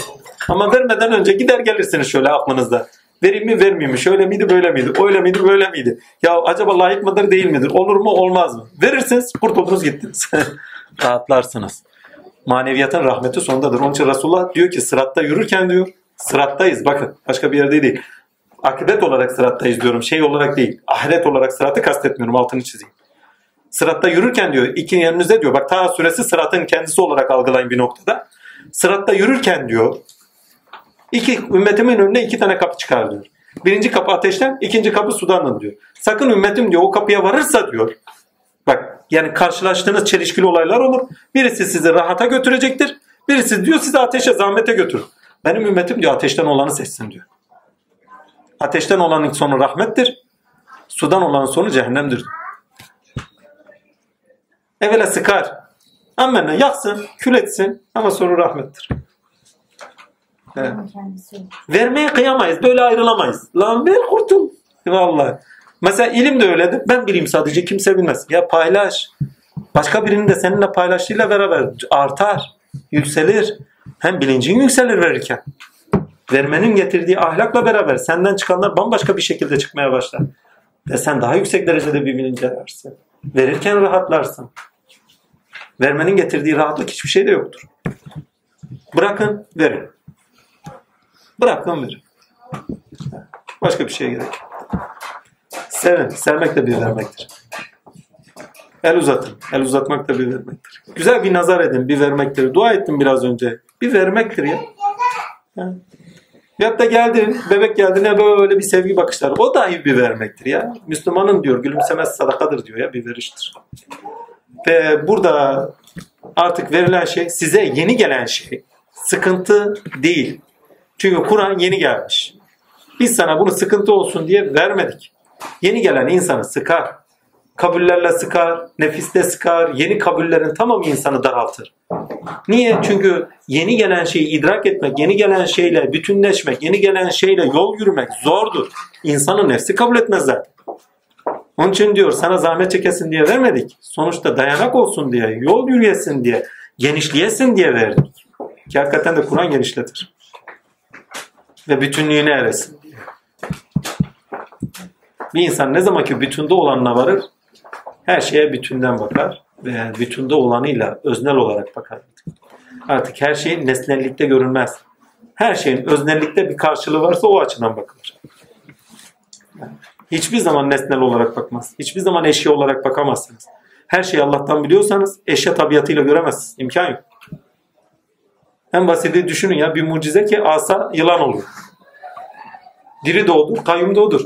Ama vermeden önce gider gelirsiniz şöyle aklınızda. Vereyim mi vermeyeyim mi? Şöyle miydi böyle miydi? Öyle miydi böyle miydi? Ya acaba layık mıdır değil midir? Olur mu olmaz mı? Verirsiniz kurtuldunuz gittiniz. [LAUGHS] Rahatlarsınız. Maneviyatın rahmeti sondadır. Onun için Resulullah diyor ki sıratta yürürken diyor sırattayız. Bakın başka bir yerde değil. Akıbet olarak sırattayız diyorum. Şey olarak değil. Ahiret olarak sıratı kastetmiyorum. Altını çizeyim. Sıratta yürürken diyor iki yanınızda diyor. Bak ta süresi sıratın kendisi olarak algılayın bir noktada. Sıratta yürürken diyor İki, ümmetimin önüne iki tane kapı çıkar diyor. Birinci kapı ateşten, ikinci kapı sudanın diyor. Sakın ümmetim diyor o kapıya varırsa diyor. Bak yani karşılaştığınız çelişkili olaylar olur. Birisi sizi rahata götürecektir. Birisi diyor sizi ateşe, zahmete götür. Benim ümmetim diyor ateşten olanı seçsin diyor. Ateşten olanın sonu rahmettir. Sudan olanın sonu cehennemdir. Evvela sıkar. Ammenle yaksın, kül etsin ama sonu rahmettir. Evet. Vermeye kıyamayız. Böyle ayrılamayız. Lan ver kurtul. Vallahi. Mesela ilim de öyledir. Ben bileyim sadece kimse bilmez. Ya paylaş. Başka birinin de seninle paylaştığıyla beraber artar. Yükselir. Hem bilincin yükselir verirken. Vermenin getirdiği ahlakla beraber senden çıkanlar bambaşka bir şekilde çıkmaya başlar. Ve sen daha yüksek derecede bir bilince erersin. Verirken rahatlarsın. Vermenin getirdiği rahatlık hiçbir şeyde yoktur. Bırakın, verin. Bırakın, verin. Başka bir şeye gerek yok. Sevin. Sevmek de bir vermektir. El uzatın. El uzatmak da bir vermektir. Güzel bir nazar edin. Bir vermektir. Dua ettim biraz önce. Bir vermektir ya. Veyahut da geldin, bebek geldi ne böyle bir sevgi bakışları. O dahi bir vermektir ya. Müslümanın diyor, gülümsemez sadakadır diyor ya, bir veriştir. Ve burada artık verilen şey, size yeni gelen şey, sıkıntı değil. Çünkü Kur'an yeni gelmiş. Biz sana bunu sıkıntı olsun diye vermedik. Yeni gelen insanı sıkar. Kabullerle sıkar, nefiste sıkar, yeni kabullerin tamamı insanı daraltır. Niye? Çünkü yeni gelen şeyi idrak etmek, yeni gelen şeyle bütünleşmek, yeni gelen şeyle yol yürümek zordur. İnsanın nefsi kabul etmez zaten. Onun için diyor sana zahmet çekesin diye vermedik. Sonuçta dayanak olsun diye, yol yürüyesin diye, genişleyesin diye verdik. Ki hakikaten de Kur'an genişletir. Ve bütünlüğüne eresin diye. Bir insan ne zaman ki bütünde olanına varır, her şeye bütünden bakar ve bütünde olanıyla öznel olarak bakar. Artık her şey nesnellikte görünmez. Her şeyin öznellikte bir karşılığı varsa o açıdan bakılır. Hiçbir zaman nesnel olarak bakmaz. Hiçbir zaman eşya olarak bakamazsınız. Her şeyi Allah'tan biliyorsanız eşya tabiatıyla göremezsiniz. İmkan yok. En basiti düşünün ya bir mucize ki asa yılan oluyor. Diri de odur, kayyum da odur.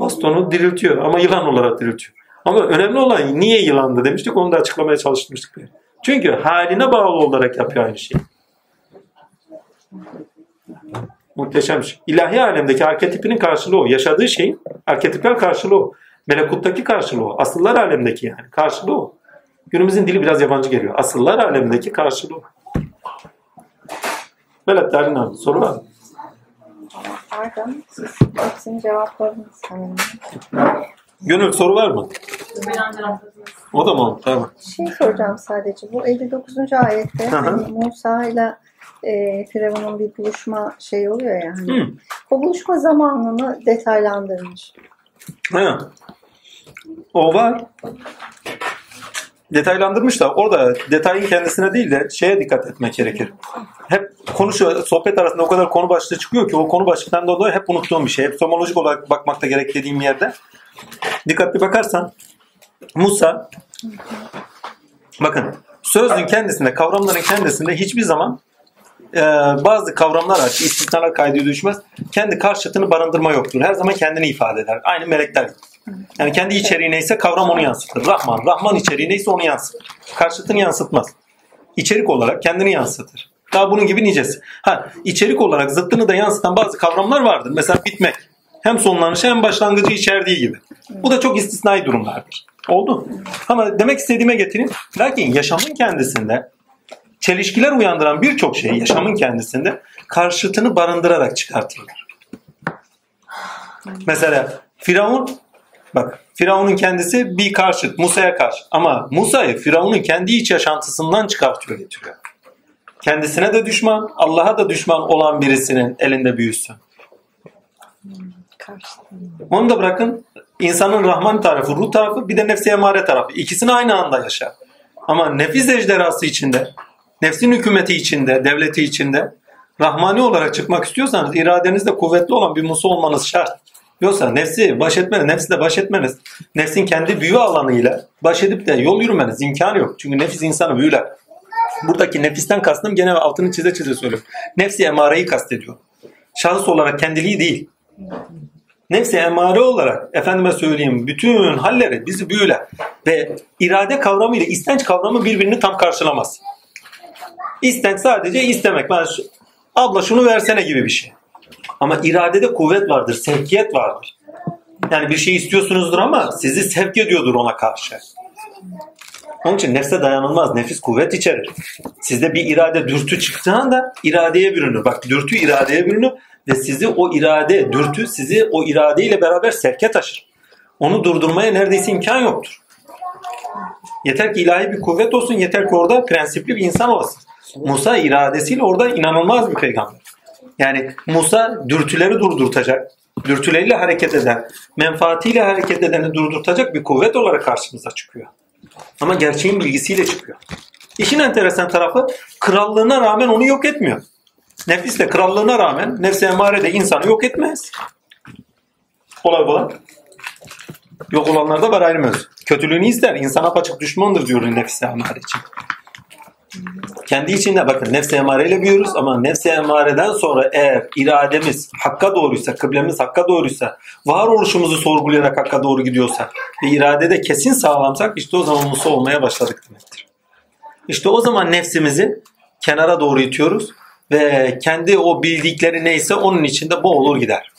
Bastonu diriltiyor ama yılan olarak diriltiyor. Ama önemli olan niye yılandı demiştik onu da açıklamaya çalışmıştık. Çünkü haline bağlı olarak yapıyor aynı şeyi. Muhteşem şey. İlahi alemdeki arketipinin karşılığı o. Yaşadığı şeyin arketipler karşılığı o. Melekuttaki karşılığı o. Asıllar alemdeki yani. Karşılığı o. Günümüzün dili biraz yabancı geliyor. Asıllar alemdeki karşılığı o. Velat Dalin abi soru var mı? Pardon, siz hepsini cevapladınız sanırım. Gönül soru var mı? O da mı? Tamam. Şey soracağım sadece. Bu 59. ayette hani Musa ile e, Firavun'un bir buluşma şey oluyor ya. Hani, Hı. o buluşma zamanını detaylandırmış. Ha. O var. Detaylandırmış da orada detayın kendisine değil de şeye dikkat etmek gerekir. Hep konuşu sohbet arasında o kadar konu başlığı çıkıyor ki o konu başlıklarından dolayı hep unuttuğum bir şey. Hep somolojik olarak bakmakta gerek dediğim yerde. Dikkatli bakarsan Musa bakın sözün kendisinde kavramların kendisinde hiçbir zaman e, bazı kavramlar hariç istisnalar kaydı düşmez. Kendi karşıtını barındırma yoktur. Her zaman kendini ifade eder. Aynı melekler. Yani kendi içeriği neyse kavram onu yansıtır. Rahman, Rahman içeriği neyse onu yansıtır. Karşıtını yansıtmaz. İçerik olarak kendini yansıtır. Daha bunun gibi nicesi. Ha, içerik olarak zıttını da yansıtan bazı kavramlar vardır. Mesela bitmek. Hem sonlanışı hem başlangıcı içerdiği gibi. Bu da çok istisnai durumlardır. Oldu. Ama demek istediğime getireyim. Lakin yaşamın kendisinde çelişkiler uyandıran birçok şey yaşamın kendisinde karşıtını barındırarak çıkartılır. Mesela Firavun bak Firavun'un kendisi bir karşıt Musa'ya karşı ama Musa'yı Firavun'un kendi iç yaşantısından çıkartıyor getiriyor. Kendisine de düşman, Allah'a da düşman olan birisinin elinde büyüsün. Onu da bırakın insanın Rahman tarafı, ruh tarafı bir de nefsi emare tarafı. İkisini aynı anda yaşar. Ama nefis ejderhası içinde, nefsin hükümeti içinde, devleti içinde Rahmani olarak çıkmak istiyorsanız iradenizde kuvvetli olan bir Musa olmanız şart. Yoksa nefsi baş etmeniz, nefsle baş etmeniz, nefsin kendi büyü alanıyla baş edip de yol yürümeniz imkanı yok. Çünkü nefis insanı büyüler. Buradaki nefisten kastım gene altını çize çize söylüyorum. Nefsi emareyi kastediyor. Şahıs olarak kendiliği değil. Nefsi emare olarak efendime söyleyeyim bütün halleri bizi büyüler. Ve irade kavramı ile istenç kavramı birbirini tam karşılamaz. İstenç sadece istemek. Ben şu, abla şunu versene gibi bir şey. Ama iradede kuvvet vardır, sevkiyet vardır. Yani bir şey istiyorsunuzdur ama sizi sevk ediyordur ona karşı. Onun için nefse dayanılmaz. Nefis kuvvet içerir. Sizde bir irade dürtü çıktığı anda iradeye bürünür. Bak dürtü iradeye bürünür ve sizi o irade, dürtü sizi o iradeyle beraber sevke taşır. Onu durdurmaya neredeyse imkan yoktur. Yeter ki ilahi bir kuvvet olsun, yeter ki orada prensipli bir insan olsun. Musa iradesiyle orada inanılmaz bir peygamber. Yani Musa dürtüleri durdurtacak. dürtüleriyle hareket eden, menfaatiyle hareket edeni durdurtacak bir kuvvet olarak karşımıza çıkıyor. Ama gerçeğin bilgisiyle çıkıyor. İşin enteresan tarafı krallığına rağmen onu yok etmiyor. Nefisle krallığına rağmen nefse emare de insanı yok etmez. Kolay kolay. Yok olanlar da var ayrı. Kötülüğünü ister. İnsan apaçık düşmandır diyor nefse emare için. Kendi içinde bakın nefse emareyle büyürüz ama nefse emareden sonra eğer irademiz hakka doğruysa, kıblemiz hakka doğruysa, varoluşumuzu sorgulayarak hakka doğru gidiyorsa ve iradede kesin sağlamsak işte o zaman musa olmaya başladık demektir. İşte o zaman nefsimizi kenara doğru itiyoruz ve kendi o bildikleri neyse onun içinde boğulur gider.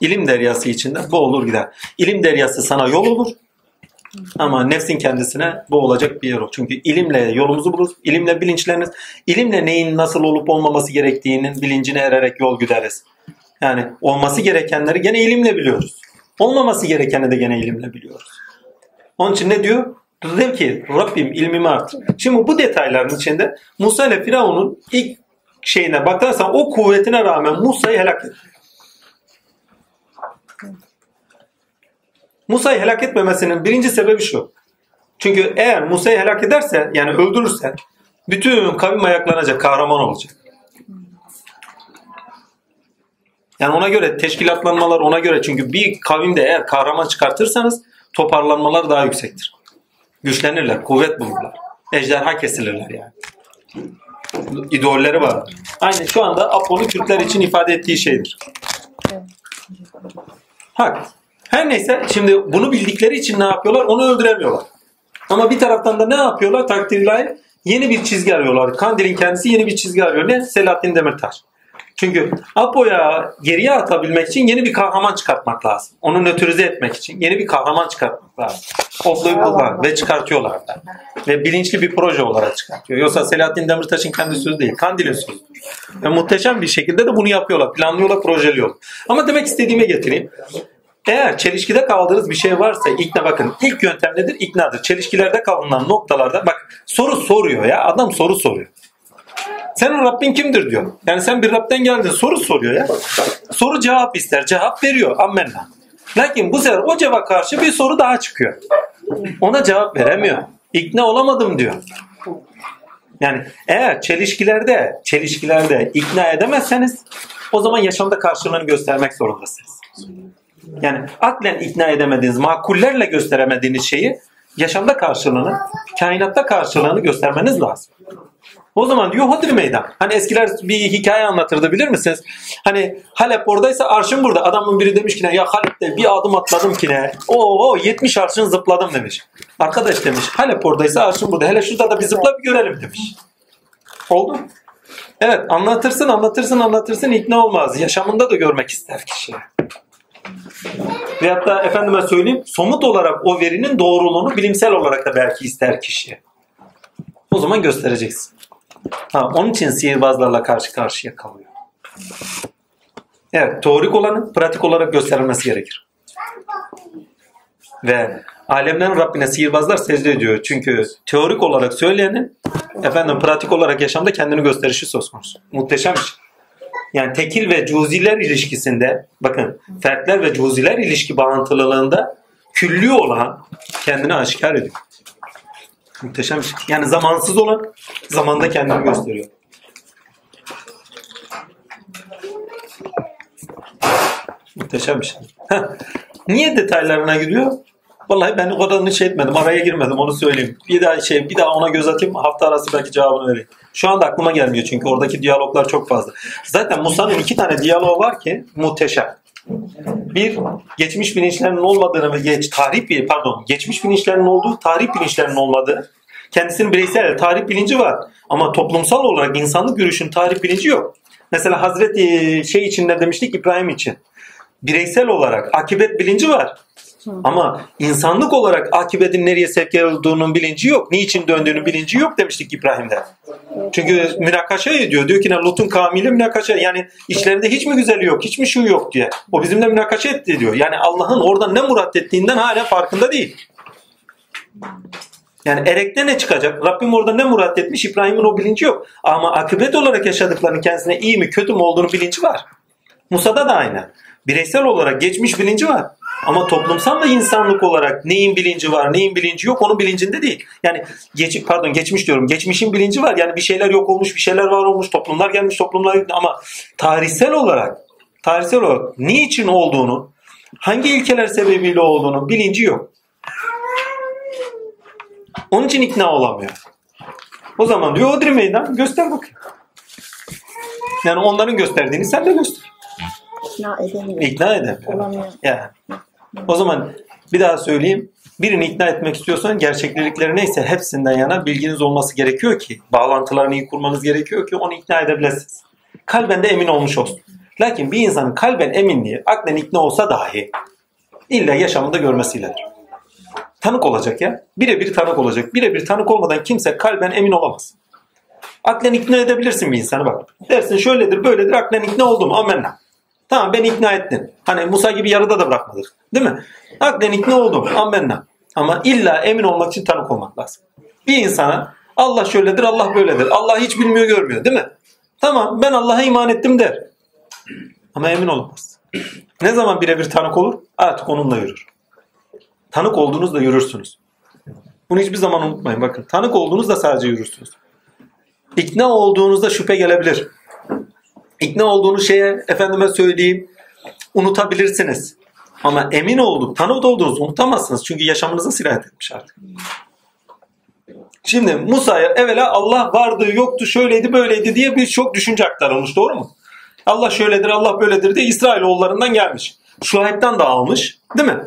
İlim deryası içinde boğulur gider. İlim deryası sana yol olur ama nefsin kendisine boğulacak bir yer o. Çünkü ilimle yolumuzu buluruz. İlimle bilinçleriniz, ilimle neyin nasıl olup olmaması gerektiğinin bilincine ererek yol gideriz. Yani olması gerekenleri gene ilimle biliyoruz. Olmaması gerekeni de gene ilimle biliyoruz. Onun için ne diyor? Diyor ki Rabbim ilmimi artır. Şimdi bu detayların içinde Musa ile Firavun'un ilk şeyine bakarsan o kuvvetine rağmen Musa'yı helak etti. Musa'yı helak etmemesinin birinci sebebi şu. Çünkü eğer Musa'yı helak ederse yani öldürürse bütün kavim ayaklanacak, kahraman olacak. Yani ona göre teşkilatlanmalar ona göre çünkü bir kavimde eğer kahraman çıkartırsanız toparlanmalar daha yüksektir. Güçlenirler, kuvvet bulurlar. Ejderha kesilirler yani. İdolleri var. Aynı şu anda Apollo Kürtler için ifade ettiği şeydir. Hak. Her neyse şimdi bunu bildikleri için ne yapıyorlar? Onu öldüremiyorlar. Ama bir taraftan da ne yapıyorlar? Takdirler yeni bir çizgi arıyorlar. Kandil'in kendisi yeni bir çizgi arıyor. Ne? Selahattin Demirtaş. Çünkü Apo'ya geriye atabilmek için yeni bir kahraman çıkartmak lazım. Onu nötrize etmek için yeni bir kahraman çıkartmak lazım. Oflayıp kullan ve çıkartıyorlar da. Ve bilinçli bir proje olarak çıkartıyor. Yoksa Selahattin Demirtaş'ın kendi sözü değil. Kandil'in sözüdür. Ve muhteşem bir şekilde de bunu yapıyorlar. Planlıyorlar, projeliyorlar. Ama demek istediğime getireyim. Eğer çelişkide kaldığınız bir şey varsa ikna bakın. ilk yöntem nedir? İknadır. Çelişkilerde kalınan noktalarda bak soru soruyor ya. Adam soru soruyor. Senin Rabbin kimdir diyor. Yani sen bir Rab'den geldin soru soruyor ya. Soru cevap ister. Cevap veriyor. Ammenna. Lakin bu sefer o cevap karşı bir soru daha çıkıyor. Ona cevap veremiyor. İkna olamadım diyor. Yani eğer çelişkilerde çelişkilerde ikna edemezseniz o zaman yaşamda karşılığını göstermek zorundasınız. Yani aklen ikna edemediğiniz, makullerle gösteremediğiniz şeyi yaşamda karşılığını, kainatta karşılığını göstermeniz lazım. O zaman diyor Hodri meydan. Hani eskiler bir hikaye anlatırdı bilir misiniz? Hani Halep oradaysa arşın burada. Adamın biri demiş ki ne ya Halep'te bir adım atladım ki ne? Oo 70 arşın zıpladım demiş. Arkadaş demiş Halep oradaysa arşın burada. Hele şurada da bir zıpla bir görelim demiş. Oldu? Evet anlatırsın anlatırsın anlatırsın ikna olmaz. Yaşamında da görmek ister kişi. Veyahut da efendime söyleyeyim somut olarak o verinin doğruluğunu bilimsel olarak da belki ister kişi. O zaman göstereceksin. Ha, onun için sihirbazlarla karşı karşıya kalıyor. Evet, teorik olanın pratik olarak gösterilmesi gerekir. Ve alemlerin Rabbine sihirbazlar secde ediyor. Çünkü teorik olarak söyleyenin efendim pratik olarak yaşamda kendini gösterişi söz konusu. Muhteşem bir şey. Yani tekil ve cuziler ilişkisinde bakın fertler ve cuziler ilişki bağıntılılığında külli olan kendini aşikar ediyor. Muhteşem bir şey. Yani zamansız olan zamanda kendini gösteriyor. Muhteşem bir şey. Heh. Niye detaylarına gidiyor? Vallahi ben o kadarını şey etmedim. Araya girmedim onu söyleyeyim. Bir daha şey bir daha ona göz atayım. Hafta arası belki cevabını vereyim. Şu anda aklıma gelmiyor çünkü oradaki diyaloglar çok fazla. Zaten Musa'nın iki tane diyaloğu var ki muhteşem. Bir, geçmiş bilinçlerinin olmadığını ve geç, tarih bir pardon, geçmiş bilinçlerinin olduğu, tarih bilinçlerinin olmadığı. Kendisinin bireysel tarih bilinci var. Ama toplumsal olarak insanlık görüşünün tarih bilinci yok. Mesela Hazreti şey için ne demiştik İbrahim için. Bireysel olarak akibet bilinci var. Ama insanlık olarak akibetin nereye sevk olduğunun bilinci yok. Niçin döndüğünün bilinci yok demiştik İbrahim'de. Çünkü münakaşa ediyor. Diyor ki ne Lut'un kavmiyle münakaşa. Yani içlerinde hiç mi güzeli yok, hiç mi şu yok diye. O bizimle münakaşa etti diyor. Yani Allah'ın oradan ne murat ettiğinden hala farkında değil. Yani erekte ne çıkacak? Rabbim orada ne murat etmiş? İbrahim'in o bilinci yok. Ama akıbet olarak yaşadıklarının kendisine iyi mi kötü mü olduğunu bilinci var. Musa'da da aynı. Bireysel olarak geçmiş bilinci var. Ama toplumsal ve insanlık olarak neyin bilinci var, neyin bilinci yok onun bilincinde değil. Yani geç, pardon geçmiş diyorum. Geçmişin bilinci var. Yani bir şeyler yok olmuş, bir şeyler var olmuş, toplumlar gelmiş, toplumlar. Ama tarihsel olarak, tarihsel olarak niçin olduğunu, hangi ilkeler sebebiyle olduğunu bilinci yok. Onun için ikna olamıyor. O zaman diyor Odri meydan göster bakayım. Yani onların gösterdiğini sen de göster. İkna edemiyor. İkna edemiyor. Olamıyor. Yani. O zaman bir daha söyleyeyim. Birini ikna etmek istiyorsan gerçeklikleri neyse hepsinden yana bilginiz olması gerekiyor ki bağlantılarını iyi kurmanız gerekiyor ki onu ikna edebilirsiniz. Kalben de emin olmuş olsun. Lakin bir insanın kalben eminliği aklen ikna olsa dahi illa yaşamında görmesiyledir. Tanık olacak ya. Birebir tanık olacak. Birebir tanık olmadan kimse kalben emin olamaz. Aklen ikna edebilirsin bir insanı bak. Dersin şöyledir böyledir aklen ikna oldum amenna. Tamam ben ikna ettin. Hani Musa gibi yarıda da bırakmadık. Değil mi? Aklen ikna oldum. Amenna. Ama illa emin olmak için tanık olmak lazım. Bir insana Allah şöyledir, Allah böyledir. Allah hiç bilmiyor, görmüyor değil mi? Tamam ben Allah'a iman ettim der. Ama emin olamaz. Ne zaman birebir tanık olur? Artık onunla yürür. Tanık olduğunuzda yürürsünüz. Bunu hiçbir zaman unutmayın. Bakın tanık olduğunuzda sadece yürürsünüz. İkna olduğunuzda şüphe gelebilir. İkna olduğunuz şeye efendime söyleyeyim unutabilirsiniz. Ama emin olduk, tanık olduğunuz unutamazsınız. Çünkü yaşamınıza sirayet etmiş artık. Şimdi Musa'ya evvela Allah vardı, yoktu, şöyleydi, böyleydi diye birçok düşünce aktarılmış. Doğru mu? Allah şöyledir, Allah böyledir diye İsrailoğullarından gelmiş. Şuayb'den da almış. Değil mi?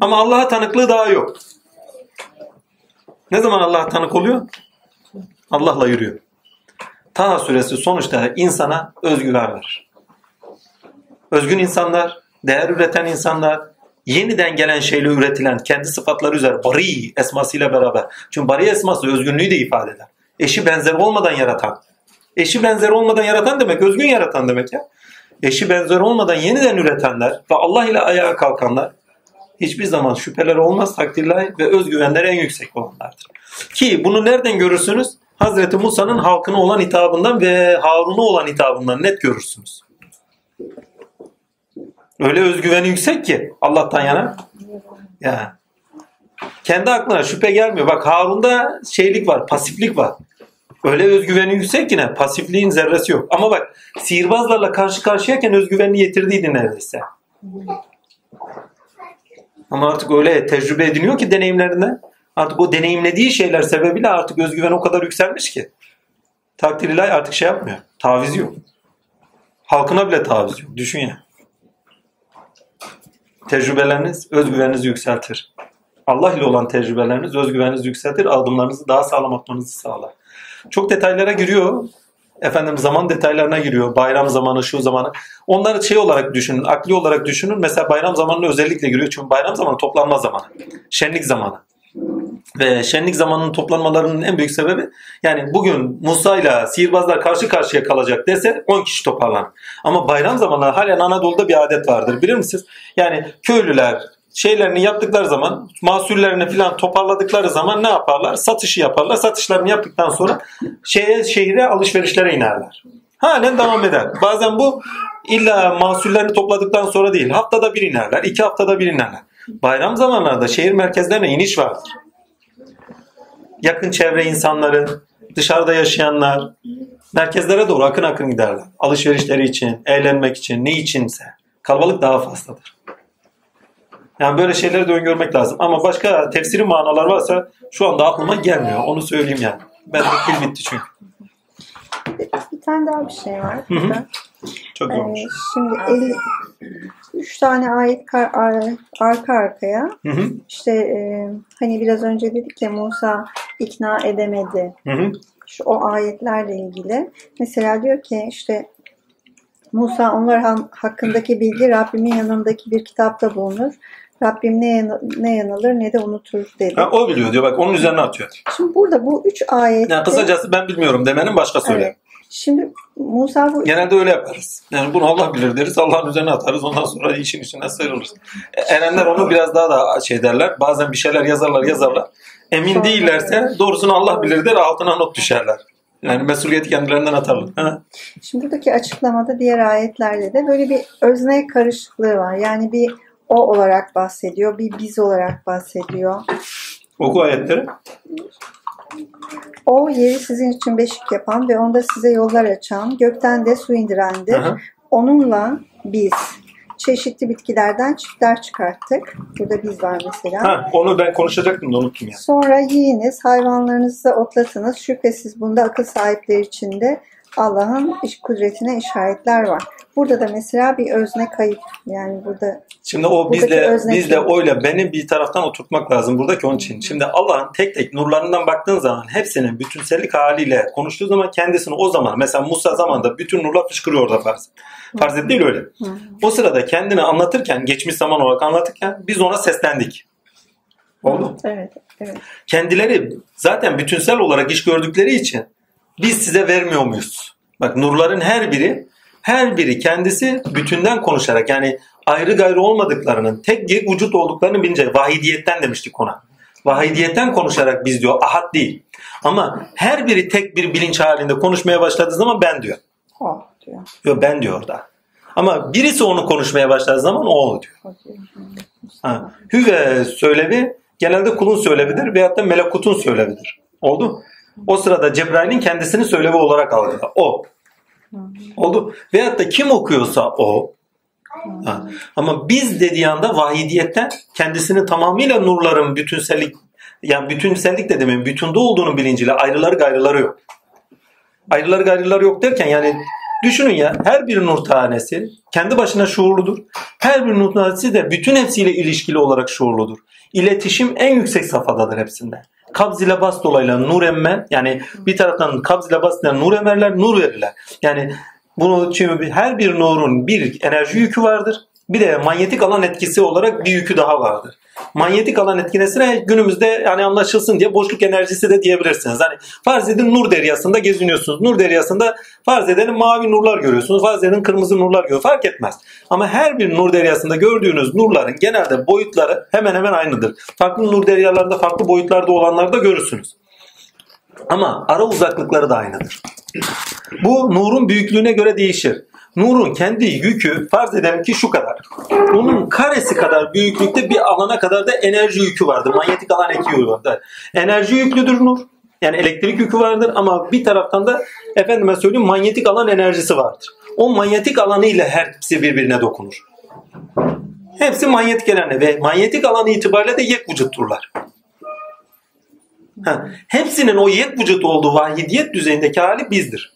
Ama Allah'a tanıklığı daha yok. Ne zaman Allah'a tanık oluyor? Allah'la yürüyor. Taha suresi sonuçta insana özgüven verir. Özgün insanlar, değer üreten insanlar, yeniden gelen şeyle üretilen kendi sıfatları üzere bari esmasıyla beraber. Çünkü bari esması özgünlüğü de ifade eder. Eşi benzeri olmadan yaratan. Eşi benzeri olmadan yaratan demek özgün yaratan demek ya. Eşi benzeri olmadan yeniden üretenler ve Allah ile ayağa kalkanlar hiçbir zaman şüpheler olmaz takdirler ve özgüvenleri en yüksek olanlardır. Ki bunu nereden görürsünüz? Hazreti Musa'nın halkına olan hitabından ve Harun'a olan hitabından net görürsünüz. Öyle özgüveni yüksek ki Allah'tan yana. Ya. Kendi aklına şüphe gelmiyor. Bak Harun'da şeylik var, pasiflik var. Öyle özgüveni yüksek ki ne? Pasifliğin zerresi yok. Ama bak sihirbazlarla karşı karşıyayken özgüvenini yitirdiydi neredeyse. Ama artık öyle tecrübe ediniyor ki deneyimlerinden. Artık o deneyimlediği şeyler sebebiyle artık özgüven o kadar yükselmiş ki. Takdir ilahi artık şey yapmıyor. Taviz yok. Halkına bile taviz yok. Düşün ya. Tecrübeleriniz özgüveninizi yükseltir. Allah ile olan tecrübeleriniz özgüveninizi yükseltir. Adımlarınızı daha sağlam atmanızı sağlar. Çok detaylara giriyor. Efendim zaman detaylarına giriyor. Bayram zamanı, şu zamanı. Onları şey olarak düşünün, akli olarak düşünün. Mesela bayram zamanına özellikle giriyor. Çünkü bayram zamanı toplanma zamanı. Şenlik zamanı. Ve şenlik zamanının toplanmalarının en büyük sebebi yani bugün Musa ile sihirbazlar karşı karşıya kalacak dese 10 kişi toparlanır. Ama bayram zamanları halen Anadolu'da bir adet vardır bilir misiniz? Yani köylüler şeylerini yaptıkları zaman mahsullerini falan toparladıkları zaman ne yaparlar? Satışı yaparlar. Satışlarını yaptıktan sonra şeye şehire alışverişlere inerler. Halen devam eder. Bazen bu illa mahsullerini topladıktan sonra değil. Haftada bir inerler. iki haftada bir inerler. Bayram zamanlarında şehir merkezlerine iniş vardır. Yakın çevre insanları, dışarıda yaşayanlar merkezlere doğru akın akın giderler. Alışverişleri için, eğlenmek için, ne içinse. Kalabalık daha fazladır. Yani böyle şeyleri de öngörmek lazım. Ama başka tefsiri manalar varsa şu anda aklıma gelmiyor. Onu söyleyeyim yani. Ben de pil bitti çünkü. Bir tane daha bir şey var. Hı hı. Çok Ee, olmuş. şimdi 50, üç tane ayet kar- ar- arka arkaya Hı hı. işte e, hani biraz önce dedik ya Musa ikna edemedi. Hı hı. Şu o ayetlerle ilgili. Mesela diyor ki işte Musa onlar hakkındaki bilgi Rabbimin yanındaki bir kitapta bulunur. Rabbim ne, yan- ne yanılır ne de unutur dedi. Ha, o biliyor diyor bak onun üzerine atıyor. Şimdi burada bu üç ayette Yani kısacası ben bilmiyorum demenin başka söyle. Evet. Şimdi Musa bu Genelde öyle yaparız. Yani bunu Allah bilir deriz. Allah'ın üzerine atarız. Ondan sonra işin içinden sıyrılırız. E, Erenler onu biraz daha da şey derler. Bazen bir şeyler yazarlar yazarlar. Emin Sonra- değillerse doğrusunu Allah bilir der altına not düşerler. Yani mesuliyeti kendilerinden atarlar. Ha? Şimdi buradaki açıklamada diğer ayetlerde de böyle bir özne karışıklığı var. Yani bir o olarak bahsediyor, bir biz olarak bahsediyor. Oku ayetleri. O yeri sizin için beşik yapan ve onda size yollar açan, gökten de su indirendir. Aha. Onunla biz çeşitli bitkilerden çiftler çıkarttık. Burada biz var mesela. Ha, onu ben konuşacaktım da unuttum ya. Sonra yiyiniz, hayvanlarınızı otlatınız. Şüphesiz bunda akıl sahipleri için de Allah'ın iş kudretine işaretler var. Burada da mesela bir özne kayıp. Yani burada Şimdi o bizle bizle oyla beni bir taraftan oturtmak lazım buradaki onun için. Şimdi Allah'ın tek tek nurlarından baktığın zaman hepsinin bütünsellik haliyle konuştuğu zaman kendisini o zaman mesela Musa zamanında bütün nurlar fışkırıyor orada farz. Farz değil öyle. O sırada kendini anlatırken geçmiş zaman olarak anlatırken biz ona seslendik. Oldu. evet, evet. Kendileri zaten bütünsel olarak iş gördükleri için biz size vermiyor muyuz? Bak nurların her biri her biri kendisi bütünden konuşarak yani ayrı gayrı olmadıklarının tek bir vücut olduklarını bilince vahidiyetten demiştik ona. Vahidiyetten konuşarak biz diyor ahad değil. Ama her biri tek bir bilinç halinde konuşmaya başladığı zaman ben diyor. O diyor. Yok ben diyor orada. Ama birisi onu konuşmaya başladığı zaman o diyor. Ha. Hüve söylevi genelde kulun söylevidir veyahut da melekutun söylevidir. Oldu. O sırada Cebrail'in kendisini söylevi olarak algılar. O. Oldu. Veyahut da kim okuyorsa o. Ha. Ama biz dediği anda vahidiyetten kendisini tamamıyla nurların bütünsellik yani bütünsellik de demeyeyim bütünde olduğunun bilinciyle ayrıları gayrıları yok. Ayrıları gayrıları yok derken yani düşünün ya her bir nur tanesi kendi başına şuurludur. Her bir nur tanesi de bütün hepsiyle ilişkili olarak şuurludur. İletişim en yüksek safhadadır hepsinde. Kabz ile bas dolayla nur emme yani bir taraftan kabz ile bas ile nur emerler nur verirler. Yani bunu çünkü her bir nurun bir enerji yükü vardır. Bir de manyetik alan etkisi olarak bir yükü daha vardır. Manyetik alan etkisine günümüzde yani anlaşılsın diye boşluk enerjisi de diyebilirsiniz. Hani farz edin nur deryasında geziniyorsunuz. Nur deryasında farz edelim mavi nurlar görüyorsunuz. Farz edin kırmızı nurlar görüyorsunuz. Fark etmez. Ama her bir nur deryasında gördüğünüz nurların genelde boyutları hemen hemen aynıdır. Farklı nur deryalarında farklı boyutlarda olanları da görürsünüz. Ama ara uzaklıkları da aynıdır. Bu nurun büyüklüğüne göre değişir. Nurun kendi yükü farz edelim ki şu kadar. Onun karesi kadar büyüklükte bir alana kadar da enerji yükü vardır. Manyetik alan yükü vardır. Enerji yüklüdür nur. Yani elektrik yükü vardır ama bir taraftan da efendime söyleyeyim manyetik alan enerjisi vardır. O manyetik alanı ile hepsi birbirine dokunur. Hepsi manyetik alanı ve manyetik alanı itibariyle de yek vücutturlar. Ha, hepsinin o yek vücut olduğu vahidiyet düzeyindeki hali bizdir.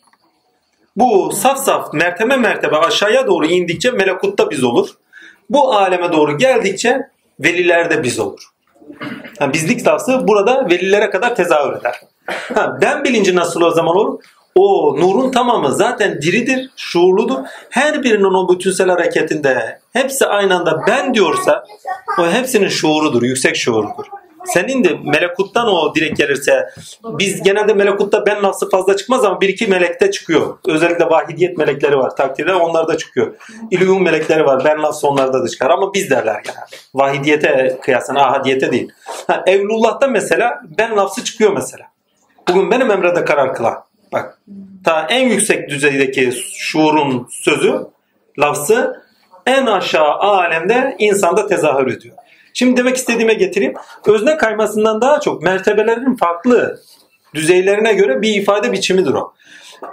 Bu saf saf mertebe mertebe aşağıya doğru indikçe melekutta biz olur. Bu aleme doğru geldikçe velilerde biz olur. Ha, bizlik safsı burada velilere kadar tezahür eder. Ha, ben bilinci nasıl o zaman olur? O nurun tamamı zaten diridir, şuurludur. Her birinin o bütünsel hareketinde hepsi aynı anda ben diyorsa o hepsinin şuurudur, yüksek şuurudur. Senin de melekuttan o direkt gelirse biz genelde melekutta ben lafzı fazla çıkmaz ama bir iki melekte çıkıyor. Özellikle vahidiyet melekleri var takdirde onlar da çıkıyor. İlüyum melekleri var ben lafzı onlarda da çıkar ama biz derler genelde. Vahidiyete kıyasın ahadiyete değil. Ha, Evlullah'ta mesela ben lafzı çıkıyor mesela. Bugün benim emrede karar kılan. Bak ta en yüksek düzeydeki şuurun sözü lafzı en aşağı alemde insanda tezahür ediyor. Şimdi demek istediğime getireyim. Özne kaymasından daha çok mertebelerin farklı düzeylerine göre bir ifade biçimidir o.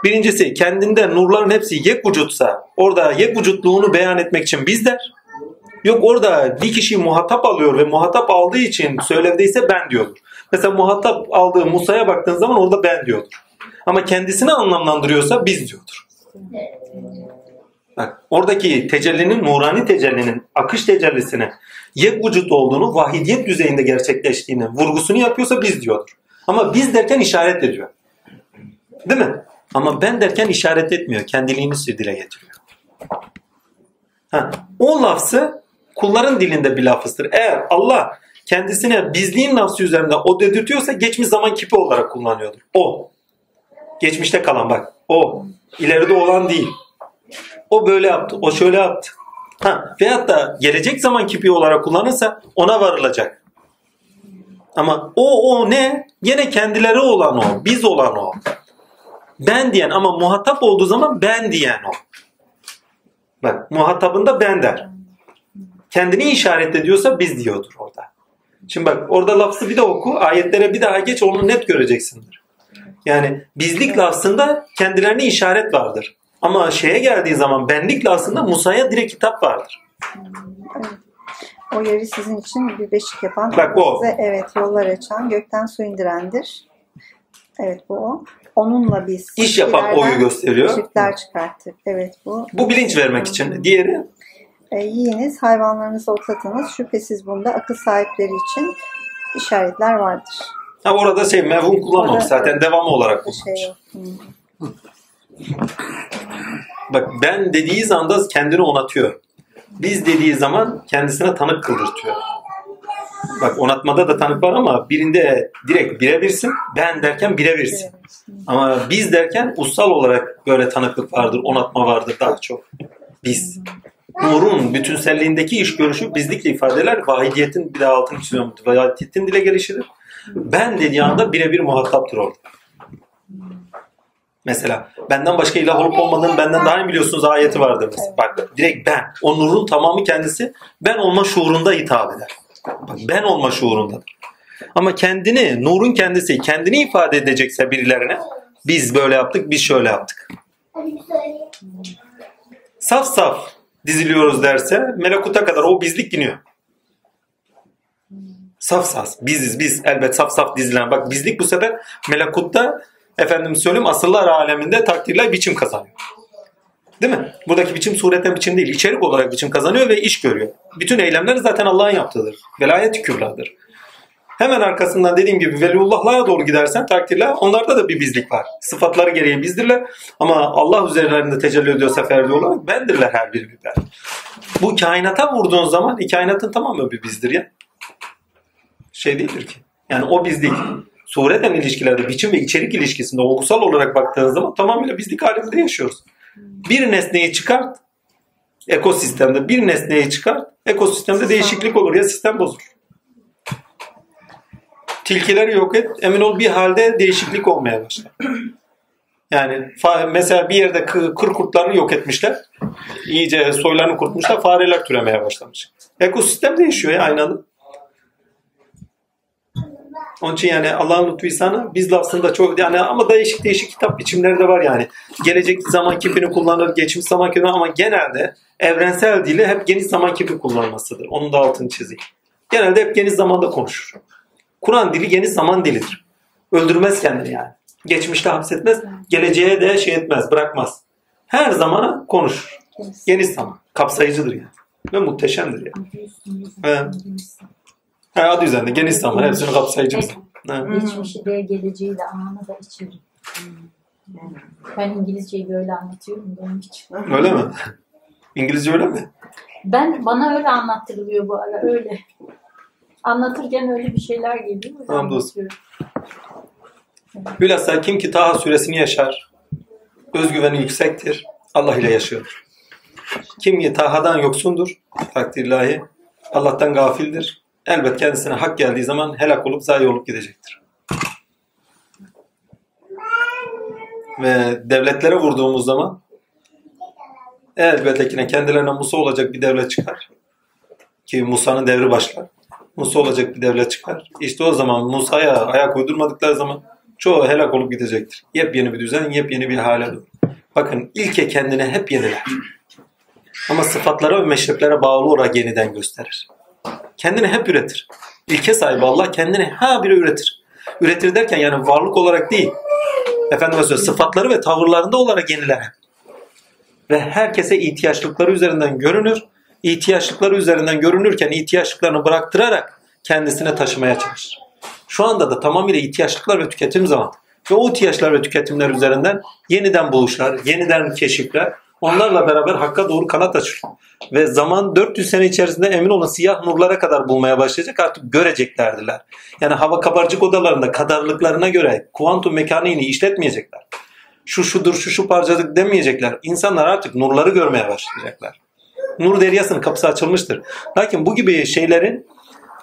Birincisi kendinde nurların hepsi yek vücutsa orada yek vücutluğunu beyan etmek için biz der. Yok orada bir kişi muhatap alıyor ve muhatap aldığı için söylevdeyse ben diyordur. Mesela muhatap aldığı Musa'ya baktığın zaman orada ben diyordur. Ama kendisini anlamlandırıyorsa biz diyordur. Bak, oradaki tecellinin, nurani tecellinin, akış tecellisine yek vücut olduğunu, vahidiyet düzeyinde gerçekleştiğini, vurgusunu yapıyorsa biz diyordur. Ama biz derken işaret ediyor. Değil mi? Ama ben derken işaret etmiyor. Kendiliğini dile getiriyor. Ha, o lafzı kulların dilinde bir lafızdır. Eğer Allah kendisine bizliğin lafzı üzerinde o dedirtiyorsa geçmiş zaman kipi olarak kullanıyordur. O. Geçmişte kalan bak. O. İleride olan değil. O böyle yaptı. O şöyle yaptı. Ha, veyahut da gelecek zaman kipi olarak kullanırsa ona varılacak. Ama o o ne? Yine kendileri olan o. Biz olan o. Ben diyen ama muhatap olduğu zaman ben diyen o. Bak muhatabında ben der. Kendini işaret ediyorsa biz diyordur orada. Şimdi bak orada lafzı bir de oku. Ayetlere bir daha geç onu net göreceksindir. Yani bizlik lafzında kendilerine işaret vardır. Ama şeye geldiği zaman benlik lafzında Musa'ya direkt kitap vardır. O yeri sizin için bir beşik yapan, Bak o. size evet yollar açan, gökten su indirendir. Evet bu o. Onunla biz İş yapan oyu gösteriyor. Çiftler çıkarttık. Evet bu. Bu bilinç vermek için. Diğeri E, yiyiniz, hayvanlarınızı otlatınız. Şüphesiz bunda akıl sahipleri için işaretler vardır. ha orada şey mevhum kullanmamış zaten devamı olarak Bir kullanmış. şey yok. Bak ben dediği anda kendini onatıyor. Biz dediği zaman kendisine tanık kıldırtıyor. Bak onatmada da tanık var ama birinde direkt birebirsin. Ben derken birebirsin. Ama biz derken ussal olarak böyle tanıklık vardır, onatma vardır daha çok. Biz. Nur'un bütünselliğindeki iş görüşü bizlikle ifadeler vahidiyetin bir daha altını çiziyorum. Vahidiyetin dile gelişidir. Ben dediği anda birebir muhataptır orada. Mesela benden başka ilah olup olmadığını benden daha iyi biliyorsunuz ayeti vardır mesela. Bak direkt ben. O nurun tamamı kendisi ben olma şuurunda hitap eder. Bak ben olma şuurundadır. Ama kendini, nurun kendisi kendini ifade edecekse birilerine biz böyle yaptık, biz şöyle yaptık. Saf saf diziliyoruz derse melekuta kadar o bizlik iniyor. Saf saf. Biziz biz elbet saf saf dizilen. Bak bizlik bu sefer melekutta efendim söyleyeyim asırlar aleminde takdirler biçim kazanıyor. Değil mi? Buradaki biçim sureten biçim değil. içerik olarak biçim kazanıyor ve iş görüyor. Bütün eylemler zaten Allah'ın yaptığıdır. Velayet-i kübradır. Hemen arkasından dediğim gibi veliullahlara doğru gidersen takdirler onlarda da bir bizlik var. Sıfatları gereği bizdirler ama Allah üzerlerinde tecelli ediyor seferli olarak bendirler her biri bir ben. Bu kainata vurduğun zaman e, kainatın tamamı bir bizdir ya. Şey değildir ki. Yani o bizlik sureten ilişkilerde biçim ve içerik ilişkisinde olgusal olarak baktığın zaman tamamıyla bizlik halinde yaşıyoruz. Bir nesneyi çıkart ekosistemde bir nesneyi çıkart ekosistemde değişiklik olur ya sistem bozulur. Tilkileri yok et emin ol bir halde değişiklik olmaya başlar. Yani mesela bir yerde kı- kır kurtlarını yok etmişler. İyice soylarını kurtmuşlar. Fareler türemeye başlamış. Ekosistem değişiyor ya aynı anda. Onun için yani Allah'ın lütfu ihsanı biz de aslında çok yani ama değişik değişik kitap biçimleri de var yani. Gelecek zaman kipini kullanır, geçmiş zaman kipini ama genelde evrensel dili hep geniş zaman kipi kullanmasıdır. Onun da altını çizeyim. Genelde hep geniş zamanda konuşur. Kur'an dili geniş zaman dilidir. Öldürmez kendini yani. Geçmişte hapsetmez, geleceğe de şey etmez, bırakmaz. Her zamana konuşur. Geniş zaman. Kapsayıcıdır yani. Ve muhteşemdir yani. Evet. Adı üzerinde geniş zaman. Hepsini kapsayıcı. bir zaman. Evet. Geçmişi de geleceği de anlamı da içeri. Ben İngilizceyi böyle anlatıyorum onun için. Öyle mi? İngilizce öyle mi? Ben bana öyle anlattırılıyor bu ara öyle. Anlatırken öyle bir şeyler geliyor. Hamdolsun. anlatıyorum. Bilhassa kim ki Taha suresini yaşar, özgüveni yüksektir, Allah ile yaşıyor. Kim ki Taha'dan yoksundur, takdirlahi, Allah'tan gafildir. Elbet kendisine hak geldiği zaman helak olup zayi olup gidecektir. Ve devletlere vurduğumuz zaman elbette ki kendilerine Musa olacak bir devlet çıkar. Ki Musa'nın devri başlar. Musa olacak bir devlet çıkar. İşte o zaman Musa'ya ayak uydurmadıkları zaman çoğu helak olup gidecektir. Yepyeni bir düzen, yepyeni bir hale doğru. Bakın ilke kendine hep yeniler. Ama sıfatlara ve meşreplere bağlı olarak yeniden gösterir. Kendini hep üretir. İlke sahibi Allah kendini ha bire üretir. Üretir derken yani varlık olarak değil. Efendim söyleyeyim, sıfatları ve tavırlarında olarak yeniler. Ve herkese ihtiyaçlıkları üzerinden görünür. İhtiyaçlıkları üzerinden görünürken ihtiyaçlıklarını bıraktırarak kendisine taşımaya çalışır. Şu anda da tamamıyla ihtiyaçlıklar ve tüketim zamanı. Ve o ihtiyaçlar ve tüketimler üzerinden yeniden buluşlar, yeniden keşifler, onlarla beraber hakka doğru kanat açır. Ve zaman 400 sene içerisinde emin olun siyah nurlara kadar bulmaya başlayacak artık göreceklerdiler. Yani hava kabarcık odalarında kadarlıklarına göre kuantum mekaniğini işletmeyecekler. Şu şudur şu şu parçalık demeyecekler. İnsanlar artık nurları görmeye başlayacaklar. Nur deryasının kapısı açılmıştır. Lakin bu gibi şeylerin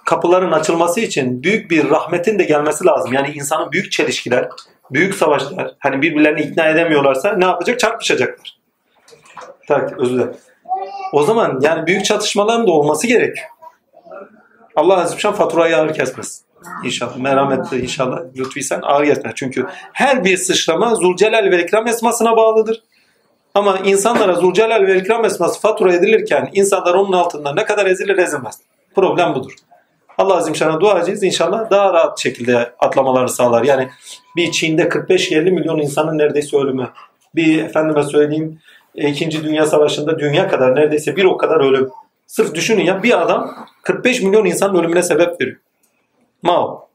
kapıların açılması için büyük bir rahmetin de gelmesi lazım. Yani insanın büyük çelişkiler, büyük savaşlar hani birbirlerini ikna edemiyorlarsa ne yapacak? Çarpışacaklar. Tak, özür dilerim. O zaman yani büyük çatışmaların da olması gerekiyor. Allah Azze ve faturayı ağır kesmez. İnşallah. Merhametli inşallah. Lütfiysen ağır kesmez. Çünkü her bir sıçrama Zulcelal ve İkram esmasına bağlıdır. Ama insanlara Zulcelal ve İkram esması fatura edilirken insanlar onun altında ne kadar ezilir ezilmez. Problem budur. Allah Azim Şan'a dua edeceğiz. İnşallah daha rahat şekilde atlamalarını sağlar. Yani bir Çin'de 45-50 milyon insanın neredeyse ölümü. Bir efendime söyleyeyim İkinci Dünya Savaşı'nda dünya kadar neredeyse bir o kadar ölüm. Sırf düşünün ya bir adam 45 milyon insanın ölümüne sebep veriyor. Mao.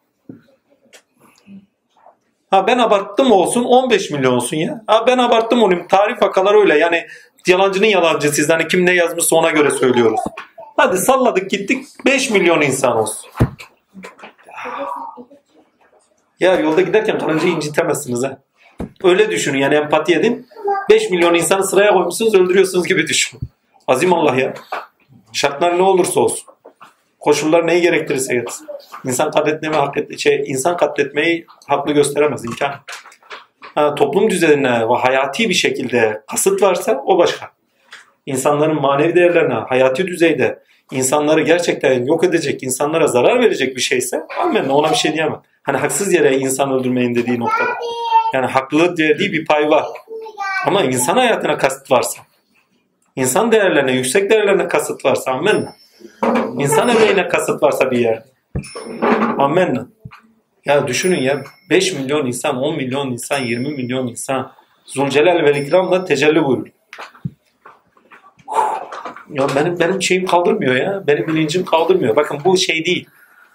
Ha ben abarttım olsun 15 milyon olsun ya. Ha ben abarttım olayım. Tarih vakaları öyle. Yani yalancının yalancısıyız. Hani kim ne yazmışsa ona göre söylüyoruz. Hadi salladık gittik 5 milyon insan olsun. Ya yolda giderken karıncayı incitemezsiniz ha. Öyle düşünün yani empati edin. 5 milyon insanı sıraya koymuşsunuz öldürüyorsunuz gibi düşünün. Azim Allah ya. Şartlar ne olursa olsun. Koşullar neyi gerektirirse getirsin. İnsan katletmeyi hak et, şey, insan katletmeyi haklı gösteremez imkan. Ha, toplum düzenine ve hayati bir şekilde kasıt varsa o başka. İnsanların manevi değerlerine hayati düzeyde insanları gerçekten yok edecek, insanlara zarar verecek bir şeyse amenna ona bir şey diyemem. Hani haksız yere insan öldürmeyin dediği noktada. Yani haklılık dediği bir pay var. Ama insan hayatına kasıt varsa, insan değerlerine, yüksek değerlerine kasıt varsa amenna. İnsan emeğine kasıt varsa bir yerde. Amenna. Ya düşünün ya 5 milyon insan, 10 milyon insan, 20 milyon insan Zulcelal ve İkram'la tecelli buyuruyor. Ya benim benim şeyim kaldırmıyor ya. Benim bilincim kaldırmıyor. Bakın bu şey değil.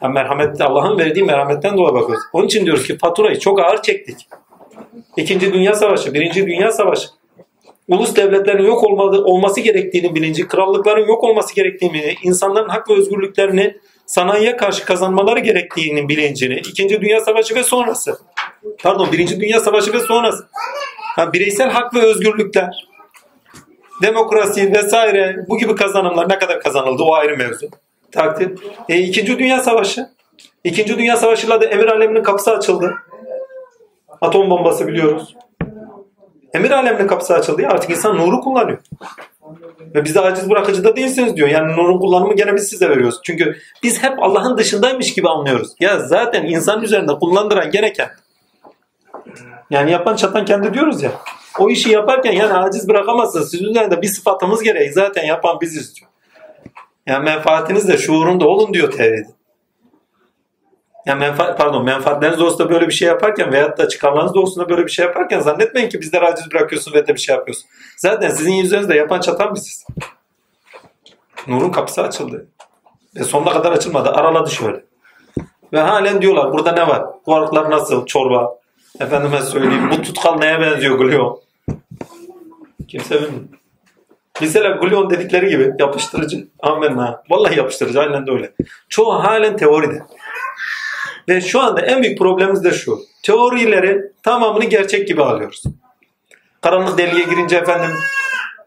Ya merhamet Allah'ın verdiği merhametten dolayı bakıyoruz. Onun için diyoruz ki faturayı çok ağır çektik. İkinci Dünya Savaşı, Birinci Dünya Savaşı. Ulus devletlerin yok olmadı, olması gerektiğini bilinci, krallıkların yok olması gerektiğini, insanların hak ve özgürlüklerini sanayiye karşı kazanmaları gerektiğinin bilincini, İkinci Dünya Savaşı ve sonrası. Pardon, Birinci Dünya Savaşı ve sonrası. Ha, bireysel hak ve özgürlükler, demokrasi vesaire bu gibi kazanımlar ne kadar kazanıldı o ayrı mevzu. Takdir. E, İkinci Dünya Savaşı. İkinci Dünya Savaşı'yla da emir aleminin kapısı açıldı. Atom bombası biliyoruz. Emir aleminin kapısı açıldı ya artık insan nuru kullanıyor. Ve bize aciz bırakıcı da değilsiniz diyor. Yani nurun kullanımı gene biz size veriyoruz. Çünkü biz hep Allah'ın dışındaymış gibi anlıyoruz. Ya zaten insan üzerinde kullandıran gereken. Yani yapan çatan kendi diyoruz ya. O işi yaparken yani aciz bırakamazsınız. Sizin üzerinde bir sıfatımız gereği zaten yapan biziz diyor. Yani menfaatiniz de şuurunda olun diyor tevhid. Yani menfaat, pardon menfaatleriniz doğrusunda böyle bir şey yaparken veyahut da çıkarlarınız doğrusunda böyle bir şey yaparken zannetmeyin ki bizleri aciz bırakıyorsun ve de bir şey yapıyorsun. Zaten sizin yüzünüzde yapan çatan biziz. Nurun kapısı açıldı. Ve sonuna kadar açılmadı. Araladı şöyle. Ve halen diyorlar burada ne var? Kuarklar nasıl? Çorba. Efendime söyleyeyim. Bu tutkal neye benziyor Gluon? Kimse bilmiyor. Mesela Gluon dedikleri gibi yapıştırıcı. Amenna. Vallahi yapıştırıcı. Aynen de öyle. Çoğu halen teoride. Ve şu anda en büyük problemimiz de şu. Teorileri tamamını gerçek gibi alıyoruz. Karanlık deliğe girince efendim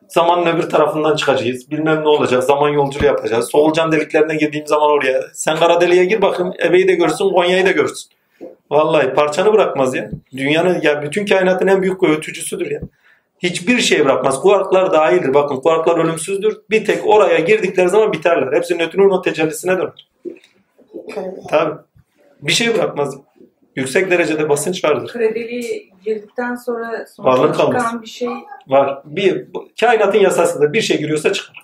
zamanın öbür tarafından çıkacağız. Bilmem ne olacak. Zaman yolculuğu yapacağız. Solucan deliklerine girdiğim zaman oraya. Sen kara deliğe gir bakın. Eve'yi de görürsün. Konya'yı da görürsün. Vallahi parçanı bırakmaz ya. Dünyanın ya bütün kainatın en büyük öğütücüsüdür ya. Hiçbir şey bırakmaz. Kuarklar dahildir. Bakın kuarklar ölümsüzdür. Bir tek oraya girdikleri zaman biterler. Hepsi nötrino tecellisine döner. Tabii. Bir şey bırakmaz. Yüksek derecede basınç vardır. Kredili girdikten sonra sonuçta kalmaz. çıkan bir şey Var. Bir, kainatın yasasıdır. Bir şey giriyorsa çıkar.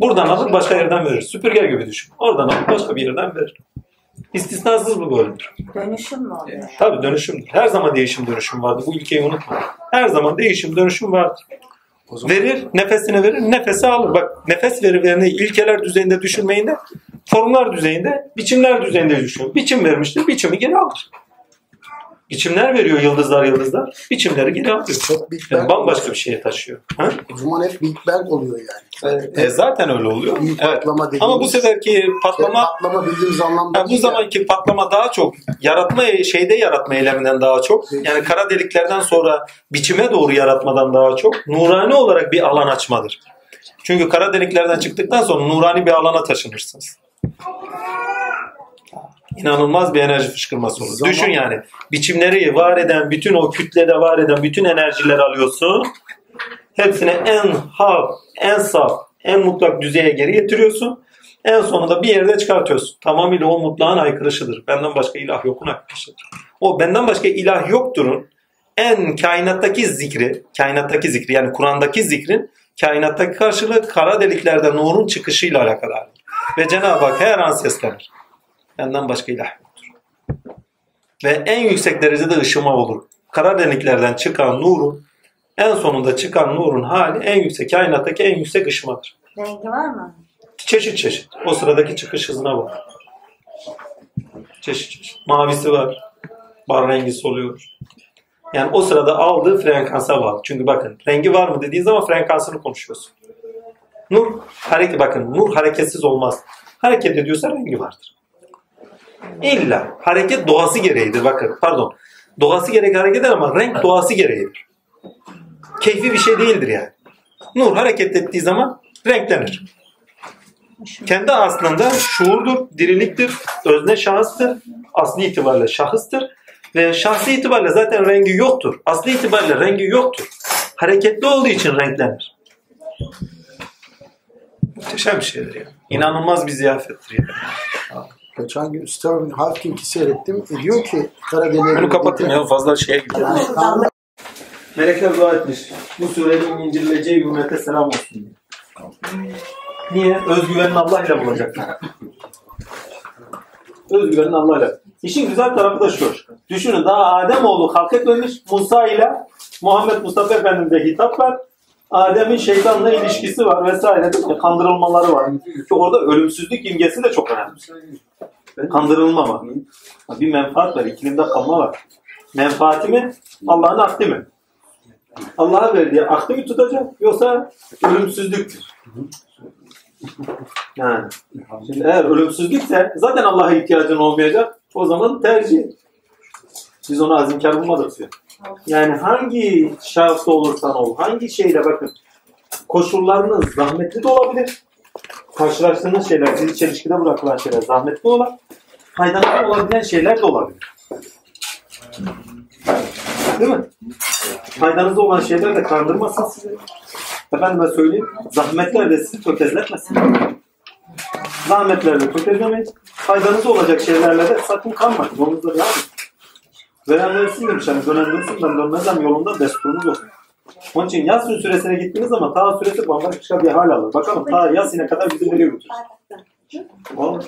Buradan alır başka yerden verir. Süpürge gibi düşün. Oradan alır başka bir yerden verir. İstisnasız bu böyledir. Dönüşüm mü oluyor? Tabii dönüşüm. Her zaman değişim dönüşüm vardır. Bu ülkeyi unutma. Her zaman değişim dönüşüm vardır. Verir, nefesini verir, nefesi alır. Bak nefes verilerini ilkeler düzeyinde düşünmeyin de formlar düzeyinde, biçimler düzeyinde düşün. Biçim vermiştir, biçimi geri alır. Biçimler veriyor yıldızlar yıldızlar, biçimleri geri alıyor. çok Big Yani Bang. bambaşka bir şeye taşıyor. Ha? O zaman hep Big Bang oluyor yani. E, zaten öyle oluyor. Büyük Evet. patlama dediğimiz. Ama bu seferki patlama patlama bildiğimiz anlamda Ha, bu zamanki patlama daha çok yaratma şeyde yaratma eyleminden daha çok yani kara deliklerden sonra biçime doğru yaratmadan daha çok nurani olarak bir alan açmadır. Çünkü kara deliklerden çıktıktan sonra nurani bir alana taşınırsınız. İnanılmaz bir enerji fışkırması olur. Zaman- Düşün yani. Biçimleri var eden, bütün o kütlede var eden bütün enerjileri alıyorsun. Hepsini en hak, en saf, en mutlak düzeye geri getiriyorsun. En sonunda bir yerde çıkartıyorsun. Tamamıyla o mutlağın aykırışıdır. Benden başka ilah yokun aykırışıdır. O benden başka ilah yokturun en kainattaki zikri, kainattaki zikri yani Kur'an'daki zikrin kainattaki karşılığı kara deliklerden nurun çıkışıyla alakadardır. Ve Cenab-ı Hak her an seslenir. Benden başka ilah yoktur. Ve en yüksek derecede ışıma olur. Kara deliklerden çıkan nurun en sonunda çıkan nurun hali en yüksek kainattaki en yüksek ışımadır. Rengi var mı? Çeşit çeşit. O sıradaki çıkış hızına bak. Çeşit çeşit. Mavisi var. Bar rengi oluyor. Yani o sırada aldığı frekansa bağlı. Çünkü bakın rengi var mı dediğin zaman frekansını konuşuyorsun. Nur hareket bakın nur hareketsiz olmaz. Hareket ediyorsa rengi vardır. İlla hareket doğası gereğidir bakın pardon. Doğası gereği hareket eder ama renk doğası gereğidir. Keyfi bir şey değildir yani. Nur hareket ettiği zaman renklenir. Kendi aslında şuurdur, diriliktir, özne şahıstır, asli itibariyle şahıstır ve şahsi itibariyle zaten rengi yoktur. Asli itibariyle rengi yoktur. Hareketli olduğu için renklenir. Muhteşem bir şeydir yani. İnanılmaz bir ziyafettir yani. Geçen gün Sterling Hawking'i seyrettim. E diyor ki kara deliğe... Bunu kapatayım ya fazla şeye gidiyor. Melekler dua etmiş. Bu surenin indirileceği ümmete selam olsun diye. Niye? Özgüvenin Allah ile bulacaklar. Özgüvenin Allah ile. İşin güzel tarafı da şu. Düşünün daha Adem oğlu halk etmemiş. Musa ile Muhammed Mustafa Efendimiz'e hitap var. Adem'in şeytanla ilişkisi var vesaire değil mi? Kandırılmaları var. Ki orada ölümsüzlük imgesi de çok önemli. Kandırılma var. Bir menfaat var. ikilimde kalma var. Menfaati mi? Allah'ın akdi mi? Allah'a verdiği akdi mi tutacak yoksa ölümsüzlüktür? Yani. Şimdi eğer ölümsüzlükse zaten Allah'a ihtiyacın olmayacak. O zaman tercih. Biz onu azimkar bulmadık diyor. Yani hangi şahısta olursan ol, hangi şeyle bakın koşullarınız zahmetli de olabilir. Karşılaştığınız şeyler, sizi çelişkide bırakılan şeyler zahmetli olan, faydalı olabilen şeyler de olabilir. Değil mi? Faydanızda olan şeyler de kandırmasın sizi. Efendime söyleyeyim, zahmetlerle sizi tökezletmesin. Zahmetlerle tökezlemeyin. Faydanız olacak şeylerle de sakın kalmayın. Yolunuzda devam edin. Veren versin demiş. Hani dönen dönsün ben dönmezsem yolunda desturunuz olsun. Onun için Yasin süresine gittiğiniz zaman ta süresi bambaşka bir hal alır. Bakalım ta Yasin'e kadar bizi nereye götürür. O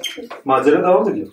macera devam ediyor.